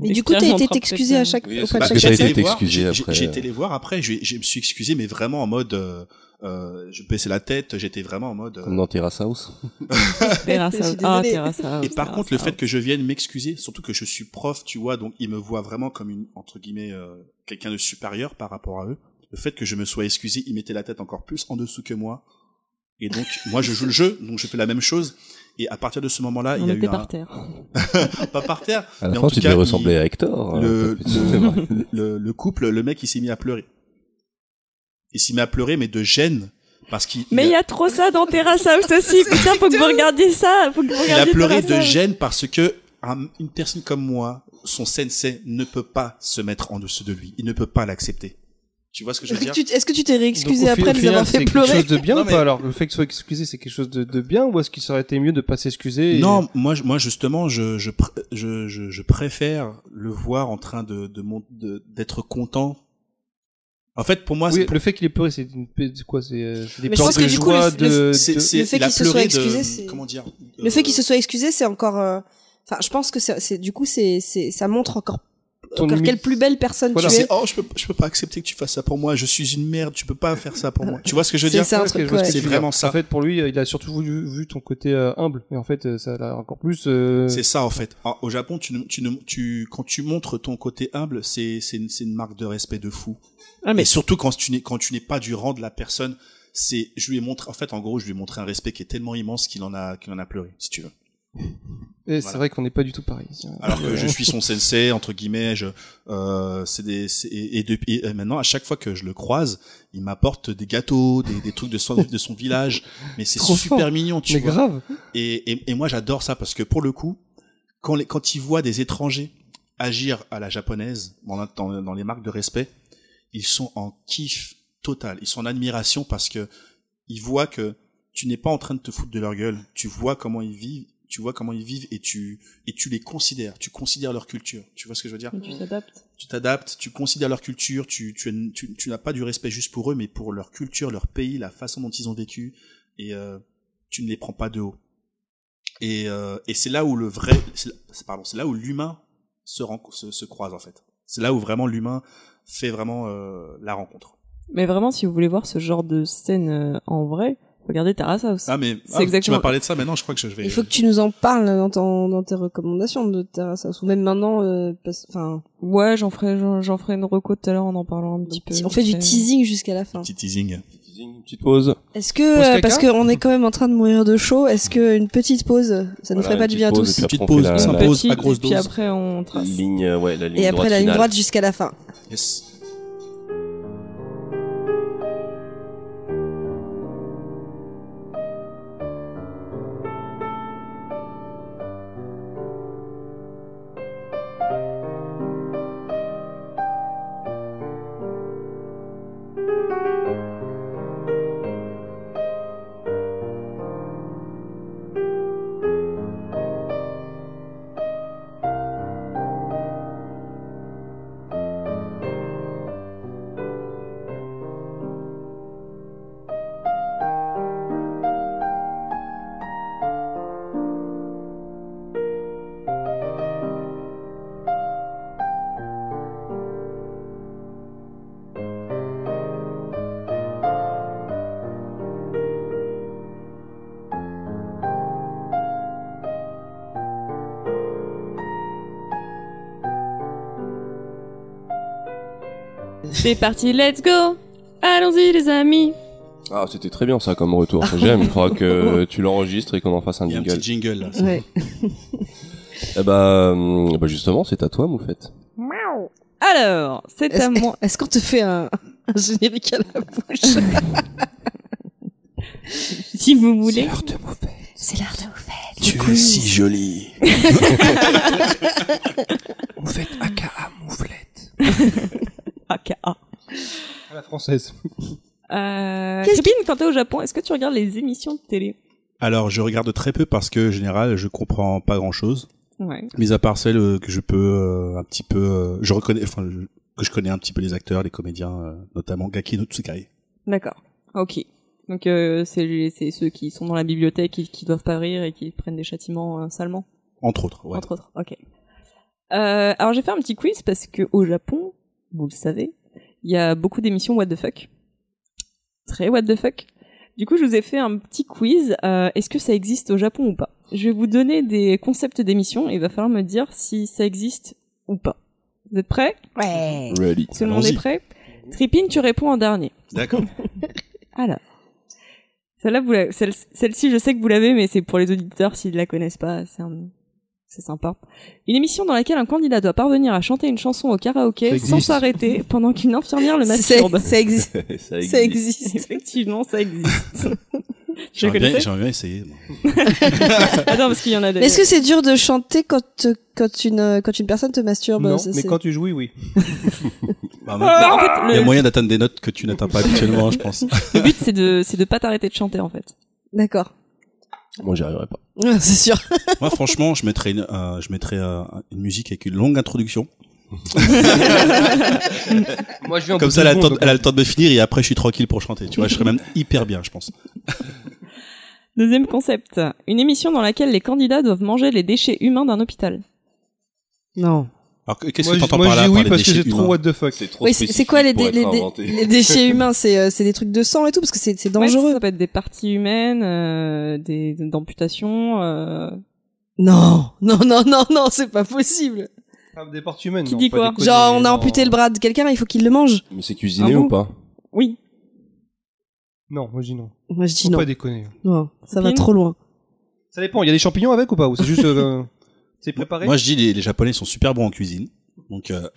Speaker 5: Mais du coup, t'as été t'excuser à chaque,
Speaker 1: Oui, que
Speaker 6: j'ai
Speaker 1: été
Speaker 6: les voir,
Speaker 1: t'excuser
Speaker 6: j'ai-
Speaker 1: après,
Speaker 6: j'ai-
Speaker 1: euh.
Speaker 6: été les voir après. Je, je me suis excusé, mais vraiment en mode, euh, euh, je baissais la tête. J'étais vraiment en mode. euh,
Speaker 1: Comme dans Terrace House.
Speaker 7: Terrace House. Ah. Terrace House,
Speaker 6: Et par
Speaker 7: Terrace
Speaker 6: contre, le fait que je vienne m'excuser, surtout que je suis prof, tu vois, donc ils me voient vraiment comme une entre guillemets euh, quelqu'un de supérieur par rapport à eux. Le fait que je me sois excusé, ils mettaient la tête encore plus en dessous que moi. Et donc, moi, je joue le jeu, donc je fais la même chose. Et à partir de ce moment-là, il y a eu
Speaker 7: était
Speaker 6: un,
Speaker 7: par terre.
Speaker 6: pas par terre,
Speaker 1: À la
Speaker 6: Mais en
Speaker 1: fin,
Speaker 6: tout
Speaker 1: tu
Speaker 6: cas,
Speaker 1: devais
Speaker 6: il-
Speaker 1: ressembler à Hector.
Speaker 6: le,
Speaker 1: c'est vrai.
Speaker 6: le, le, le couple, le mec, il s'est mis à pleurer. Il s'est mis à pleurer, mais de gêne, parce qu'il
Speaker 7: Mais il y a trop ça dans Terrace House aussi. Putain, faut que vous regardiez ça. Faut que vous
Speaker 6: il a pleuré de gêne parce que un- une personne comme moi, son sensei ne peut pas se mettre en dessous de lui. Il ne peut pas l'accepter. Tu vois ce que je veux dire
Speaker 5: Est-ce que tu t'es réexcusé
Speaker 2: Donc,
Speaker 5: après de les
Speaker 2: final,
Speaker 5: avoir fait
Speaker 2: c'est
Speaker 5: pleurer
Speaker 2: quelque chose de bien
Speaker 6: Non,
Speaker 2: ou
Speaker 6: mais-
Speaker 2: pas alors Le fait que soit excusé, c'est quelque chose de, de bien ou est-ce qu'il serait été mieux de pas s'excuser et-
Speaker 6: Non, moi, moi justement, je, je, pr- je, je, je préfère le voir en train de de mon- de- d'être content. En fait, pour moi,
Speaker 2: Oui,
Speaker 6: c'est
Speaker 2: le fait qu'il ait pleuré, c'est une- c'est quoi C'est euh, c'est des
Speaker 5: Mais je pense
Speaker 2: de
Speaker 5: que du coup, le- le-
Speaker 2: de,
Speaker 6: c'est-
Speaker 2: de-
Speaker 6: c'est-
Speaker 5: le fait qu'il se soit
Speaker 6: de-
Speaker 5: excusé, c'est-
Speaker 6: comment dire
Speaker 5: Le fait qu'il
Speaker 6: euh,
Speaker 5: se soit excusé, c'est encore. euh, Enfin, je pense que c'est c'est- du coup, c'est c'est ça montre encore,
Speaker 2: Ton
Speaker 5: quelle plus belle personne
Speaker 2: Voilà.
Speaker 5: tu
Speaker 6: c'est
Speaker 5: es.
Speaker 6: oh je peux je peux pas accepter que tu fasses ça pour moi je suis une merde tu peux pas faire ça pour moi tu vois ce que je veux
Speaker 5: C'est
Speaker 6: dire?
Speaker 5: ouais.
Speaker 6: C'est
Speaker 2: dire.
Speaker 6: vraiment ça.
Speaker 2: En fait, pour lui, euh, il a surtout vu, vu ton côté euh, humble, mais en fait, euh, ça l'a encore plus. euh,
Speaker 6: c'est ça en fait En- au Japon tu ne- tu ne- tu quand tu montres ton côté humble c'est c'est une, c'est une marque de respect de fou
Speaker 7: Ah, mais
Speaker 6: et surtout quand tu n'es quand tu n'es pas du rang de la personne c'est je lui ai montré en fait en gros je lui ai montré un respect qui est tellement immense qu'il en a qu'il en a pleuré si tu veux
Speaker 2: Et c'est vrai qu'on n'est pas du tout pareil.
Speaker 6: alors que je suis son sensei entre guillemets je euh, c'est des et, et depuis et maintenant à chaque fois que je le croise il m'apporte des gâteaux des, des trucs de son de son village mais c'est super
Speaker 2: fort.
Speaker 6: mignon tu
Speaker 2: Mais
Speaker 6: vois
Speaker 2: grave.
Speaker 6: et, et, et moi j'adore ça parce que pour le coup quand les quand ils voient des étrangers agir à la japonaise dans, dans les marques de respect ils sont en kiff total ils sont en admiration parce que ils voient que tu n'es pas en train de te foutre de leur gueule tu vois comment ils vivent tu vois comment ils vivent et tu et tu les considères tu considères leur culture tu vois ce que je veux dire?
Speaker 7: Mais tu t'adaptes.
Speaker 6: tu t'adaptes, tu considères leur culture, tu, tu, tu, tu n'as pas du respect juste pour eux, mais pour leur culture, leur pays, la façon dont ils ont vécu, et euh, tu ne les prends pas de haut. Et, euh, et c'est là où le vrai, pardon, c'est là où l'humain se, se, se croise en fait. C'est là où vraiment l'humain fait vraiment euh, la rencontre.
Speaker 7: Mais vraiment, si vous voulez voir ce genre de scène en vrai, regardez Terrace House.
Speaker 6: Ah mais
Speaker 7: C'est
Speaker 6: ah, tu
Speaker 7: exactement-
Speaker 6: m'as parlé de ça, maintenant je crois que je vais.
Speaker 5: Il faut que tu nous en parles dans, ton- dans tes recommandations de Terrace House ou même maintenant. euh, parce- Enfin,
Speaker 7: Ouais, j'en ferai, j'en, ferai une reco tout à l'heure en en parlant un petit peu.
Speaker 5: on fait du teasing jusqu'à la fin.
Speaker 6: Petit teasing.
Speaker 1: Une petite pause.
Speaker 5: Est-ce que
Speaker 2: Pause
Speaker 5: euh, parce qu'on est quand même en train de mourir de chaud, est-ce que une petite pause, ça nous
Speaker 1: Voilà,
Speaker 5: ferait pas
Speaker 1: une
Speaker 5: du bien à tous
Speaker 1: puis
Speaker 6: Petite pause,
Speaker 1: la-
Speaker 6: ça
Speaker 1: la
Speaker 6: pause.
Speaker 7: petite,
Speaker 6: à grosse
Speaker 7: et puis
Speaker 6: dose.
Speaker 7: après on trace.
Speaker 1: ligne, euh, ouais, la ligne
Speaker 5: Et après
Speaker 1: droite
Speaker 5: la ligne
Speaker 1: finale.
Speaker 5: droite jusqu'à la fin.
Speaker 6: Yes.
Speaker 7: C'est parti, let's go Allons-y les amis
Speaker 1: Ah, c'était très bien ça comme retour. J'aime. Il faudra que tu l'enregistres et qu'on en fasse un
Speaker 6: Il y a un
Speaker 1: jingle.
Speaker 6: petit jingle là.
Speaker 5: Ouais.
Speaker 1: Eh bah, hum, bah justement, c'est à toi, Moufette.
Speaker 7: Alors, c'est à moi.
Speaker 5: est-ce qu'on te fait un Un générique à la bouche?
Speaker 7: Si vous voulez.
Speaker 5: C'est l'art de vous faire.
Speaker 6: Tu es si jolie.
Speaker 1: Moufette, aka mouflette.
Speaker 7: AKA.
Speaker 2: À la française.
Speaker 7: Euh,
Speaker 5: Qu'est-ce
Speaker 7: quand t'es au Japon, est-ce que tu regardes les émissions de télé?
Speaker 6: Alors, je regarde très peu parce que, en général, je comprends pas grand chose.
Speaker 7: Ouais.
Speaker 6: Mis à part celles euh, que je peux euh, un petit peu, euh, je reconnais, enfin, je- que je connais un petit peu les acteurs, les comédiens, euh, notamment Gaki no Tsukai.
Speaker 7: D'accord. Ok. Donc euh, c'est c'est ceux qui sont dans la bibliothèque et qui doivent pas rire et qui prennent des châtiments euh, salement,
Speaker 6: Entre autres, ouais.
Speaker 7: entre autres. Ok. Euh, alors j'ai fait un petit quiz parce que au Japon, vous le savez, il y a beaucoup d'émissions what the fuck. Très what the fuck. Du coup, je vous ai fait un petit quiz. Euh, Est-ce que ça existe au Japon ou pas? Je vais vous donner des concepts d'émissions et il va falloir me dire si ça existe ou pas. Vous êtes prêts?
Speaker 5: Ouais.
Speaker 1: Ready.
Speaker 7: Tout le monde est prêt? Tripine, tu réponds en dernier.
Speaker 6: D'accord.
Speaker 7: Alors. Celle-là, celle-ci, je sais que vous l'avez, mais c'est pour les auditeurs s'ils la connaissent pas. C'est un- c'est sympa. Une émission dans laquelle un candidat doit parvenir à chanter une chanson au karaoké sans s'arrêter pendant qu'une infirmière le
Speaker 5: C'est-
Speaker 7: masturbe.
Speaker 5: Ça existe.
Speaker 1: ça existe.
Speaker 5: Ça existe.
Speaker 7: Effectivement, ça existe. je
Speaker 6: J'aimerais bien, bien essayer.
Speaker 7: Attends, parce qu'il y en a des.
Speaker 5: Mais est-ce que c'est dur de chanter quand, quand, une, quand une personne te masturbe
Speaker 2: non, mais
Speaker 5: c'est-
Speaker 2: quand tu jouis, oui.
Speaker 6: Bah,
Speaker 7: Bah, en fait,
Speaker 6: Il y a moyen d'atteindre des notes que tu n'atteins pas habituellement, je pense.
Speaker 7: le but, c'est de, c'est de pas t'arrêter de chanter, en fait.
Speaker 5: D'accord.
Speaker 1: Moi, j'y arriverai pas.
Speaker 5: C'est sûr.
Speaker 6: Moi, franchement, je mettrais une, euh, je mettrais euh, une musique avec une longue introduction.
Speaker 2: Moi, je viens
Speaker 6: Comme ça, elle a, le temps, elle a le temps de me finir et après, je suis tranquille pour chanter. Tu vois, je serais même hyper bien, je pense.
Speaker 7: Deuxième concept. Une émission dans laquelle les candidats doivent manger les déchets humains d'un hôpital.
Speaker 5: Non.
Speaker 6: Alors, qu'est-ce que
Speaker 2: je-
Speaker 6: t'entends
Speaker 2: moi,
Speaker 6: par
Speaker 2: je
Speaker 6: là
Speaker 2: dis
Speaker 6: par
Speaker 2: oui
Speaker 6: les
Speaker 2: parce que
Speaker 6: déchets
Speaker 2: j'ai trop
Speaker 6: humains
Speaker 2: what the fuck.
Speaker 1: C'est trop
Speaker 5: Oui, c'est c'est quoi les, dé- les, dé- les déchets humains C'est euh, c'est des trucs de sang et tout parce que c'est c'est
Speaker 7: Ouais,
Speaker 5: dangereux.
Speaker 7: ça peut être des parties humaines, euh, des d'amputations. Euh...
Speaker 5: Non, non, non, non, non, c'est pas possible.
Speaker 2: Ah, des parties humaines.
Speaker 7: Qui
Speaker 2: non,
Speaker 7: dit
Speaker 2: pas
Speaker 7: quoi
Speaker 2: déconner,
Speaker 5: Genre, on a
Speaker 2: non.
Speaker 5: amputé le bras de quelqu'un, il faut qu'il le mange.
Speaker 1: Mais c'est cuisiné
Speaker 7: Ah bon
Speaker 1: ou pas?
Speaker 7: Oui.
Speaker 2: Non, moi je dis non.
Speaker 5: Moi, je dis
Speaker 2: Faut
Speaker 5: non.
Speaker 2: pas déconner.
Speaker 5: Non, ça va trop loin.
Speaker 2: Ça dépend. Il y a des champignons avec ou pas Ou c'est juste. c'est préparé
Speaker 6: Moi, je dis les, les Japonais sont super bons en cuisine. Donc, euh,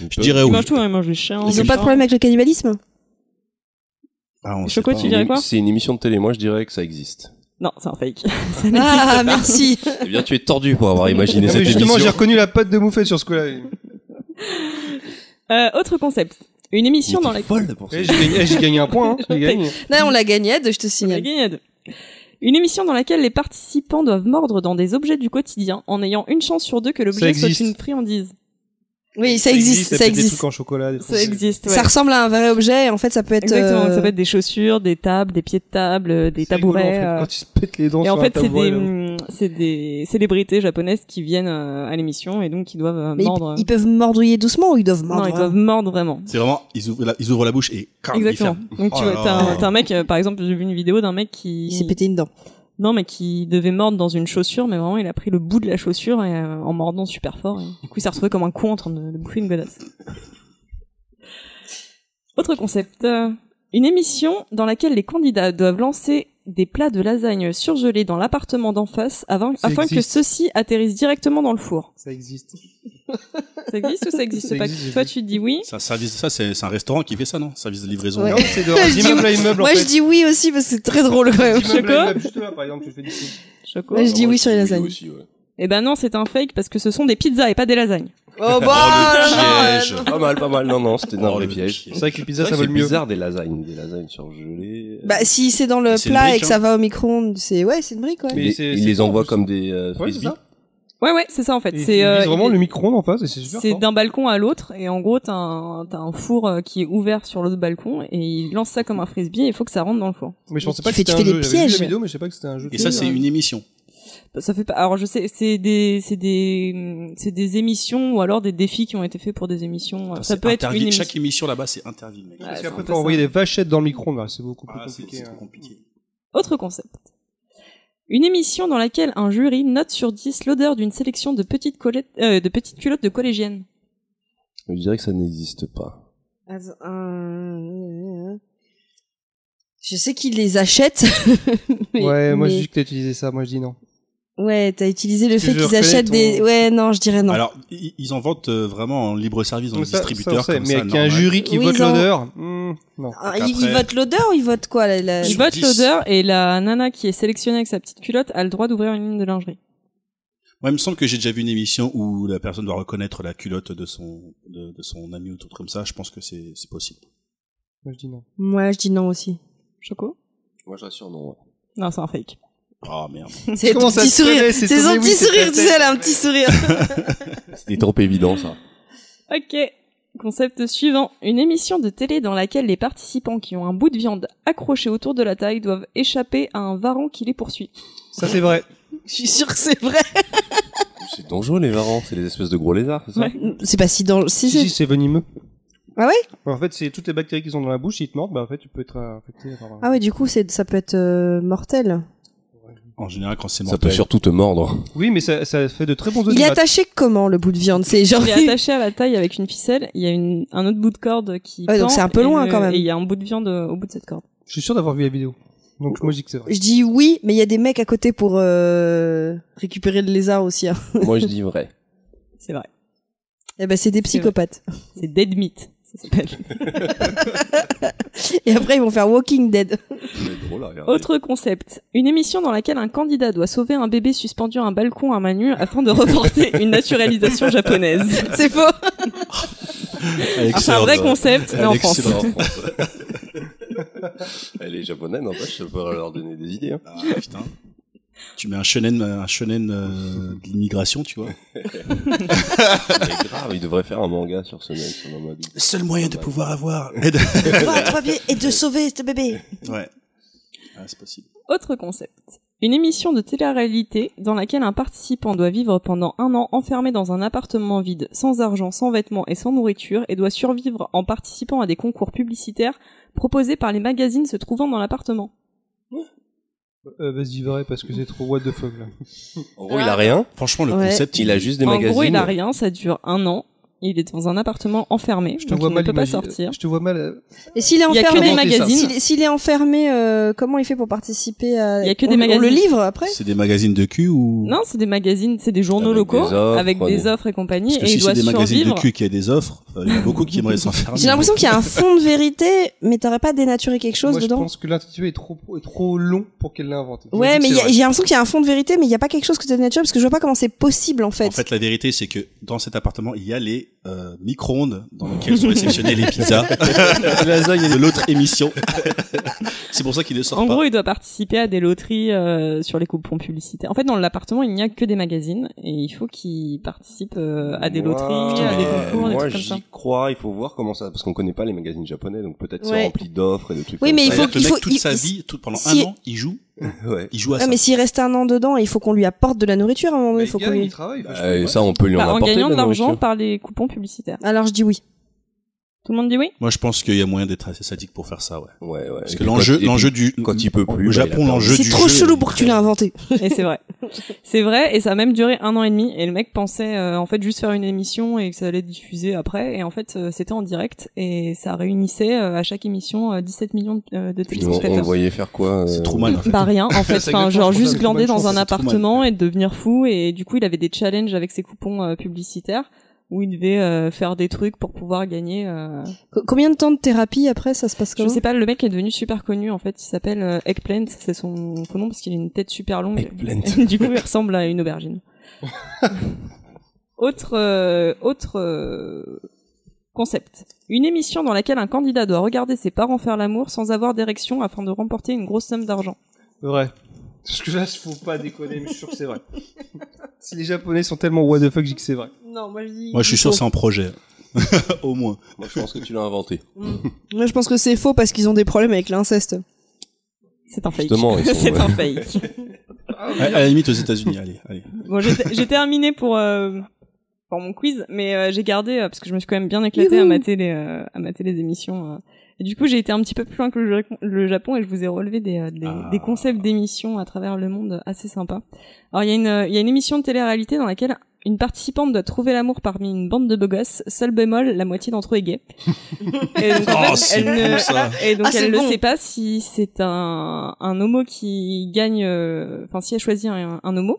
Speaker 1: Ils
Speaker 6: je dirais
Speaker 7: Ils
Speaker 6: oui.
Speaker 7: mangent tout, hein, ils mangent des chiens.
Speaker 5: Ils ont pas de problème avec le cannibalisme
Speaker 6: Ah, on sait
Speaker 7: Choco,
Speaker 6: pas,
Speaker 7: tu dirais quoi
Speaker 1: C'est une émission de télé. Moi, je dirais que ça existe.
Speaker 7: Non, c'est un fake. Ça n'existe
Speaker 5: Ah,
Speaker 7: pas.
Speaker 5: merci.
Speaker 1: Eh bien, tu es tordu pour avoir imaginé
Speaker 2: Ah,
Speaker 1: cette
Speaker 2: Justement, j'ai
Speaker 1: émission.
Speaker 2: reconnu la patte de moufette sur ce coup-là.
Speaker 7: Euh, autre concept. Une émission dans laquelle...
Speaker 1: folle pour ça.
Speaker 2: Eh, J'ai gagné, eh, j'ai gagné un point. Hein. J'ai gagné.
Speaker 5: Là, on l'a gagné, je te signale.
Speaker 7: gagné à deux. Une émission dans laquelle les participants doivent mordre dans des objets du quotidien en ayant une chance sur deux que l'objet soit une friandise.
Speaker 5: Oui, ça existe, ça
Speaker 2: Des
Speaker 5: existe.
Speaker 2: trucs en chocolat. Des trucs-
Speaker 7: Ça existe, ouais.
Speaker 5: Ça ressemble à un vrai objet, et en fait, ça peut être.
Speaker 7: Exactement,
Speaker 5: euh,
Speaker 7: ça peut être des chaussures, des tables, des pieds de table, euh, des
Speaker 2: C'est rigolo,
Speaker 7: tabourets.
Speaker 2: en fait,
Speaker 7: euh,
Speaker 2: Quand ils se pètent les dents
Speaker 7: Et
Speaker 2: sur
Speaker 7: en fait, c'est
Speaker 2: tabouret,
Speaker 7: des,
Speaker 2: là.
Speaker 7: c'est des célébrités japonaises qui viennent euh, à l'émission et donc qui doivent euh,
Speaker 5: mais
Speaker 7: mordre.
Speaker 5: ils, peuvent mordouiller doucement ou ils doivent mordre
Speaker 7: non, ils doivent mordre vraiment.
Speaker 6: C'est vraiment, ils ouvrent la, ils ouvrent la bouche et
Speaker 7: Exactement. Donc tu
Speaker 6: Oh
Speaker 7: vois,
Speaker 6: là
Speaker 7: t'as un, un mec, euh, par exemple, j'ai vu une vidéo d'un mec qui,
Speaker 5: Il s'est pété une dent.
Speaker 7: non mais qui devait mordre dans une chaussure, mais vraiment il a pris le bout de la chaussure et, euh, en mordant super fort. Et, du coup, il s'est retrouvé comme un con en train de, de bouffer une godasse. Autre concept. euh, Une émission dans laquelle les candidats doivent lancer des plats de lasagne surgelés dans l'appartement d'en face avant,
Speaker 2: Ça
Speaker 7: afin que ceux-ci atterrissent directement dans le four.
Speaker 2: Ça existe.
Speaker 7: Ça existe ou ça existe
Speaker 2: Ça
Speaker 7: pas
Speaker 2: existe,
Speaker 7: Toi, tu dis oui.
Speaker 6: C'est un service, ça, c'est un restaurant qui fait ça, non? Service de livraison.
Speaker 5: Ouais.
Speaker 2: C'est de
Speaker 5: Moi,
Speaker 2: fait.
Speaker 5: je dis oui aussi parce que c'est très drôle quand même.
Speaker 7: Choco.
Speaker 5: Ouais, je dis
Speaker 1: moi,
Speaker 5: oui sur les lasagnes.
Speaker 1: aussi, ouais.
Speaker 7: Eh ben non, c'est un fake parce que ce sont des pizzas et pas des lasagnes.
Speaker 5: Oh bah
Speaker 6: Oh, le
Speaker 5: non,
Speaker 6: piège.
Speaker 5: non.
Speaker 1: Pas mal, pas mal. Non, non, c'était un
Speaker 6: Oh,
Speaker 1: vrai
Speaker 6: le
Speaker 1: piège.
Speaker 6: piège.
Speaker 2: C'est vrai que les pizzas,
Speaker 1: C'est
Speaker 2: ça vaut le
Speaker 1: c'est
Speaker 2: mieux.
Speaker 1: bizarre des lasagnes, des lasagnes surgelées.
Speaker 5: Bah si c'est dans le
Speaker 6: C'est
Speaker 5: plat
Speaker 6: brique,
Speaker 5: et que ça
Speaker 6: hein.
Speaker 5: va au micro-ondes, c'est ouais, c'est une brique ouais.
Speaker 2: Mais
Speaker 1: ils
Speaker 2: c'est-
Speaker 1: ils
Speaker 2: c'est
Speaker 1: les envoient comme des euh,
Speaker 2: Ouais, c'est
Speaker 1: frisbees.
Speaker 2: ça.
Speaker 7: Ouais, ouais, c'est ça en fait. C'est euh,
Speaker 2: vraiment le micro-ondes en face et c'est super
Speaker 7: C'est d'un balcon à l'autre et en gros t'as un, t'as un four euh, qui est ouvert sur l'autre balcon et il lance ça comme un frisbee et il faut que ça rentre dans le four.
Speaker 2: Mais je pensais pas que c'était
Speaker 5: tu
Speaker 2: un
Speaker 5: fais des
Speaker 2: jeu. J'avais vu la
Speaker 5: pièges.
Speaker 2: vidéo, mais je sais pas que c'était un jeu.
Speaker 6: Et ça, c'est
Speaker 7: Oui,
Speaker 6: une émission.
Speaker 7: Ça fait pas. Alors je sais, c'est des, c'est des, c'est des émissions ou alors des défis qui ont été faits pour des émissions. Ça peut être une émission.
Speaker 6: Chaque émission là-bas, c'est Interville, mec.
Speaker 7: Ouais,
Speaker 2: Parce
Speaker 7: c'est
Speaker 2: qu'après,
Speaker 7: ça.
Speaker 2: des vachettes dans le là, c'est beaucoup plus
Speaker 6: Ah, c'est
Speaker 2: compliqué.
Speaker 6: c'est
Speaker 2: hein.
Speaker 6: compliqué.
Speaker 7: Autre concept. Une émission dans laquelle un jury note sur 10 l'odeur d'une sélection de petites, euh, de petites culottes de collégiennes.
Speaker 1: Je dirais que ça n'existe pas.
Speaker 5: Euh, Je sais qu'ils les achètent. mais-
Speaker 2: Ouais, moi je dis que t'as utilisé ça, moi je dis non.
Speaker 5: Ouais, t'as utilisé le fait
Speaker 2: je
Speaker 5: qu'ils achètent
Speaker 2: ton-
Speaker 5: des. Ouais, non, je dirais non.
Speaker 6: Alors, ils en vendent euh, vraiment en libre service dans les
Speaker 2: Ça- ça,
Speaker 6: distributeurs.
Speaker 2: on sait,
Speaker 6: comme
Speaker 2: mais
Speaker 6: ça,
Speaker 2: avec un
Speaker 6: normal.
Speaker 2: jury qui
Speaker 5: Oui,
Speaker 2: vote l'odeur. hmm, non.
Speaker 5: Ah,
Speaker 6: Donc
Speaker 5: ils,
Speaker 6: après-
Speaker 5: votent l'odeur ou ils votent quoi la, la-
Speaker 7: Ils votent
Speaker 6: 10.
Speaker 7: l'odeur et la nana qui est sélectionnée avec sa petite culotte a le droit d'ouvrir une ligne de lingerie.
Speaker 6: Moi, il me semble que j'ai déjà vu une émission où la personne doit reconnaître la culotte de son de, de son ami ou tout comme ça. Je pense que c'est c'est possible.
Speaker 2: Moi, je dis non.
Speaker 5: Moi, je dis non aussi.
Speaker 7: Choco?
Speaker 1: Moi, j'assure non. ouais.
Speaker 7: Non, c'est un fake.
Speaker 6: Ah merde.
Speaker 5: C'est ton petit sourire.
Speaker 2: c'est
Speaker 5: son petit sourire, tu sais, elle a un petit sourire.
Speaker 1: C'était trop évident, ça.
Speaker 7: Ok. Concept suivant. Une émission de télé dans laquelle les participants qui ont un bout de viande accroché autour de la taille doivent échapper à un varan qui les poursuit.
Speaker 2: Ça, c'est vrai.
Speaker 5: Je suis sûre que c'est vrai.
Speaker 1: C'est dangereux, les varans. C'est les espèces de gros lézards, c'est ça
Speaker 7: Ouais.
Speaker 5: C'est pas si dans. Si,
Speaker 2: Si,
Speaker 5: c'est-
Speaker 2: si, c'est venimeux.
Speaker 5: Ah ouais?
Speaker 2: En fait, c'est toutes les bactéries qui sont dans la bouche, ils te mordent, bah en fait, tu peux être euh, infecté par.
Speaker 5: Ah ouais, du coup, c'est ça peut être euh, mortel.
Speaker 6: En général, quand c'est
Speaker 1: Ça
Speaker 6: mortel.
Speaker 1: peut surtout te mordre.
Speaker 2: Oui, mais ça, ça fait de très bons
Speaker 5: Il est attaché comment le bout de viande? C'est genre.
Speaker 7: Il est attaché à la taille avec une ficelle. Il y a une, un autre bout de corde qui.
Speaker 5: Ouais, donc c'est un peu loin,
Speaker 7: le-
Speaker 5: quand même.
Speaker 7: Et il y a un bout de viande euh, au bout de cette corde.
Speaker 2: Je suis sûr d'avoir vu la vidéo. Donc moi, je dis que c'est vrai.
Speaker 5: Je dis oui, mais il y a des mecs à côté pour euh, récupérer le lézard aussi. Hein.
Speaker 1: Moi, je dis vrai.
Speaker 7: C'est vrai.
Speaker 5: Eh ben, c'est des psychopathes.
Speaker 7: C'est Dead Meat. Ça s'appelle.
Speaker 5: Et après, ils vont faire Walking Dead.
Speaker 1: C'est drôle à regarder.
Speaker 7: Autre concept. Une émission dans laquelle un candidat doit sauver un bébé suspendu à un balcon à main nue afin de reporter une naturalisation japonaise.
Speaker 5: C'est faux.
Speaker 7: C'est un vrai concept, mais en France.
Speaker 1: Elle est japonaise, n'empêche, ça pourrait leur donner des idées. Hein.
Speaker 6: Ah, putain. Tu mets un shonen, un shonen euh, de l'immigration, tu vois.
Speaker 1: Grave, ils devraient faire un manga sur ce mec.
Speaker 6: seul moyen de pouvoir avoir. et de-
Speaker 5: et de sauver ce bébé.
Speaker 6: ouais. Ah, c'est possible.
Speaker 7: Autre concept. Une émission de télé-réalité dans laquelle un participant doit vivre pendant un an enfermé dans un appartement vide, sans argent, sans vêtements et sans nourriture, et doit survivre en participant à des concours publicitaires proposés par les magazines se trouvant dans l'appartement.
Speaker 2: Euh, Vas-y, vrai, parce que c'est trop what the fuck là.
Speaker 1: En gros, il a rien.
Speaker 6: Franchement, le
Speaker 5: Ouais.
Speaker 6: concept,
Speaker 1: Il a juste des
Speaker 7: en
Speaker 1: magazines.
Speaker 7: gros, il a rien, ça dure un an. Il est dans un appartement enfermé,
Speaker 2: Je te
Speaker 7: donc
Speaker 2: vois
Speaker 7: il ne
Speaker 2: mal
Speaker 7: peut pas sortir.
Speaker 2: Je te vois mal. euh,
Speaker 5: Et s'il est enfermé, s'il est- s'il est enfermé, euh, comment il fait pour participer à
Speaker 7: Il y a que
Speaker 5: on,
Speaker 7: des
Speaker 5: on
Speaker 7: magazines.
Speaker 5: le livre après
Speaker 6: c'est des magazines de cul ou
Speaker 7: Non, c'est des magazines, c'est des journaux
Speaker 1: Avec
Speaker 7: locaux
Speaker 1: des offres,
Speaker 7: avec des offres et compagnie,
Speaker 6: Parce que
Speaker 7: et
Speaker 6: si
Speaker 7: il
Speaker 6: c'est
Speaker 7: doit
Speaker 6: des magazines de cul qui a des offres, euh, il y en a beaucoup qui aimeraient s'en faire.
Speaker 5: J'ai l'impression qu'il y a un fond de vérité, mais t'aurais pas dénaturé quelque chose
Speaker 2: Moi, je
Speaker 5: dedans
Speaker 2: pense que l'intitulé est trop, est trop long pour qu'elle l'ait inventé.
Speaker 5: Ouais, mais j'ai l'impression qu'il y a un fond de vérité, mais il y a pas quelque chose que t'as dénaturé parce que je vois pas comment c'est possible en fait.
Speaker 6: En fait, la vérité, c'est que dans cet appartement, il y a les euh, micro-ondes dans lesquels sont réceptionnées les pizzas. de l'autre émission. c'est pour ça qu'il ne sort
Speaker 7: En
Speaker 6: pas.
Speaker 7: gros, il doit participer à des loteries euh, sur les coupons publicitaires. En fait, dans l'appartement, il n'y a que des magazines et il faut qu'il participe euh, à des
Speaker 1: Moi,
Speaker 7: loteries, à des concours, des
Speaker 1: Moi,
Speaker 7: trucs comme ça.
Speaker 1: j'y crois. Il faut voir comment ça, parce qu'on connaît pas les magazines japonais, donc peut-être
Speaker 5: Ouais.
Speaker 1: c'est rempli d'offres et de trucs.
Speaker 5: Oui,
Speaker 1: comme
Speaker 5: mais il
Speaker 1: ça.
Speaker 5: faut-
Speaker 6: que le mec, toute
Speaker 5: il-
Speaker 6: sa
Speaker 5: il-
Speaker 6: vie, tout, pendant
Speaker 5: si-
Speaker 6: un an, il joue.
Speaker 1: Ouais.
Speaker 6: Il joue à
Speaker 5: Ouais,
Speaker 6: ça.
Speaker 5: mais s'il reste un an dedans, il faut qu'on lui apporte de la nourriture à un moment il faut qu'on lui.
Speaker 2: il travaille.
Speaker 1: Bah, et ça, on peut lui en
Speaker 7: Bah, en
Speaker 1: apporter.
Speaker 7: gagnant de
Speaker 1: la
Speaker 7: l'argent
Speaker 1: nourriture.
Speaker 7: par les coupons publicitaires.
Speaker 5: Alors je dis oui.
Speaker 7: Tout le monde dit oui?
Speaker 6: Moi, je pense qu'il y a moyen d'être assez sadique pour faire ça, ouais.
Speaker 1: Ouais, ouais.
Speaker 6: Parce que l'enjeu, l'enjeu du,
Speaker 1: quand il peut plus,
Speaker 6: au
Speaker 1: bah,
Speaker 6: Japon, l'enjeu
Speaker 5: C'est
Speaker 6: du
Speaker 5: trop
Speaker 6: jeu
Speaker 5: chelou pour que tu l'aies inventé.
Speaker 7: Et c'est vrai. C'est vrai, et ça a même duré un an et demi. Et le mec pensait euh, en fait juste faire une émission et que ça allait être diffusé après. Et en fait, euh, c'était en direct et ça réunissait euh, à chaque émission euh, 17 millions de, euh, de
Speaker 1: Puis on, on
Speaker 7: téléspectateurs.
Speaker 1: voyait faire quoi
Speaker 6: C'est
Speaker 1: euh,
Speaker 6: trop mal, en fait.
Speaker 7: Bah rien, en fait.
Speaker 2: C'est
Speaker 7: Enfin, genre juste glander dans un
Speaker 6: c'est
Speaker 7: appartement et devenir fou. Et du coup, il avait des challenges avec ses coupons euh, publicitaires où il devait euh, faire des trucs pour pouvoir gagner. euh,
Speaker 5: Co- Combien de temps de thérapie après ça se passe
Speaker 7: Je
Speaker 5: comment
Speaker 7: sais pas, le mec est devenu super connu en fait. Il s'appelle euh, Eggplant, c'est son nom parce qu'il a une tête super longue.
Speaker 1: Eggplant.
Speaker 7: du coup, il ressemble à une aubergine. autre euh, autre euh, concept. Une émission dans laquelle un candidat doit regarder ses parents faire l'amour sans avoir d'érection afin de remporter une grosse somme d'argent.
Speaker 2: Vrai. Parce que là, faut pas déconner, mais je suis sûr que c'est vrai. si les Japonais sont tellement what the fuck, je dis que c'est vrai.
Speaker 5: Non, moi je dis.
Speaker 6: Moi, je suis sûr que c'est un projet. Au moins.
Speaker 1: Moi, je pense que tu l'as inventé.
Speaker 5: Moi je pense que c'est faux parce qu'ils ont des problèmes avec l'inceste.
Speaker 7: C'est un fake.
Speaker 1: Justement, ils sont-
Speaker 7: c'est un fake.
Speaker 6: À, à la limite, aux États-Unis, allez, allez.
Speaker 7: Bon, j'ai j'ai terminé pour euh, pour mon quiz, mais euh, j'ai gardé euh, parce que je me suis quand même bien éclatée à
Speaker 5: Youhou.
Speaker 7: mater les euh, à mater les émissions. euh. Et du coup, j'ai été un petit peu plus loin que le, Ja- le Japon et je vous ai relevé des euh, des,
Speaker 6: Ah.
Speaker 7: des concepts d'émissions à travers le monde assez sympas. Alors, il y a une euh, il y a une émission de télé-réalité dans laquelle une participante doit trouver l'amour parmi une bande de beaux gosses. Seul bémol, la moitié d'entre eux est gay. et donc, en
Speaker 6: Oh,
Speaker 7: fait,
Speaker 6: c'est
Speaker 7: elle
Speaker 6: bon,
Speaker 7: ne,
Speaker 6: ça.
Speaker 7: et donc
Speaker 5: Ah,
Speaker 7: elle ne
Speaker 5: bon.
Speaker 7: sait pas si c'est un, un homo qui gagne, euh, enfin si elle choisit un, un homo,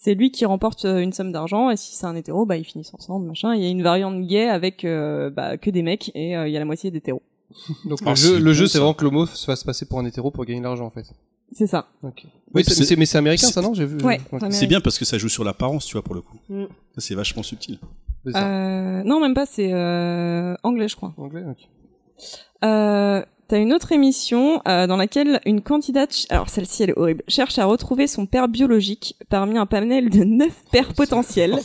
Speaker 7: c'est lui qui remporte euh, une somme d'argent et si c'est un hétéro, bah ils finissent ensemble, machin. Il y a une variante gay avec euh, bah, que des mecs et euh, il y a la moitié d'hétéros.
Speaker 2: Donc
Speaker 6: Ah,
Speaker 2: le jeu,
Speaker 6: c'est
Speaker 2: le jeu, c'est vraiment que l'homo se fasse passer pour un hétéro pour gagner de l'argent en fait.
Speaker 7: C'est ça.
Speaker 2: Oui, c'est-
Speaker 6: c'est-
Speaker 2: c'est- mais c'est américain
Speaker 6: c'est-
Speaker 2: ça non? J'ai vu.
Speaker 7: Ouais.
Speaker 2: Ouais.
Speaker 7: ça
Speaker 6: C'est bien parce que ça joue sur l'apparence, tu vois, pour le coup.
Speaker 5: Mm.
Speaker 6: Ça, c'est vachement subtil.
Speaker 2: C'est ça.
Speaker 7: Euh, non, même pas, c'est euh, anglais, je crois.
Speaker 2: Anglais, ok.
Speaker 7: Euh, T'as une autre émission euh, dans laquelle une candidate, ch- alors celle-ci elle est horrible, cherche à retrouver son père biologique parmi un panel de neuf pères potentiels.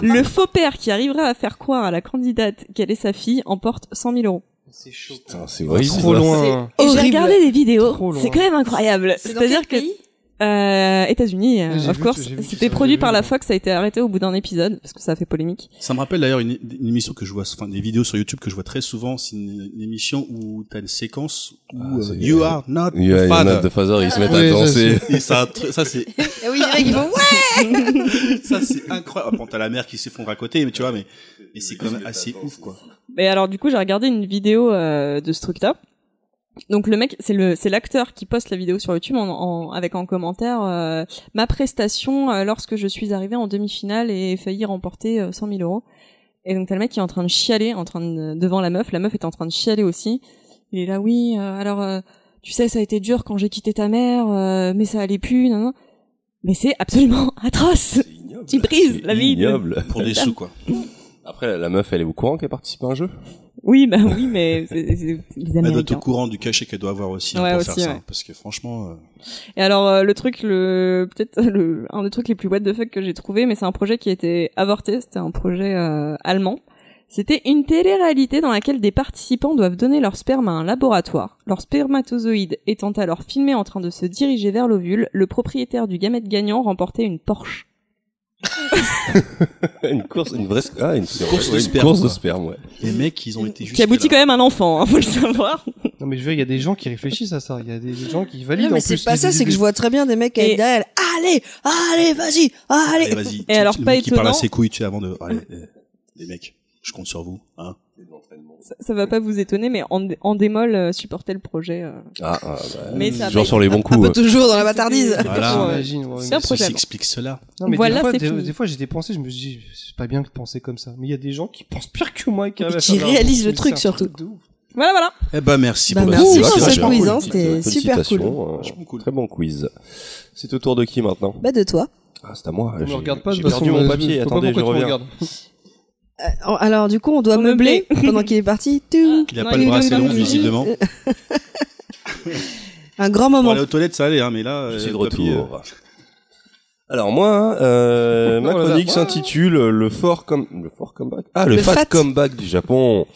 Speaker 7: Le faux père qui arrivera à faire croire à la candidate qu'elle est sa fille emporte 100 000 euros.
Speaker 2: C'est chaud.
Speaker 1: Putain, c'est.
Speaker 2: Trop loin.
Speaker 7: Et j'ai regardé des vidéos, c'est quand même incroyable. C'est-à-dire que euh, États-Unis, euh, of
Speaker 2: vu-
Speaker 7: course, c'était produit par la. Fox, ça a été arrêté au bout d'un épisode parce que ça a fait polémique.
Speaker 6: Ça me rappelle d'ailleurs une, une émission que je vois, enfin des vidéos sur YouTube que je vois très souvent. C'est une, une émission où t'as une séquence où
Speaker 1: Ah,
Speaker 6: euh, You are not
Speaker 1: Yeah,
Speaker 6: the
Speaker 1: y en a
Speaker 6: father.
Speaker 1: de father, ils se mettent
Speaker 2: Oui,
Speaker 1: à danser.
Speaker 6: Et ça, ça c'est,
Speaker 5: Ah oui, ils font ouais
Speaker 6: ça c'est incroyable. Bon, t'as la mère qui s'effondre à côté, mais tu vois, mais, mais c'est quand même assez ouf, quoi.
Speaker 7: Et alors du coup, j'ai regardé une vidéo euh, de ce truc-là. Donc le mec, c'est le c'est l'acteur qui poste la vidéo sur YouTube en, en- avec en commentaire euh, ma prestation euh, lorsque je suis arrivé en demi-finale et failli remporter euh, 100 000 euros. Et donc t'as le mec qui est en train de chialer, en train de, devant la meuf. La meuf est en train de chialer aussi. Il est là, oui. euh, alors euh, tu sais, ça a été dur quand j'ai quitté ta mère, euh, mais ça allait plus. Non, non. Mais c'est absolument atroce.
Speaker 1: C'est ignoble.
Speaker 7: Tu brises
Speaker 1: C'est
Speaker 7: la vie de-
Speaker 1: ignoble.
Speaker 6: Pour des sous, quoi.
Speaker 1: Après, la meuf, elle est au courant qu'elle participe à un jeu?
Speaker 7: Oui, bah oui, mais c'est c'est- c'est les
Speaker 6: Elle doit être
Speaker 7: Américains.
Speaker 6: au courant du cachet qu'elle doit avoir aussi hein,
Speaker 7: Ouais,
Speaker 6: pour
Speaker 7: aussi,
Speaker 6: faire ça. Parce que franchement, euh,
Speaker 7: Et alors euh, le truc, le peut-être le un des trucs les plus what the fuck que j'ai trouvé, mais c'est un projet qui a été avorté. C'était un projet euh, allemand. C'était une télé-réalité dans laquelle des participants doivent donner leur sperme à un laboratoire. Leur spermatozoïde étant alors filmé en train de se diriger vers l'ovule, le propriétaire du gamète gagnant remportait une Porsche.
Speaker 1: Une course, une vraie, ah, une,
Speaker 6: course de
Speaker 1: ouais, une
Speaker 6: sperme,
Speaker 1: course de sperme, ouais.
Speaker 6: les mecs, ils ont été juste.
Speaker 7: Qui aboutit quand même à un enfant, hein, faut le savoir.
Speaker 2: Non mais je veux, il y a des gens qui réfléchissent à ça. Il y a des gens qui valident.
Speaker 5: Non, mais c'est pas ça, c'est que je vois très bien des mecs avec derrière. Allez, allez, vas-y, allez.
Speaker 6: Allez, vas-y.
Speaker 7: Et alors, pas
Speaker 6: mec qui parle à
Speaker 7: étonnant-
Speaker 6: ses couilles, tu sais, avant de. Allez, euh, les mecs, je compte sur vous, hein.
Speaker 7: Ça, ça va pas vous étonner, mais en, en démol euh, supportait le projet. euh.
Speaker 1: Ah, ah, bah,
Speaker 7: Mais ça
Speaker 1: genre
Speaker 7: va-
Speaker 1: sur les bons
Speaker 5: Un
Speaker 1: coups.
Speaker 5: peu toujours dans la bâtardise.
Speaker 6: Voilà.
Speaker 2: J'imagine, ouais,
Speaker 7: C'est un projet
Speaker 6: explique cela.
Speaker 2: Non, mais
Speaker 7: Voilà,
Speaker 2: des fois, des, des fois, j'ai dépensé, je me dis, c'est pas bien de penser comme ça. Mais il y a des gens qui pensent pire que moi et qui, leur-
Speaker 5: réalisent le truc, surtout.
Speaker 7: Voilà, voilà.
Speaker 6: Eh ben, merci
Speaker 5: Bah,
Speaker 6: pour
Speaker 5: merci pour ce
Speaker 6: Vachement
Speaker 5: quiz, hein, c'était super cool.
Speaker 1: euh,
Speaker 6: cool.
Speaker 1: Très bon quiz. C'est au tour de qui maintenant?
Speaker 5: Bah de toi.
Speaker 1: Ah, c'est à moi.
Speaker 2: On me regarde pas,
Speaker 1: J'ai
Speaker 2: toute
Speaker 1: perdu mon
Speaker 2: je-
Speaker 1: papier.
Speaker 2: je
Speaker 1: Attendez, je reviens.
Speaker 5: Euh, alors du coup, on doit meubler
Speaker 7: meubler.
Speaker 5: pendant qu'il est parti. Tout.
Speaker 6: Il a
Speaker 7: Non,
Speaker 6: pas le bras assez long, visiblement.
Speaker 5: Un grand
Speaker 6: Pour
Speaker 5: moment.
Speaker 6: aller aux toilettes, ça allait, hein, mais là,
Speaker 1: Je
Speaker 6: euh,
Speaker 1: suis de retour. Alors moi, euh, ma chronique s'intitule le fort comme le fort comeback. Ah, le,
Speaker 5: Le
Speaker 1: fat,
Speaker 5: fat.
Speaker 1: comeback du Japon.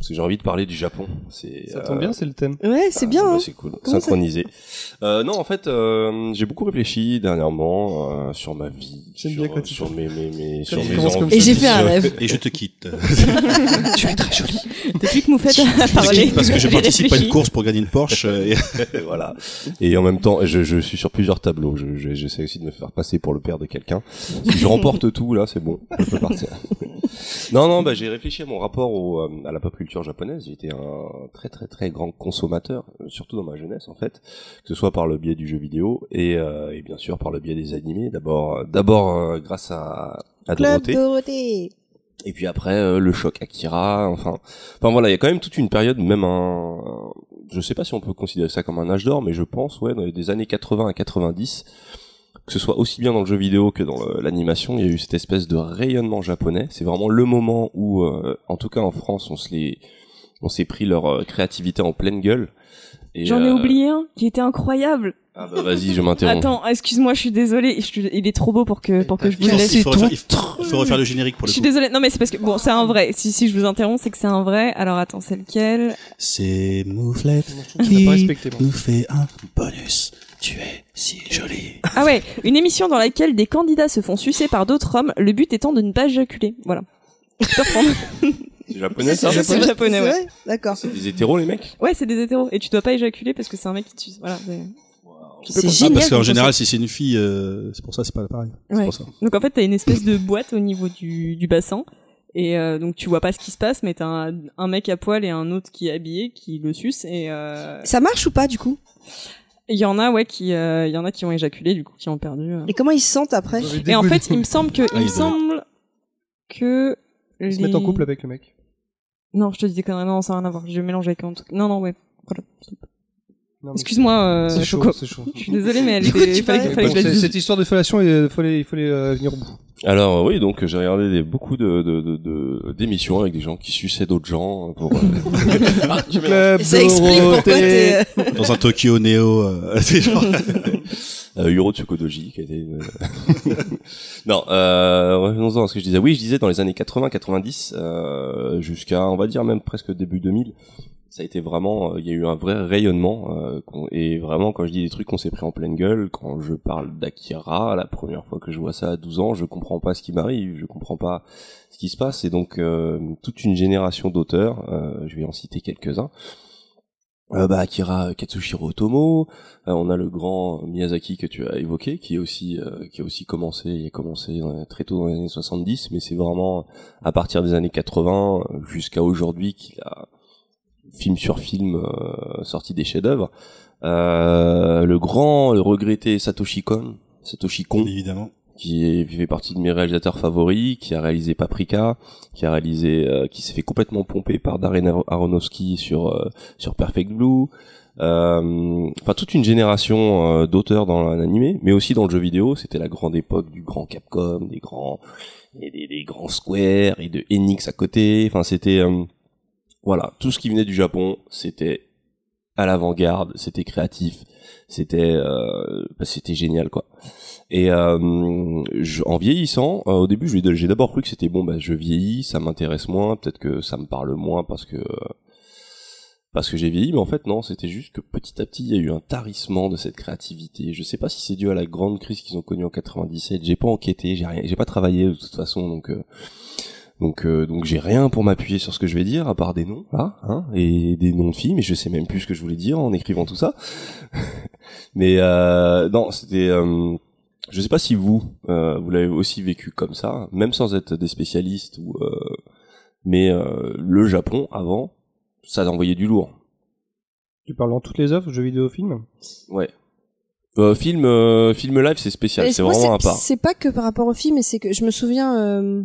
Speaker 1: Parce que j'ai envie de parler du Japon. C'est
Speaker 2: Ça
Speaker 1: euh,
Speaker 2: tombe bien, c'est le thème.
Speaker 5: Ouais, c'est
Speaker 1: ah,
Speaker 5: bien.
Speaker 1: bah,
Speaker 5: hein.
Speaker 1: c'est cool,
Speaker 5: Comment
Speaker 1: synchronisé. Euh, non, en fait, euh, j'ai beaucoup réfléchi dernièrement euh, sur ma vie,
Speaker 2: J'aime
Speaker 1: sur,
Speaker 2: bien quand tu
Speaker 1: sur mes, mes, mes, sur mes envies.
Speaker 5: Et j'ai fait un rêve.
Speaker 6: Et je te quitte.
Speaker 5: Tu es très jolie.
Speaker 7: Depuis que Moufette a parlé.
Speaker 6: parce que je participe à une course pour gagner une Porsche. euh, et-
Speaker 1: voilà. Et en même temps, je, je suis sur plusieurs tableaux. Je- je- J'essaie aussi de me faire passer pour le père de quelqu'un. Si je remporte tout, là, c'est bon. Je peux partir. non, non, bah, j'ai réfléchi à mon rapport au, euh, à la pop culture japonaise. J'ai été un très, très, très grand consommateur, euh, surtout dans ma jeunesse, en fait. Que ce soit par le biais du jeu vidéo et, euh, et bien sûr par le biais des animés. D'abord, d'abord, euh, grâce à, à
Speaker 5: Club
Speaker 1: Dorothée.
Speaker 5: Dorothée.
Speaker 1: Et puis après euh, le choc Akira, enfin, enfin voilà, il y a quand même toute une période, même un, je sais pas si on peut considérer ça comme un âge d'or, mais je pense ouais, dans les des années 80 à 90, que ce soit aussi bien dans le jeu vidéo que dans l'animation, il y a eu cette espèce de rayonnement japonais. C'est vraiment le moment où, euh, en tout cas en France, on se les, on s'est pris leur euh, créativité en pleine gueule.
Speaker 7: J'en ai
Speaker 1: euh,
Speaker 7: oublié un qui était incroyable.
Speaker 1: Ah bah vas-y, je m'interromps.
Speaker 7: Attends, excuse-moi, je suis désolée. Je suis- Il est trop beau pour que pour que je vous le
Speaker 6: Il
Speaker 7: laisse.
Speaker 6: faut, refaire, il faut- il faut refaire le générique pour
Speaker 7: Je
Speaker 6: le
Speaker 7: suis
Speaker 6: coup.
Speaker 7: désolée. Non mais c'est parce que bon, c'est un vrai. Si si je vous interromps, c'est que c'est un vrai. Alors attends, c'est lequel?
Speaker 6: C'est Mouflette
Speaker 2: je moi.
Speaker 6: nous fait un bonus. Tu es si jolie.
Speaker 7: Ah ouais, une émission dans laquelle des candidats se font sucer par d'autres hommes, le but étant de ne pas éjaculer. Voilà.
Speaker 1: C'est japonais ça
Speaker 7: c'est japonais,
Speaker 5: C'est
Speaker 7: ouais.
Speaker 5: D'accord.
Speaker 1: C'est des hétéros les mecs?
Speaker 7: Ouais, c'est des hétéros et tu dois pas éjaculer parce que c'est un mec qui te suce. Voilà. c'est-
Speaker 5: C'est
Speaker 6: Ah,
Speaker 5: génial.
Speaker 6: parce qu'en général, si c'est une fille, euh, c'est pour ça, c'est pas pareil.
Speaker 7: Ouais.
Speaker 6: pour ça.
Speaker 7: Donc en fait, t'as une espèce de boîte au niveau du, du bassin. Et euh, donc tu vois pas ce qui se passe, mais t'as un, un mec à poil et un autre qui est habillé qui le suce. Et euh.
Speaker 5: Ça marche ou pas du coup?
Speaker 7: Il y en a, ouais, qui, euh, il y en a qui ont éjaculé, du coup, qui ont perdu. euh.
Speaker 5: Et comment ils se sentent après
Speaker 7: Et en fait, il me semble que, il
Speaker 6: ils
Speaker 7: me semble que
Speaker 2: Ils se mettent en couple avec le mec.
Speaker 7: Non, je te dis des conneries. Non, ça n'a rien à voir. Je mélange avec un truc. Non, non, ouais. Voilà. Excuse-moi, euh,
Speaker 2: C'est chaud,
Speaker 7: Choco. Je suis désolée, mais elle
Speaker 5: Du coup,
Speaker 7: était,
Speaker 5: tu
Speaker 7: il fallait,
Speaker 5: parlais-
Speaker 7: il fallait
Speaker 2: Bon,
Speaker 7: que je la
Speaker 2: c'est-
Speaker 7: dise.
Speaker 2: cette histoire de fellation, il fallait, il fallait euh, venir au bout.
Speaker 1: Alors euh, oui, donc j'ai regardé des, beaucoup de de- de- de- d'émissions avec des gens qui suçaient d'autres gens pour. euh, Ah.
Speaker 2: Club
Speaker 5: Ça explique pourquoi
Speaker 2: Dorothée.
Speaker 5: t'es. euh,
Speaker 6: Dans un Tokyo Néo, euh, c'est genre...
Speaker 1: euh, Yuro Tsukodoji qui a été une... non euh, revenons-en à ce que je disais oui je disais dans les années 80 90 euh, jusqu'à on va dire même presque début 2000 ça a été vraiment euh, il y a eu un vrai rayonnement euh, et vraiment quand je dis des trucs qu'on s'est pris en pleine gueule quand je parle d'Akira la première fois que je vois ça à 12 ans je comprends pas ce qui m'arrive je comprends pas ce qui se passe et donc euh, toute une génération d'auteurs euh, je vais en citer quelques-uns. Euh, bah, Akira Katsushiro Otomo, euh, on a le grand Miyazaki que tu as évoqué, qui est aussi qui a aussi commencé, il a commencé très tôt dans les années 70, mais c'est vraiment à partir des années 80 euh, jusqu'à aujourd'hui qu'il a film sur film euh, sorti des chefs-d'œuvre. Euh, le grand, le regretté Satoshi Kon, Satoshi Kon,
Speaker 6: Évidemment.
Speaker 1: qui est- qui fait partie de mes réalisateurs favoris, qui a réalisé Paprika, qui a réalisé, euh, qui s'est fait complètement pomper par Darren Aro- Aronofsky sur euh, sur Perfect Blue. Euh, Enfin, toute une génération euh, d'auteurs dans l'animé, mais aussi dans le jeu vidéo. C'était la grande époque du grand Capcom, des grands, et des, des grands Square et de Enix à côté. Enfin, c'était euh, voilà, tout ce qui venait du Japon, c'était à l'avant-garde, c'était créatif, c'était euh, bah, c'était génial quoi. Et euh, en vieillissant, euh, au début, j'ai d'abord cru que c'était bon, bah, je vieillis, ça m'intéresse moins, peut-être que ça me parle moins parce que parce que j'ai vieilli, mais en fait non, c'était juste que petit à petit, il y a eu un tarissement de cette créativité. Je sais pas si c'est dû à la grande crise qu'ils ont connue en 97. J'ai pas enquêté, j'ai rien, j'ai pas travaillé de toute façon, donc euh, donc euh, donc j'ai rien pour m'appuyer sur ce que je vais dire à part des noms là, hein, et des noms de filles, mais je sais même plus ce que je voulais dire en écrivant tout ça. mais euh, non, c'était euh, je sais pas si vous, euh, vous l'avez aussi vécu comme ça, même sans être des spécialistes ou, euh, mais euh, le Japon avant, ça envoyait du lourd.
Speaker 2: Tu parles dans toutes les œuvres, jeux vidéo, films?
Speaker 1: Ouais. Euh, film, euh, film live, c'est spécial, c'est vraiment à part.
Speaker 5: C'est pas que par rapport au film, mais c'est que je me souviens, euh,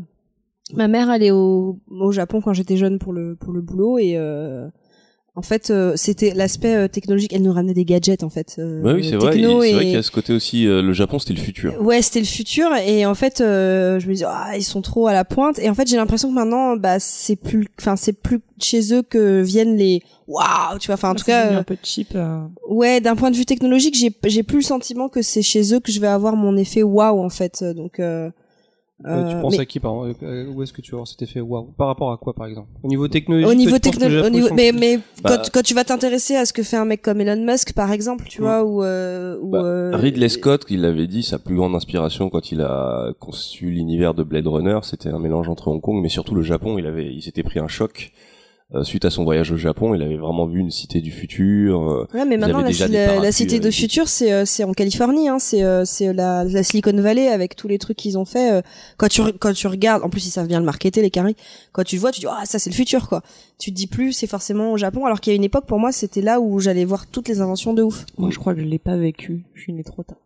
Speaker 5: ma mère allait au, au Japon quand j'étais jeune pour le pour le boulot et euh, en fait euh, c'était l'aspect euh, technologique. Elle nous ramenait des gadgets en fait. euh,
Speaker 1: Ouais, oui, c'est vrai.
Speaker 5: techno
Speaker 1: et C'est vrai qu'il y a ce côté aussi. euh, le Japon, c'était le futur.
Speaker 5: Ouais, c'était le futur et en fait euh, je me disais ah ils sont trop à la pointe et en fait j'ai l'impression que maintenant bah c'est plus enfin c'est plus chez eux que viennent les waouh tu vois enfin en tout cas
Speaker 7: un peu cheap.
Speaker 5: ouais d'un point de vue technologique j'ai j'ai plus le sentiment que c'est chez eux que je vais avoir mon effet waouh en fait donc euh,
Speaker 2: Euh, Tu
Speaker 5: euh,
Speaker 2: penses
Speaker 5: mais-
Speaker 2: à qui par exemple Euh, Où est-ce que tu vas avoir cet effet waouh Par rapport à quoi par exemple? Au niveau technologique
Speaker 5: au niveau
Speaker 2: toi, tu penses que
Speaker 5: techno
Speaker 2: le
Speaker 5: au niveau mais mais
Speaker 1: Bah-
Speaker 5: quand, quand tu vas t'intéresser à ce que fait un mec comme Elon Musk par exemple tu
Speaker 2: Mm.
Speaker 5: vois ou euh, ou
Speaker 1: Bah,
Speaker 5: euh,
Speaker 1: Ridley Scott, il l'avait dit, sa plus grande inspiration quand il a conçu l'univers de Blade Runner, c'était un mélange entre Hong Kong, mais surtout le Japon. Il avait, il s'était pris un choc euh, suite à son voyage au Japon. Il avait vraiment vu une cité du futur. euh,
Speaker 5: Ouais, mais maintenant la,
Speaker 1: déjà des
Speaker 5: la- la
Speaker 1: parapluies
Speaker 5: cité de futur, c'est euh, c'est en Californie, hein, c'est euh, c'est la, la Silicon Valley avec tous les trucs qu'ils ont fait. euh, quand tu quand tu regardes, en plus ils savent bien le marketer les caries. Quand tu le vois, tu dis ah ça c'est le futur quoi. Tu te dis plus c'est forcément au Japon, alors qu'il y a une époque pour moi c'était là où j'allais voir toutes les inventions de ouf.
Speaker 7: Moi, je crois que je l'ai pas vécu. Je suis née trop tard.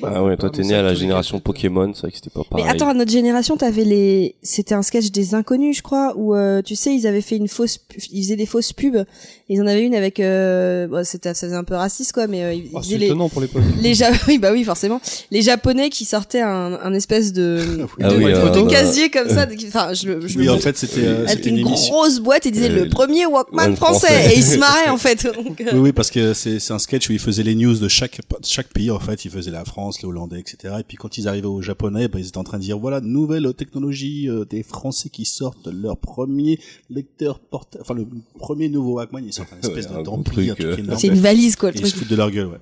Speaker 1: Bah ouais, toi
Speaker 2: Ah,
Speaker 1: t'es né à la
Speaker 2: les
Speaker 1: génération
Speaker 2: gars,
Speaker 1: Pokémon, c'est vrai que c'était pas pareil.
Speaker 5: Mais attends, à notre génération, t'avais les, c'était un sketch des inconnus, je crois, où euh, tu sais, ils avaient fait une fausse, ils faisaient des fausses pubs. Ils en avaient une avec, euh... bon, c'était, ça faisait un peu raciste quoi, mais euh, ils
Speaker 2: Ah,
Speaker 5: faisaient les,
Speaker 2: étonnant pour l'époque.
Speaker 5: les ja... oui bah oui forcément les japonais qui sortaient un, un espèce de
Speaker 6: Oui,
Speaker 5: de,
Speaker 1: Ah oui,
Speaker 5: de-
Speaker 1: euh,
Speaker 5: de
Speaker 1: bah,
Speaker 5: casier comme ça de- enfin je, le- je
Speaker 6: Oui, en fait, c'était euh,
Speaker 5: avec
Speaker 6: c'était
Speaker 5: une,
Speaker 6: une
Speaker 5: grosse boîte et disait
Speaker 1: Euh,
Speaker 5: le premier Walkman français.
Speaker 1: français.
Speaker 5: et ils se marraient en fait Donc, euh,
Speaker 6: Oui, oui, parce que c'est c'est un sketch où ils faisaient les news de chaque de chaque pays. En fait, ils faisaient la France, les Hollandais, etc. Et puis quand ils arrivaient aux Japonais, ben, ils étaient en train de dire voilà nouvelle technologie euh, des Français qui sortent leur premier lecteur portable, enfin le premier nouveau Walkman. Ils sortent un espèce
Speaker 1: Ouais, un
Speaker 6: de
Speaker 1: gros
Speaker 6: d'ampli, un
Speaker 1: truc,
Speaker 6: truc
Speaker 1: euh.
Speaker 6: énorme.
Speaker 5: c'est une valise quoi le
Speaker 6: Et ils se
Speaker 5: truc
Speaker 6: foutent de leur gueule. Ouais.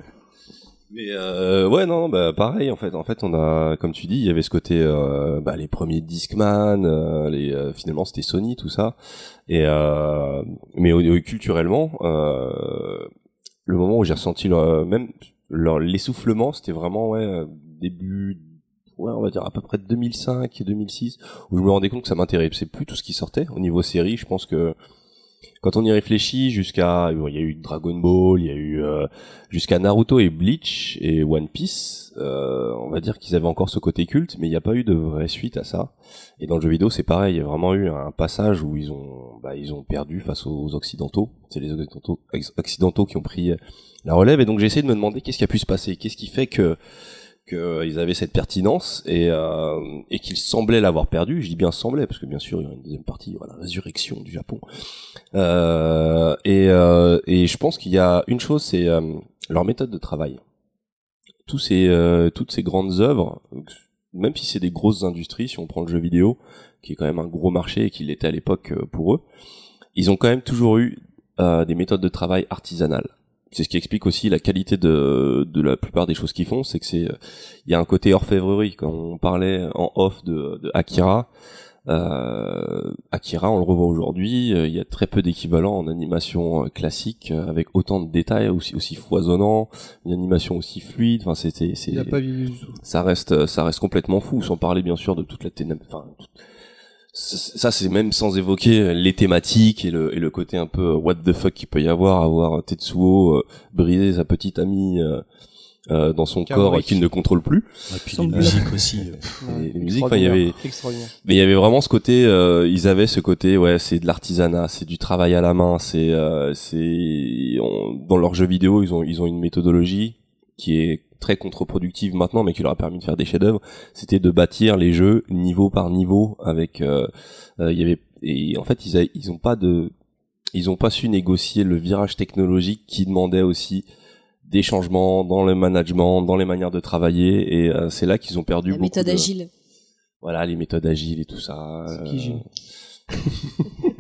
Speaker 1: Mais euh, ouais non bah pareil en fait en fait on a comme tu dis il y avait ce côté euh, bah, les premiers Discman euh, les euh, finalement c'était Sony tout ça et euh, mais culturellement euh, le moment où j'ai ressenti le, même l'essoufflement c'était vraiment ouais euh, début ouais on va dire à peu près 2005 et 2006 où je me rendais compte que ça m'intéressait plus tout ce qui sortait au niveau série je pense que quand on y réfléchit, jusqu'à, il y a eu Dragon Ball, il y a eu euh, jusqu'à Naruto et Bleach et One Piece, euh, on va dire qu'ils avaient encore ce côté culte, mais il n'y a pas eu de vraie suite à ça. Et dans le jeu vidéo, c'est pareil, il y a vraiment eu un passage où ils ont, bah, ils ont perdu face aux occidentaux. C'est les occidentaux, occidentaux qui ont pris la relève, et donc j'ai essayé de me demander qu'est-ce qui a pu se passer, qu'est-ce qui fait que qu'ils avaient cette pertinence et, euh, et qu'ils semblaient l'avoir perdu? Je dis bien semblait parce que bien sûr il y aura une deuxième partie, voilà, résurrection du Japon. Euh, et, euh, et je pense qu'il y a une chose, c'est euh, leur méthode de travail. Tous ces, euh, toutes ces grandes œuvres, même si c'est des grosses industries, si on prend le jeu vidéo, qui est quand même un gros marché et qui l'était à l'époque euh, pour eux, ils ont quand même toujours eu des méthodes de travail artisanales c'est ce qui explique aussi la qualité de, de la plupart des choses qu'ils font, c'est que c'est il y a un côté orfèvrerie quand on parlait en off de, de Akira. Euh, Akira, on le revoit aujourd'hui, euh, il y a très peu d'équivalents en animation euh, classique euh, avec autant de détails aussi aussi foisonnant, une animation aussi fluide. Enfin, c'était c'est ça reste ça reste complètement fou, sans parler bien sûr de toute la ténèbre. Enfin, ça c'est même sans évoquer les thématiques et le, et le côté un peu what the fuck qu'il peut y avoir à voir Tetsuo euh, briser sa petite amie euh, euh, dans son corps et qu'il ne contrôle plus.
Speaker 6: Et puis les musiques aussi. euh,
Speaker 1: Et les musiques, enfin, il y avait, mais il y avait vraiment ce côté, euh, ils avaient ce côté, ouais, c'est de l'artisanat, c'est du travail à la main, c'est, euh, c'est, dans leurs jeux vidéo, ils ont, ils ont une méthodologie qui est très contre-productive maintenant, mais qui leur a permis de faire des chefs-d'œuvre. C'était de bâtir les jeux niveau par niveau avec, euh, euh, il y avait, et en fait, ils, a- ils ont pas de, ils ont pas su négocier le virage technologique qui demandait aussi des changements dans le management, dans les manières de travailler, et euh, c'est là qu'ils ont perdu
Speaker 5: La
Speaker 1: beaucoup
Speaker 5: méthode
Speaker 1: de-
Speaker 5: agile.
Speaker 1: voilà les méthodes agiles et tout ça
Speaker 2: C'est qui,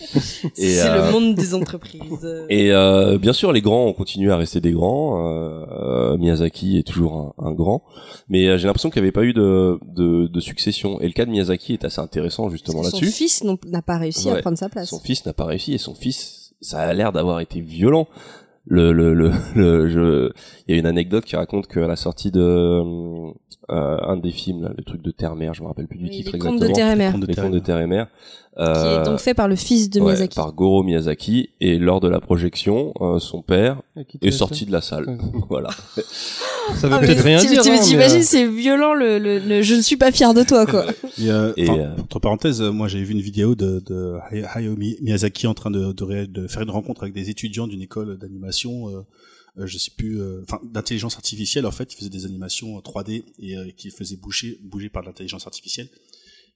Speaker 5: C'est
Speaker 1: euh,
Speaker 5: le monde des entreprises.
Speaker 1: et euh, bien sûr les grands ont continué à rester des grands euh, euh, Miyazaki est toujours un, un grand mais euh, j'ai l'impression qu'il n'y avait pas eu de, de, de succession. Et le cas de Miyazaki est assez intéressant justement là-dessus.
Speaker 5: Son fils n'a pas réussi
Speaker 1: Ouais.
Speaker 5: à prendre sa place.
Speaker 1: son fils n'a pas réussi et son fils ça a l'air d'avoir été violent. Le le le, le je il y a une anecdote qui raconte qu'à la sortie de euh, un des films là, le truc de terre-mer je me rappelle plus du
Speaker 5: Oui,
Speaker 1: titre
Speaker 5: les contes
Speaker 1: exactement
Speaker 5: de terre et mer,
Speaker 6: Contes de
Speaker 1: les contes de terre et mer
Speaker 5: qui
Speaker 1: Euh,
Speaker 5: est donc fait par le fils de
Speaker 1: ouais,
Speaker 5: Miyazaki.
Speaker 1: par Goro Miyazaki et lors de la projection euh, son père
Speaker 2: qui te
Speaker 1: est sorti de la salle
Speaker 2: Ouais.
Speaker 1: voilà
Speaker 2: Ça veut
Speaker 5: Ah,
Speaker 2: peut-être rien dire.
Speaker 5: tu-
Speaker 2: hein, mais,
Speaker 5: T'imagines,
Speaker 2: euh,
Speaker 5: c'est violent le, le, le je ne suis pas fier de toi, quoi.
Speaker 6: Et, euh,
Speaker 1: Et, euh,
Speaker 6: entre parenthèses, euh, moi j'avais vu une vidéo de, de Hay- Hayao Mi- Miyazaki en train de, de, de faire une rencontre avec des étudiants d'une école d'animation, euh, euh, je sais plus, euh, enfin d'intelligence artificielle en fait, il faisait des animations en 3D et euh, qui faisaient bouger, bouger par l'intelligence artificielle.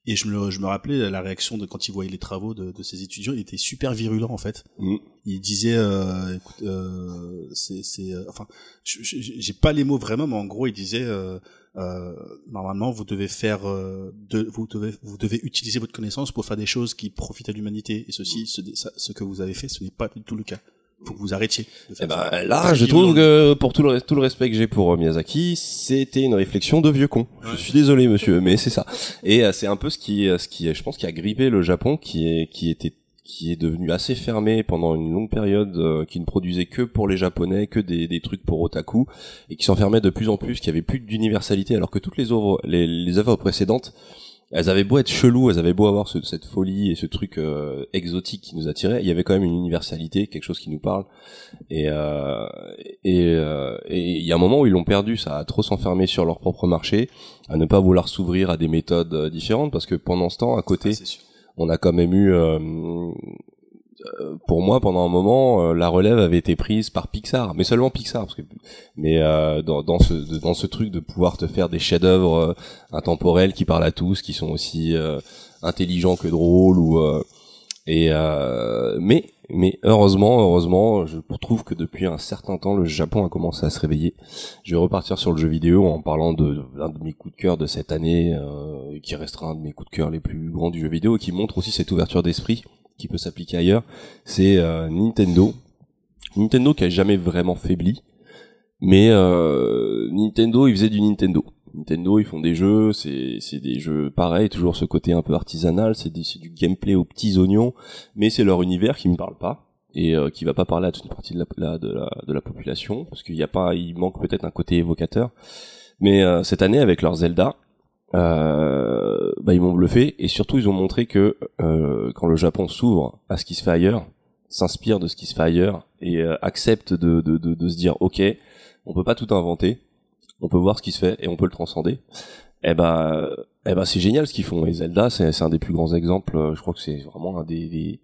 Speaker 6: Et je me, je me rappelais la réaction de quand il voyait les travaux de, de ces étudiants, il était super virulent en fait.
Speaker 1: Mm.
Speaker 6: Il disait, euh, écoute, euh, c'est, c'est, euh, enfin, j'ai pas les mots vraiment, mais en gros, il disait, euh, euh, normalement, vous devez faire, euh, de, vous devez, vous devez utiliser votre connaissance pour faire des choses qui profitent à l'humanité. Et ceci, ce, ça- ce que vous avez fait, ce n'est pas du tout le cas. Faut que vous arrêtiez.
Speaker 1: Eh ben, là, je trouve que pour tout le, tout le respect que j'ai pour euh, Miyazaki, c'était une réflexion de vieux con. Je suis désolé, monsieur, mais c'est ça. Et euh, c'est un peu ce qui, euh, ce qui, je pense, qui a grippé le Japon, qui est, qui était, qui est devenu assez fermé pendant une longue période, euh, qui ne produisait que pour les Japonais, que des, des trucs pour otaku, et qui s'enfermait de plus en plus, qui avait plus d'universalité, alors que toutes les œuvres, les, les œuvres précédentes, elles avaient beau être cheloues, elles avaient beau avoir ce- cette folie et ce truc euh, exotique qui nous attirait, il y avait quand même une universalité, quelque chose qui nous parle. Et euh, et euh, et il y a un moment où ils l'ont perdu, ça a trop s'enfermer sur leur propre marché, à ne pas vouloir s'ouvrir à des méthodes euh, différentes, parce que pendant ce temps, à côté,
Speaker 6: Ah,
Speaker 1: on a quand même eu, euh, pour moi, pendant un moment, euh, la relève avait été prise par Pixar, mais seulement Pixar, parce que, mais euh, dans, dans ce dans ce truc de pouvoir te faire des chefs-d'œuvre euh, intemporels qui parlent à tous, qui sont aussi euh, intelligents que drôles, ou euh, et euh, mais mais heureusement, heureusement, je trouve que depuis un certain temps, le Japon a commencé à se réveiller. Je vais repartir sur le jeu vidéo en parlant de l'un de mes coups de cœur de cette année, euh, qui restera un de mes coups de cœur les plus grands du jeu vidéo, et qui montre aussi cette ouverture d'esprit qui peut s'appliquer ailleurs. C'est euh, Nintendo. Nintendo qui a jamais vraiment faibli, mais euh, Nintendo, il faisait du Nintendo. Nintendo, ils font des jeux, c'est des jeux pareils, toujours ce côté un peu artisanal, c'est du, gameplay aux petits oignons, mais c'est leur univers qui me parle pas et euh, qui va pas parler à toute une partie de la, population parce qu'il y a pas, il manque peut-être un côté évocateur. Mais cette année avec leur Zelda, euh, bah, ils m'ont bluffé et surtout ils ont montré que euh, quand le Japon s'ouvre à ce qui se fait ailleurs, s'inspire de ce qui se fait ailleurs et euh, accepte de, de, de, de se dire ok, on peut pas tout inventer, on peut voir ce qui se fait et on peut le transcender. Eh ben, eh ben c'est génial ce qu'ils font. Et Zelda, c'est un des plus grands exemples. euh, Je crois que c'est vraiment un des, des,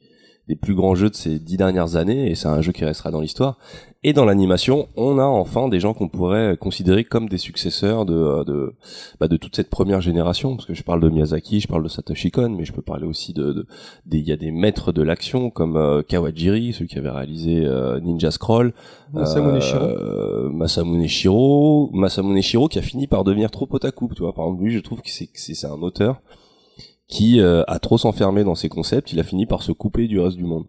Speaker 1: des plus grands jeux de ces dix dernières années et c'est un jeu qui restera dans l'histoire. Et dans l'animation, on a enfin des gens qu'on pourrait considérer comme des successeurs de euh, de bah, de toute cette première génération. Parce que je parle de Miyazaki, je parle de Satoshi Kon, mais je peux parler aussi de il y a des maîtres de l'action comme euh, Kawajiri, celui qui avait réalisé euh, Ninja Scroll,
Speaker 2: Masamune Shirow.
Speaker 1: euh, Masamune Shirow, Masamune Shirow qui a fini par devenir trop otaku. Tu vois, par exemple, lui, je trouve que c'est que c'est c'est un auteur qui euh, a trop s'enfermé dans ses concepts. Il a fini par se couper du reste du monde.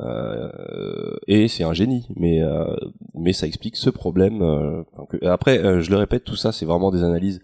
Speaker 1: Euh, et c'est un génie, mais euh, mais ça explique ce problème. après, je le répète, tout ça, c'est vraiment des analyses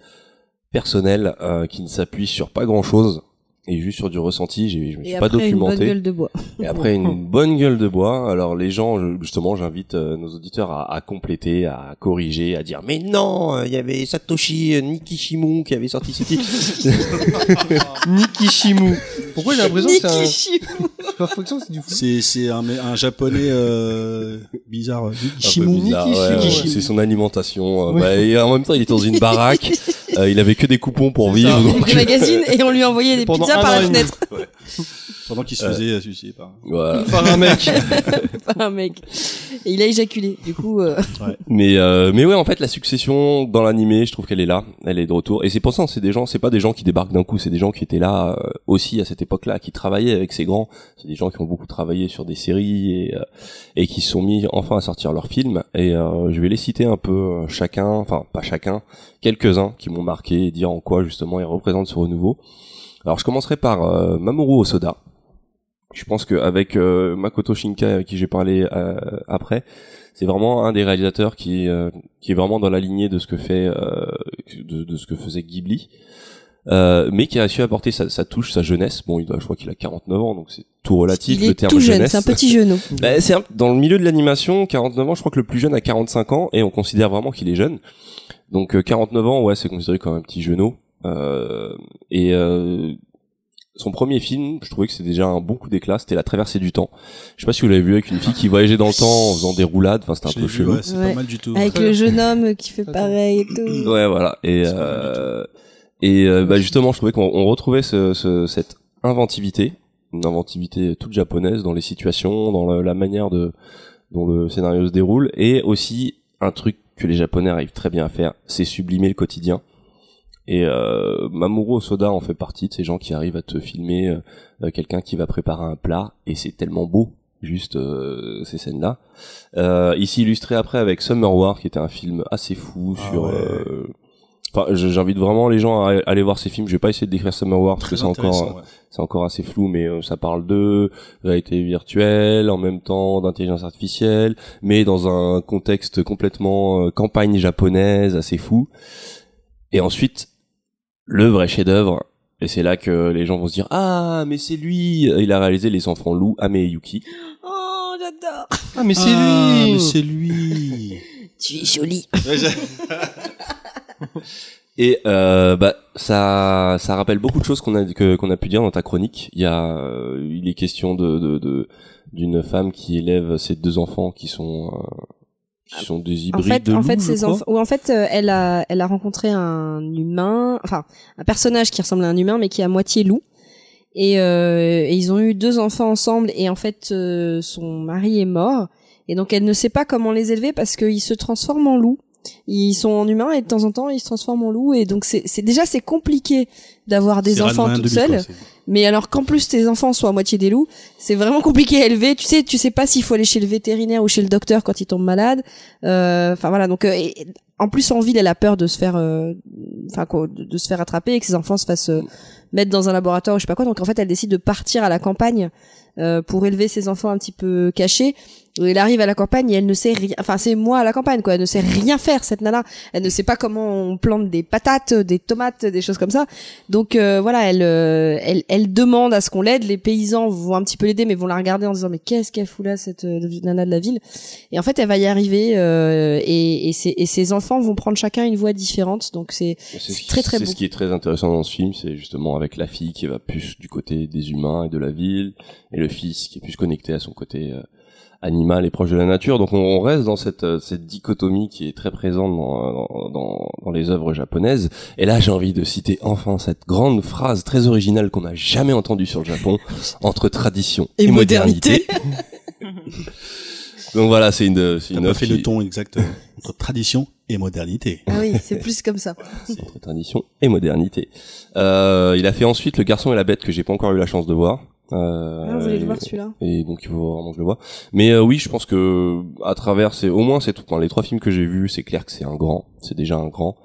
Speaker 1: personnelles qui ne s'appuient sur pas grand chose et juste sur du ressenti. J'ai- Je me suis
Speaker 5: Et
Speaker 1: pas
Speaker 5: après, une bonne
Speaker 1: documenté.
Speaker 5: gueule de bois.
Speaker 1: Et après une bonne gueule de bois. Alors les gens, justement, j'invite euh, nos auditeurs à, à compléter, à corriger, à dire mais non, euh, il y avait Satoshi euh, Nikishimu qui avait sorti ce titre.
Speaker 2: Nikishimu. Pourquoi j'ai l'impression que c'est un.
Speaker 5: Nikishimu.
Speaker 2: J'ai l'impression que c'est du fou.
Speaker 6: C'est c'est un, un japonais euh, bizarre.
Speaker 1: Ouais, ouais, c'est son alimentation. euh,
Speaker 2: Oui.
Speaker 1: bah, et en même temps, il était dans une baraque. euh, il avait que des coupons pour vivre.
Speaker 5: Il
Speaker 1: donc,
Speaker 5: des magazines et on lui envoyait des
Speaker 2: Pendant
Speaker 5: pizzas
Speaker 2: un
Speaker 5: par
Speaker 2: an
Speaker 5: la
Speaker 2: et demi.
Speaker 5: fenêtre.
Speaker 6: Pendant qu'il se faisait sucer par.
Speaker 1: voilà.
Speaker 2: Par un mec.
Speaker 5: par un mec. Et il a éjaculé. Du coup, euh,
Speaker 1: Mais euh, mais ouais, en fait, la succession dans l'animé, je trouve qu'elle est là, elle est de retour. Et c'est pour ça, c'est des gens, c'est pas des gens qui débarquent d'un coup, c'est des gens qui étaient là euh, aussi à cette époque-là, qui travaillaient avec ces grands. C'est des gens qui ont beaucoup travaillé sur des séries et euh, et qui se sont mis enfin à sortir leurs films. Et euh, je vais les citer un peu euh, chacun, enfin pas chacun, quelques-uns qui m'ont marqué et dire en quoi justement ils représentent ce renouveau. Alors je commencerai par euh, Mamoru Osoda. Je pense qu'avec euh, Makoto Shinkai avec qui j'ai parlé euh, après, c'est vraiment un des réalisateurs qui euh, qui est vraiment dans la lignée de ce que fait de, de ce que faisait Ghibli. Mais qui a su apporter sa, sa touche, sa jeunesse. Bon, il doit, je crois qu'il a 49 ans, donc c'est tout relatif
Speaker 5: il
Speaker 1: le terme
Speaker 5: tout jeune.
Speaker 1: jeunesse.
Speaker 5: C'est un petit genou.
Speaker 1: Bah, c'est un- dans le milieu de l'animation, 49 ans, je crois que le plus jeune a 45 ans et on considère vraiment qu'il est jeune. Donc euh, 49 ans, ouais, c'est considéré comme un petit genou. Et euh, son premier film, je trouvais que c'était déjà un bon coup d'éclat, c'était La Traversée du temps. Je sais pas si vous l'avez vu avec une fille qui voyageait dans le temps en faisant des roulades, enfin c'était un
Speaker 6: Je
Speaker 1: peu chelou.
Speaker 6: ouais, c'est
Speaker 5: Ouais.
Speaker 6: pas mal du tout.
Speaker 5: Avec le jeune homme qui fait pareil et tout.
Speaker 1: Ouais, voilà. Et euh, et euh, bah justement, je trouvais qu'on on retrouvait ce, ce- cette inventivité, une inventivité toute japonaise dans les situations, dans la, la manière de dont le scénario se déroule, et aussi un truc que les Japonais arrivent très bien à faire, c'est sublimer le quotidien. Et euh, Mamoru Osoda en fait partie de ces gens qui arrivent à te filmer euh, quelqu'un qui va préparer un plat, et c'est tellement beau juste euh, ces scènes-là. Euh, ici illustré après avec Summer War, qui était un film assez fou
Speaker 6: Ah
Speaker 1: sur.
Speaker 6: ouais.
Speaker 1: euh, Enfin, j'invite vraiment les gens à aller voir ces films. Je vais pas essayer de décrire Summer War parce que c'est encore
Speaker 6: ouais.
Speaker 1: c'est encore assez flou, mais euh, ça parle de réalité virtuelle, en même temps d'intelligence artificielle, mais dans un contexte complètement euh, campagne japonaise, assez fou. Et ensuite, le vrai chef-d'œuvre, et c'est là que les gens vont se dire ah mais c'est lui, il a réalisé Les Enfants Loups, Ame et Yuki.
Speaker 5: Oh, j'adore.
Speaker 2: Ah, mais c'est
Speaker 6: Ah,
Speaker 2: lui.
Speaker 6: mais c'est lui.
Speaker 5: Tu es jolie.
Speaker 1: Et euh, bah ça ça rappelle beaucoup de choses qu'on a que qu'on a pu dire dans ta chronique. Il y a euh, il est question de de de- d'une femme qui élève ses deux enfants qui sont euh, qui sont des
Speaker 5: En fait,
Speaker 1: de
Speaker 5: en
Speaker 1: loups,
Speaker 5: fait,
Speaker 1: je
Speaker 5: ces
Speaker 1: crois.
Speaker 5: enfants, ou en fait, euh, elle a, elle a rencontré un humain, enfin, un personnage qui ressemble à un humain, mais qui est à moitié loup. Et, euh, et ils ont eu deux enfants ensemble, et en fait, euh, son mari est mort, et donc elle ne sait pas comment les élever parce qu'ils se transforment en loups. Ils sont en humains et de temps en temps ils se transforment en loups, et donc c'est, déjà c'est compliqué d'avoir des enfants
Speaker 6: Ranma
Speaker 5: toute
Speaker 6: 2000, quoi,
Speaker 5: seule. Mais alors qu'en plus tes enfants soient à moitié des loups, c'est vraiment compliqué à élever. Tu sais, tu sais pas s'il faut aller chez le vétérinaire ou chez le docteur quand ils tombent malades. Euh, Enfin voilà, donc euh, et- en plus en ville, elle a peur de se faire, euh, enfin de, de se faire attraper et que ses enfants se fassent euh, mettre dans un laboratoire ou je sais pas quoi. Donc en fait, elle décide de partir à la campagne euh, pour élever ses enfants un petit peu cachés. elle arrive à la campagne et elle ne sait rien. Enfin, c'est moi à la campagne, quoi. Elle ne sait rien faire, cette nana. Elle ne sait pas comment on plante des patates, des tomates, des choses comme ça. Donc euh, voilà, elle, euh, elle, elle demande à ce qu'on l'aide. Les paysans vont un petit peu l'aider, mais vont la regarder en disant mais qu'est-ce qu'elle fout là, cette euh, nana de la ville? Et en fait, elle va y arriver. euh, et, et, ses, et ses enfants vont prendre chacun une voie différente. Donc c'est
Speaker 1: C'est
Speaker 5: très, très
Speaker 1: c'est
Speaker 5: beau.
Speaker 1: ce qui est très intéressant dans ce film, c'est justement avec la fille qui va plus du côté des humains et de la ville, et le fils qui est plus connecté à son côté euh, animal et proche de la nature. Donc on, on reste dans cette, euh, cette dichotomie qui est très présente dans, dans, dans, dans les œuvres japonaises. Et là, j'ai envie de citer enfin cette grande phrase très originale qu'on n'a jamais entendue sur le Japon entre tradition et,
Speaker 5: Et
Speaker 1: modernité. Donc voilà, c'est une, c'est une
Speaker 6: pas fait
Speaker 1: qui-
Speaker 6: le ton exact euh, entre tradition et modernité.
Speaker 5: Ah oui, c'est plus comme ça.
Speaker 1: entre tradition et modernité. Euh, il a fait ensuite Le Garçon et la Bête que j'ai pas encore eu la chance de voir. Euh,
Speaker 5: Ah, vous voulez le voir celui-là
Speaker 1: et donc il faut vraiment que je le vois. Mais euh, oui, je pense que à travers c'est au moins c'est tout. Dans les trois films que j'ai vus, c'est clair que c'est un grand. C'est déjà un grand.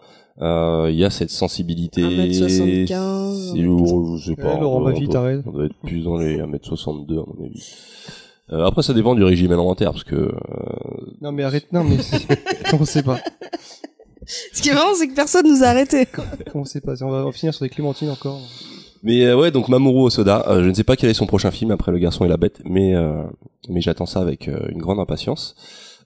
Speaker 1: Euh, Il y a cette sensibilité.
Speaker 5: 1m75,
Speaker 1: C'est lourd, je sais pas.
Speaker 2: Ouais, Laurent
Speaker 1: on
Speaker 2: Baffy,
Speaker 1: on doit-
Speaker 2: t'arrêtes.
Speaker 1: On doit être plus dans les 1m62 à mon avis. Euh, après, ça dépend du régime alimentaire parce que euh,
Speaker 2: Non mais arrête, non mais commencez pas,
Speaker 5: Ce qui est marrant, c'est que personne nous a
Speaker 2: pas. On va, on va finir sur des clémentines encore.
Speaker 1: Mais euh, ouais, donc Mamoru Osoda, euh, je ne sais pas quel est son prochain film après Le Garçon et la Bête, mais euh, mais j'attends ça avec euh, une grande impatience.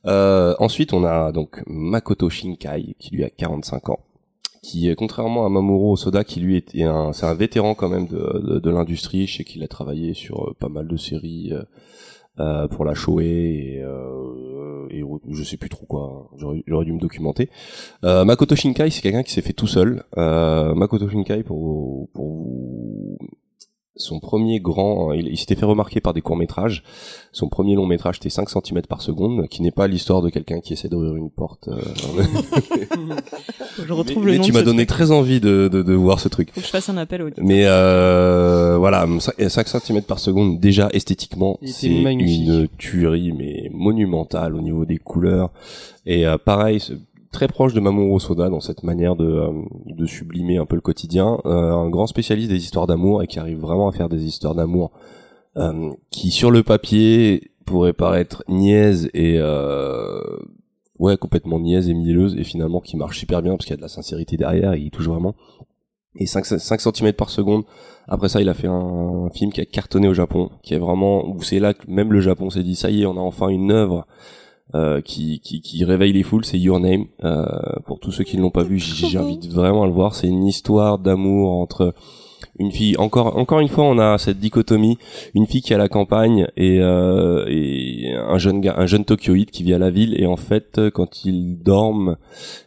Speaker 1: Euh, ensuite, on a donc Makoto Shinkai qui lui a 45 ans, qui euh, contrairement à Mamoru Osoda qui lui était un c'est un vétéran quand même de de, de l'industrie, je sais qu'il a travaillé sur pas mal de séries euh, pour la Shoei et, euh, et je sais plus trop quoi, j'aurais j'aurais dû me documenter. Euh, Makoto Shinkai, c'est quelqu'un qui s'est fait tout seul. Euh, Makoto Shinkai, pour pour vous, son premier grand, il, il s'était fait remarquer par des courts métrages. Son premier long métrage c'était 5 cm par seconde, qui n'est pas l'histoire de quelqu'un qui essaie d'ouvrir une porte. euh,
Speaker 7: Je retrouve
Speaker 1: mais,
Speaker 7: le
Speaker 1: mais
Speaker 7: nom.
Speaker 1: tu
Speaker 7: de
Speaker 1: m'as
Speaker 7: ce
Speaker 1: donné
Speaker 7: truc.
Speaker 1: très envie de, de, de voir ce truc.
Speaker 7: Faut que je fasse un appel au.
Speaker 1: Mais euh, voilà, 5 cm par seconde, déjà esthétiquement,
Speaker 2: Il était
Speaker 1: c'est
Speaker 2: magnifique.
Speaker 1: une tuerie, mais monumentale au niveau des couleurs. Et euh, pareil, très proche de Mamoru Soda dans cette manière de, euh, de sublimer un peu le quotidien. Euh, un grand spécialiste des histoires d'amour et qui arrive vraiment à faire des histoires d'amour euh, qui, sur le papier, pourraient paraître niaises et... Ouais, complètement niaise et mielleuse et finalement qui marche super bien parce qu'il y a de la sincérité derrière et il touche vraiment. Et 5, 5 cm par seconde. Après ça, il a fait un, un film qui a cartonné au Japon, qui est vraiment où c'est là que même le Japon s'est dit ça y est, on a enfin une œuvre euh, qui, qui, qui réveille les foules. C'est Your Name. Euh, pour tous ceux qui ne l'ont pas vu, de vraiment le voir. C'est une histoire d'amour entre une fille. Encore encore une fois, on a cette dichotomie une fille qui est à la campagne et, euh, et un jeune gars, un jeune Tokyoïde qui vit à la ville et en fait euh, quand ils dorment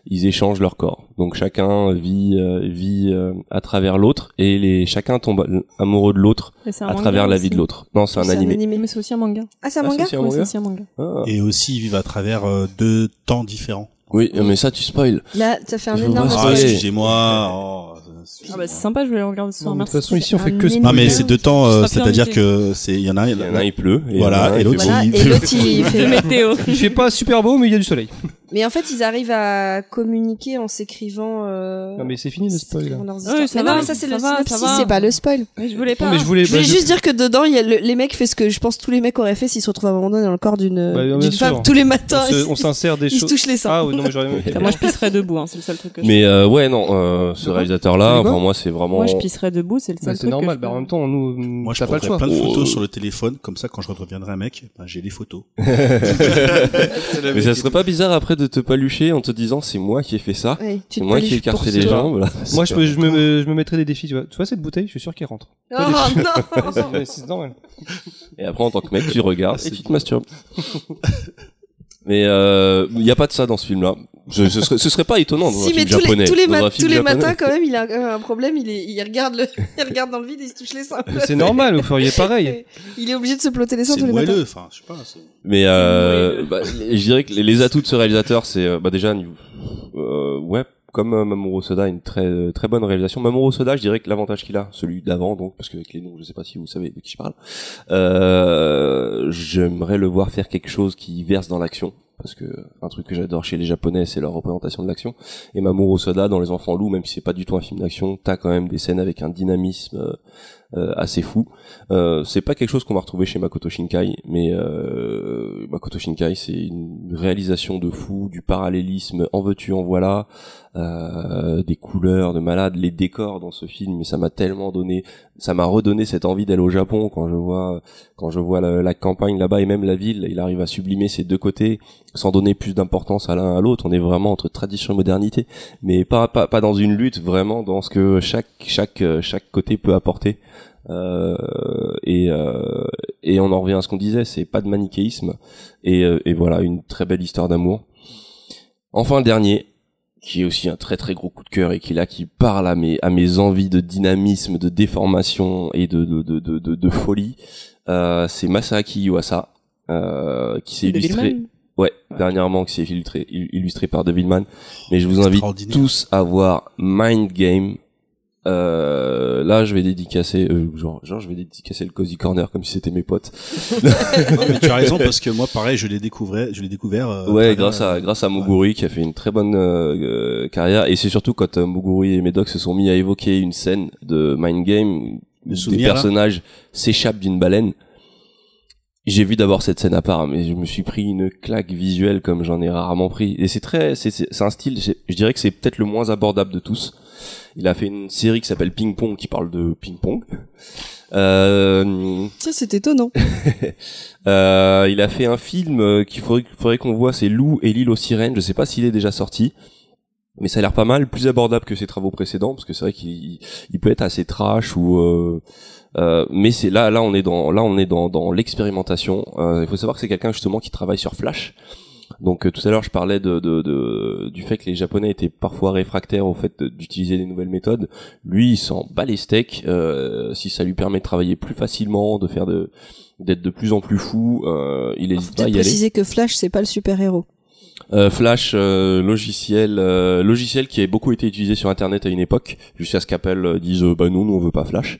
Speaker 1: ils échangent leur corps donc chacun vit euh, vit euh, à travers l'autre et les chacun tombe amoureux de l'autre
Speaker 7: Et c'est un
Speaker 1: à travers la
Speaker 7: aussi.
Speaker 1: vie de l'autre non c'est un
Speaker 5: C'est un
Speaker 1: animé,
Speaker 5: animé.
Speaker 7: Mais c'est aussi un manga.
Speaker 5: Ah, c'est un
Speaker 1: Ah,
Speaker 5: manga
Speaker 1: c'est aussi un manga
Speaker 7: aussi un manga.
Speaker 1: Ah.
Speaker 6: Et aussi, ils vivent à travers euh, deux temps différents.
Speaker 1: oui mais ça tu spoil
Speaker 5: Là, ça fait un énorme
Speaker 6: Ah, excusez-moi. oh,
Speaker 7: Ah bah c'est sympa, je vais le regarder ce soir.
Speaker 2: Non, mais de toute façon, ici, on fait
Speaker 5: un
Speaker 2: que
Speaker 5: énorme-
Speaker 6: Non, mais c'est deux temps, euh, c'est-à-dire que c'est, il y en a,
Speaker 1: il y en a un il pleut et
Speaker 6: Voilà,
Speaker 1: il y en a un
Speaker 6: et l'autre, il-
Speaker 5: et l'autre il
Speaker 7: De
Speaker 5: fait.
Speaker 7: météo.
Speaker 2: Il fait pas super beau, mais il y a du soleil.
Speaker 5: Mais en fait, ils arrivent à communiquer en s'écrivant. Euh...
Speaker 2: Non mais c'est fini le spoil. là.
Speaker 7: Oui, ça
Speaker 5: mais
Speaker 7: va,
Speaker 5: non, mais ça c'est le
Speaker 7: va,
Speaker 5: synopsis, c'est pas le spoil.
Speaker 7: Mais je voulais
Speaker 2: Non,
Speaker 7: pas.
Speaker 2: mais je voulais.
Speaker 5: Je voulais
Speaker 2: bah,
Speaker 5: juste dire que dedans, il y a le- les mecs fait ce que je pense tous les mecs auraient fait s'ils se retrouvent à un moment donné dans le corps d'une
Speaker 2: Bah,
Speaker 5: femme tous les matins.
Speaker 2: on
Speaker 5: ils-
Speaker 2: s'insère des
Speaker 5: ils se
Speaker 2: choses.
Speaker 5: touchent les seins.
Speaker 2: Ah oui, non mais j'aurais.
Speaker 7: Enfin, moi je pisserais debout, hein, c'est le seul truc que je
Speaker 1: mais euh, ouais non euh, ce
Speaker 2: Quoi
Speaker 1: réalisateur là
Speaker 2: Tu dis quoi
Speaker 1: pour moi c'est vraiment
Speaker 7: Moi je pisserais debout, c'est le
Speaker 2: Bah,
Speaker 7: seul
Speaker 2: c'est
Speaker 7: truc.
Speaker 2: normal.
Speaker 7: que
Speaker 2: Bah,
Speaker 7: je
Speaker 2: en
Speaker 7: fais.
Speaker 2: même temps, nous,
Speaker 6: Moi, je
Speaker 2: pas le
Speaker 6: prendrais
Speaker 2: choix.
Speaker 6: plein de
Speaker 1: Oh.
Speaker 6: photos sur le téléphone, comme ça, quand je redeviendrai un mec, ben, j'ai les photos.
Speaker 1: mais ça serait pas bizarre après de te palucher en te disant c'est moi qui ai fait ça
Speaker 5: Ouais,
Speaker 1: c'est moi qui ai écarté les jambes là.
Speaker 2: Moi, je me, je me, je me mettrais des défis, tu vois. Tu vois cette bouteille, je suis sûr qu'elle rentre.
Speaker 5: Oh non
Speaker 2: C'est- C'est normal.
Speaker 1: Et après, en tant que mec, tu regardes et tu te masturbes. Mais il n'y a pas de ça dans ce film-là. Ce, serait, ce serait pas étonnant dans
Speaker 5: Si,
Speaker 1: un
Speaker 5: mais
Speaker 1: film
Speaker 5: tous les,
Speaker 1: japonais.
Speaker 5: tous les,
Speaker 1: un film
Speaker 5: tous les matins, quand même, il a un, un problème. Il, est, il, regarde le, il regarde dans le vide et il se touche les seins.
Speaker 2: C'est normal, vous feriez pareil.
Speaker 5: Il est obligé de se plotter les seins tous les matins.
Speaker 6: enfin, je sais pas.
Speaker 1: Mais euh, bah, je dirais que les, les atouts de ce réalisateur, c'est euh, bah, déjà euh, ouais, comme euh, Mamoru Soda, une très très bonne réalisation. Mamoru Soda, je dirais que l'avantage qu'il a, celui d'avant, donc parce qu'avec les noms, je sais pas si vous savez de qui je parle. Euh, J'aimerais le voir faire quelque chose qui verse dans l'action. Parce que un truc que j'adore chez les japonais, c'est leur représentation de l'action. Et Mamoru Soda, dans Les Enfants Loups, même si c'est pas du tout un film d'action, t'as quand même des scènes avec un dynamisme, euh, euh, assez fou. Euh, c'est pas quelque chose qu'on va retrouver chez Makoto Shinkai, mais euh, Makoto Shinkai c'est une réalisation de fou, du parallélisme, en veux-tu, en voilà, euh, des couleurs de malade, les décors dans ce film, ça m'a tellement donné, ça m'a redonné cette envie d'aller au Japon quand je vois quand je vois la, campagne là-bas et même la ville, il arrive à sublimer ces deux côtés sans donner plus d'importance à l'un à l'autre. On est vraiment entre tradition et modernité, mais pas, pas pas dans une lutte, vraiment dans ce que chaque chaque chaque côté peut apporter. Euh, et euh, et on en revient à ce qu'on disait, c'est pas de manichéisme et, euh, et voilà une très belle histoire d'amour. Enfin le dernier, qui est aussi un très très gros coup de cœur et qui est là qui parle à mes à mes envies de dynamisme, de déformation et de de de de, folie. Euh, c'est Masaaki Yuasa euh, qui s'est illustré.
Speaker 7: Devilman
Speaker 1: Ouais, dernièrement qui s'est illustré, il- illustré par Devilman. Mais je vous invite tous à voir Mind Game. Euh, là, je vais dédicacer, euh, genre, genre, je vais dédicacer le Cozy Corner comme si c'était mes potes.
Speaker 6: Non, mais tu as raison parce que moi, pareil, je l'ai découvert, je l'ai découvert. euh,
Speaker 1: ouais, grâce à grâce à Muguri qui a fait une très bonne euh, carrière. Et c'est surtout quand Muguri et Medoc se sont mis à évoquer une scène de Mind Game, où
Speaker 6: Le
Speaker 1: des personnages s'échappent d'une baleine. J'ai vu d'abord cette scène à part, mais je me suis pris une claque visuelle comme j'en ai rarement pris. Et c'est très, c'est, un style, je dirais que c'est peut-être le moins abordable de tous. Il a fait une série qui s'appelle Ping Pong, qui parle de ping pong. Euh,
Speaker 5: Ça, c'est étonnant.
Speaker 1: euh, il a fait un film euh, qu'il faudrait, faudrait qu'on voit, c'est Lou et l'île aux sirènes. Je sais pas s'il est déjà sorti, mais ça a l'air pas mal, plus abordable que ses travaux précédents, parce que c'est vrai qu'il il peut être assez trash ou. Euh, euh, mais c'est là, là on est dans, là on est dans, dans l'expérimentation. Euh, il faut savoir que c'est quelqu'un justement qui travaille sur Flash. Donc euh, tout à l'heure je parlais de, de, de- du fait que les Japonais étaient parfois réfractaires au fait d'utiliser des nouvelles méthodes. Lui il s'en bat les steaks. euh, si ça lui permet de travailler plus facilement, de faire de d'être de plus en plus fou, euh, il hésite pas à y aller.
Speaker 5: préciser que Flash, c'est pas le super-héros.
Speaker 1: Euh, Flash, euh, logiciel, euh, logiciel qui a beaucoup été utilisé sur Internet à une époque, jusqu'à ce qu'Apple euh, dise euh, bah non, nous on veut pas Flash.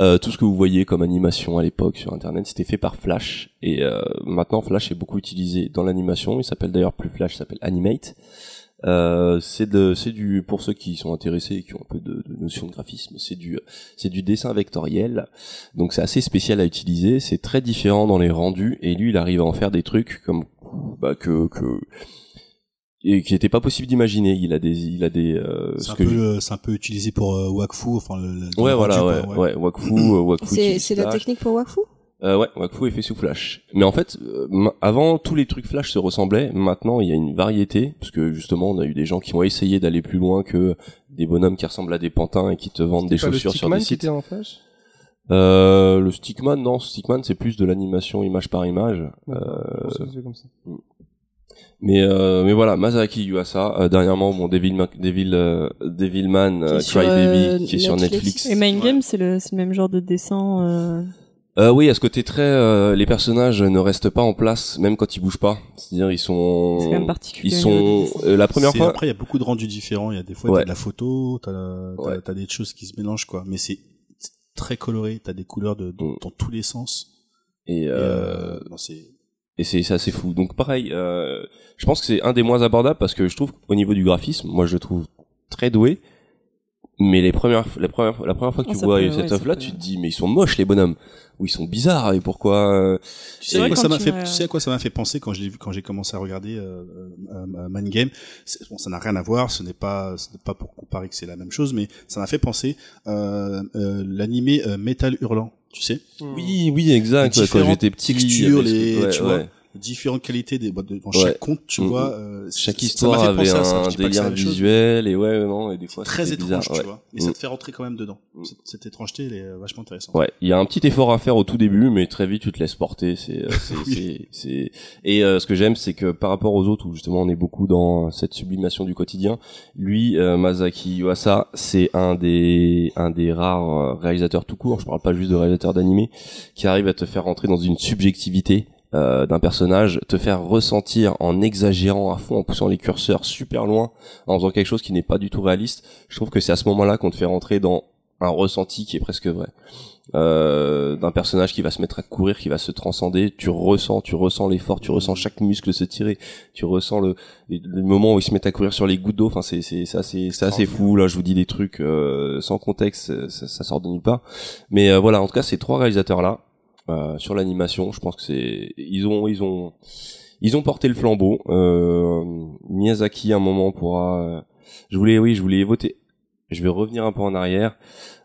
Speaker 1: Euh, tout ce que vous voyez comme animation à l'époque sur Internet, c'était fait par Flash. Et maintenant, Flash est beaucoup utilisé dans l'animation. Il s'appelle d'ailleurs plus Flash, il s'appelle Animate. C'est de, c'est du, pour ceux qui sont intéressés et qui ont un peu de, de notion de graphisme, c'est du, c'est du dessin vectoriel. Donc c'est assez spécial à utiliser. C'est très différent dans les rendus. Et lui, il arrive à en faire des trucs comme, bah, que, que, et qui n'était pas possible d'imaginer. Il a des, il a des, euh,
Speaker 6: C'est
Speaker 1: ce
Speaker 6: un,
Speaker 1: je-
Speaker 6: euh, c'est un peu utilisé pour euh, Wakfu, enfin le. le-
Speaker 1: Ouais, voilà, ouais,
Speaker 6: quoi,
Speaker 1: ouais, Wakfu, euh, Wakfu.
Speaker 5: C'est la technique pour Wakfu?
Speaker 1: Euh, ouais, Wakfu est fait sous Flash. Mais en fait, euh, avant, tous les trucs Flash se ressemblaient. Maintenant, il y a une variété, parce que justement, on a eu des gens qui ont essayé d'aller plus loin que des bonhommes qui ressemblent à des pantins et qui te vendent des chaussures sur des
Speaker 2: qui
Speaker 1: sites.
Speaker 2: était en Flash?
Speaker 1: Euh, le Stickman, non, Stickman, c'est plus de l'animation image par image. Euh,
Speaker 2: Ça, c'est comme ça.
Speaker 1: mais euh, mais voilà, Masaki Yuasa, euh, dernièrement, bon, Devil, Devil, euh, Devilman, euh,
Speaker 5: Qui est sur,
Speaker 1: Cry Baby, qui est sur
Speaker 5: Netflix.
Speaker 7: Et Mind Game, c'est le, c'est le même genre de dessin. euh,
Speaker 1: Euh, oui, à ce côté très, euh, les personnages ne restent pas en place, même quand ils bougent pas. C'est-à-dire, ils sont,
Speaker 7: C'est quand même particulier
Speaker 1: ils sont, euh, la première fois,
Speaker 6: Après, il y a beaucoup de rendus différents. Il y a des fois,
Speaker 1: Ouais.
Speaker 6: t'as de la photo, t'as, t'as,
Speaker 1: Ouais.
Speaker 6: des choses qui se mélangent, quoi. Mais c'est très coloré. T'as des couleurs de, dans,
Speaker 1: Mm.
Speaker 6: dans tous les sens.
Speaker 1: et, euh,
Speaker 6: euh, non,
Speaker 1: et c'est c'est assez fou. Donc pareil, euh, je pense que c'est un des moins abordables parce que je trouve qu'au niveau du graphisme, moi je le trouve très doué. Mais les premières, la première, la première fois que
Speaker 7: Ah,
Speaker 1: tu
Speaker 7: ça
Speaker 1: vois
Speaker 7: peut-
Speaker 1: cette
Speaker 7: ouais,
Speaker 1: œuvre-là, tu te dis mais ils sont moches les bonhommes, ou ils sont bizarres et pourquoi euh,
Speaker 6: Tu sais, à quoi ça m'a
Speaker 7: tu
Speaker 6: fait, tu sais à quoi ça m'a fait penser quand je l'ai vu, quand j'ai commencé à regarder euh, euh, euh, Man Game? Bon, ça n'a rien à voir. Ce n'est pas, ce n'est pas pour comparer que c'est la même chose, mais ça m'a fait penser euh, euh, l'animé euh, Metal Hurlant. Tu sais,
Speaker 1: Oui, oui, exact. Ouais, quand j'étais petit,
Speaker 6: les-
Speaker 1: ouais,
Speaker 6: tu vois,
Speaker 1: ouais.
Speaker 6: Différentes qualités des, bah, de- dans
Speaker 1: Ouais.
Speaker 6: chaque conte, tu
Speaker 1: Mhm.
Speaker 6: vois. euh,
Speaker 1: Chaque
Speaker 6: ça- ça
Speaker 1: histoire avait
Speaker 6: ça.
Speaker 1: un
Speaker 6: c'est
Speaker 1: délire visuel et ouais, non, et des fois
Speaker 6: très étrange,
Speaker 1: bizarre,
Speaker 6: tu
Speaker 1: ouais.
Speaker 6: vois. Et ça
Speaker 1: Mm.
Speaker 6: te fait rentrer quand même dedans.
Speaker 1: Mm.
Speaker 6: Cette, cette étrangeté, elle est vachement intéressante.
Speaker 1: Ouais, il y a un petit effort à faire au tout début, mais très vite tu te laisses porter. C'est, euh, c'est,
Speaker 6: Oui.
Speaker 1: c'est, Et euh, ce que j'aime, c'est que par rapport aux autres, où justement on est beaucoup dans cette sublimation du quotidien, lui, euh, Masaki Yuasa, c'est un des un des rares euh, réalisateurs tout court. Je parle pas juste de réalisateur d'animé, qui arrive à te faire rentrer dans une subjectivité. Euh, d'un personnage, te faire ressentir en exagérant à fond, en poussant les curseurs super loin, en faisant quelque chose qui n'est pas du tout réaliste. Je trouve que c'est à ce moment-là qu'on te fait rentrer dans un ressenti qui est presque vrai. Euh, d'un personnage qui va se mettre à courir, qui va se transcender, tu ressens, tu ressens l'effort, tu ressens chaque muscle se tirer, tu ressens le, le moment où il se met à courir sur les gouttes d'eau. Enfin, c'est c'est c'est assez c'est fou. Là, je vous dis des trucs euh, sans contexte, ça, ça sort de nulle part. Mais euh, voilà, en tout cas, ces trois réalisateurs là euh, sur l'animation, je pense que c'est ils ont ils ont ils ont porté le flambeau. Euh, Miyazaki, à un moment pourra. euh, je voulais oui, je voulais voter. Je vais revenir un peu en arrière.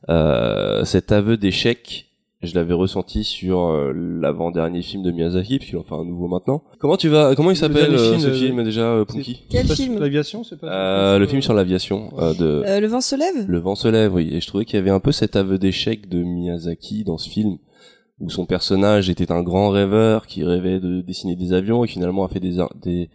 Speaker 1: Euh, cet aveu d'échec, je l'avais ressenti sur euh, l'avant-dernier film de Miyazaki, puisqu'il en fait un nouveau maintenant. Comment tu vas Comment il s'appelle euh,
Speaker 2: film
Speaker 1: ce
Speaker 2: de-
Speaker 1: film déjà, Punky
Speaker 5: Quel film?
Speaker 2: L'aviation, c'est pas
Speaker 1: euh, Le film sur l'aviation euh, de.
Speaker 5: Euh, Le vent se lève?
Speaker 1: Le vent se lève, oui. Et je trouvais qu'il y avait un peu cet aveu d'échec de Miyazaki dans ce film, où son personnage était un grand rêveur qui rêvait de dessiner des avions et finalement a fait des, des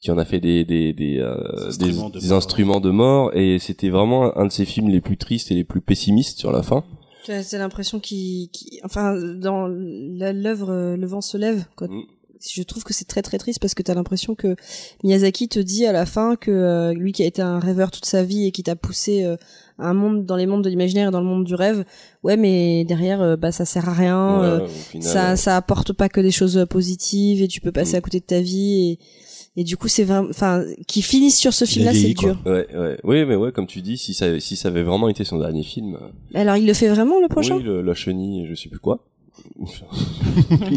Speaker 1: qui en a fait des des des, euh, des,
Speaker 6: instruments de
Speaker 1: des
Speaker 6: mort.
Speaker 1: instruments de mort et c'était vraiment un de ses films les plus tristes et les plus pessimistes sur la fin.
Speaker 5: T'as l'impression qu'il, qu'il- enfin, dans l'œuvre Le vent se lève, quoi.
Speaker 1: Mm.
Speaker 5: Je trouve que c'est très très triste parce que t'as l'impression que Miyazaki te dit à la fin que euh, lui qui a été un rêveur toute sa vie et qui t'a poussé euh, à un monde dans les mondes de l'imaginaire et dans le monde du rêve, ouais, mais derrière, euh, bah ça sert à rien.
Speaker 1: Ouais,
Speaker 5: euh,
Speaker 1: final,
Speaker 5: ça ça apporte pas que des choses positives et tu peux passer
Speaker 1: Mm.
Speaker 5: à côté de ta vie et et du coup c'est vraiment, enfin, qui finissent sur ce film-là, c'est
Speaker 6: vieilli, quoi.
Speaker 5: dur.
Speaker 1: Ouais, ouais, oui, mais ouais, comme tu dis, si ça, si ça avait vraiment été son dernier film,
Speaker 5: Alors il le fait vraiment le prochain?
Speaker 1: Oui, le- la chenille, je sais plus quoi.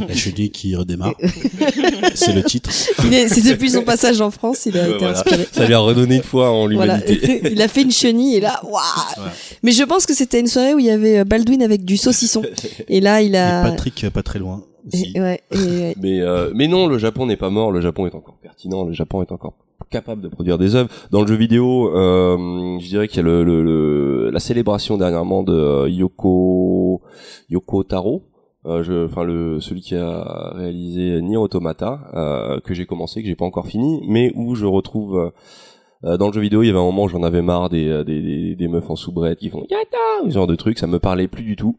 Speaker 6: La chenille qui redémarre. c'est le titre.
Speaker 5: C'est depuis son passage en France, il a été
Speaker 1: voilà.
Speaker 5: inspiré.
Speaker 1: Ça lui a redonné une fois en
Speaker 5: Voilà.
Speaker 1: l'humanité.
Speaker 5: il a fait une chenille et là, waouh Mais je pense que c'était une soirée où il y avait euh, Baldwin avec du saucisson. Et là, il
Speaker 6: Et
Speaker 5: a.
Speaker 6: Patrick, pas très loin. Aussi.
Speaker 5: Et- ouais, et-
Speaker 1: Mais euh, mais non, le Japon n'est pas mort. Le Japon est encore pertinent. Le Japon est encore capable de produire des œuvres. Dans le jeu vidéo, euh, je dirais qu'il y a le, le- le- la célébration dernièrement de euh, Yoko Yoko Taro. Euh, enfin le celui qui a réalisé Nier Automata euh, que j'ai commencé que j'ai pas encore fini mais où je retrouve euh, euh, dans le jeu vidéo il y avait un moment où j'en avais marre des, euh, des, des, des meufs en soubrette qui font yata ce genre de trucs ça me parlait plus du tout.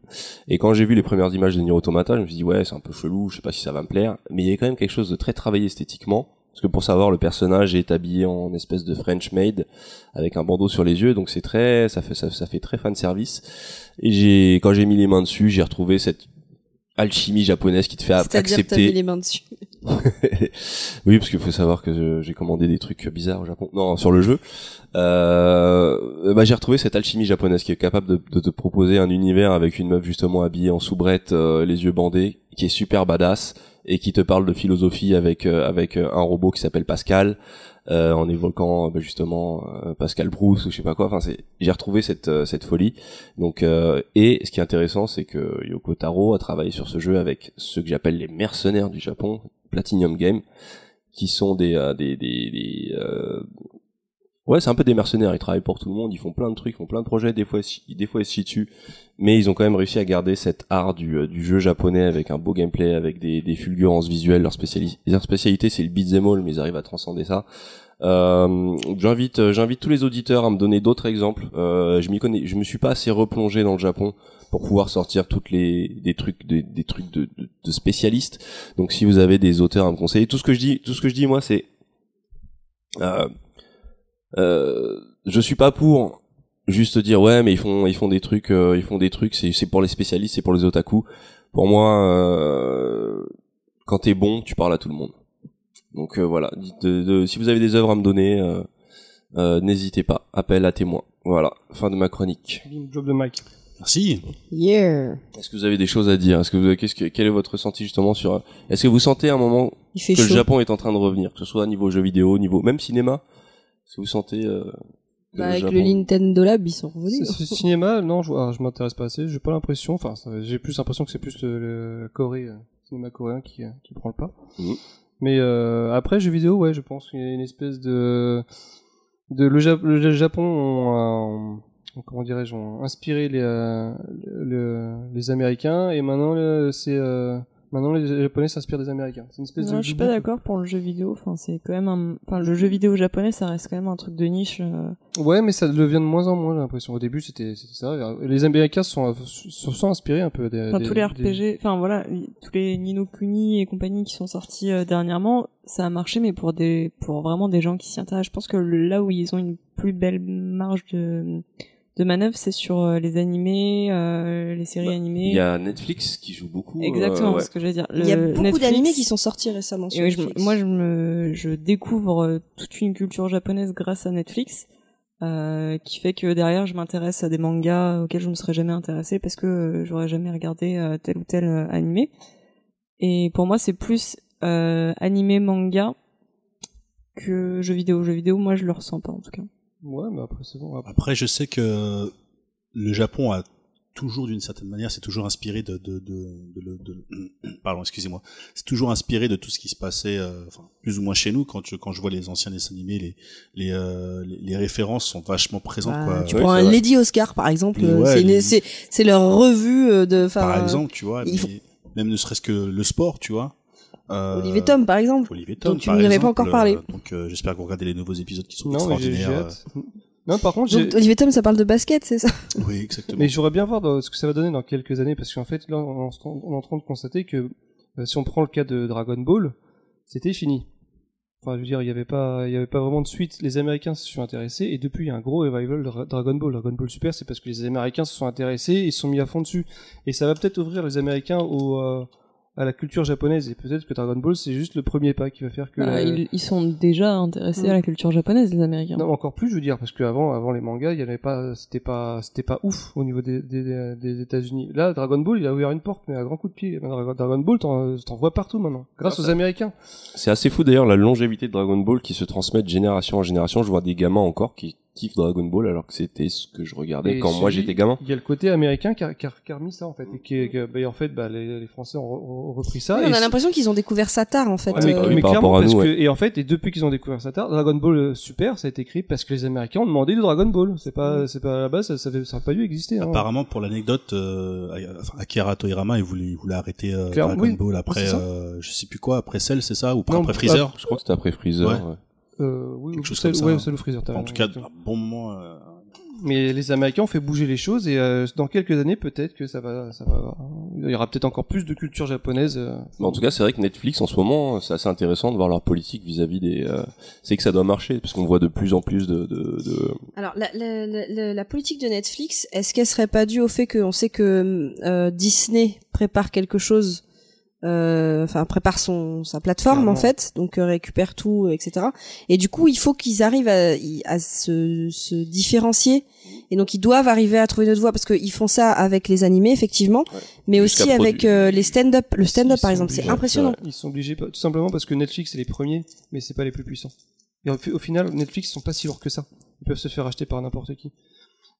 Speaker 1: Et quand j'ai vu les premières images de Nier Automata je me suis dit ouais c'est un peu chelou je sais pas si ça va me plaire. Mais il y a quand même quelque chose de très travaillé esthétiquement parce que pour savoir le personnage est habillé en espèce de French maid avec un bandeau sur les yeux donc c'est très ça fait ça, ça fait très fan service et j'ai quand j'ai mis les mains dessus j'ai retrouvé cette alchimie japonaise qui te fait accepter
Speaker 5: mis les mains dessus.
Speaker 1: oui, parce qu'il faut savoir que j'ai commandé des trucs bizarres au Japon. Non, sur le jeu. Euh, bah, j'ai retrouvé cette alchimie japonaise qui est capable de, de te proposer un univers avec une meuf justement habillée en soubrette, euh, les yeux bandés, qui est super badass et qui te parle de philosophie avec euh, avec euh, un robot qui s'appelle Pascal. Euh, en évoquant euh, bah, justement euh, Pascal Bruce ou je sais pas quoi. Enfin, j'ai retrouvé cette euh, cette folie. Donc euh, et ce qui est intéressant, c'est que Yoko Taro a travaillé sur ce jeu avec ceux que j'appelle les mercenaires du Japon, Platinum Game, qui sont des des des, Ouais, c'est un peu des mercenaires, ils travaillent pour tout le monde, ils font plein de trucs, ils font plein de projets, des fois, des fois ils se dessus, mais ils ont quand même réussi à garder cet art du, euh, du jeu japonais avec un beau gameplay, avec des, des fulgurances visuelles. Leur, spéciali- leur spécialité, c'est le beat'em all, mais ils arrivent à transcender ça. Euh, j'invite, euh, j'invite tous les auditeurs à me donner d'autres exemples. Euh, je m'y connais, je me suis pas assez replongé dans le Japon pour pouvoir sortir toutes les des trucs des, trucs de, de, de spécialistes. Donc si vous avez des auteurs à me conseiller, tout ce que je dis, tout ce que je dis moi, c'est euh, euh, je suis pas pour juste dire ouais mais ils font ils font des trucs euh, ils font des trucs c'est c'est pour les spécialistes c'est pour les otaku. Pour moi euh, quand t'es bon tu parles à tout le monde. Donc euh, voilà. Dites de- de- si vous avez des œuvres à me donner euh, euh, n'hésitez pas. Appel à témoins. Voilà. Fin de ma chronique.
Speaker 2: Job de Mike.
Speaker 6: Merci.
Speaker 5: Yeah.
Speaker 1: est-ce que vous avez des choses à dire? Est-ce que vous avez, qu'est-ce que quel est votre ressenti justement sur est-ce que vous sentez à un moment que le. Japon est en train de revenir que ce soit niveau jeux vidéo niveau même cinéma? Est-ce que vous sentez euh,
Speaker 5: Bah, avec
Speaker 1: Japon-
Speaker 5: le Nintendo Lab, ils sont revenus.
Speaker 2: Ce ce cinéma, non, je, alors, je m'intéresse pas assez. J'ai pas l'impression. Enfin, j'ai plus l'impression que c'est plus le, le Corée, euh, le cinéma coréen qui, euh, qui prend le pas.
Speaker 1: Mhm.
Speaker 2: Mais euh, après jeux vidéo, ouais, je pense qu'il y a une espèce de de le, Jap- le Japon euh, comment dirais-je, ont inspiré les euh, le- les Américains et maintenant c'est euh, maintenant les Japonais s'inspirent des Américains. C'est une espèce
Speaker 7: Non,
Speaker 2: de
Speaker 7: je suis pas d'accord pour le jeu vidéo. Enfin, c'est quand même un. Enfin, le jeu vidéo japonais, ça reste quand même un truc de niche. euh.
Speaker 2: Ouais, mais ça devient de moins en moins, j'ai l'impression. Au début, c'était c'était ça. Les Américains sont, se sont inspirés un peu des.
Speaker 7: Enfin,
Speaker 2: des-
Speaker 7: tous les
Speaker 2: des-
Speaker 7: RPG, enfin voilà, tous les Nino Kuni et compagnie qui sont sortis euh, dernièrement, ça a marché, mais pour des, pour vraiment des gens qui s'y intéressent. Je pense que là où ils ont une plus belle marge de, de manœuvre, c'est sur euh, les animés, euh, les séries animées.
Speaker 1: Il y a Netflix qui joue beaucoup. euh,
Speaker 7: Exactement,
Speaker 1: ouais.
Speaker 7: ce que je veux dire.
Speaker 5: Il y a beaucoup d'animés qui sont sortis récemment
Speaker 7: Et
Speaker 5: sur
Speaker 7: oui, je-
Speaker 5: Netflix.
Speaker 7: moi, je me, je découvre euh, toute une culture japonaise grâce à Netflix, euh, qui fait que derrière, je m'intéresse à des mangas auxquels je me serais jamais intéressée parce que euh, j'aurais jamais regardé euh, tel ou tel euh, animé. Et pour moi, c'est plus euh, animé manga que jeux vidéo. Jeux vidéo, moi, je le ressens pas en tout cas.
Speaker 2: Ouais, mais après, c'est bon. Après,
Speaker 6: Après, je sais que le Japon a toujours, d'une certaine manière, c'est toujours inspiré de, de, de, de, de- de- pardon, excusez-moi, c'est toujours inspiré de tout ce qui se passait, euh, enfin, plus ou moins chez nous. Quand je, quand je vois les anciens dessins animés, les, les, euh, les, les références sont vachement présentes,
Speaker 5: Bah,
Speaker 6: quoi.
Speaker 5: tu
Speaker 1: Ouais,
Speaker 5: prends un. Lady Oscar par exemple,
Speaker 6: Mais
Speaker 5: euh,
Speaker 6: ouais,
Speaker 5: c'est
Speaker 6: les-
Speaker 5: c'est c'est leur revue de.
Speaker 6: Par exemple, tu vois, même ne serait-ce que le sport, tu vois. Euh,
Speaker 5: Olivier Tom par exemple.
Speaker 6: Olivier Tom,
Speaker 5: dont tu pas encore parlé.
Speaker 6: euh, Donc, euh, j'espère que vous regardez les nouveaux épisodes qui sont
Speaker 2: non,
Speaker 6: extraordinaires.
Speaker 2: hâte. Non, par contre, j'ai.
Speaker 5: Donc, Olivier Tom, ça parle de basket, c'est ça?
Speaker 6: Euh. Oui, exactement.
Speaker 2: Mais j'aurais bien voir dans- ce que ça va donner dans quelques années, parce qu'en fait, là, on, est en- on est en train de constater que euh, si on prend le cas de Dragon Ball, c'était fini. Enfin, je veux dire, il n'y avait pas, il y avait pas vraiment de suite. Les Américains se sont intéressés, et depuis, il y a un gros revival de Ra- Dragon Ball. Dragon Ball Super, c'est parce que les Américains se sont intéressés, et ils se sont mis à fond dessus. Et ça va peut-être ouvrir les Américains au, euh, à la culture japonaise, et peut-être que Dragon Ball, c'est juste le premier pas qui va faire que.
Speaker 7: Bah,
Speaker 2: la-
Speaker 7: ils, ils sont déjà intéressés
Speaker 2: Mm.
Speaker 7: à la culture japonaise, les Américains.
Speaker 2: Non, encore plus, je veux dire, parce qu'avant, avant les mangas, il y avait pas, c'était pas, c'était pas ouf au niveau des, des, des États-Unis. Là, Dragon Ball, il a ouvert une porte, mais à grand coup de pied. Dragon Dragon Ball, t'en, t'en vois partout maintenant, grâce aux Américains.
Speaker 1: C'est assez fou d'ailleurs la longévité de Dragon Ball qui se transmet de génération en génération. Je vois des gamins encore qui Dragon Ball alors que c'était ce que je regardais
Speaker 2: Et
Speaker 1: quand moi j'étais gamin.
Speaker 2: Il y a le côté américain qui a, qui a- qui a remis ça en fait, et qui, bah, en fait, bah, les, les Français ont, repris ça.
Speaker 5: Oui,
Speaker 2: et
Speaker 5: On a l'impression qu'ils ont découvert ça tard en fait.
Speaker 2: Ouais, mais,
Speaker 5: euh,
Speaker 1: oui,
Speaker 2: mais
Speaker 1: par
Speaker 2: clairement,
Speaker 1: rapport à
Speaker 2: parce
Speaker 1: nous,
Speaker 2: que, et en fait, et depuis qu'ils ont découvert ça tard, Dragon Ball euh, Super, ça a été créé parce que les Américains ont demandé du Dragon Ball. C'est pas, c'est pas à la base, ça, ça, avait- ça a pas dû exister. hein.
Speaker 6: Apparemment, pour l'anecdote, euh, Akira Toriyama, il voulait, il voulait arrêter euh, Dragon
Speaker 2: oui,
Speaker 6: Ball après, euh, je sais plus quoi, après Cell, c'est ça, ou
Speaker 2: Non,
Speaker 6: après Freezer?
Speaker 1: Je crois que c'était après Freezer.
Speaker 6: Ouais.
Speaker 2: Euh, oui,
Speaker 6: Quelque chose
Speaker 2: c'est-
Speaker 6: comme ça,
Speaker 2: ouais,
Speaker 6: hein.
Speaker 2: c'est le Freezer.
Speaker 6: en tout cas, un bon moment. euh,
Speaker 2: Mais les Américains ont fait bouger les choses et euh, dans quelques années peut-être que ça va, ça va, il y aura peut-être encore plus de culture japonaise. euh.
Speaker 1: Mais en tout cas, c'est vrai que Netflix en ce moment, c'est assez intéressant de voir leur politique vis-à-vis des. euh, c'est que ça doit marcher parce qu'on voit de plus en plus de. de, de...
Speaker 5: Alors, la, la, la, la politique de Netflix, est-ce qu'elle serait pas due au fait qu'on sait que euh, Disney prépare quelque chose, euh, enfin prépare son sa plateforme
Speaker 2: Clairement.
Speaker 5: en fait, donc euh, récupère tout, euh, etc. Et du coup, il faut qu'ils arrivent à, à se, se différencier. Et donc, ils doivent arriver à trouver une autre voie parce qu'ils font ça avec les animés, effectivement,
Speaker 1: Ouais.
Speaker 5: mais aussi avec euh, les stand-up. Le stand-up, par exemple, c'est impressionnant.
Speaker 2: Ils sont obligés, pas- tout simplement parce que Netflix c'est les premiers, mais c'est pas les plus puissants. Et au, au final, Netflix sont pas si lourds que ça. Ils peuvent se faire acheter par n'importe qui.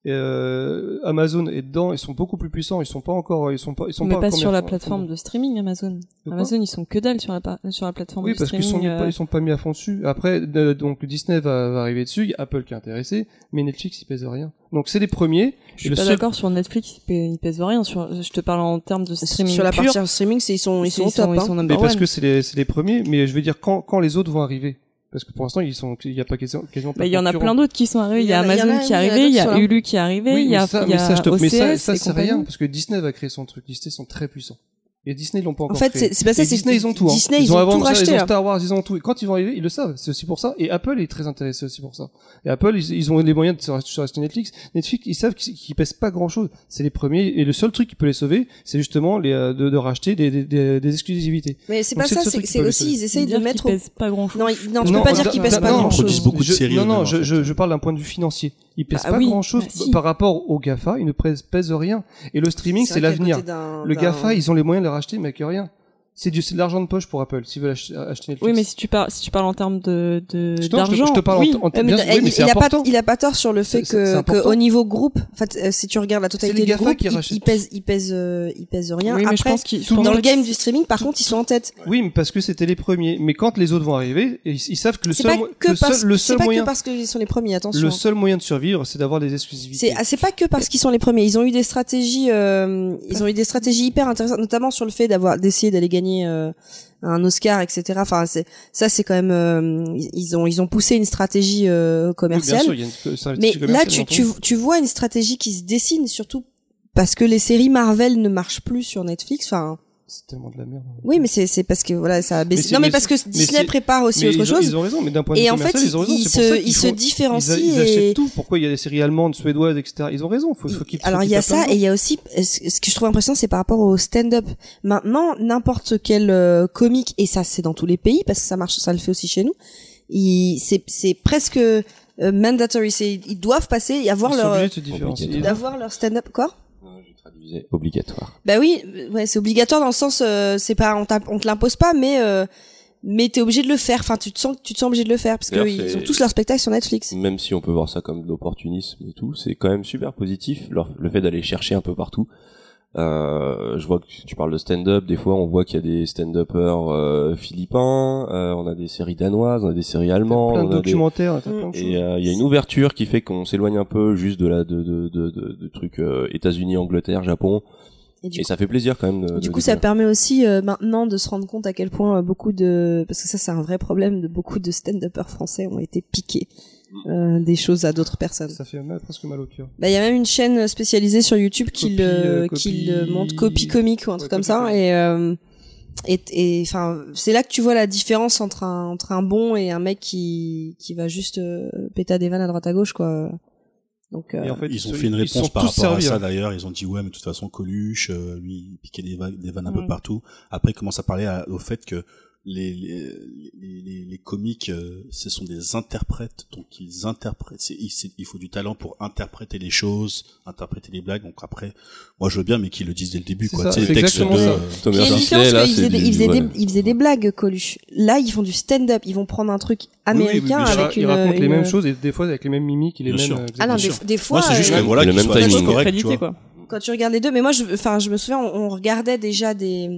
Speaker 2: Euh, Amazon est dedans, ils sont beaucoup plus puissants. Ils sont pas encore, ils sont pas, ils sont
Speaker 7: mais
Speaker 2: pas,
Speaker 7: pas sur la plateforme de streaming Amazon. Amazon, ils sont que dalle sur la, sur la plateforme
Speaker 2: Oui,
Speaker 7: de
Speaker 2: parce qu'ils sont, pas-
Speaker 7: euh,
Speaker 2: ils sont pas mis à fond dessus. Après, euh, donc Disney va, va arriver dessus, il y a Apple qui est intéressé, mais Netflix il pèse rien. Donc c'est les premiers.
Speaker 7: Je suis
Speaker 2: le
Speaker 7: pas
Speaker 2: seul-
Speaker 7: d'accord sur Netflix, il pè- il pèse rien. Sur, je te parle en termes de streaming
Speaker 5: Sur la
Speaker 7: pur.
Speaker 5: partie streaming, c'est ils sont ils sont au top.
Speaker 7: ils
Speaker 5: hein.
Speaker 7: sont
Speaker 2: Mais
Speaker 7: number
Speaker 2: parce que c'est les, c'est les premiers, mais je veux dire quand, quand les autres vont arriver. Parce que pour l'instant, ils sont, il y a pas quasiment, quasiment pas de
Speaker 7: il y en a plein d'autres qui sont arrivés. Il y a Amazon qui est
Speaker 5: oui, il y en a
Speaker 7: arrivé, il y a Hulu qui est arrivé, il y a,
Speaker 2: mais ça,
Speaker 7: il y
Speaker 2: mais
Speaker 7: a
Speaker 2: ça, je te, mais ça,
Speaker 7: OCS
Speaker 2: ça
Speaker 7: et
Speaker 2: c'est rien, parce que Disney va créer son truc. Disney sont très puissants. Et Disney ils l'ont pas
Speaker 5: En
Speaker 2: encore
Speaker 5: fait,
Speaker 2: créé.
Speaker 5: c'est c'est pas ça.
Speaker 2: Disney, ils ont tout. Hein.
Speaker 5: Disney, ils, ont,
Speaker 2: avant
Speaker 5: tout
Speaker 2: ça,
Speaker 5: racheté.
Speaker 2: Ils ont
Speaker 5: là.
Speaker 2: Star Wars, ils ont tout. Et quand ils vont arriver, ils le savent. C'est aussi pour ça. Et Apple est très intéressé aussi pour ça. Et Apple, ils, ils ont les moyens de se racheter- Netflix. Netflix, ils savent qu'ils pèsent pas grand chose. C'est les premiers. Et le seul truc qui peut les sauver, c'est justement les, euh, de, de racheter des, des, des, des exclusivités.
Speaker 5: Mais c'est pas ça. C'est aussi ils essayent de mettre. au-
Speaker 7: pèsent pas grand chose.
Speaker 5: Non, ils- non, tu peux pas dire qu'ils pèsent pas
Speaker 2: non,
Speaker 5: grand
Speaker 6: Ils produisent
Speaker 5: chose.
Speaker 6: beaucoup de
Speaker 2: Je-
Speaker 6: séries
Speaker 2: Non, non,
Speaker 6: en
Speaker 2: je,
Speaker 6: fait.
Speaker 2: je, je parle d'un point de vue financier. Ils pèsent
Speaker 7: Bah
Speaker 2: pas
Speaker 7: oui,
Speaker 2: grand chose
Speaker 7: bah si.
Speaker 2: par rapport aux GAFA. Ils ne pèsent, rien. Et le streaming, c'est l'avenir. Le GAFA, ils ont les moyens de le racheter, mais que rien. C'est du, c'est de l'argent de poche pour Apple, s'ils veulent acheter, acheter Netflix.
Speaker 7: Oui, mais si tu parles, si tu parles en termes de, de,
Speaker 2: Je
Speaker 7: d'argent.
Speaker 2: je te parle en-
Speaker 7: oui.
Speaker 2: bien-
Speaker 5: non,
Speaker 2: oui, mais
Speaker 5: il, a pas, il a pas tort sur le fait que,
Speaker 2: important.
Speaker 5: que au niveau groupe, en fait, euh, si tu regardes la totalité du
Speaker 2: GAFA
Speaker 5: groupe,
Speaker 2: qui
Speaker 5: il,
Speaker 2: rachètent
Speaker 5: il pèse, il pèse, euh, il pèse rien.
Speaker 7: Oui, mais je
Speaker 5: Après,
Speaker 7: pense qu'ils,
Speaker 5: dans le game du streaming, par contre, ils sont en tête.
Speaker 2: Oui, mais parce que c'était les premiers. Mais quand les autres vont arriver, ils, ils savent que le seul, mo-
Speaker 5: que
Speaker 2: le seul, le
Speaker 5: c'est
Speaker 2: seul
Speaker 5: pas
Speaker 2: moyen,
Speaker 5: que parce qu'ils sont les premiers. Attention.
Speaker 2: le seul moyen de survivre, c'est d'avoir des exclusivités.
Speaker 5: C'est ah, c'est pas que parce qu'ils sont les premiers. Ils ont eu des stratégies, euh, ils ont eu des stratégies hyper intéressantes, notamment sur le fait d'avoir d'essayer d'aller gagner euh, un Oscar, etc. Enfin, c'est ça, c'est quand même euh, ils ont ils ont poussé une stratégie euh,
Speaker 2: Oui, bien
Speaker 5: commerciale.
Speaker 2: sûr, il y a une, c'est un
Speaker 5: Mais là, tu, tu, tu vois une stratégie qui se dessine, surtout parce que les séries Marvel ne marchent plus sur Netflix. Enfin,
Speaker 2: C'est tellement de la merde.
Speaker 5: Oui, mais c'est c'est parce que voilà, ça a baissé. non, mais
Speaker 2: mais
Speaker 5: parce que
Speaker 2: mais
Speaker 5: Disney prépare aussi autre
Speaker 2: ils ont-
Speaker 5: chose.
Speaker 2: Ils ont raison, mais d'un point de vue
Speaker 5: en fait,
Speaker 2: commercial, ils ont raison.
Speaker 5: ils se- ils se différencient
Speaker 2: Ils, ils
Speaker 5: et-
Speaker 2: achètent tout. Pourquoi il y a des séries allemandes, suédoises, etc. Ils ont raison. Faut, faut
Speaker 5: Alors il y a ça et il y a aussi ce que je trouve impressionnant c'est par rapport au stand-up. Maintenant n'importe quel euh, comique et ça c'est dans tous les pays parce que ça marche ça le fait aussi chez nous. Il c'est c'est presque euh, mandatory ils doivent passer et avoir leur d'avoir leur stand-up quoi
Speaker 1: Obligatoire.
Speaker 5: Bah oui ouais c'est obligatoire dans le sens euh, c'est pas on, on te l'impose pas mais euh, mais t'es obligé de le faire. Enfin tu te sens tu te sens obligé de le faire parce qu'ils ont tous leur spectacle sur Netflix.
Speaker 1: Même si on peut voir ça comme de l'opportunisme et tout, c'est quand même super positif leur- le fait d'aller chercher un peu partout. Euh, je vois que tu parles de stand-up, des fois on voit qu'il y a des stand-uppers euh, philippins, euh, on a des séries danoises, on a des séries allemandes,
Speaker 2: plein
Speaker 1: on
Speaker 2: de
Speaker 1: a des-
Speaker 2: documentaires,
Speaker 5: Mm.
Speaker 2: plein de choses.
Speaker 1: Et euh, il y a une ouverture qui fait qu'on s'éloigne un peu juste de la de de de, de, de trucs euh, États-Unis, Angleterre, Japon.
Speaker 5: Et
Speaker 1: ça fait plaisir quand même. De,
Speaker 5: Du
Speaker 1: de
Speaker 5: coup, ça permet aussi euh, maintenant de se rendre compte à quel point euh, beaucoup de, parce que ça c'est un vrai problème, de beaucoup de stand-uppers français ont été piqués euh, des choses à d'autres personnes.
Speaker 2: Ça fait mal, presque mal au cœur.
Speaker 5: Bah, il y a même une chaîne spécialisée sur YouTube qui
Speaker 2: Copie,
Speaker 5: le,
Speaker 2: euh,
Speaker 5: qui
Speaker 2: copie-
Speaker 5: le montre copie comique ou un truc
Speaker 2: Ouais,
Speaker 5: comme ça.
Speaker 2: comique.
Speaker 5: Et, euh, et, et, enfin, c'est là que tu vois la différence entre un, entre un bon et un mec qui, qui va juste euh, péter des vannes à droite à gauche, quoi. Donc, euh,
Speaker 2: Et en fait,
Speaker 6: Ils ont fait une
Speaker 2: ils
Speaker 6: réponse par rapport
Speaker 2: servis,
Speaker 6: à ça
Speaker 2: hein.
Speaker 6: d'ailleurs. Ils ont dit ouais, mais de toute façon Coluche, euh, lui, il piquait des, va- des vannes un
Speaker 7: Ouais.
Speaker 6: peu partout. Après, il commence à parler à- au fait que les les, les, les- comiques, euh, ce sont des interprètes, donc ils interprètent. c'est- il, c'est- il faut du talent pour interpréter les choses, interpréter les blagues. Donc après, moi je veux bien, mais qu'ils le disent dès le début,
Speaker 2: C'est
Speaker 6: quoi.
Speaker 2: ça,
Speaker 6: Tu sais,
Speaker 2: c'est
Speaker 6: les textes de,
Speaker 2: exactement ça.
Speaker 1: Thomas
Speaker 5: Il une
Speaker 1: là,
Speaker 5: faisaient, des,
Speaker 1: du-
Speaker 5: ils faisaient
Speaker 1: ouais.
Speaker 5: des, ils faisaient des blagues, Coluche. Là, ils font du stand-up. Ils vont prendre un truc américain
Speaker 2: Oui, oui, mais
Speaker 5: avec
Speaker 2: il
Speaker 5: une.
Speaker 2: ra- il raconte les
Speaker 5: une-
Speaker 2: mêmes choses et des fois avec les mêmes mimiques et les
Speaker 6: Bien
Speaker 2: mêmes.
Speaker 6: sûr.
Speaker 2: euh,
Speaker 5: Ah non, des, des fois.
Speaker 6: Moi, c'est juste
Speaker 5: euh,
Speaker 6: que voilà,
Speaker 1: le même timing.
Speaker 6: tous corrects, tu vois.
Speaker 5: Quand tu regardes les deux, mais moi, je, enfin, je me souviens, on, on regardait déjà des,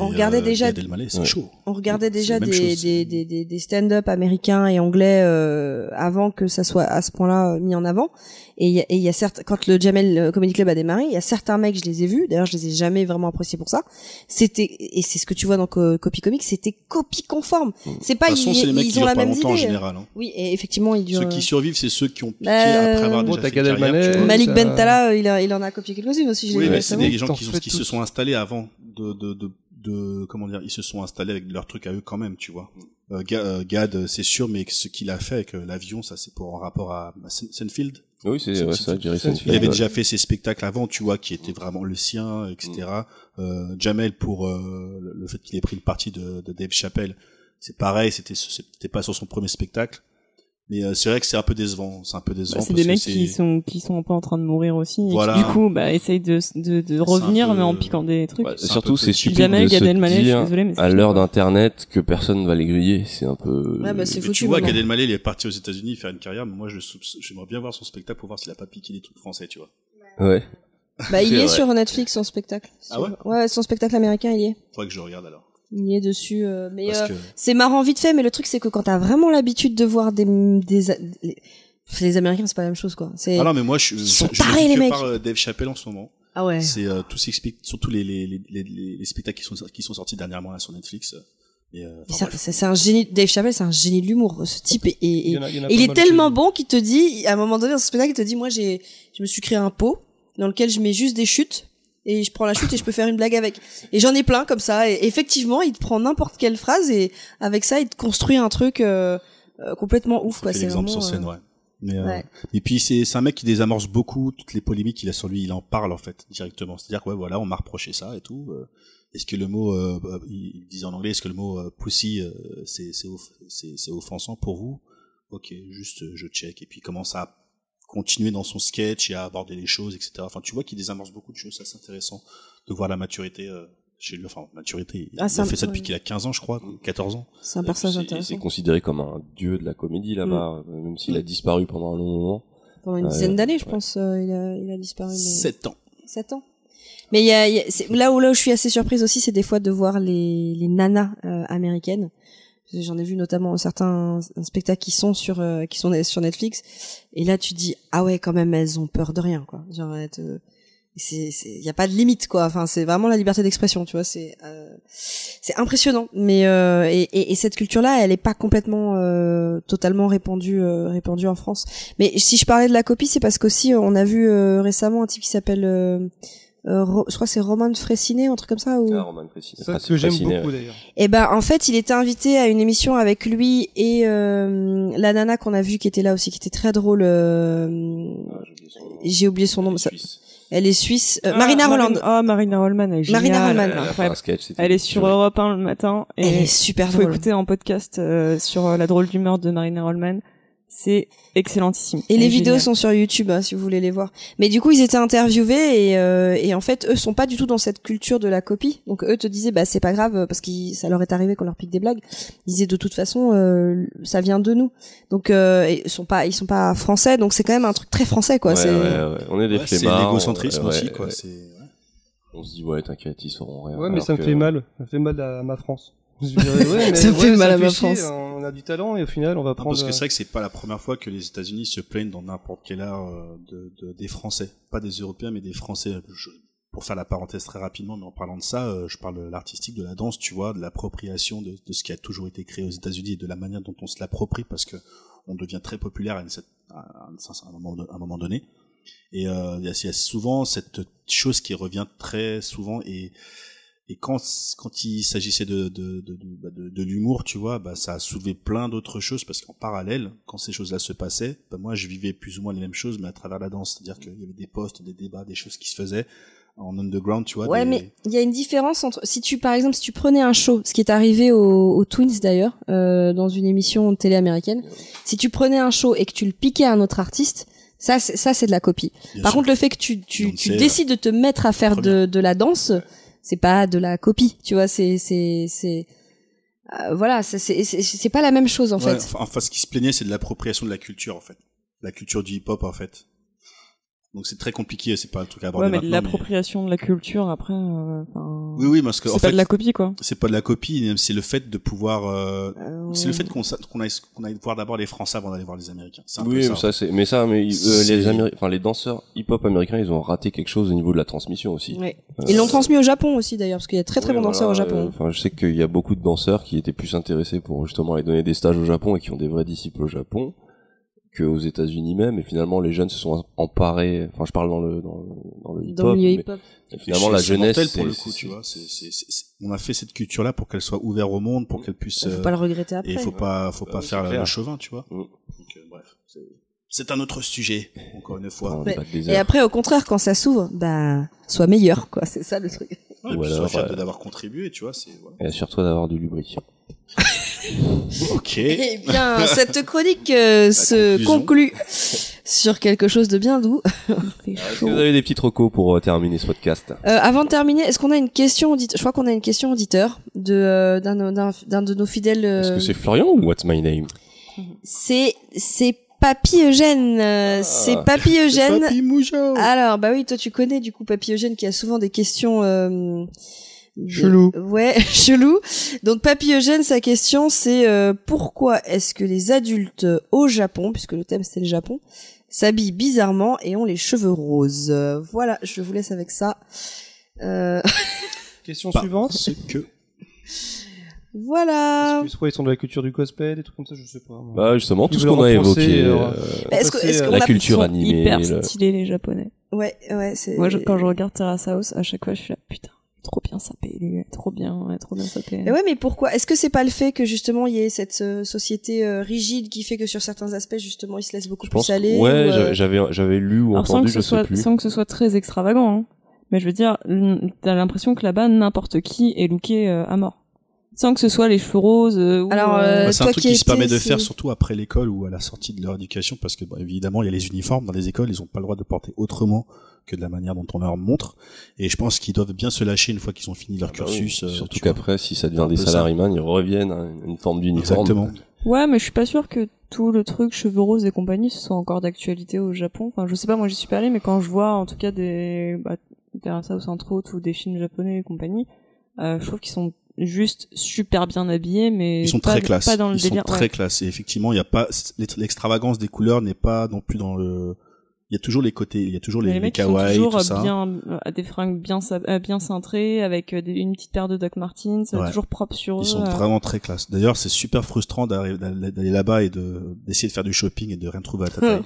Speaker 5: On regardait
Speaker 6: euh,
Speaker 5: déjà-
Speaker 6: c'est
Speaker 1: Ouais.
Speaker 6: chaud.
Speaker 5: on regardait
Speaker 6: C'est
Speaker 5: déjà des,
Speaker 6: chose.
Speaker 5: des, des, des, des stand-up américains et anglais euh, avant que ça soit à ce point-là euh, mis en avant. Et il y a, et il y a certes, quand le Jamel euh, Comedy Club a démarré, il y a certains mecs, je les ai vus. D'ailleurs, je les ai jamais vraiment appréciés pour ça. C'était et c'est ce que tu vois dans Co- Copy Comics, c'était copie conforme. C'est pas
Speaker 6: De toute façon,
Speaker 5: ils,
Speaker 6: c'est les mecs
Speaker 5: ils
Speaker 6: qui
Speaker 5: ont la même
Speaker 6: en
Speaker 5: idée.
Speaker 6: général. hein.
Speaker 5: Oui, et effectivement, ils durent.
Speaker 6: Ceux qui survivent, c'est ceux qui ont piqué
Speaker 5: Bah,
Speaker 6: après avoir déjà fait carrière.
Speaker 5: Malik Bentala, euh, il, a, il en a copié quelques-unes aussi. Je
Speaker 6: Oui, mais c'est des gens qui, sont-
Speaker 2: fais
Speaker 6: qui se sont installés avant de, de, de, de- comment dire, ils se sont installés avec leur truc à eux quand même, tu vois. Euh, Ga- euh, Gad, c'est sûr, mais ce qu'il a fait avec euh, l'avion, ça c'est pour en rapport à, à Sen- Senfield.
Speaker 1: Oui, c'est ouais, ça, Jerry Seinfeld.
Speaker 6: Il avait déjà fait ses spectacles avant, tu vois, qui étaient vraiment le sien, etc. Euh, Jamel pour euh, le- le fait qu'il ait pris le parti de, de Dave Chappelle, c'est pareil, c'était c'était pas sur son premier spectacle. Mais euh, c'est vrai que c'est un peu décevant, c'est un peu décevant.
Speaker 7: Bah, c'est des mecs
Speaker 6: c'est-
Speaker 7: qui sont qui sont un peu en train de mourir aussi et qui,
Speaker 6: Voilà.
Speaker 7: du coup bah essayent de de, de revenir
Speaker 6: peu-
Speaker 7: mais en piquant des trucs.
Speaker 1: Ouais, surtout, c'est stupide
Speaker 7: Jamel,
Speaker 1: de
Speaker 7: Gad
Speaker 1: se
Speaker 7: Elmaleh, je suis
Speaker 1: dire
Speaker 7: désolée, mais c'est
Speaker 1: à l'heure d'internet que personne va les griller. C'est un peu.
Speaker 5: Ouais, bah, c'est foutu.
Speaker 6: tu vois. Gad Elmaleh, il est parti aux États-Unis faire une carrière, mais moi, je j'aimerais bien voir son spectacle pour voir s'il a pas piqué des trucs français, tu vois.
Speaker 1: Ouais.
Speaker 5: Bah, il est
Speaker 1: vrai.
Speaker 5: sur Netflix, son spectacle.
Speaker 6: Ah ouais?
Speaker 5: Ouais, son spectacle américain, il y est.
Speaker 6: Faudrait que je regarde alors.
Speaker 5: Il y est dessus. euh, mais euh,
Speaker 6: que
Speaker 5: c'est marrant vite fait, mais le truc, c'est que quand t'as vraiment l'habitude de voir des, des, les, les Américains, c'est pas la même chose, quoi. C'est,
Speaker 6: ah non, mais moi, je,
Speaker 5: Ils
Speaker 6: je,
Speaker 5: sont
Speaker 6: je
Speaker 5: tarés, les mecs.
Speaker 6: par euh, Dave Chappelle en ce moment.
Speaker 5: ah ouais.
Speaker 6: C'est euh, tout s'explique, surtout les, les, les, les, les, les spectacles qui sont, qui sont sortis dernièrement là sur Netflix. Et, euh.
Speaker 5: C'est un génie. Dave Chappelle, c'est un génie de l'humour. Ce type est, est-
Speaker 2: Il
Speaker 5: est-
Speaker 2: y en a- il y en a
Speaker 5: il
Speaker 2: pas
Speaker 5: est tellement
Speaker 2: qui-
Speaker 5: bon qu'il te dit, à un moment donné dans ce spectacle, il te dit, moi, j'ai, je me suis créé un pot dans lequel je mets juste des chutes et je prends la chute et je peux faire une blague avec. Et j'en ai plein comme ça. Et effectivement, il te prend n'importe quelle phrase et avec ça, il te construit un truc euh, euh, complètement ouf. C'est
Speaker 6: l'exemple sur scène,
Speaker 5: euh,
Speaker 6: ouais. Mais, euh,
Speaker 5: ouais.
Speaker 6: Et puis c'est un mec qui désamorce beaucoup toutes les polémiques qu'il a sur lui. Il en parle en fait directement. C'est-à-dire que ouais, voilà, on m'a reproché ça et tout. Est-ce que le mot, il disait en anglais, est-ce que le mot euh, pussy euh, c'est c'est off- offensant pour vous? Ok, juste je check et puis commence à continuer dans son sketch et à aborder les choses, etc. Enfin, tu vois qu'il désamorce beaucoup de choses. Ça c'est intéressant de voir la maturité euh, chez lui. Enfin, maturité. Il
Speaker 5: Ah,
Speaker 6: a fait ça depuis qu'il a 15 ans, je crois, 14 ans.
Speaker 5: C'est un personnage
Speaker 1: C'est-
Speaker 5: intéressant.
Speaker 1: C'est considéré comme un dieu de la comédie là-bas, euh, même s'il a disparu pendant un long moment.
Speaker 5: Pendant une
Speaker 1: Ouais,
Speaker 5: dizaine d'années, je
Speaker 1: ouais.
Speaker 5: pense, euh, il, a, il a disparu. mais-
Speaker 6: 7 ans.
Speaker 5: 7 ans. Mais il y a, il y a- c'est- là où là où je suis assez surprise aussi, c'est des fois de voir les, les nanas euh, américaines. J'en ai vu notamment certains spectacles qui sont sur euh, qui sont sur Netflix. Et là, tu dis ah ouais, quand même, elles ont peur de rien, quoi. Genre, te- c'est il y a pas de limite quoi enfin c'est vraiment la liberté d'expression tu vois c'est euh, c'est impressionnant mais euh, et, et, et cette culture là elle est pas complètement euh, totalement répandue euh, répandue en France mais si je parlais de la copie c'est parce qu'aussi euh, on a vu euh, récemment un type qui s'appelle euh, je crois que c'est Roman Fressinet, un truc comme ça. Ou...
Speaker 1: Ah, Roman Fressinet.
Speaker 2: Ça,
Speaker 1: Ah,
Speaker 2: ce
Speaker 1: c'est
Speaker 2: que j'aime beaucoup d'ailleurs.
Speaker 5: Et ben en fait, il était invité à une émission avec lui et euh, la nana qu'on a vue qui était là aussi, qui était très drôle. euh,
Speaker 1: Ah, j'ai oublié son nom.
Speaker 5: Ça-. Elle est suisse. Euh,
Speaker 7: Ah,
Speaker 5: Marina
Speaker 7: Marine-
Speaker 5: Roland.
Speaker 7: Ah, Marina Rollman, elle est
Speaker 5: Marina Rollman.
Speaker 7: elle est
Speaker 1: Elle sketch,
Speaker 7: Elle sur. Europe 1 le matin et
Speaker 5: Elle est super
Speaker 7: faut
Speaker 5: drôle.
Speaker 7: écouter en podcast euh, sur euh, la drôle d'humeur de Marina Rollman. C'est excellentissime.
Speaker 5: Et les vidéos sont sur YouTube hein, si vous voulez les voir. Mais du coup, ils étaient interviewés et, euh, et en fait, eux sont pas du tout dans cette culture de la copie. Donc eux te disaient bah c'est pas grave euh, parce que ça leur est arrivé qu'on leur pique des blagues. Ils disaient de toute façon euh, ça vient de nous. Donc euh, ils sont pas ils sont pas français donc c'est quand même un truc très français quoi.
Speaker 1: Ouais,
Speaker 5: c'est
Speaker 1: ouais, ouais. On est des
Speaker 6: Ouais, c'est l'égocentrisme
Speaker 1: ouais,
Speaker 6: aussi, quoi.
Speaker 1: ouais.
Speaker 6: C'est ouais.
Speaker 1: On se dit, ouais, t'inquiète, ils sauront rien.
Speaker 2: Ouais, mais ça me
Speaker 1: que-
Speaker 2: fait mal. Ça me fait mal à ma France. Ouais,
Speaker 5: Ça mal à ma. France.
Speaker 2: On a du talent et au final, on va
Speaker 6: Non,
Speaker 2: prendre.
Speaker 6: parce que c'est vrai que c'est pas la première fois que les États-Unis se plaignent dans n'importe quel art euh, de, de- des Français, pas des Européens mais des Français. Je- pour faire la parenthèse très rapidement, mais en parlant de ça, euh, je parle de l'artistique, de la danse, tu vois, de l'appropriation de, de ce qui a toujours été créé aux États-Unis et de la manière dont on se l'approprie parce que on devient très populaire à, une, cer- à un, à un moment, à un moment donné. Et euh, il y, y a souvent cette chose qui revient très souvent et et quand quand il s'agissait de de de, de, bah, de- de l'humour, tu vois, bah ça a soulevé plein d'autres choses parce qu'en parallèle, quand ces choses-là se passaient, bah moi je vivais plus ou moins les mêmes choses mais à travers la danse, c'est-à-dire qu'il y avait des posts, des débats, des choses qui se faisaient en underground, tu vois.
Speaker 5: Ouais,
Speaker 6: des-
Speaker 5: mais il y a une différence entre si tu par exemple si tu prenais un show, ce qui est arrivé aux, aux Twins d'ailleurs euh, dans une émission de télé américaine, si tu prenais un show et que tu le piquais à un autre artiste, ça c'est ça c'est de la copie.
Speaker 6: Bien
Speaker 5: Par
Speaker 6: sûr.
Speaker 5: contre, le fait que tu tu, tu décides de te mettre à faire de, de la danse, c'est pas de la copie, tu vois, c'est c'est c'est euh, voilà, c'est c'est c'est- c'est pas la même chose en
Speaker 6: Ouais,
Speaker 5: fait.
Speaker 6: enfin, enfin, ce qui se plaignait, c'est de l'appropriation de la culture en fait, la culture du hip-hop en fait. Donc c'est très compliqué, c'est pas un truc à aborder
Speaker 7: Ouais, mais l'appropriation de la culture après. euh, enfin,
Speaker 6: Oui, oui, parce que
Speaker 7: c'est pas
Speaker 6: fait,
Speaker 7: de la copie quoi.
Speaker 6: c'est pas de la copie, c'est le fait de pouvoir. euh,
Speaker 5: Euh,
Speaker 6: C'est le fait qu'on qu'on aille, qu'on aille voir d'abord les Français avant d'aller voir les Américains. C'est un
Speaker 1: Oui,
Speaker 6: peu
Speaker 1: mais
Speaker 6: ça.
Speaker 1: ça, c'est, mais ça, mais euh, les Améri- enfin les danseurs hip-hop américains, ils ont raté quelque chose au niveau de la transmission aussi.
Speaker 5: Ouais.
Speaker 1: Euh,
Speaker 5: Ils l'ont transmis au Japon aussi d'ailleurs parce qu'il y a très très
Speaker 1: oui,
Speaker 5: bons danseurs au Japon.
Speaker 1: euh, Enfin, je sais qu'il y a beaucoup de danseurs qui étaient plus intéressés pour justement aller donner des stages au Japon et qui ont des vrais disciples au Japon qu'aux États-Unis même. Et finalement, les jeunes se sont emparés. Enfin, je parle dans le dans, le- dans le
Speaker 5: Dans
Speaker 1: hip-hop.
Speaker 5: hip-hop.
Speaker 1: finalement, la jeunesse,
Speaker 6: pour
Speaker 1: c'est-
Speaker 6: le coup,
Speaker 1: c'est-
Speaker 6: tu vois. c'est- c'est- c'est- c'est- on a fait cette culture-là pour qu'elle soit ouverte au monde, pour qu'elle puisse.
Speaker 5: Faut
Speaker 6: euh,
Speaker 5: pas le regretter après.
Speaker 6: et il faut pas, faut
Speaker 1: Bah
Speaker 6: pas
Speaker 1: oui,
Speaker 6: faire le chauvin, tu vois.
Speaker 1: Mm.
Speaker 6: Donc, euh, bref, c'est- c'est un autre sujet. Encore une fois.
Speaker 5: Ouais. Et après, au contraire, quand ça s'ouvre, bah, sois meilleur, quoi. C'est ça le truc.
Speaker 6: Ouais, et
Speaker 1: Ou
Speaker 6: puis
Speaker 1: alors,
Speaker 6: sois fier de-
Speaker 1: euh,
Speaker 6: d'avoir contribué, tu vois. C'est voilà.
Speaker 1: Et assure-toi d'avoir du lubrifiant.
Speaker 6: ok.
Speaker 5: Eh bien, cette chronique euh, se
Speaker 6: conclusion.
Speaker 5: conclut sur quelque chose de bien doux.
Speaker 1: Est-ce que vous avez des petites recos pour euh, terminer ce podcast?
Speaker 5: Euh, avant de terminer, est-ce qu'on a une question auditeur Je crois qu'on a une question auditeur de euh, d'un de nos fidèles.
Speaker 1: Est-ce que c'est Florian ou What's My Name?
Speaker 5: C'est c'est Papy Eugène. euh, c'est Papy Eugène.
Speaker 6: Papy Moujo.
Speaker 5: Alors, bah oui, toi tu connais du coup Papy Eugène qui a souvent des questions euh, de-
Speaker 2: Chelou.
Speaker 5: Ouais, chelou. Donc Papy Eugène, sa question c'est euh, pourquoi est-ce que les adultes au Japon, puisque le thème c'est le Japon, s'habillent bizarrement et ont les cheveux roses? Voilà, je vous laisse avec ça. Euh,
Speaker 2: Question
Speaker 6: Parce
Speaker 2: suivante.
Speaker 6: que
Speaker 5: voilà.
Speaker 2: Est-ce que soit ils sont de la culture du cosplay, des trucs comme ça, je sais pas.
Speaker 1: Bah justement, tout ce qu'on a évoqué.
Speaker 2: euh,
Speaker 5: Est-ce que-
Speaker 2: passer,
Speaker 5: est-ce qu'on
Speaker 1: la
Speaker 5: a-
Speaker 1: culture
Speaker 7: Ils sont
Speaker 1: animée.
Speaker 7: hyper
Speaker 1: le-
Speaker 7: stylés les japonais.
Speaker 5: Ouais, ouais, c'est.
Speaker 7: Moi, je- quand je regarde Terrace House, à chaque fois, je suis là, putain, trop bien sapé, lui, trop bien, trop bien sapé.
Speaker 5: Mais ouais, mais pourquoi Est-ce que c'est pas le fait que justement il y ait cette euh, société euh, rigide qui fait que sur certains aspects justement ils se laissent beaucoup
Speaker 1: Je
Speaker 5: plus aller
Speaker 1: ouais,
Speaker 5: ou, euh,
Speaker 1: j'a- j'avais j'avais lu ou
Speaker 7: Alors,
Speaker 1: entendu,
Speaker 7: que,
Speaker 1: je
Speaker 7: ce soit,
Speaker 1: sais plus.
Speaker 7: sans que ce soit très extravagant, hein. Mais je veux dire, t'as l'impression que là-bas, n'importe qui est looké à mort. Sans que ce soit les cheveux roses euh, ou,
Speaker 5: Alors,
Speaker 7: euh,
Speaker 5: euh,
Speaker 6: Bah, c'est un truc
Speaker 5: qui
Speaker 6: qui se permet de faire surtout après l'école ou à la sortie de leur éducation parce que bah, évidemment il y a les uniformes dans les écoles ils ont pas le droit de porter autrement que de la manière dont on leur montre. Et je pense qu'ils doivent bien se lâcher une fois qu'ils ont fini leur
Speaker 1: Ah bah
Speaker 6: cursus euh,
Speaker 1: Surtout qu'après, si ça devient des salariés, ils reviennent à une forme d'uniforme.
Speaker 6: exactement.
Speaker 7: Ouais, mais je suis pas sûre que tout le truc cheveux roses et compagnie ce soit encore d'actualité au Japon. Enfin, je sais pas, moi j'y suis pas allée, mais quand je vois en tout cas des bah, Terrace House entre autres ou des films japonais et compagnie, euh, je trouve qu'ils sont juste super bien habillés, mais
Speaker 6: ils sont
Speaker 7: pas,
Speaker 6: très classe
Speaker 7: pas dans le
Speaker 6: ils sont
Speaker 7: délire.
Speaker 6: très
Speaker 7: ouais.
Speaker 6: classe et effectivement il y a pas l'extravagance des couleurs n'est pas non plus dans le il y a toujours les côtés il y a toujours les,
Speaker 7: les
Speaker 6: les
Speaker 7: mecs ils sont
Speaker 6: kawaii
Speaker 7: toujours
Speaker 6: tout ça
Speaker 7: bien euh, des fringues bien euh, bien cintrées avec euh, des- une petite paire de Doc Martens,
Speaker 6: Ouais.
Speaker 7: toujours propre sur eux.
Speaker 6: ils sont
Speaker 7: euh.
Speaker 6: vraiment très classe d'ailleurs c'est super frustrant d'arriver- d'aller d'aller là-bas et de d'essayer de faire du shopping et de rien trouver à ta taille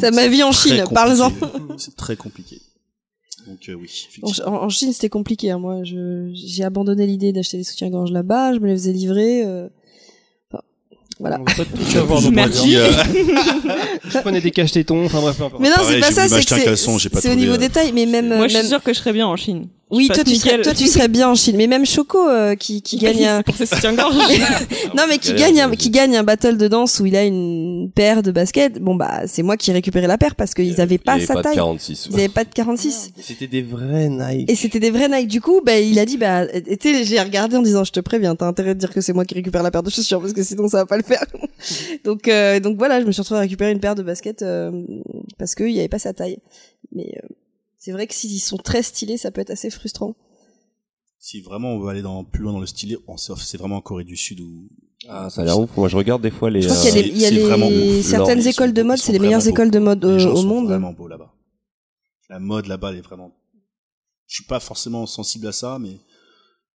Speaker 5: ça ma vie en
Speaker 6: Très
Speaker 5: Chine. Parle-en.
Speaker 6: c'est très compliqué Donc euh, oui,
Speaker 5: En, Chine, c'était compliqué. hein. Moi, j'ai abandonné l'idée d'acheter des soutiens-gorge là-bas. Je me les faisais livrer. euh, enfin, voilà.
Speaker 2: On tout avoir dans
Speaker 7: Merci.
Speaker 6: Euh,
Speaker 2: Je prenais des caches-tétons, enfin bref, peu importe.
Speaker 5: Mais non, c'est pas ça. C'est au niveau
Speaker 6: euh,
Speaker 5: détail. Mais même,
Speaker 7: Moi, je
Speaker 5: même-
Speaker 7: suis sûre que je serais bien en Chine.
Speaker 5: Oui, toi tu, serais, toi, tu serais bien en Chine. Mais même Choco, euh, qui, qui gagne un, non mais qui gagne un, qui gagne un battle de danse où il a une paire de baskets. Bon bah, c'est moi qui ai récupéré la paire parce qu'ils avaient pas
Speaker 1: Il y avait
Speaker 5: sa
Speaker 1: pas de
Speaker 5: taille.
Speaker 1: 46.
Speaker 5: Ils avaient pas de 46.
Speaker 1: C'était des vrais Nike.
Speaker 5: Et c'était des vrais Nike. Du coup, bah, il a dit, bah, et tu sais, j'ai regardé en disant, je te préviens, t'as intérêt de dire que c'est moi qui récupère la paire de chaussures parce que sinon ça va pas le faire. donc, euh, donc voilà, je me suis retrouvée à récupérer une paire de baskets euh, parce qu'il y avait pas sa taille. Mais euh, c'est vrai que s'ils sont très stylés, ça peut être assez frustrant.
Speaker 6: Si vraiment on veut aller dans, plus loin dans le style, on c'est vraiment en Corée du Sud où
Speaker 1: Ah, ça a l'air ouf. Moi, je regarde des fois les.
Speaker 5: Je crois
Speaker 1: euh,
Speaker 5: qu'il y a, des- il y a
Speaker 6: c'est
Speaker 5: les- certaines
Speaker 6: sont-
Speaker 5: écoles de mode, c'est les meilleures écoles de mode
Speaker 6: les
Speaker 5: euh,
Speaker 6: gens
Speaker 5: au
Speaker 6: sont
Speaker 5: monde.
Speaker 6: vraiment beaux là-bas. La mode là-bas, elle est vraiment. Je suis pas forcément sensible à ça, mais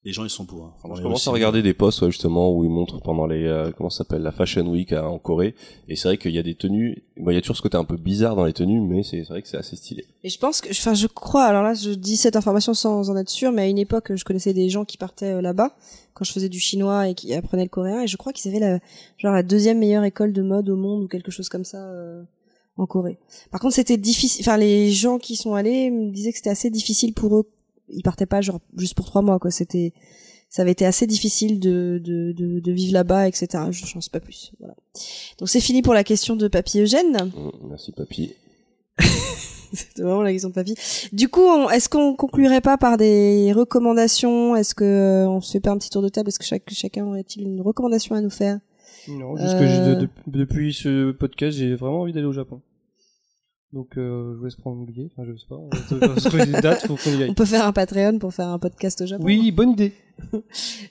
Speaker 6: les gens ils sont beaux. Hein. Enfin,
Speaker 1: Je commence à regarder des posts ouais, justement où ils montrent pendant les euh, comment ça s'appelle la Fashion Week à- en Corée et c'est vrai qu'il y a des tenues bon il y a toujours ce côté un peu bizarre dans les tenues mais c'est c'est vrai que c'est assez stylé.
Speaker 5: Et je pense que, enfin, je crois, alors là, je dis cette information sans en être sûr, mais à une époque, je connaissais des gens qui partaient euh, là-bas, quand je faisais du chinois et qui apprenaient le coréen, et je crois qu'ils avaient la, genre, la deuxième meilleure école de mode au monde ou quelque chose comme ça, euh, en Corée. Par contre, c'était difficile, enfin, les gens qui sont allés me disaient que c'était assez difficile pour eux. Ils partaient pas, genre, juste pour trois mois, quoi. C'était, ça avait été assez difficile de, de, de, de vivre là-bas, etc. Je n'en sais pas plus. Voilà. Donc c'est fini pour la question de Papy Eugène.
Speaker 1: Mm, Merci papy.
Speaker 5: C'était vraiment la question de papy. Du coup, on- est-ce qu'on conclurait pas par des recommandations? Est-ce que euh, on se fait pas un petit tour de table? Est-ce que chaque, chacun aurait-il une recommandation à nous faire?
Speaker 2: Non, juste que
Speaker 5: Euh.
Speaker 2: de- de- depuis ce podcast, j'ai vraiment envie d'aller au Japon. Donc, euh, je vous laisse prendre billet. Enfin, je sais pas. On va se trouver des dates, faut qu'on y aille.
Speaker 5: On peut faire un Patreon pour faire un podcast au Japon.
Speaker 2: Oui, bonne idée.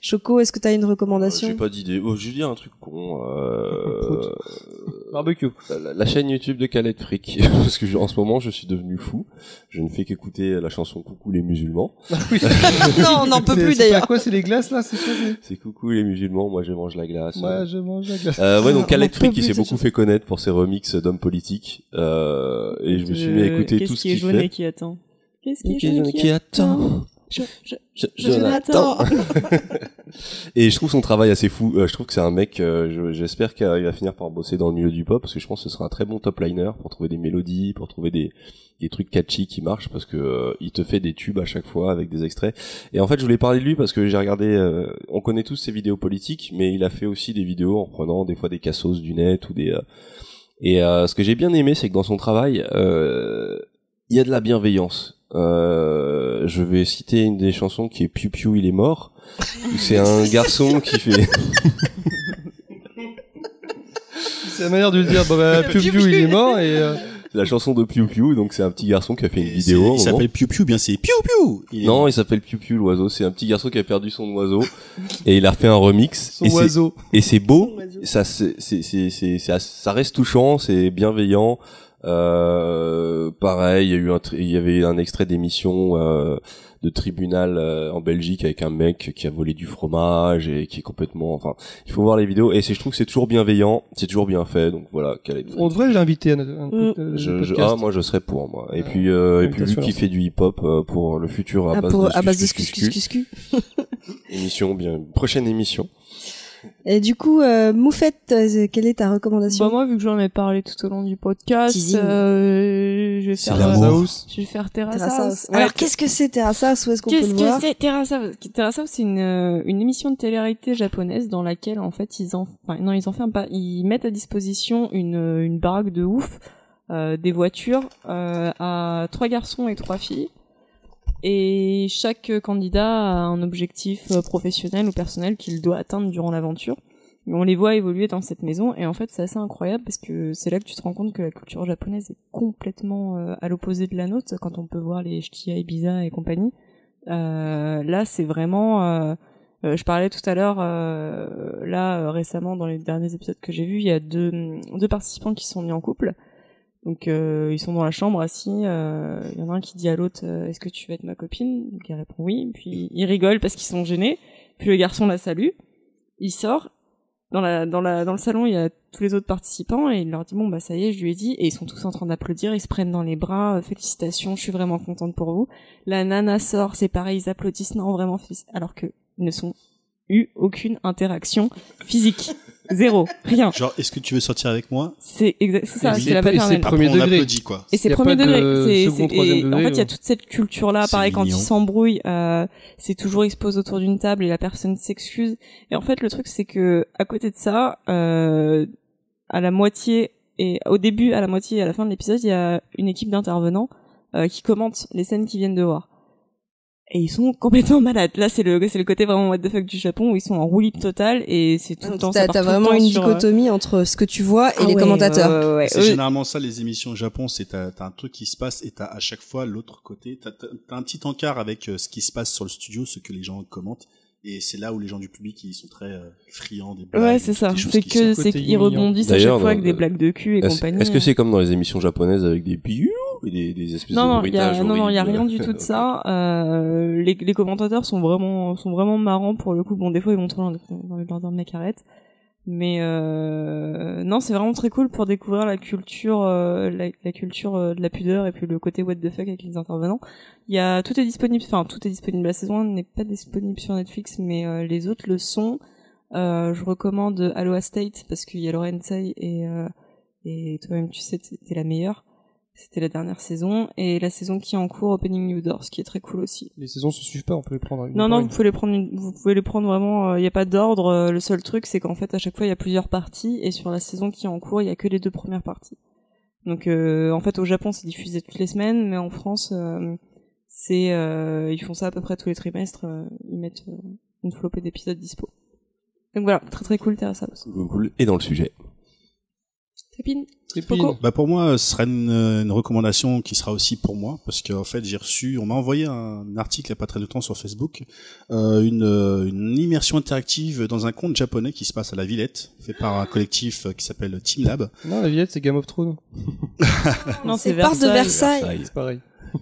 Speaker 5: Choco, est-ce que tu as une
Speaker 1: Euh,
Speaker 5: recommandation
Speaker 1: J'ai pas d'idée. Oh, je dire un truc con. Euh...
Speaker 2: Barbecue.
Speaker 1: la, la chaîne YouTube de Khaled Frick parce que je- en ce moment je suis devenu fou. Je ne fais qu'écouter la chanson Coucou les musulmans.
Speaker 5: Non, on n'en peut plus d'ailleurs.
Speaker 2: quoi, c'est les glaces là, c'est
Speaker 1: Coucou les musulmans. Moi je mange la glace.
Speaker 2: Moi, je mange la glace.
Speaker 1: Euh, ouais,
Speaker 5: On
Speaker 1: donc Khaled Frick, il s'est beaucoup fait connaître pour ses remixes d'hommes politiques. Euh, et je me suis mis à
Speaker 7: Euh,
Speaker 1: écouter
Speaker 7: Qu'est-ce
Speaker 1: tout ce
Speaker 7: qui est
Speaker 1: qu'il
Speaker 7: jaune et
Speaker 1: fait.
Speaker 7: qui attend? Qu'est-ce qui est
Speaker 1: Qui,
Speaker 7: jaune et qui
Speaker 1: attend?
Speaker 7: Je- je-
Speaker 1: Je-
Speaker 5: Jonathan.
Speaker 1: Et je trouve son travail assez fou. Euh, je trouve que c'est un mec. euh, je- J'espère qu'il va finir par bosser dans le milieu du pop parce que je pense que ce sera un très bon top liner pour trouver des mélodies, pour trouver des des trucs catchy qui marchent parce que euh, il te fait des tubes à chaque fois avec des extraits. Et en fait, je voulais parler de lui parce que j'ai regardé. on connaît tous ses vidéos politiques, mais il a fait aussi des vidéos en prenant des fois des cassos du net ou des. euh, et ce que j'ai bien aimé, c'est que dans son travail, il y a de la bienveillance. Euh, je vais citer une des chansons qui est Piu Piu, il est mort. C'est un garçon qui fait.
Speaker 2: C'est la manière de le dire. Bon, bah, Piu Piu, il est mort et, euh,
Speaker 1: la chanson de Piu Piu, donc c'est un petit garçon qui a fait une vidéo.
Speaker 6: Il s'appelle Piu Piu, bien c'est Piu Piu. Il
Speaker 1: Non, il s'appelle Piu Piu l'oiseau. C'est un petit garçon qui a perdu son oiseau et il a refait un remix.
Speaker 2: son
Speaker 1: et c'est-
Speaker 2: oiseau.
Speaker 1: et c'est beau. Ça, c'est, c'est- c'est- ça reste touchant, c'est bienveillant. Euh, pareil, il y a eu un, il y avait un extrait d'émission euh, de tribunal euh, en Belgique avec un mec qui a volé du fromage et qui est complètement, enfin, il faut voir les vidéos et c'est, je trouve que c'est toujours bienveillant, c'est toujours bien fait, donc voilà. quel est
Speaker 2: On devrait l'inviter à notre un
Speaker 5: Mm.
Speaker 2: euh,
Speaker 1: je, je-
Speaker 2: podcast.
Speaker 1: ah, moi je serais pour moi. Et puis, euh, et puis lui qui fait du hip-hop euh, pour le futur à
Speaker 5: Ah,
Speaker 1: base
Speaker 5: pour,
Speaker 1: de
Speaker 5: à base de
Speaker 1: émission bien, prochaine émission.
Speaker 5: Et du coup, euh, Moufette, euh, quelle est ta recommandation
Speaker 7: Bah moi, vu que j'en ai parlé tout au long du podcast,
Speaker 5: Teasing.
Speaker 7: euh, je vais faire... euh,
Speaker 2: House.
Speaker 7: Je vais faire Terrace
Speaker 5: Terrace
Speaker 7: House.
Speaker 5: House. Alors,
Speaker 7: Ouais,
Speaker 5: qu'est-ce que c'est Terrace House Où est-ce qu'on peut
Speaker 7: Qu'est-ce
Speaker 5: le
Speaker 7: que
Speaker 5: voir
Speaker 7: c'est Terrace House Terrace House, c'est une, euh, une émission de télé-réalité japonaise dans laquelle, en fait, ils en, enfin, non, ils en ferment pas. Ils mettent à disposition une, euh, une baraque de ouf, euh, des voitures, euh, à trois garçons et trois filles. Et chaque candidat a un objectif euh, professionnel ou personnel qu'il doit atteindre durant l'aventure. On les voit évoluer dans cette maison et en fait c'est assez incroyable parce que c'est là que tu te rends compte que la culture japonaise est complètement euh, à l'opposé de la nôtre quand on peut voir les Shikiya Ibiza et compagnie. Euh, là c'est vraiment euh, euh, je parlais tout à l'heure euh, là récemment dans les derniers épisodes que j'ai vus il y a deux, deux participants qui sont mis en couple donc euh, ils sont dans la chambre assis euh, il y en a un qui dit à l'autre euh, est-ce que tu veux être ma copine? Donc il répond oui puis ils rigolent parce qu'ils sont gênés puis le garçon la salue il sort dans la dans la dans le salon, il y a tous les autres participants et il leur dit bon bah ça y est, je lui ai dit et ils sont tous en train d'applaudir, ils se prennent dans les bras, euh, félicitations, je suis vraiment contente pour vous. La nana sort, c'est pareil, ils applaudissent, non vraiment, alors que ils ne sont eu aucune interaction physique, zéro, rien.
Speaker 6: Genre, est-ce que tu veux sortir avec moi?
Speaker 7: C'est exact, c'est ça, c'est la
Speaker 2: pas- et c'est
Speaker 7: paternelle.
Speaker 2: Premier
Speaker 6: Après, on
Speaker 2: degré.
Speaker 6: applaudit, quoi.
Speaker 7: Et c'est premier degré. c'est- c'est- et en fait, il y a
Speaker 2: ouais.
Speaker 7: toute cette culture-là. Pareil, quand ils s'embrouillent, euh, c'est toujours ils se posent autour d'une table et la personne s'excuse. Et en fait, le truc, c'est que à côté de ça, euh, à la moitié et au début, à la moitié et à la fin de l'épisode, il y a une équipe d'intervenants euh, qui commentent les scènes qu'ils viennent de voir. Et ils sont complètement malades. Là, c'est le, c'est le côté vraiment what the fuck du Japon où ils sont en roue libre totale et c'est tout le temps.
Speaker 5: T'as
Speaker 7: le
Speaker 5: vraiment
Speaker 7: temps
Speaker 5: une
Speaker 7: sur, euh,
Speaker 5: dichotomie entre ce que tu vois et
Speaker 7: ah
Speaker 5: les
Speaker 7: ouais,
Speaker 5: commentateurs.
Speaker 7: ouais, ouais, ouais.
Speaker 6: C'est généralement ça les émissions au Japon, c'est t'as t'as un truc qui se passe et t'as à chaque fois l'autre côté. T'as t'as- t'as un petit encart avec euh, ce qui se passe sur le studio, ce que les gens commentent, et c'est là où les gens du public ils sont très euh, friands des blagues.
Speaker 7: Ouais, c'est ça.
Speaker 6: choses
Speaker 7: C'est que c'est qu'ils rebondissent à chaque fois avec des blagues de cul et compagnie.
Speaker 1: est-ce que c'est comme dans les émissions japonaises avec des biou et des, des espèces
Speaker 7: non,
Speaker 1: de
Speaker 7: non, il y a,
Speaker 1: bruitages
Speaker 7: non, non, il y a rien du tout de ça. Euh, les, les commentateurs sont vraiment, sont vraiment marrants pour le coup. Bon, des fois, ils vont trop de leur dire, mec, arrête. Mais euh, non, c'est vraiment très cool pour découvrir la culture, euh, la, la culture euh, de la pudeur et puis le côté what the fuck avec les intervenants. Il y a tout est disponible, enfin tout est disponible. La saison 1 n'est pas disponible sur Netflix, mais euh, les autres le sont. Euh, je recommande Aloha State parce qu'il y a Lauren Tsai et euh, et toi-même tu sais c'était la meilleure. C'était la dernière saison et la saison qui est en cours Opening New Doors qui est très cool aussi.
Speaker 2: Les saisons se suivent pas, on peut les prendre. une
Speaker 7: Non non,
Speaker 2: une.
Speaker 7: vous pouvez les prendre une- vous pouvez les prendre vraiment il n'y a pas d'ordre, euh, le seul truc c'est qu'en fait à chaque fois il y a plusieurs parties et sur la saison qui est en cours, il y a que les deux premières parties. Donc euh, en fait au Japon c'est diffusé toutes les semaines mais en France euh, c'est euh, ils font ça à peu près tous les trimestres, euh, ils mettent euh, une flopée d'épisodes dispo. Donc voilà, très très cool House.
Speaker 1: Cool, cool. Et dans le sujet.
Speaker 7: Trépine.
Speaker 2: Trépine.
Speaker 7: Poco.
Speaker 6: Bah pour moi, ce serait une, une recommandation qui sera aussi pour moi, parce qu'en fait, j'ai reçu, on m'a envoyé un article il y a pas très longtemps sur Facebook, euh, une, euh, une immersion interactive dans un conte japonais qui se passe à la Villette, fait par un collectif euh, qui s'appelle Team Lab.
Speaker 2: Non, la Villette, c'est Game of Thrones.
Speaker 7: Non,
Speaker 5: C'est part de Versailles.
Speaker 2: C'est pareil.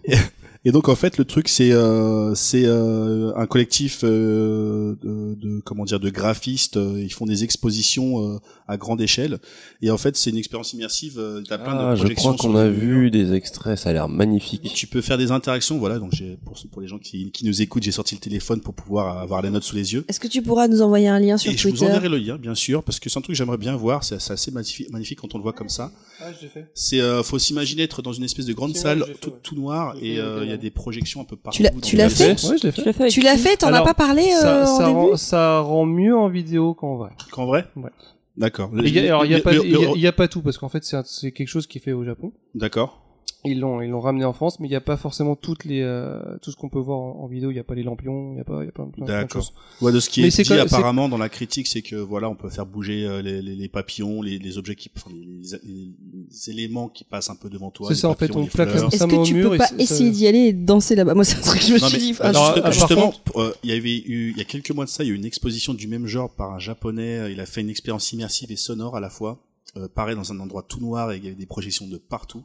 Speaker 6: Et donc en fait, le truc c'est euh, c'est euh, un collectif euh, de, de comment dire de graphistes. euh, Ils font des expositions euh, à grande échelle. Et en fait, c'est une expérience immersive. euh, T'as plein
Speaker 1: Ah,
Speaker 6: de
Speaker 1: je
Speaker 6: projections.
Speaker 1: crois
Speaker 6: sur
Speaker 1: qu'on a vu des extraits, ça a l'air
Speaker 6: Et
Speaker 1: magnifique.
Speaker 6: tu peux faire des interactions, voilà. Donc j'ai pour pour les gens qui, qui nous écoutent, j'ai sorti le téléphone pour pouvoir avoir les notes sous les yeux.
Speaker 5: Est-ce que tu pourras nous envoyer un lien sur
Speaker 6: Et je vous
Speaker 5: Twitter?
Speaker 6: enverrai le lien, bien sûr, parce que c'est un truc que j'aimerais bien voir. C'est assez magnifique, magnifique quand on le voit comme ça.
Speaker 2: Ah, je l'ai fait.
Speaker 6: C'est, euh, faut s'imaginer être dans une espèce de grande salle,
Speaker 2: j'ai
Speaker 6: tout,
Speaker 2: ouais.
Speaker 6: tout noir,
Speaker 2: J'ai
Speaker 6: et euh, il a des projections un peu partout.
Speaker 5: Tu l'as- fait
Speaker 2: Ouais, je fait.
Speaker 7: l'as fait avec
Speaker 5: Tu l'as fait, t'en as pas parlé euh,
Speaker 2: ça,
Speaker 5: en
Speaker 2: ça,
Speaker 5: début
Speaker 2: rend, ça rend mieux en vidéo qu'en vrai.
Speaker 6: Qu'en vrai
Speaker 2: Ouais.
Speaker 6: D'accord.
Speaker 2: Alors, il y a a- pas tout parce qu'en fait, c'est quelque chose qui est fait au Japon.
Speaker 6: D'accord.
Speaker 2: Ils l'ont, ils l'ont ramené en France, mais il n'y a pas forcément toutes les, euh, tout ce qu'on peut voir en, en vidéo. Il n'y a pas les lampions, il n'y a pas, il y a pas plein, plein de
Speaker 6: D'accord.
Speaker 2: choses.
Speaker 6: Ouais, de ce qui
Speaker 2: Mais
Speaker 6: est
Speaker 2: c'est
Speaker 6: dit apparemment dans la critique, c'est que voilà, on peut faire bouger euh, les, les, les papillons, les, les objets qui, enfin, les, les- les éléments qui passent un peu devant toi.
Speaker 2: C'est ça, en fait, on plaque
Speaker 5: Est-ce que tu
Speaker 2: mur
Speaker 5: peux pas
Speaker 2: ça-
Speaker 5: essayer d'y aller et de danser là-bas? Moi, c'est un truc que je me
Speaker 6: Non,
Speaker 5: suis dit.
Speaker 2: Alors,
Speaker 6: juste- justement, euh, il y avait eu il y a quelques mois de ça, il y a eu une exposition du même genre par un japonais. Il a fait une expérience immersive et sonore à la fois. Euh, pareil dans un endroit tout noir et il y avait des projections de partout.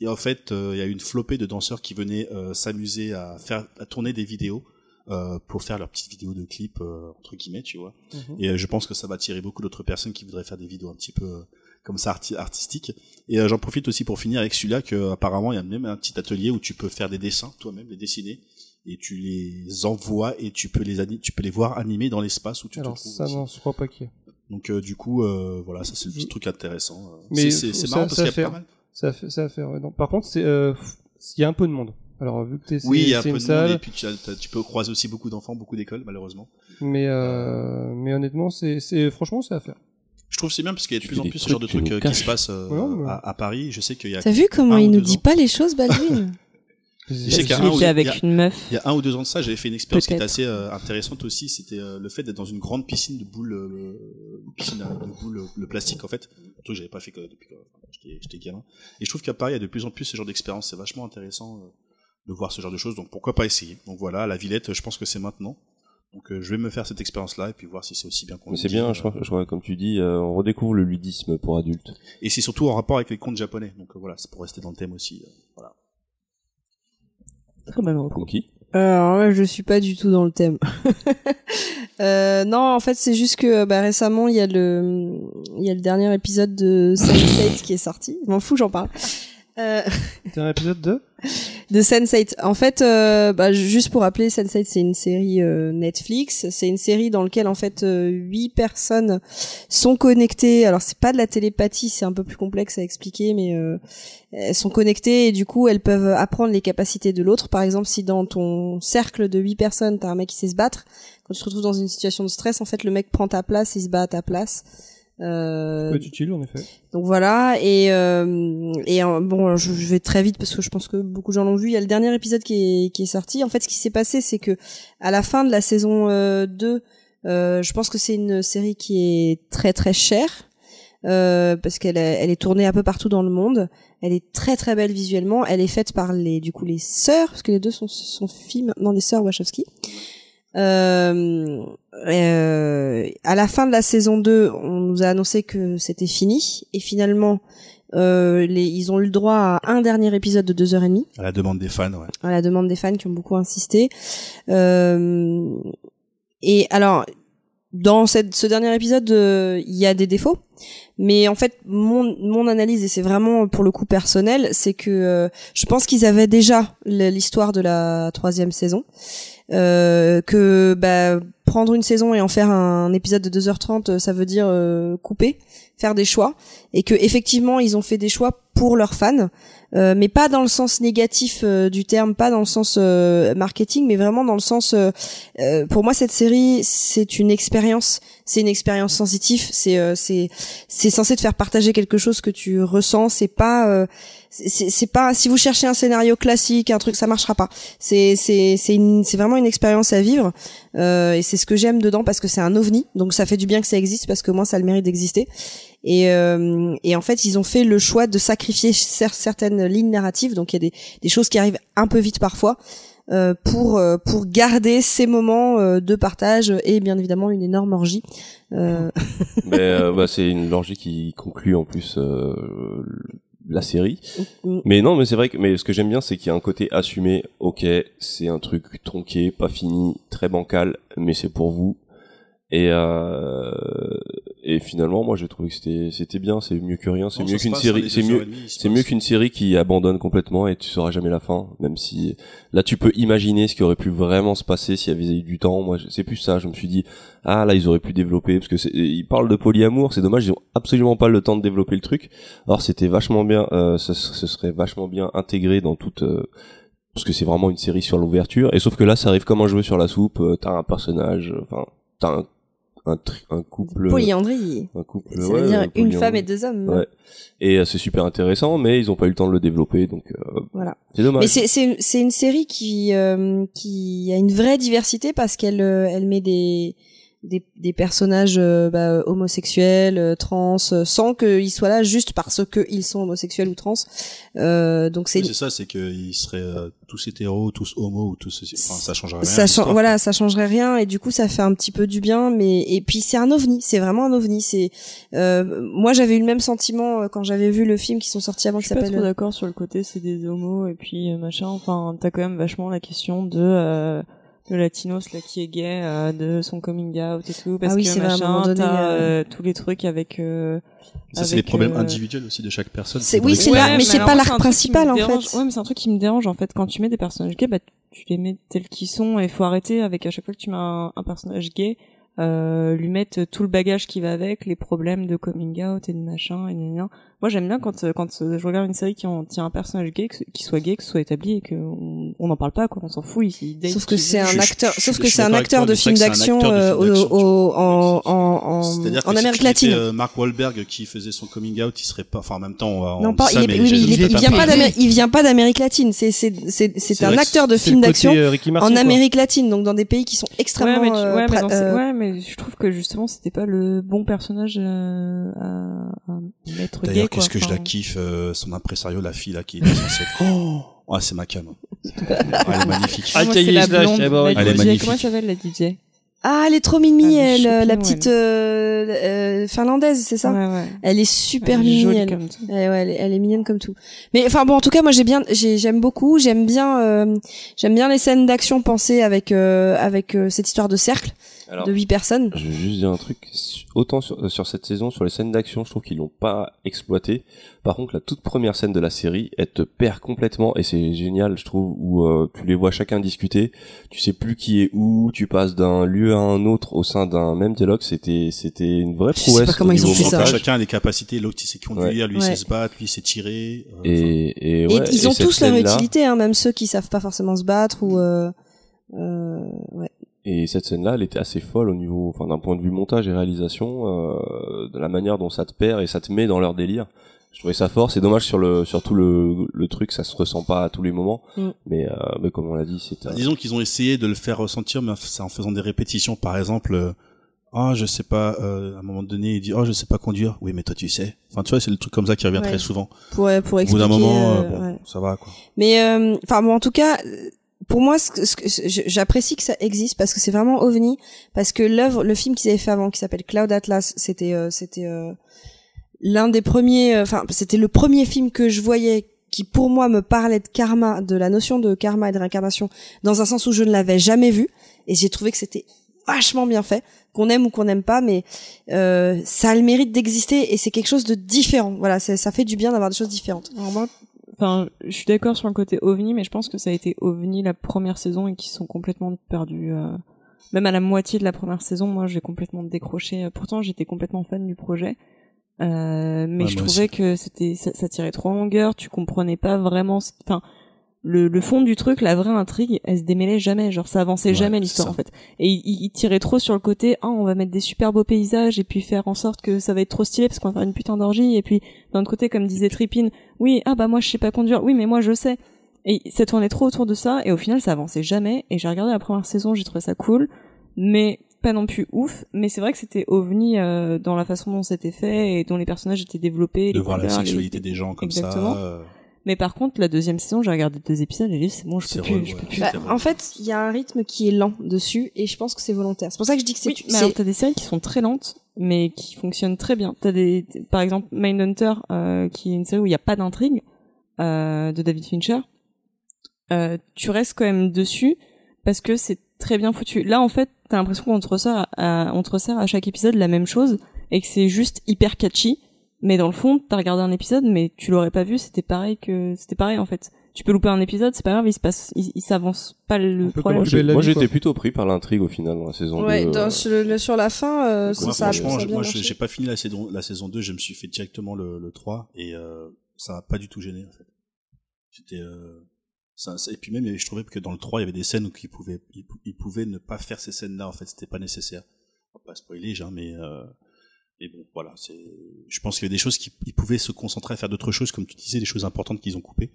Speaker 6: Et en fait, euh, il y a eu une flopée de danseurs qui venaient euh, s'amuser à faire, à tourner des vidéos. euh, pour faire leurs petites vidéos de clips entre guillemets tu vois
Speaker 2: Mhm.
Speaker 6: et je pense que ça va attirer beaucoup d'autres personnes qui voudraient faire des vidéos un petit peu comme ça arti- artistiques et j'en profite aussi pour finir avec celui-là que apparemment il y a même un petit atelier où tu peux faire des dessins toi-même les dessiner et tu les envoies et tu peux les tu peux les voir animés dans l'espace où tu
Speaker 2: Alors
Speaker 6: te trouves
Speaker 2: ça,
Speaker 6: aussi.
Speaker 2: non, je crois pas qu'il y ait.
Speaker 6: Donc euh, du coup euh, voilà ça c'est le petit truc intéressant euh.
Speaker 2: Mais
Speaker 6: c'est marrant parce
Speaker 2: ça
Speaker 6: qu'il y a
Speaker 2: fait-
Speaker 6: pas mal
Speaker 2: Ça a fait, ça a fait. ouais, non. Par contre, c'est, euh, il y a un peu de monde. Alors vu que t'es,
Speaker 6: oui il y a un peu de monde
Speaker 2: salle,
Speaker 6: et puis tu, as- t'as- tu peux croiser aussi beaucoup d'enfants beaucoup d'écoles malheureusement
Speaker 2: mais euh, mais honnêtement, c'est, c'est franchement, c'est à faire.
Speaker 6: je trouve que c'est bien parce qu'il y a de plus en plus ce genre de
Speaker 1: trucs,
Speaker 6: qui se passent euh,
Speaker 2: Ouais,
Speaker 6: à, à Paris je sais qu'il y a
Speaker 5: T'as vu comment il
Speaker 6: ou
Speaker 5: nous dit pas les choses, Baldwin?
Speaker 6: Je sais qu'il y a
Speaker 7: avec
Speaker 6: il y a-
Speaker 7: une meuf.
Speaker 6: Il y a un ou deux ans de ça, j'avais fait une expérience qui était assez euh, intéressante aussi. C'était euh, le fait d'être dans une grande piscine de boules, euh, piscine de boules, le plastique en fait. Un truc que j'avais pas fait que depuis que j'étais gamin. Et je trouve qu'à Paris, il y a de plus en plus ce genre d'expérience. C'est vachement intéressant euh, de voir ce genre de choses. Donc pourquoi pas essayer? Donc voilà, la Villette, je pense que c'est maintenant. Donc euh, je vais me faire cette expérience-là et puis voir si c'est aussi bien qu'on
Speaker 1: c'est bien,
Speaker 6: euh.
Speaker 1: je crois, je crois, comme tu dis, euh, on redécouvre le ludisme pour adultes.
Speaker 6: Et c'est surtout en rapport avec les contes japonais. Donc euh, voilà, c'est pour rester dans le thème aussi. euh, voilà.
Speaker 7: Très bonne reco.
Speaker 1: Conquis.
Speaker 5: Alors là, je suis pas du tout dans le thème. Euh, non, en fait, c'est juste que bah, récemment, il y a le, il y a le dernier épisode de Sense8 qui est sorti. Je m'en fous, j'en parle. Euh,
Speaker 2: C'est un épisode de
Speaker 5: de Sense8. En fait, euh, bah, juste pour rappeler, Sense8 c'est une série euh, Netflix. C'est une série dans laquelle en fait euh, huit personnes sont connectées. Alors c'est pas de la télépathie, c'est un peu plus complexe à expliquer, mais euh, elles sont connectées et du coup elles peuvent apprendre les capacités de l'autre. Par exemple, si dans ton cercle de huit personnes t'as un mec qui sait se battre, quand tu te retrouves dans une situation de stress, en fait le mec prend ta place, il se bat à ta place. Euh,
Speaker 2: peut être utile en effet.
Speaker 5: donc voilà et euh, et euh, bon je, je vais très vite parce que je pense que beaucoup de gens l'ont vu. Il y a le dernier épisode qui est qui est sorti. En fait ce qui s'est passé c'est que à la fin de la saison euh, 2 euh, je pense que c'est une série qui est très très chère euh, parce qu'elle est- elle est tournée un peu partout dans le monde. Elle est très très belle visuellement. Elle est faite par les du coup les sœurs parce que les deux sont sont filles maintenant des sœurs Wachowski euh, euh, à la fin de la saison 2, on nous a annoncé que c'était fini et finalement euh, les, ils ont eu le droit à un dernier épisode de deux heures et demie
Speaker 6: À la demande des fans, ouais.
Speaker 5: à la demande des fans qui ont beaucoup insisté. Euh, et alors, dans cette, ce dernier épisode, euh, il y a des défauts, mais en fait, mon, mon analyse, et c'est vraiment pour le coup personnel, c'est que euh, je pense qu'ils avaient déjà l'histoire de la troisième saison, euh, que bah, prendre une saison et en faire un épisode de 2h30, ça veut dire euh, couper, faire des choix, et que effectivement, ils ont fait des choix pour leurs fans. Euh, mais pas dans le sens négatif euh, du terme, pas dans le sens euh, marketing, mais vraiment dans le sens. euh, euh, pour moi, cette série, c'est une expérience, c'est une expérience sensitive. C'est c'est c'est censé te faire partager quelque chose que tu ressens. C'est pas c'est- pas si vous cherchez un scénario classique, un truc, ça marchera pas. C'est c'est c'est c'est vraiment une expérience à vivre. Et c'est ce que j'aime dedans parce que c'est un ovni. Donc ça fait du bien que ça existe parce que moi, ça a le mérite d'exister. Et, euh, et en fait, ils ont fait le choix de sacrifier cer- certaines lignes narratives. Donc il y a des, des choses qui arrivent un peu vite parfois euh, pour euh, pour garder ces moments euh, de partage et bien évidemment une énorme orgie. Euh,
Speaker 1: Mais euh, bah, c'est une orgie qui conclut en plus euh, la série.
Speaker 5: Mm.
Speaker 1: Mais non, mais c'est vrai que mais ce que j'aime bien, c'est qu'il y a un côté assumé. Ok, c'est un truc tronqué, pas fini, très bancal, mais c'est pour vous. Et euh, et finalement, moi, j'ai trouvé que c'était c'était bien. C'est mieux que rien. C'est mieux qu'une série. C'est mieux. C'est mieux qu'une série qui abandonne complètement et tu sauras jamais la fin. Même si là, tu peux imaginer ce qui aurait pu vraiment se passer s'il y avait eu du temps. Moi, c'est plus ça. Je me suis dit, ah là, ils auraient pu développer parce que ils parlent de polyamour. C'est dommage, ils ont absolument pas le temps de développer le truc. Alors, c'était vachement bien. Euh, ce, ce serait vachement bien intégré dans toute. euh, parce que c'est vraiment une série sur l'ouverture. Et sauf que là, ça arrive comme un jeu sur la soupe. euh, T'as un personnage. Enfin, t'as un un, tri- un couple.
Speaker 5: polyandrie.
Speaker 1: Un couple.
Speaker 5: Ça
Speaker 1: ouais,
Speaker 5: veut dire
Speaker 1: un
Speaker 5: une femme et deux hommes.
Speaker 1: Ouais. Et euh, c'est super intéressant, mais ils ont pas eu le temps de le développer, donc euh,
Speaker 5: Voilà.
Speaker 1: c'est dommage.
Speaker 5: Mais c'est c'est c'est une série qui euh, qui a une vraie diversité parce qu'elle euh, elle met des des, des personnages euh, bah, homosexuels, euh, trans, euh, sans qu'ils soient là juste parce qu'ils sont homosexuels ou trans. Euh, donc c'est
Speaker 6: ça, c'est qu'ils seraient euh, tous hétéros, tous homos ou tous. Enfin, ça changerait rien.
Speaker 5: ça
Speaker 6: l'histoire.
Speaker 5: voilà ça changerait rien et du coup ça fait un petit peu du bien mais et puis c'est un ovni c'est vraiment un ovni c'est euh, moi j'avais eu le même sentiment quand j'avais vu le film qui sont sortis avant
Speaker 7: Je
Speaker 5: qui
Speaker 7: suis pas trop d'accord sur le côté c'est des homos et puis machin. Enfin, t'as quand même vachement la question de le latinos là qui est gay, euh, de son coming out et tout. Parce
Speaker 5: Ah oui,
Speaker 7: que machin,
Speaker 5: donné,
Speaker 7: t'as
Speaker 5: euh,
Speaker 7: euh, tous les trucs avec. euh,
Speaker 6: Ça, c'est des problèmes
Speaker 7: euh,
Speaker 6: individuels aussi de chaque personne.
Speaker 5: C'est- oui,
Speaker 6: les-
Speaker 5: c'est là, mais c'est pas l'arc principal, en
Speaker 7: dérange.
Speaker 5: fait.
Speaker 7: Ouais, mais c'est un truc qui me dérange en fait. Quand tu mets des personnages gays, bah tu les mets tels qu'ils sont et faut arrêter avec à chaque fois que tu mets un, un personnage gay, euh, lui mettre tout le bagage qui va avec, les problèmes de coming out et de machin et gna. Moi j'aime bien quand euh, quand euh, je regarde une série qui en tient un personnage gay, qui soit gay, que ce soit établi et que on n'en parle pas quoi, on s'en fout. Il, il date
Speaker 5: Sauf que c'est un acteur, sauf que c'est un acteur de film d'action euh,
Speaker 6: d'action,
Speaker 5: au- au- en, Amérique latine.
Speaker 6: Mark Wahlberg qui faisait son coming out, il serait pas. Enfin, en même temps, on va- on
Speaker 5: non, pas, il, vient
Speaker 6: pas
Speaker 5: d'Amérique, il vient pas d'Amérique latine. C'est, c'est, c'est, c'est un acteur de film d'action en. Amérique latine, donc dans des pays qui sont extrêmement.
Speaker 7: Ouais mais, je trouve que justement c'était pas le bon personnage euh, à, à mettre gay.
Speaker 6: Qu'est-ce que je la
Speaker 7: Enfin,
Speaker 6: kiffe, euh, son impresario, la fille là qui est censée. Oh, ouais, c'est ma cam. Ah, elle est magnifique.
Speaker 2: Ah,
Speaker 7: c'est la blonde,
Speaker 2: eh ouais.
Speaker 6: Elle est magnifique.
Speaker 7: Comment elle s'appelle la DJ
Speaker 5: Ah, elle est trop mimi,
Speaker 7: Elle est
Speaker 5: elle, euh, la petite euh, euh, finlandaise, c'est ça?
Speaker 7: Ouais, ouais.
Speaker 5: Elle est super
Speaker 7: Elle est
Speaker 5: mimi. elle.
Speaker 7: comme tout.
Speaker 5: Ouais, ouais, elle, est, elle est mignonne comme tout. Mais enfin bon, en tout cas, moi j'ai bien, j'ai- j'aime beaucoup, j'aime bien, euh, j'aime bien les scènes d'action pensées avec euh, avec euh, cette histoire de cercle
Speaker 1: Alors,
Speaker 5: de huit personnes.
Speaker 1: Je vais juste dire un truc. Autant sur, euh, sur cette saison, sur les scènes d'action, je trouve qu'ils l'ont pas exploité. Par contre, la toute première scène de la série, elle te perd complètement et c'est génial, je trouve, où euh, tu les vois chacun discuter. Tu sais plus qui est où, tu passes d'un lieu à un autre au sein d'un même dialogue. C'était, c'était une vraie
Speaker 5: Je sais
Speaker 1: prouesse.
Speaker 5: pas comment ils ont fait ça.
Speaker 6: Chacun a des capacités, l'autre il sait conduire, lui il
Speaker 5: Ouais.
Speaker 6: sait se battre, lui il sait tirer. euh,
Speaker 1: Et, et,
Speaker 5: Et
Speaker 1: ouais,
Speaker 5: ils
Speaker 1: et
Speaker 5: ont tous leur utilité, hein, même ceux qui savent pas forcément se battre ou. Euh, euh, ouais.
Speaker 1: Et cette scène-là, elle était assez folle au niveau, enfin, d'un point de vue montage et réalisation, euh, de la manière dont ça te perd et ça te met dans leur délire. Je trouvais ça fort. C'est dommage sur le, sur tout le, le truc, ça se ressent pas à tous les moments.
Speaker 5: Mm.
Speaker 1: Mais, euh, mais comme on l'a dit, c'est,
Speaker 6: Bah, disons qu'ils ont essayé de le faire ressentir, mais c'est en faisant des répétitions. Par exemple, euh, ah je sais pas, euh, à un moment donné il dit oh je sais pas conduire. Oui mais toi tu sais. Enfin tu vois c'est le truc comme ça qui revient
Speaker 5: Ouais.
Speaker 6: très souvent.
Speaker 5: Pour pour
Speaker 6: Au bout
Speaker 5: expliquer.
Speaker 6: d'un moment,
Speaker 5: euh,
Speaker 6: euh, bon,
Speaker 5: ouais.
Speaker 6: ça va quoi.
Speaker 5: Mais euh, enfin bon, en tout cas, euh, pour moi, j'apprécie que ça existe parce que c'est vraiment ovni, parce que l'œuvre, le film qu'ils avaient fait avant, qui s'appelle Cloud Atlas, c'était euh, c'était euh, l'un des premiers, euh, enfin c'était le premier film que je voyais qui pour moi me parlait de karma, de la notion de karma et de réincarnation, dans un sens où je ne l'avais jamais vu, et j'ai trouvé que c'était vachement bien fait, qu'on aime ou qu'on n'aime pas, mais euh, ça a le mérite d'exister et c'est quelque chose de différent. Voilà, ça fait du bien d'avoir des choses différentes.
Speaker 7: Enfin, je suis d'accord sur le côté ovni, mais je pense que ça a été ovni la première saison et qu'ils sont complètement perdus. euh, Même à la moitié de la première saison, moi, j'ai complètement décroché. Pourtant, j'étais complètement fan du projet. Euh, mais
Speaker 6: Ouais,
Speaker 7: je trouvais
Speaker 6: aussi.
Speaker 7: que c'était ça, ça tirait trop en longueur, tu comprenais pas vraiment ce- enfin le, le fond du truc, la vraie intrigue, elle se démêlait jamais, genre ça avançait
Speaker 6: Ouais,
Speaker 7: jamais l'histoire en fait. Et il, il- tirait trop sur le côté ah on va mettre des super beaux paysages et puis faire en sorte que ça va être trop stylé parce qu'on va faire une putain d'orgie et puis d'un autre côté comme disait Tripin, oui ah bah moi je sais pas conduire, oui mais moi je sais. Et ça tournait trop autour de ça et au final ça avançait jamais et j'ai regardé la première saison, j'ai trouvé ça cool mais pas non plus ouf, mais c'est vrai que c'était ovni euh, dans la façon dont c'était fait et dont les personnages étaient développés,
Speaker 6: De voir la
Speaker 7: les-
Speaker 6: sexualité des gens comme
Speaker 7: Exactement.
Speaker 6: ça. euh,
Speaker 7: Mais par contre, la deuxième saison, j'ai regardé deux épisodes et j'ai dit c'est bon, je peux plus,
Speaker 6: relou,
Speaker 7: je peux
Speaker 6: ouais.
Speaker 7: plus.
Speaker 5: Bah,
Speaker 6: C'était
Speaker 5: en fait, il y a un rythme qui est lent dessus et je pense que c'est volontaire. C'est pour ça que je dis que c'est
Speaker 7: Oui, mais alors t'as des séries qui sont très lentes, mais qui fonctionnent très bien. T'as des, par exemple, Mindhunter, euh, qui est une série où il n'y a pas d'intrigue, euh, de David Fincher. Euh, tu restes quand même dessus parce que c'est très bien foutu. Là, en fait, t'as l'impression qu'on te resserre à, on te resserre à chaque épisode la même chose et que c'est juste hyper catchy. Mais dans le fond, t'as regardé un épisode, mais tu l'aurais pas vu, c'était pareil que, c'était pareil en fait. Tu peux louper un épisode, c'est pas grave, il se passe, il, il s'avance pas le problème.
Speaker 1: Moi, j'étais plutôt pris par l'intrigue au final dans la saison
Speaker 5: ouais,
Speaker 1: 2.
Speaker 5: dans-
Speaker 1: euh,
Speaker 5: sur, le- sur la fin, euh, ça, ça, a-
Speaker 6: franchement,
Speaker 5: ça a
Speaker 6: je-
Speaker 5: bien
Speaker 6: moi, j'ai pas fini la saison, la saison 2, je me suis fait directement le, le 3 et euh, ça m'a pas du tout gêné en fait. J'étais euh, ça, ça- et puis même je trouvais que dans le 3 il y avait des scènes où ils pouvaient ils, pou- ils pouvaient ne pas faire ces scènes là en fait, c'était pas nécessaire. On va pas spoiler, hein, mais euh, mais bon, voilà, c'est je pense qu'il y a des choses qui ils pouvaient se concentrer à faire d'autres choses comme tu disais des choses importantes qu'ils ont coupées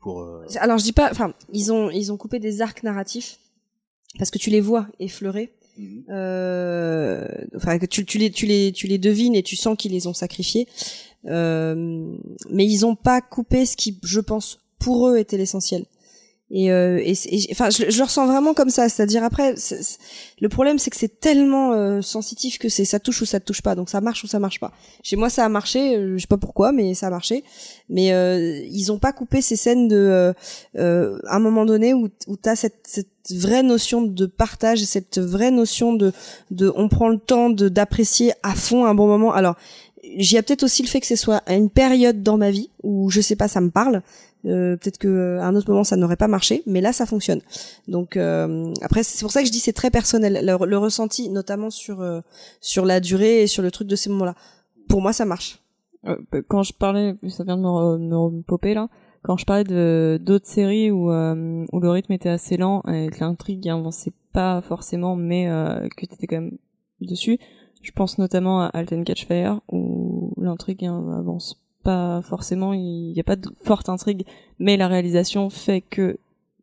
Speaker 6: pour euh,
Speaker 5: Alors je dis pas, enfin, ils ont ils ont coupé des arcs narratifs parce que tu les vois effleurer.
Speaker 6: Mhm.
Speaker 5: Euh, enfin que tu, tu les tu les tu les devines et tu sens qu'ils les ont sacrifiés. Euh, mais ils ont pas coupé ce qui, je pense, pour eux était l'essentiel. Et, euh, et, enfin, je, le ressens vraiment comme ça. C'est-à-dire après, le problème c'est que c'est tellement euh, sensitif que c'est ça touche ou ça touche pas. Donc ça marche ou ça marche pas. Chez moi ça a marché. euh, Je sais pas pourquoi, mais ça a marché. Mais euh, ils ont pas coupé ces scènes de euh, euh, à un moment donné où où t'as cette, cette vraie notion de partage, cette vraie notion de de on prend le temps de d'apprécier à fond un bon moment. Alors j'y a peut-être aussi le fait que ce soit à une période dans ma vie où je sais pas ça me parle. Euh, peut-être que euh, à un autre moment ça n'aurait pas marché, mais là ça fonctionne. Donc euh, après c'est pour ça que je dis c'est très personnel le, ressenti notamment sur euh, sur la durée et sur le truc de ces moments-là. Pour moi ça marche.
Speaker 7: Euh, bah, quand je parlais, ça vient de me, re- me repopper là, quand je parlais de d'autres séries où, euh, où le rythme était assez lent et que l'intrigue avançait pas forcément, mais que t'étais quand même dessus, je pense notamment à Alten Catch Fire où l'intrigue hein, avance pas forcément, il y a pas de forte intrigue, mais la réalisation fait que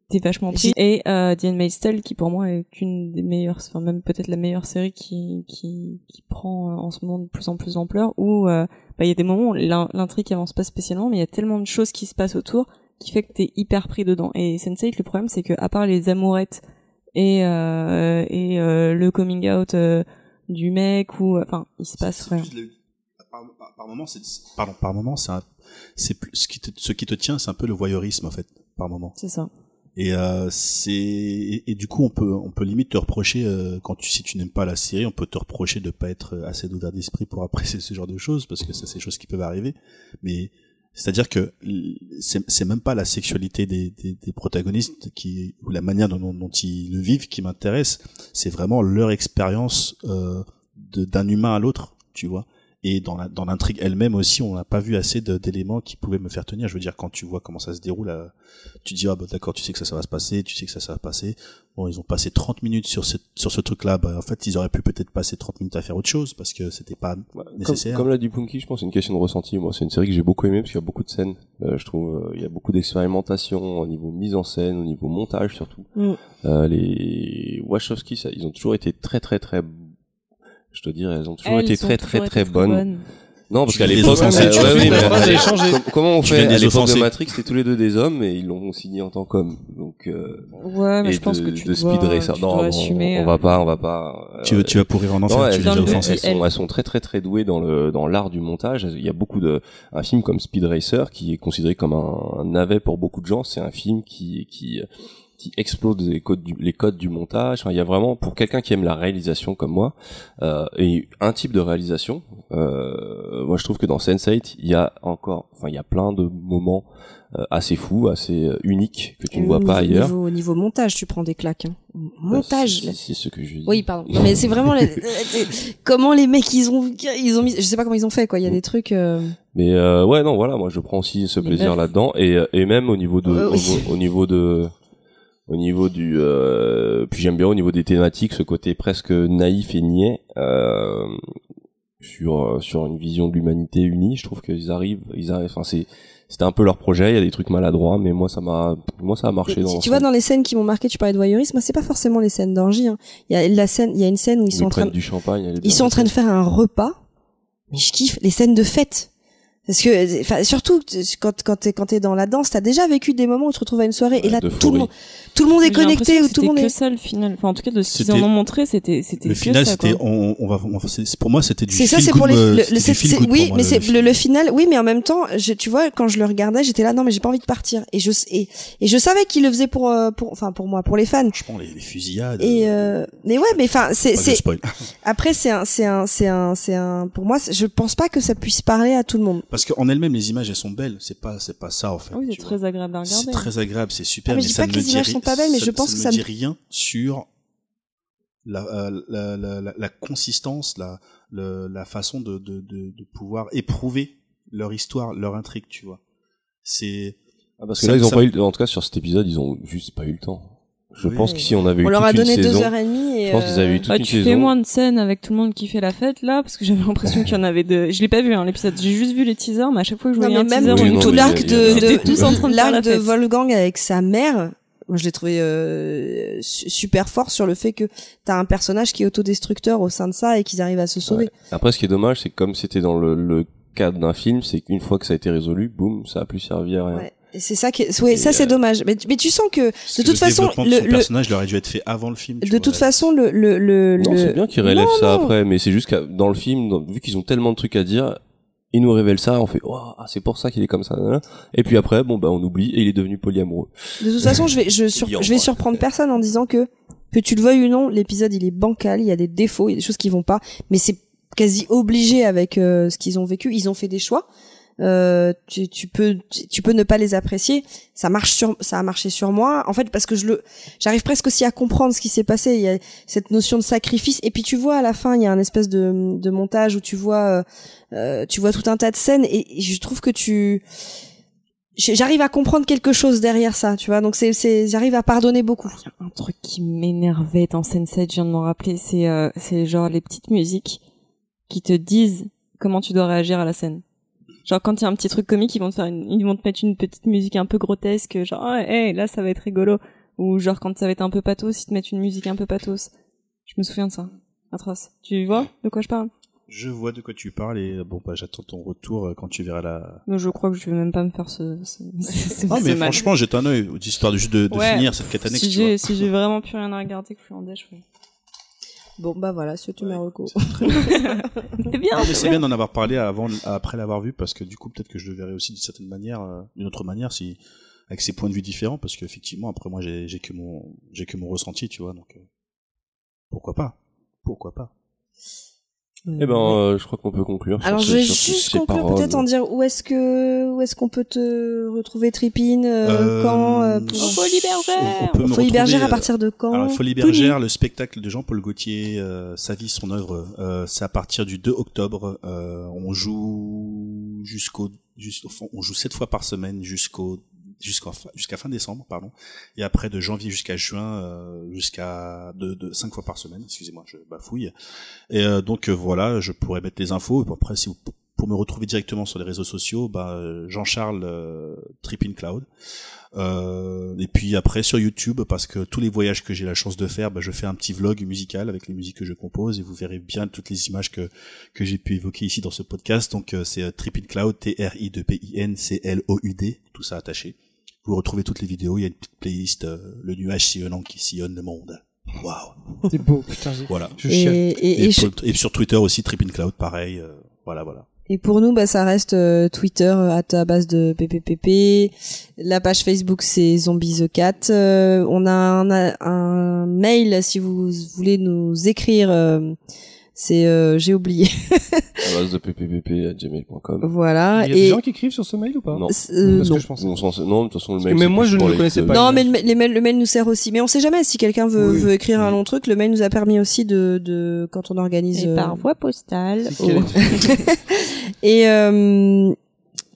Speaker 7: t'es vachement pris. Et euh, The Handmaid's Tale qui pour moi est une des meilleures, enfin même peut-être la meilleure série qui, qui, qui prend euh, en ce moment de plus en plus d'ampleur où euh, bah, il y a des moments où l'in- l'intrigue avance pas spécialement, mais il y a tellement de choses qui se passent autour qui fait que t'es hyper pris dedans. Et Sense8, le problème, c'est que à part les amourettes et euh, et euh, le coming out euh, du mec ou enfin il se passe rien.
Speaker 6: le- Par, par- par moment, c'est pardon, par moment, c'est un- c'est plus ce qui te, ce qui te tient, c'est un peu le voyeurisme en fait, par moment.
Speaker 7: C'est ça.
Speaker 6: Et euh, c'est et, et du coup on peut on peut limite te reprocher euh, quand tu si tu n'aimes pas la série, on peut te reprocher de pas être assez ouvert d'esprit pour apprécier ce genre de choses parce que ça c'est des choses qui peuvent arriver. Mais c'est-à-dire que c'est même pas la sexualité des, des, des protagonistes qui ou la manière dont, dont ils le vivent qui m'intéresse, c'est vraiment leur expérience euh, d'un humain à l'autre, tu vois. Et dans la- dans l'intrigue elle-même aussi, on n'a pas vu assez d'éléments qui pouvaient me faire tenir. Je veux dire, quand tu vois comment ça se déroule, euh, tu dis ah bah d'accord, tu sais que ça ça va se passer, tu sais que ça ça va passer. Bon, ils ont passé 30 minutes sur ce sur ce truc-là. Bah en fait, ils auraient pu peut-être passer 30 minutes à faire autre chose parce que c'était pas nécessaire.
Speaker 1: comme l'a dit Punky, je pense que c'est une question de ressenti. Moi, c'est une série que j'ai beaucoup aimée parce qu'il y a beaucoup de scènes. Euh, je trouve euh, il y a beaucoup d'expérimentation au niveau mise en scène, au niveau montage surtout.
Speaker 5: Mm.
Speaker 1: Euh, les Wachowski, ça, ils ont toujours été très très très. Je te dirais, elles ont toujours
Speaker 7: Elles
Speaker 1: été
Speaker 7: ont
Speaker 1: très
Speaker 7: toujours
Speaker 1: très
Speaker 7: été
Speaker 1: très
Speaker 7: très
Speaker 1: bonnes.
Speaker 7: bonnes.
Speaker 1: Non, parce qu'à l'époque,
Speaker 6: les
Speaker 1: on-
Speaker 6: les
Speaker 2: changé.
Speaker 1: com- comment on fait à
Speaker 6: les
Speaker 1: l'époque de. Matrix, c'était tous les deux des hommes et ils l'ont signé en tant qu'hommes. Donc euh,
Speaker 7: Ouais, mais
Speaker 1: et
Speaker 7: je pense
Speaker 1: de,
Speaker 7: que tu
Speaker 1: de
Speaker 7: dois,
Speaker 1: Speed Racer.
Speaker 7: tu
Speaker 1: Non,
Speaker 7: dois
Speaker 1: on-
Speaker 7: assumer.
Speaker 1: on,
Speaker 7: euh,
Speaker 1: va pas, on va pas. euh,
Speaker 6: tu veux tu vas pourrir en enfer,
Speaker 1: non,
Speaker 6: tu
Speaker 1: elles,
Speaker 6: l'as
Speaker 7: dans
Speaker 6: déjà
Speaker 7: le-
Speaker 1: elles-
Speaker 6: offensé.
Speaker 1: elles sont, elles sont très très très douées dans le dans l'art du montage. Il y a beaucoup de un film comme Speed Racer qui est considéré comme un, un navet pour beaucoup de gens. C'est un film qui qui qui explose les codes du, les codes du montage. Enfin, il y a vraiment pour quelqu'un qui aime la réalisation comme moi euh, et un type de réalisation. Euh, moi, je trouve que dans Sense8, il y a encore, enfin, il y a plein de moments euh, assez fous, assez euh, uniques que tu ne vois pas ailleurs.
Speaker 5: Niveau, niveau montage, tu prends des claques. hein. Montage.
Speaker 1: Bah, c'est c'est ce que je dis.
Speaker 5: Oui, pardon. Non, mais c'est vraiment les- comment les mecs ils ont ils ont mis. Je sais pas comment ils ont fait quoi. Il y a des trucs. euh,
Speaker 1: Mais euh, ouais, non, voilà, moi je prends aussi ce
Speaker 7: Les
Speaker 1: plaisir là-dedans et euh, et même au niveau de
Speaker 5: Euh,
Speaker 1: au niveau de au niveau du euh, puis j'aime bien au niveau des thématiques ce côté presque naïf et niais euh, sur euh, sur une vision de l'humanité unie. Je trouve qu'ils arrivent ils arrivent. Enfin c'est c'était un peu leur projet. Il y a des trucs maladroits, mais moi ça m'a moi ça a marché.
Speaker 5: tu-
Speaker 1: dans
Speaker 5: tu
Speaker 1: l'ensemble.
Speaker 5: vois dans les scènes qui m'ont marqué, tu parlais de voyeurisme. C'est pas forcément les scènes d'orgie. hein. Il y a la scène, il y a une scène où ils
Speaker 1: Ils
Speaker 5: sont en train,
Speaker 1: du champagne.
Speaker 5: ils sont en train de faire un repas. Mais je kiffe les scènes de fête. Parce que, enfin, surtout quand quand t'es quand t'es dans la danse, t'as déjà vécu des moments où tu te retrouves à une soirée et là tout le monde tout le monde est connecté où tout le monde
Speaker 7: c'était
Speaker 5: est.
Speaker 7: que ça le final. Enfin, en tout cas, de ce qu'ils
Speaker 6: C'était-
Speaker 7: en ont montré, c'était c'était
Speaker 6: Le final, c'était on, on va pour moi c'était du
Speaker 5: C'est ça, c'est pour les.
Speaker 6: euh,
Speaker 5: le-
Speaker 6: c'était
Speaker 5: le- oui, mais
Speaker 6: le
Speaker 5: c'est le, le final. Oui, mais en même temps, je, tu vois, quand je le regardais, j'étais là, non, mais j'ai pas envie de partir. Et je et, et je savais qu'il le faisait pour euh, pour enfin pour moi, pour les fans.
Speaker 6: Franchement, les, les fusillades.
Speaker 5: Et euh, mais ouais, mais enfin, c'est
Speaker 6: je
Speaker 5: c'est après c'est un c'est un c'est un c'est un pour moi, je pense pas que ça puisse parler à tout le monde.
Speaker 6: Parce qu'en elle-même, les images, elles sont belles. C'est pas, c'est pas ça, en fait.
Speaker 7: Ah oui, c'est
Speaker 6: vois.
Speaker 7: très agréable à
Speaker 6: C'est
Speaker 7: regarder.
Speaker 6: très agréable, c'est super.
Speaker 5: Ah, mais je dis
Speaker 6: ça
Speaker 5: pas
Speaker 6: ne
Speaker 5: que
Speaker 6: me
Speaker 5: les
Speaker 6: dit
Speaker 5: images sont pas belles, mais je pense
Speaker 6: ça
Speaker 5: que
Speaker 6: ne
Speaker 5: ça
Speaker 6: me
Speaker 5: me-
Speaker 6: dit rien sur la, euh, la, la, la, la consistance, la, la façon de, de, de, de pouvoir éprouver leur histoire, leur intrigue, tu vois. C'est,
Speaker 1: Ah, parce que là ils ont
Speaker 6: ça-
Speaker 1: pas eu en tout cas sur cet épisode ils ont juste pas eu le temps. Je
Speaker 6: Oui.
Speaker 1: pense qu'ici on avait eu
Speaker 5: On leur
Speaker 1: toute
Speaker 5: a
Speaker 1: une
Speaker 5: donné deux
Speaker 1: saison.
Speaker 5: heures et demie. Et
Speaker 1: Je pense qu'ils avaient eu toute
Speaker 7: Ah,
Speaker 1: une
Speaker 7: tu
Speaker 1: saison.
Speaker 7: fais moins de scènes avec tout le monde qui fait la fête là parce que j'avais l'impression qu'il y en avait deux. Je l'ai pas vu hein, l'épisode, j'ai juste vu les teasers, mais à chaque fois que je voyais un
Speaker 5: même
Speaker 7: teaser,
Speaker 1: Oui,
Speaker 5: tout
Speaker 1: mais
Speaker 5: l'arc de, de
Speaker 7: C'était tous en train de
Speaker 5: l'arc de. Wolfgang avec sa mère. Moi, je l'ai trouvé euh, su- super fort sur le fait que t'as un personnage qui est autodestructeur au sein de ça et qu'ils arrivent à se sauver.
Speaker 1: Ouais. Après, ce qui est dommage, c'est que comme c'était dans le, le cadre d'un film, c'est qu'une fois que ça a été résolu, boum, ça a plus servi à rien.
Speaker 5: Ouais. C'est ça qui, est... ouais,
Speaker 1: Et,
Speaker 5: ça c'est
Speaker 1: euh,
Speaker 5: dommage. Mais, mais tu sens que de toute
Speaker 6: le
Speaker 5: façon,
Speaker 6: développement de
Speaker 5: le,
Speaker 6: son
Speaker 5: le-
Speaker 6: personnage il aurait dû être fait avant le film.
Speaker 5: de
Speaker 6: vois.
Speaker 5: toute façon, le, le, le,
Speaker 1: Non,
Speaker 5: le-
Speaker 1: c'est bien qu'ils relèvent
Speaker 5: Non,
Speaker 1: ça
Speaker 5: non.
Speaker 1: après, mais c'est juste que dans le film, dans- vu qu'ils ont tellement de trucs à dire, ils nous révèlent ça, on fait, oh, c'est pour ça qu'il est comme ça, nanana. et puis après, bon, bah, on oublie, et il est devenu polyamoureux.
Speaker 5: De toute façon, je vais, je, sur- je vais surprendre personne en disant que, que tu le veuilles ou non, l'épisode il est bancal, il y a des défauts, il y a des choses qui vont pas, mais c'est quasi obligé avec euh, ce qu'ils ont vécu. Ils ont fait des choix. Euh, tu, tu peux tu, peux ne pas les apprécier. Ça marche sur ça a marché sur moi. En fait, parce que je le j'arrive presque aussi à comprendre ce qui s'est passé. Il y a cette notion de sacrifice. Et puis tu vois à la fin, il y a un espèce de, de montage où tu vois euh, euh, tu vois tout un tas de scènes et, je trouve que tu j'arrive à comprendre quelque chose derrière ça, tu vois. Donc c'est j'arrive à pardonner beaucoup.
Speaker 7: un truc qui m'énervait dans Sense8, je viens de m'en rappeler, c'est euh, c'est genre les petites musiques qui te disent comment tu dois réagir à la scène. Genre quand il y a un petit truc comique, ils vont te faire une, ils vont te mettre une petite musique un peu grotesque, genre oh, hey, là ça va être rigolo ou genre quand ça va être un peu pathos, ils te mettent une musique un peu pathos. Je me souviens de ça. Atroce. Tu vois de quoi je parle?
Speaker 6: Je vois de quoi tu parles et bon bah j'attends ton retour euh, quand tu verras la.
Speaker 7: Mais je crois que je vais même pas me faire ce. ce- ce-
Speaker 6: Ah
Speaker 7: ce
Speaker 6: mais franchement jette un œil histoire de juste de, de
Speaker 7: Ouais.
Speaker 6: finir cette quête annexe.
Speaker 7: si j'ai si j'ai vraiment plus rien à regarder que je suis en ouais.
Speaker 5: Bon, bah voilà, c'est mes recos.
Speaker 7: C'est bien.
Speaker 6: Non, mais c'est bien d'en avoir parlé avant, après l'avoir vu, parce que du coup, peut-être que je le verrai aussi d'une certaine manière, euh, d'une autre manière, si, avec ses points de vue différents, parce qu'effectivement, après moi, j'ai j'ai que mon, j'ai que mon ressenti, tu vois, donc, euh, pourquoi pas? Pourquoi pas?
Speaker 1: Eh ben, euh, je crois qu'on peut conclure.
Speaker 5: Alors je vais juste conclure peut-être en dire où est-ce que où est-ce qu'on peut te retrouver Tripine euh,
Speaker 6: Euh,
Speaker 5: quand euh, pour...
Speaker 7: Au Folie Bergère.
Speaker 6: On peut
Speaker 5: Folie Bergère à
Speaker 6: euh,
Speaker 5: partir de quand
Speaker 6: Alors, Folie. Bergère, le spectacle de Jean-Paul Gaultier, euh, sa vie, son œuvre, euh, c'est à partir du 2 octobre. Euh, on joue jusqu'au, juste, enfin, on joue sept fois par semaine jusqu'au jusqu'à jusqu'à fin décembre, pardon. Et après de janvier jusqu'à juin, euh, jusqu'à de, de cinq fois par semaine. Excusez-moi, je bafouille. Et euh, donc euh, voilà, je pourrais mettre les infos. Et après, si vous pour me retrouver directement sur les réseaux sociaux, bah, euh, Jean-Charles euh, Trippin Cloud. Euh, et puis après sur YouTube, parce que tous les voyages que j'ai la chance de faire, bah, je fais un petit vlog musical avec les musiques que je compose et vous verrez bien toutes les images que que j'ai pu évoquer ici dans ce podcast. Donc euh, c'est euh, Trippin Cloud, T-R-I-2-P-I-N-C-L-O-U-D, tout ça attaché. Vous retrouvez toutes les vidéos, il y a une petite playlist, euh, le nuage sillonnant qui sillonne le monde. Waouh,
Speaker 2: C'est beau, putain.
Speaker 6: voilà.
Speaker 2: Je
Speaker 5: Et, et,
Speaker 6: Et,
Speaker 5: et, je-
Speaker 6: pour- et sur Twitter aussi, Trippin Cloud, pareil. euh, voilà, voilà.
Speaker 5: et pour nous, bah, ça reste euh, Twitter euh, à ta base de PPPP. La page Facebook, c'est Zombie the Cat. Euh, on a un, un mail si vous voulez nous écrire. Euh, c'est euh, j'ai oublié.
Speaker 1: À base de pppp@gmail.com.
Speaker 5: voilà.
Speaker 2: Il y a
Speaker 5: et
Speaker 2: des gens qui écrivent sur ce mail ou pas
Speaker 1: Non.
Speaker 5: Euh,
Speaker 2: Parce
Speaker 5: non.
Speaker 2: que je pense.
Speaker 1: On s'en sait- non, de toute façon, le mail. c'est
Speaker 2: moi, je ne le connaissais pas.
Speaker 5: Non, mais le, les mails- le mail nous sert aussi. Mais on sait jamais si quelqu'un veut,
Speaker 6: Oui.
Speaker 5: veut écrire un
Speaker 6: Oui.
Speaker 5: long truc. Le mail nous a permis aussi de, de quand on organise.
Speaker 7: Et
Speaker 5: euh,
Speaker 7: par voie postale.
Speaker 2: Quel-
Speaker 5: Et euh,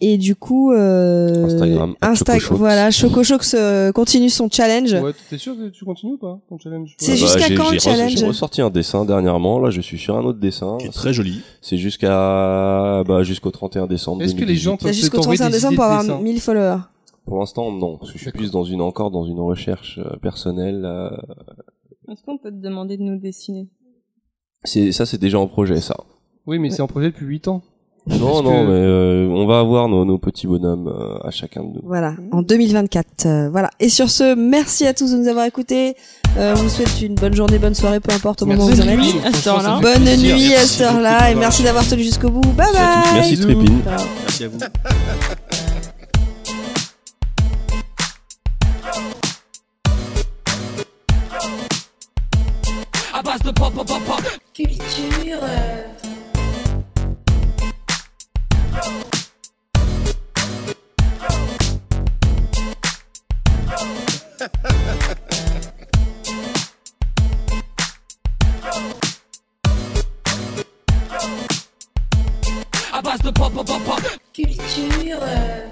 Speaker 5: et du coup, euh,
Speaker 1: Instagram,
Speaker 5: Insta-
Speaker 1: Chocochox.
Speaker 5: voilà, Chocochox euh, continue son challenge.
Speaker 2: Ouais, t'es sûr que tu continues ou pas ton challenge
Speaker 5: C'est
Speaker 1: Ah bah,
Speaker 5: jusqu'à quand, le challenge
Speaker 1: J'ai ressorti un dessin dernièrement. Là, je suis sur un autre dessin.
Speaker 6: Qui est très joli.
Speaker 1: C'est jusqu'à bah, jusqu'au 31 décembre.
Speaker 2: Est-ce que les
Speaker 1: 2018.
Speaker 2: gens
Speaker 5: T'as
Speaker 2: peuvent
Speaker 5: jusqu'au
Speaker 2: t'envoyer
Speaker 5: 31
Speaker 2: des
Speaker 5: décembre pour avoir
Speaker 2: dessins
Speaker 5: 1000 followers.
Speaker 1: Pour l'instant, non, parce que je suis plus dans une encore dans une recherche euh, personnelle. euh,
Speaker 7: Est-ce qu'on peut te demander de nous dessiner?
Speaker 1: C'est ça, c'est déjà en projet, ça.
Speaker 2: Oui, mais c'est en projet depuis 8 ans.
Speaker 1: Non, non,
Speaker 2: que-
Speaker 1: mais euh, on va avoir nos, nos petits bonhommes euh, à chacun de nous.
Speaker 5: Voilà, en 2024. euh, voilà. Et sur ce, merci à tous de nous avoir écoutés. Euh, on vous souhaite une bonne journée, bonne soirée, peu importe au moment où vous en êtes.
Speaker 7: nuit, à cette heure-là.
Speaker 5: Bonne
Speaker 2: Plaisir.
Speaker 5: nuit à
Speaker 6: Merci
Speaker 5: cette heure-là et merci d'avoir tenu jusqu'au bout. Bye
Speaker 6: Merci à tous.
Speaker 5: bye.
Speaker 1: Merci
Speaker 2: Bisous.
Speaker 1: Trépine.
Speaker 5: Ciao.
Speaker 6: Merci à vous.
Speaker 4: Culture. euh, Culture. euh,